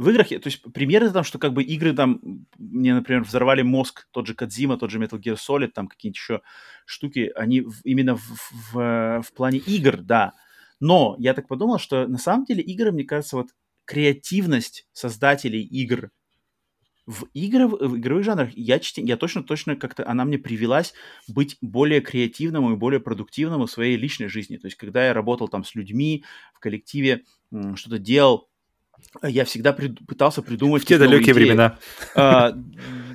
в играх, то есть примеры там, что как бы игры там, мне, например, взорвали мозг, тот же Кадзима, тот же Metal Gear Solid, там какие-нибудь еще штуки, они в, именно в, в, в плане игр, да. Но я так подумал, что на самом деле игры, мне кажется, вот креативность создателей игр в, игры, в игровых жанрах я, я точно-точно как-то, она мне привелась быть более креативным и более продуктивным в своей личной жизни. То есть, когда я работал там с людьми в коллективе, что-то делал, я всегда прид- пытался придумать... В те далекие идеи. времена. А,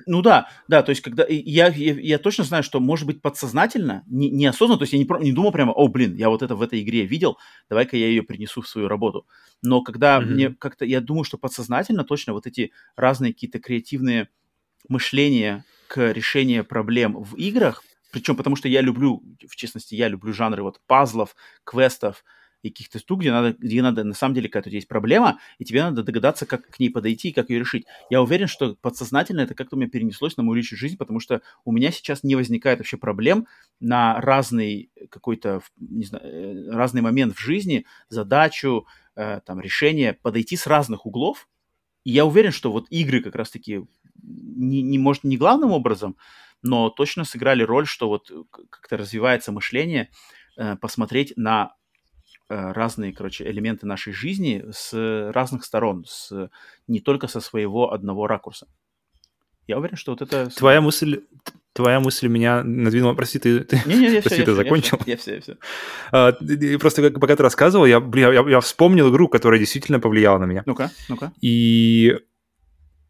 ну да, да, то есть когда... Я, я, я точно знаю, что, может быть, подсознательно, не, неосознанно, то есть я не, не думал прямо, о, блин, я вот это в этой игре видел, давай-ка я ее принесу в свою работу. Но когда mm-hmm. мне как-то... Я думаю, что подсознательно точно вот эти разные какие-то креативные мышления к решению проблем в играх, причем потому что я люблю, в частности, я люблю жанры вот пазлов, квестов, и каких-то штук, где надо, где надо, на самом деле, какая-то есть проблема, и тебе надо догадаться, как к ней подойти и как ее решить. Я уверен, что подсознательно это как-то у меня перенеслось на мою личную жизнь, потому что у меня сейчас не возникает вообще проблем на разный какой-то, не знаю, э, разный момент в жизни, задачу, э, там, решение, подойти с разных углов. И я уверен, что вот игры как раз-таки не, не, может, не главным образом, но точно сыграли роль, что вот как-то развивается мышление, э, посмотреть на разные, короче, элементы нашей жизни с разных сторон, с, не только со своего одного ракурса. Я уверен, что вот это... Твоя мысль, твоя мысль меня надвинула. Прости, ты, ты, не, не, я прости, все, ты я закончил? Я все, я все. А, просто пока ты рассказывал, я, блин, я, я вспомнил игру, которая действительно повлияла на меня. Ну-ка, ну-ка. И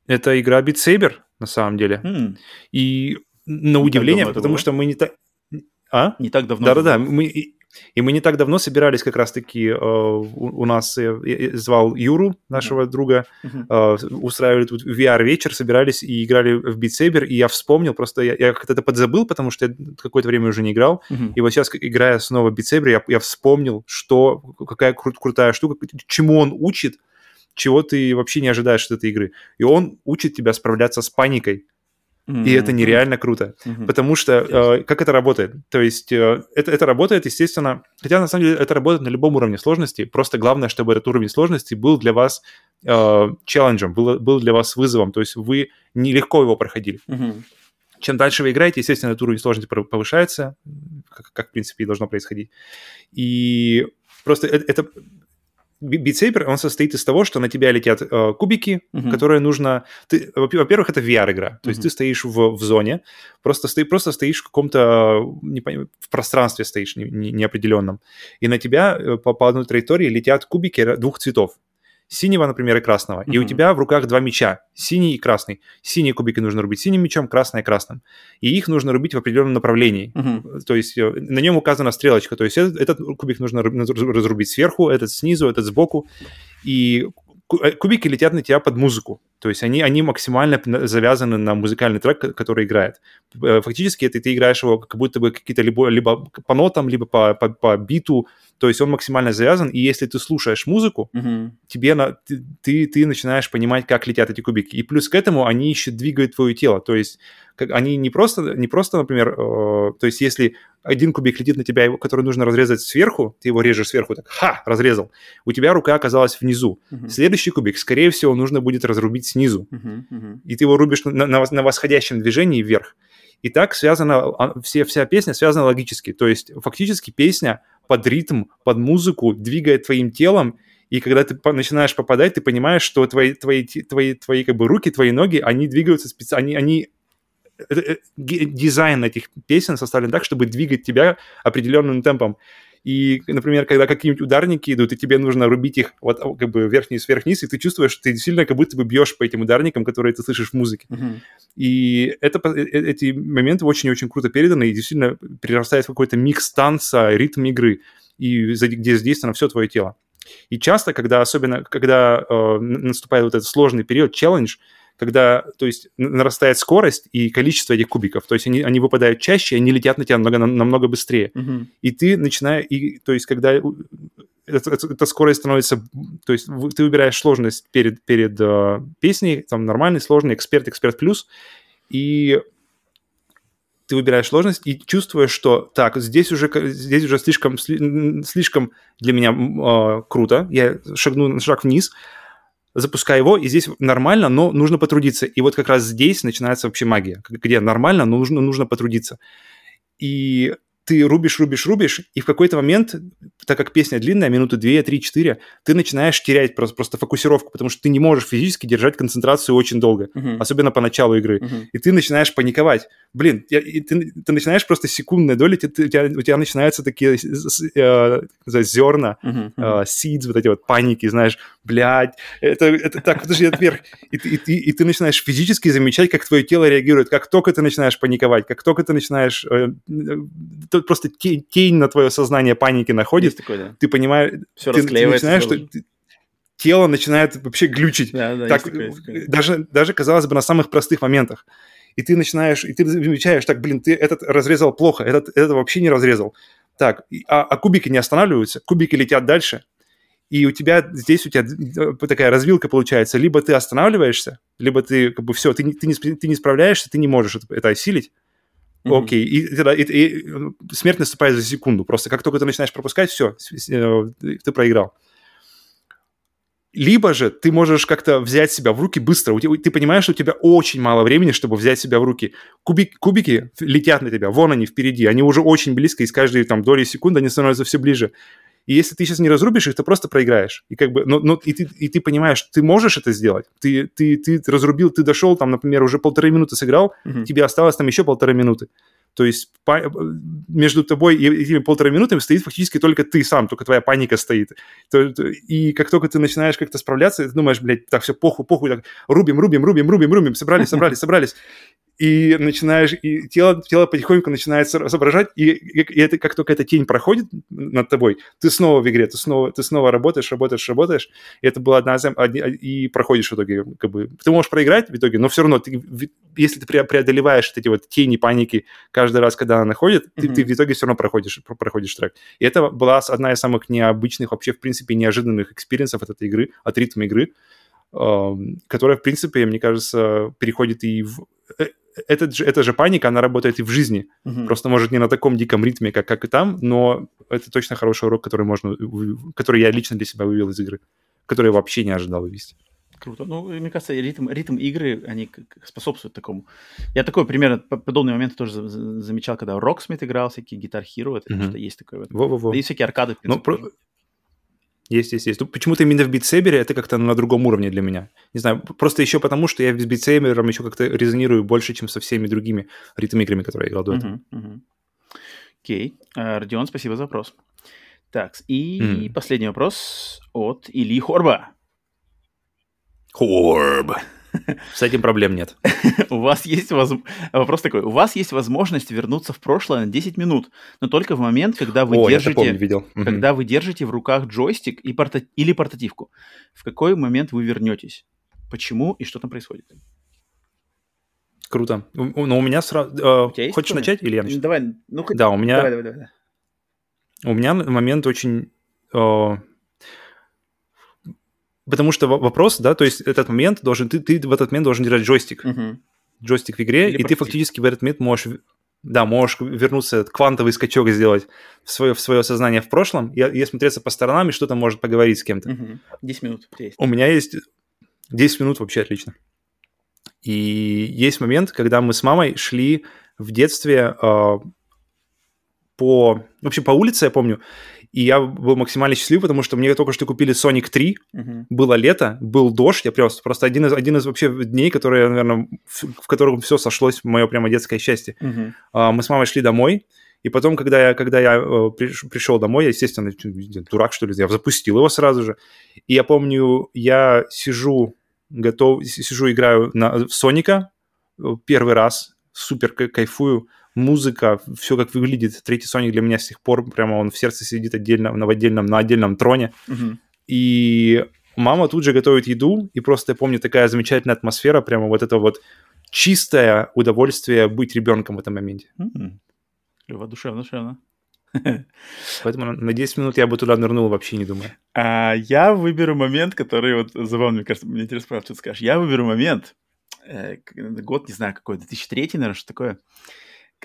это игра Beat Saber, на самом деле. Mm. И на удивление, потому что мы не так... А? Не так давно. Да-да-да, мы И мы не так давно собирались как раз-таки, э, у, у нас, э, я звал Юру, нашего uh-huh. друга. Э, устраивали тут VR-вечер, собирались и играли в Beat Saber, и я вспомнил, просто я, я как-то это подзабыл, потому что я какое-то время уже не играл, uh-huh. и вот сейчас, играя снова в Beat Saber, я, я вспомнил, что, какая кру- крутая штука, чему он учит, чего ты вообще не ожидаешь от этой игры. И он учит тебя справляться с паникой. Mm-hmm. И это нереально круто. Mm-hmm. Потому что э, как это работает? То есть э, это, это работает, естественно, хотя на самом деле это работает на любом уровне сложности. Просто главное, чтобы этот уровень сложности был для вас э, челленджем, был, был для вас вызовом. То есть вы нелегко его проходили. Mm-hmm. Чем дальше вы играете, естественно, этот уровень сложности повышается, как, как в принципе и должно происходить. И просто это, это Saber, он состоит из того, что на тебя летят э, кубики, uh-huh. которые нужно... Ты, во-первых, это VR-игра, то uh-huh. есть ты стоишь в, в зоне, просто, сто, просто стоишь в каком-то... Не, в пространстве стоишь не, не, неопределенном, и на тебя э, по, по одной траектории летят кубики двух цветов синего, например, и красного, mm-hmm. и у тебя в руках два меча, синий и красный. Синие кубики нужно рубить синим мечом, красное красным. И их нужно рубить в определенном направлении. Mm-hmm. То есть э, на нем указана стрелочка. То есть этот, этот кубик нужно разрубить сверху, этот снизу, этот сбоку. И э, кубики летят на тебя под музыку. То есть они, они максимально завязаны на музыкальный трек, который играет. Фактически это ты играешь его как будто бы какие-то либо, либо по нотам, либо по, по, по биту, то есть он максимально завязан, и если ты слушаешь музыку, mm-hmm. тебе на, ты, ты, ты начинаешь понимать, как летят эти кубики. И плюс к этому они еще двигают твое тело. То есть как, они не просто, не просто, например, э, то есть если один кубик летит на тебя, который нужно разрезать сверху, ты его режешь сверху, так, ха, разрезал. У тебя рука оказалась внизу. Mm-hmm. Следующий кубик, скорее всего, нужно будет разрубить снизу. Mm-hmm. И ты его рубишь на, на, на восходящем движении вверх. И так связана, а, все, вся песня связана логически. То есть фактически песня под ритм, под музыку, двигает твоим телом, и когда ты начинаешь попадать, ты понимаешь, что твои, твои, твои, твои как бы руки, твои ноги, они двигаются специально, они, они э, э, дизайн этих песен составлен так, чтобы двигать тебя определенным темпом. И, например, когда какие-нибудь ударники идут, и тебе нужно рубить их вот как бы вверх-вниз, вверх-вниз, и ты чувствуешь, что ты сильно как будто бы бьешь по этим ударникам, которые ты слышишь в музыке. Uh-huh. И это, э, эти моменты очень-очень круто переданы, и действительно перерастает в какой-то микс танца, ритм игры, и где задействовано все твое тело. И часто, когда особенно, когда э, наступает вот этот сложный период, челлендж, когда, то есть, нарастает скорость и количество этих кубиков, то есть они, они выпадают чаще, они летят на тебя намного, намного быстрее. Uh-huh. И ты начинаешь, и, то есть, когда эта, эта скорость становится, то есть ты выбираешь сложность перед, перед э, песней, там нормальный, сложный, эксперт, эксперт плюс, и ты выбираешь сложность и чувствуешь, что так, здесь уже, здесь уже слишком, слишком для меня э, круто, я шагну на шаг вниз, запускаю его, и здесь нормально, но нужно потрудиться. И вот как раз здесь начинается вообще магия, где нормально, но нужно, нужно потрудиться. И ты рубишь, рубишь, рубишь, и в какой-то момент, так как песня длинная, минуты 2, 3, 4, ты начинаешь терять просто, просто фокусировку, потому что ты не можешь физически держать концентрацию очень долго, uh-huh. особенно по началу игры. Uh-huh. И ты начинаешь паниковать. Блин, я, и ты, ты начинаешь просто секундной доли, ты, ты, у, тебя, у тебя начинаются такие э, зерна, uh-huh. э, seeds, вот эти вот паники, знаешь, блядь, это, это так, подожди, это вверх. И, и, и, и ты начинаешь физически замечать, как твое тело реагирует, как только ты начинаешь паниковать, как только ты начинаешь... Э, тут просто тень, тень на твое сознание паники находит, такое, да. ты понимаешь, Все ты, ты начинаешь, что тело начинает вообще глючить. Да, да, так, такое, такое. Даже, даже, казалось бы, на самых простых моментах. И ты начинаешь, и ты замечаешь, так, блин, ты этот разрезал плохо, этот, этот вообще не разрезал. Так, а, а кубики не останавливаются, кубики летят дальше, и у тебя здесь у тебя такая развилка получается. Либо ты останавливаешься, либо ты как бы все, ты не, ты не, ты не справляешься, ты не можешь это, это осилить. Окей, и, и, и, и смерть наступает за секунду. Просто как только ты начинаешь пропускать, все, э, ты проиграл. Либо же ты можешь как-то взять себя в руки быстро. Ты понимаешь, что у тебя очень мало времени, чтобы взять себя в руки. Кубик, кубики летят на тебя, вон они впереди, они уже очень близко, и с каждой там долей секунды они становятся все ближе. И если ты сейчас не разрубишь их, ты просто проиграешь. И как бы, но, но и, ты, и ты понимаешь, ты можешь это сделать. Ты, ты, ты разрубил, ты дошел, там, например, уже полторы минуты сыграл, mm-hmm. тебе осталось там еще полторы минуты. То есть по, между тобой и этими полтора минутами стоит фактически только ты сам, только твоя паника стоит. То, то, и как только ты начинаешь как-то справляться, ты думаешь, блядь, так, все, похуй, похуй, так, рубим, рубим, рубим, рубим, рубим, собрались, собрались, собрались. И начинаешь, и тело, тело потихоньку начинает соображать, и, и это как только эта тень проходит над тобой, ты снова в игре, ты снова, ты снова работаешь, работаешь, работаешь, и это было одна и проходишь в итоге, как бы, ты можешь проиграть в итоге, но все равно, ты, если ты преодолеваешь эти вот тени паники каждый раз, когда она находит, mm-hmm. ты, ты в итоге все равно проходишь, проходишь трек. И это была одна из самых необычных, вообще, в принципе, неожиданных experience ов от этой игры, от ритма игры, которая, в принципе, мне кажется, переходит и в э, этот же, эта же паника, она работает и в жизни. Mm-hmm. Просто, может, не на таком диком ритме, как, как и там, но это точно хороший урок, который, можно, который я лично для себя вывел из игры, который я вообще не ожидал вывести. Круто. Ну, мне кажется, ритм, ритм игры, они способствуют такому. Я такой примерно подобный момент тоже замечал, когда Rocksmith играл, всякие Guitar Hero, это mm-hmm. что есть такое. Во-во-во. Да и всякие аркады, в ну, принципе. Ну, про... Есть, есть, есть. Ну, почему-то именно в битсейбере это как-то на другом уровне для меня. Не знаю, просто еще потому, что я с битсейбером еще как-то резонирую больше, чем со всеми другими ритм-играми, которые я играл до этого. Окей. Uh, Родион, спасибо за вопрос. Так, и mm. последний вопрос от Ильи Хорба. Хорб. С этим проблем нет. У вас есть воз... вопрос такой. У вас есть возможность вернуться в прошлое на 10 минут, но только в момент, когда вы О, держите, помню, видел. когда вы держите в руках джойстик и порта... или портативку. В какой момент вы вернетесь? Почему и что там происходит? Круто. Но у меня сразу... Э, хочешь начать или я начну? Давай. Ну, да, у меня... Давай, давай, давай. У меня момент очень... Э, Потому что вопрос, да, то есть этот момент должен, ты, ты в этот момент должен держать джойстик. Uh-huh. Джойстик в игре, Или и ты фактически в этот момент можешь, да, можешь вернуться, квантовый скачок сделать в свое, в свое сознание в прошлом и, и смотреться по сторонам, и что-то может поговорить с кем-то. Uh-huh. 10 минут есть. У меня есть 10 минут вообще отлично. И есть момент, когда мы с мамой шли в детстве э, по... Вообще по улице, я помню, и я был максимально счастлив, потому что мне только что купили Sonic 3, uh-huh. было лето, был дождь, я просто, просто один, из, один из вообще дней, которые, наверное, в, в котором все сошлось, мое прямо детское счастье. Uh-huh. А, мы с мамой шли домой, и потом, когда я, когда я э, пришел домой, я, естественно, дурак, что ли, я запустил его сразу же. И я помню, я сижу, готов, сижу, играю на, в Соника э, первый раз, супер кайфую, музыка, все как выглядит. Третий Sonic для меня с тех пор прямо он в сердце сидит отдельно, в отдельном, на отдельном троне. Угу. И мама тут же готовит еду, и просто я помню такая замечательная атмосфера, прямо вот это вот чистое удовольствие быть ребенком в этом моменте. Угу. Клево, душевно, душевно. Поэтому на 10 минут я бы туда нырнул, вообще не думаю. А, я выберу момент, который вот забавно, мне кажется, мне интересно, правда, что ты скажешь. Я выберу момент, э, год, не знаю, какой, 2003, наверное, что такое,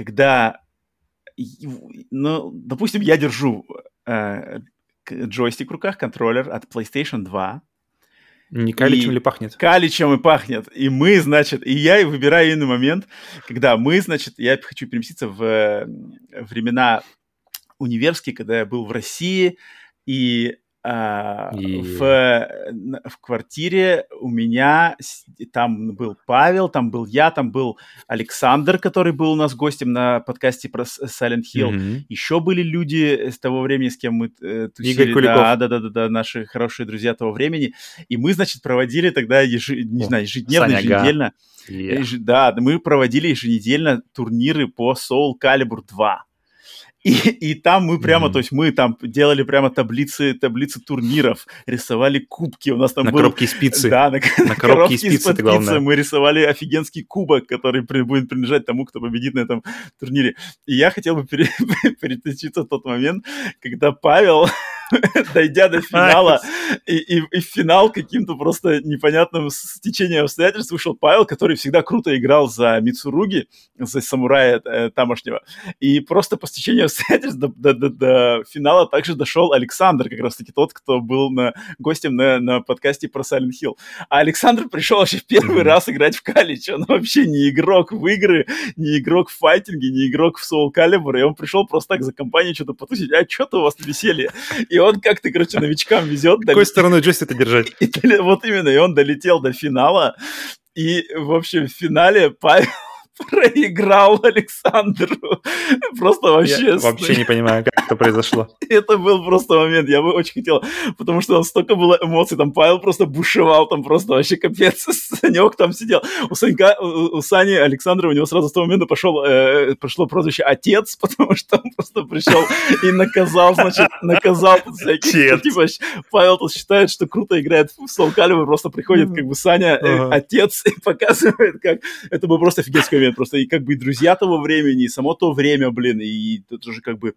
когда, ну, допустим, я держу э, джойстик в руках, контроллер от PlayStation 2. Не каличем ли пахнет? Каличем и пахнет. И мы, значит, и я выбираю именно момент, когда мы, значит, я хочу переместиться в э, времена универские, когда я был в России, и Uh, и... в, в квартире у меня там был Павел, там был я, там был Александр, который был у нас гостем на подкасте про Silent Hill. Mm-hmm. Еще были люди с того времени, с кем мы э, тусили. Игорь. Да, да, да, да, да, наши хорошие друзья того времени. И мы, значит, проводили тогда ежи, не О, знаю, ежедневно, Саня еженедельно. Yeah. Еж, да, мы проводили еженедельно турниры по Soul Calibur 2. И, и там мы прямо, mm-hmm. то есть мы там делали прямо таблицы, таблицы турниров, рисовали кубки. У нас там на был... коробке спицы. Да, на, на коробке, коробке спицы, это главное. Мы рисовали офигенский кубок, который при, будет принадлежать тому, кто победит на этом турнире. И я хотел бы пере, перетащиться в тот момент, когда Павел дойдя до финала, и, и, и в финал каким-то просто непонятным стечением обстоятельств вышел Павел, который всегда круто играл за Мицуруги, за самурая э, тамошнего. И просто по стечению обстоятельств до, до, до, до финала также дошел Александр, как раз-таки тот, кто был на, гостем на, на подкасте про Silent Hill. А Александр пришел вообще в первый mm-hmm. раз играть в Калич. Он вообще не игрок в игры, не игрок в файтинге, не игрок в Soul Calibur. И он пришел просто так за компанию что-то потусить. А что-то у вас веселье. И он как-то, короче, новичкам везет. Какой стороной джойстик держать? вот именно, и он долетел до финала. И, в общем, в финале Павел проиграл Александру. Просто вообще... Я вообще не понимаю, как это произошло. Это был просто момент, я бы очень хотел, потому что там столько было эмоций, там Павел просто бушевал, там просто вообще капец, Санек там сидел. У, Санька, у Сани Александра, у него сразу с того момента пошел, э, прошло прозвище «Отец», потому что он просто пришел и наказал, значит, наказал всяких. Типа, Павел тут считает, что круто играет в Calibur, просто приходит как бы Саня, э, отец, и показывает, как... Это был просто офигенский момент, просто и как бы и друзья того времени, и само то время, блин, и тут уже как бы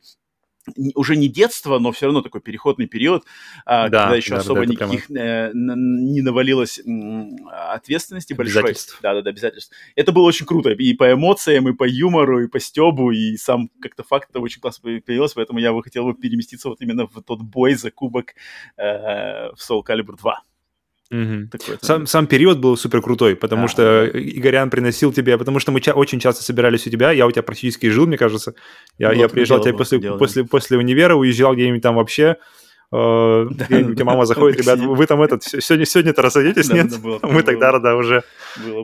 уже не детство, но все равно такой переходный период, а, да, когда еще да, особо да, никаких прямо... э, не навалилось ответственности большой. Да, да, да, обязательств. Это было очень круто и по эмоциям, и по юмору, и по стебу, и сам как-то факт это очень классно появился, поэтому я бы хотел бы переместиться вот именно в тот бой за кубок э, в Soul Calibur 2. Угу. Такой, сам, сам период был супер крутой, потому а, что да. Игорян приносил тебе, потому что мы ча- очень часто собирались у тебя, я у тебя практически жил, мне кажется. Я, вот, я приезжал тебе после, после, после универа, уезжал где-нибудь там вообще, Uh, у тебя мама заходит, ребят, вы там этот, сегодня, сегодня-то рассадитесь, нет? Мы тогда, да, уже.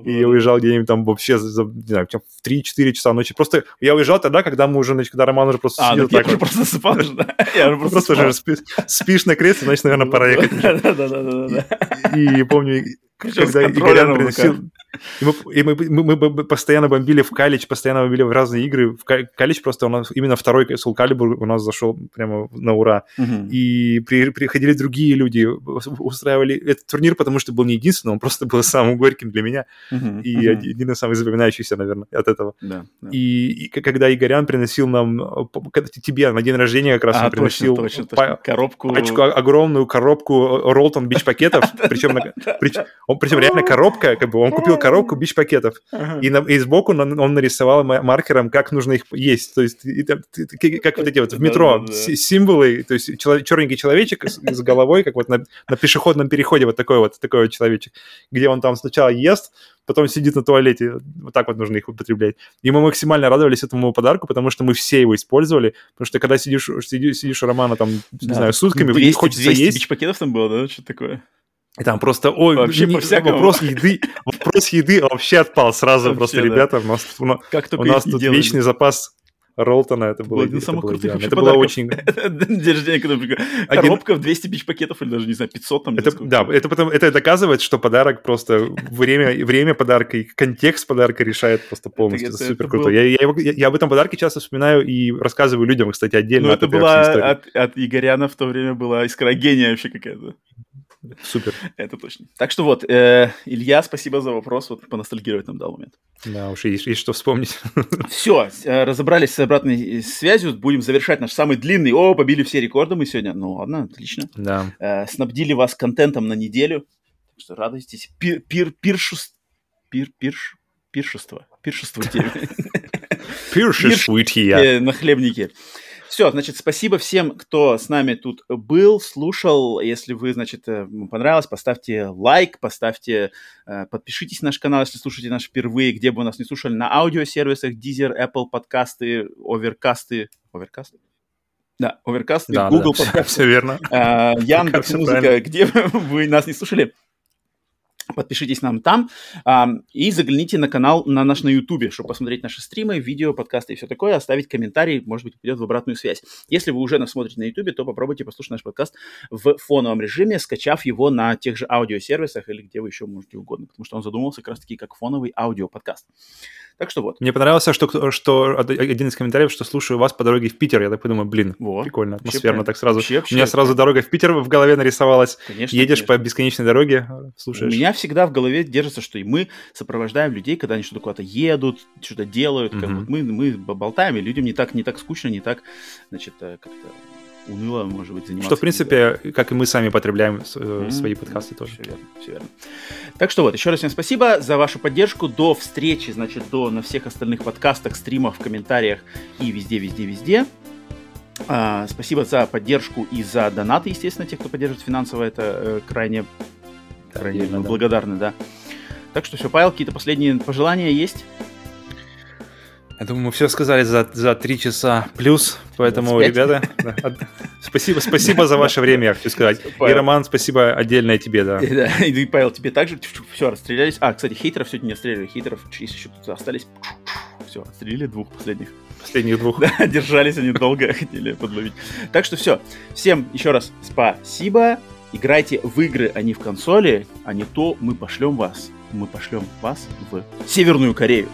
И уезжал где-нибудь там вообще, не знаю, в 3-4 часа ночи. Просто я уезжал тогда, когда мы уже, значит, когда Роман уже просто а, сидел так. Я просто спал да? Я просто уже спишь на кресле, значит, наверное, пора ехать. Да-да-да. И помню, когда Игорян приносил... И мы, и мы, мы, мы постоянно бомбили в Калич, постоянно бомбили в разные игры. В Калич просто у нас именно второй Soul Calibur у нас зашел прямо на ура. Uh-huh. И при, приходили другие люди, устраивали этот турнир, потому что был не единственным, он просто был самым горьким для меня. Uh-huh. И uh-huh. один из самых запоминающихся, наверное, от этого. Да, да. И, и когда Игорян приносил нам, когда тебе на день рождения как раз а, он приносил точно, точно, точно. коробку, пачку, огромную коробку Ролтон Бич пакетов, причем причем реально коробка, как бы он купил коробку бич-пакетов, ага. и, на, и сбоку он, он нарисовал маркером, как нужно их есть. То есть, и, и, как вот эти вот в метро да, да, да. символы, то есть челов, черненький человечек с, с головой, как вот на, на пешеходном переходе вот такой вот, такой вот человечек, где он там сначала ест, потом сидит на туалете. Вот так вот нужно их употреблять. И мы максимально радовались этому подарку, потому что мы все его использовали. Потому что когда сидишь, сидишь, сидишь у Романа там, да. не знаю, сутками, 200, хочется 200 есть. 200 бич-пакетов там было, да? Что такое? И там просто, ой, вообще не, по вопрос еды, вопрос еды вообще отпал сразу. Вообще, просто, да. ребята, у нас, у, как у нас тут делали. вечный запас Ролтона, это было, один из самых крутых Это было очень... День рождения, когда коробка в 200 бич пакетов или даже, не знаю, 500 там. Это, да, это, потом, это доказывает, что подарок просто время, время подарка и контекст подарка решает просто полностью. Это, это супер это круто. Был... Я, я, я, я об этом подарке часто вспоминаю и рассказываю людям, кстати, отдельно. Ну, это была от, от Игоряна в то время была искра гения вообще какая-то. Супер. Это точно. Так что вот, э, Илья, спасибо за вопрос. Вот поностальгировать нам дал момент. Да, уж есть, есть что вспомнить. Все, э, разобрались с обратной связью. Будем завершать наш самый длинный. О, побили все рекорды мы сегодня. Ну ладно, отлично. Да. Э, снабдили вас контентом на неделю. Так что радуйтесь. Пир, пир, пиршество. Пир, пирш, пиршество. Пиршествуйте. Пиршествуйте. На хлебнике. Все, значит, спасибо всем, кто с нами тут был, слушал. Если вы, значит, э, понравилось, поставьте лайк, поставьте, э, подпишитесь на наш канал, если слушаете нас впервые, где бы вы нас не слушали, на аудиосервисах Deezer, Apple подкасты, оверкасты. Оверкасты? Да, оверкасты, да, Google да, подкасты. Все верно. Э, Яндекс Музыка, где вы нас не слушали, Подпишитесь нам там а, и загляните на канал, на наш на YouTube, чтобы посмотреть наши стримы, видео, подкасты и все такое, оставить комментарий, может быть, придет в обратную связь. Если вы уже нас смотрите на YouTube, то попробуйте послушать наш подкаст в фоновом режиме, скачав его на тех же аудиосервисах или где вы еще можете угодно, потому что он задумался как раз-таки как фоновый аудиоподкаст. Так что вот. Мне понравилось, что, что один из комментариев, что слушаю вас по дороге в Питер. Я так подумаю, блин, вот. прикольно, атмосферно так сразу. Вообще, вообще, У меня сразу дорога в Питер в голове нарисовалась. Конечно, Едешь конечно. по бесконечной дороге, слушаешь. У меня всегда в голове держится, что и мы сопровождаем людей, когда они что-то куда-то едут, что-то делают. Как mm-hmm. вот мы, мы болтаем, и людям не так, не так скучно, не так, значит, э, как-то уныло, может быть, заниматься. Что, в принципе, как и мы сами потребляем mm-hmm. свои подкасты тоже. Все верно, все верно. Так что вот, еще раз всем спасибо за вашу поддержку. До встречи, значит, до на всех остальных подкастах, стримах, в комментариях и везде, везде, везде. А, спасибо за поддержку и за донаты, естественно, тех, кто поддерживает финансово, это э, крайне, крайне Отдельно, да. благодарны, да. Так что все, Павел, какие-то последние пожелания есть? Я думаю, мы все сказали за, за три часа плюс, поэтому, 25. ребята, спасибо, спасибо за ваше время, я хочу сказать. И, Роман, спасибо отдельное тебе, да. И, Павел, тебе также все, расстрелялись. А, кстати, хейтеров сегодня не стреляли, хейтеров, если еще тут остались, все, отстрелили двух последних. Последних двух. Да, держались они долго, хотели подловить. Так что все. Всем еще раз спасибо. Играйте в игры, а не в консоли, а не то мы пошлем вас. Мы пошлем вас в Северную Корею.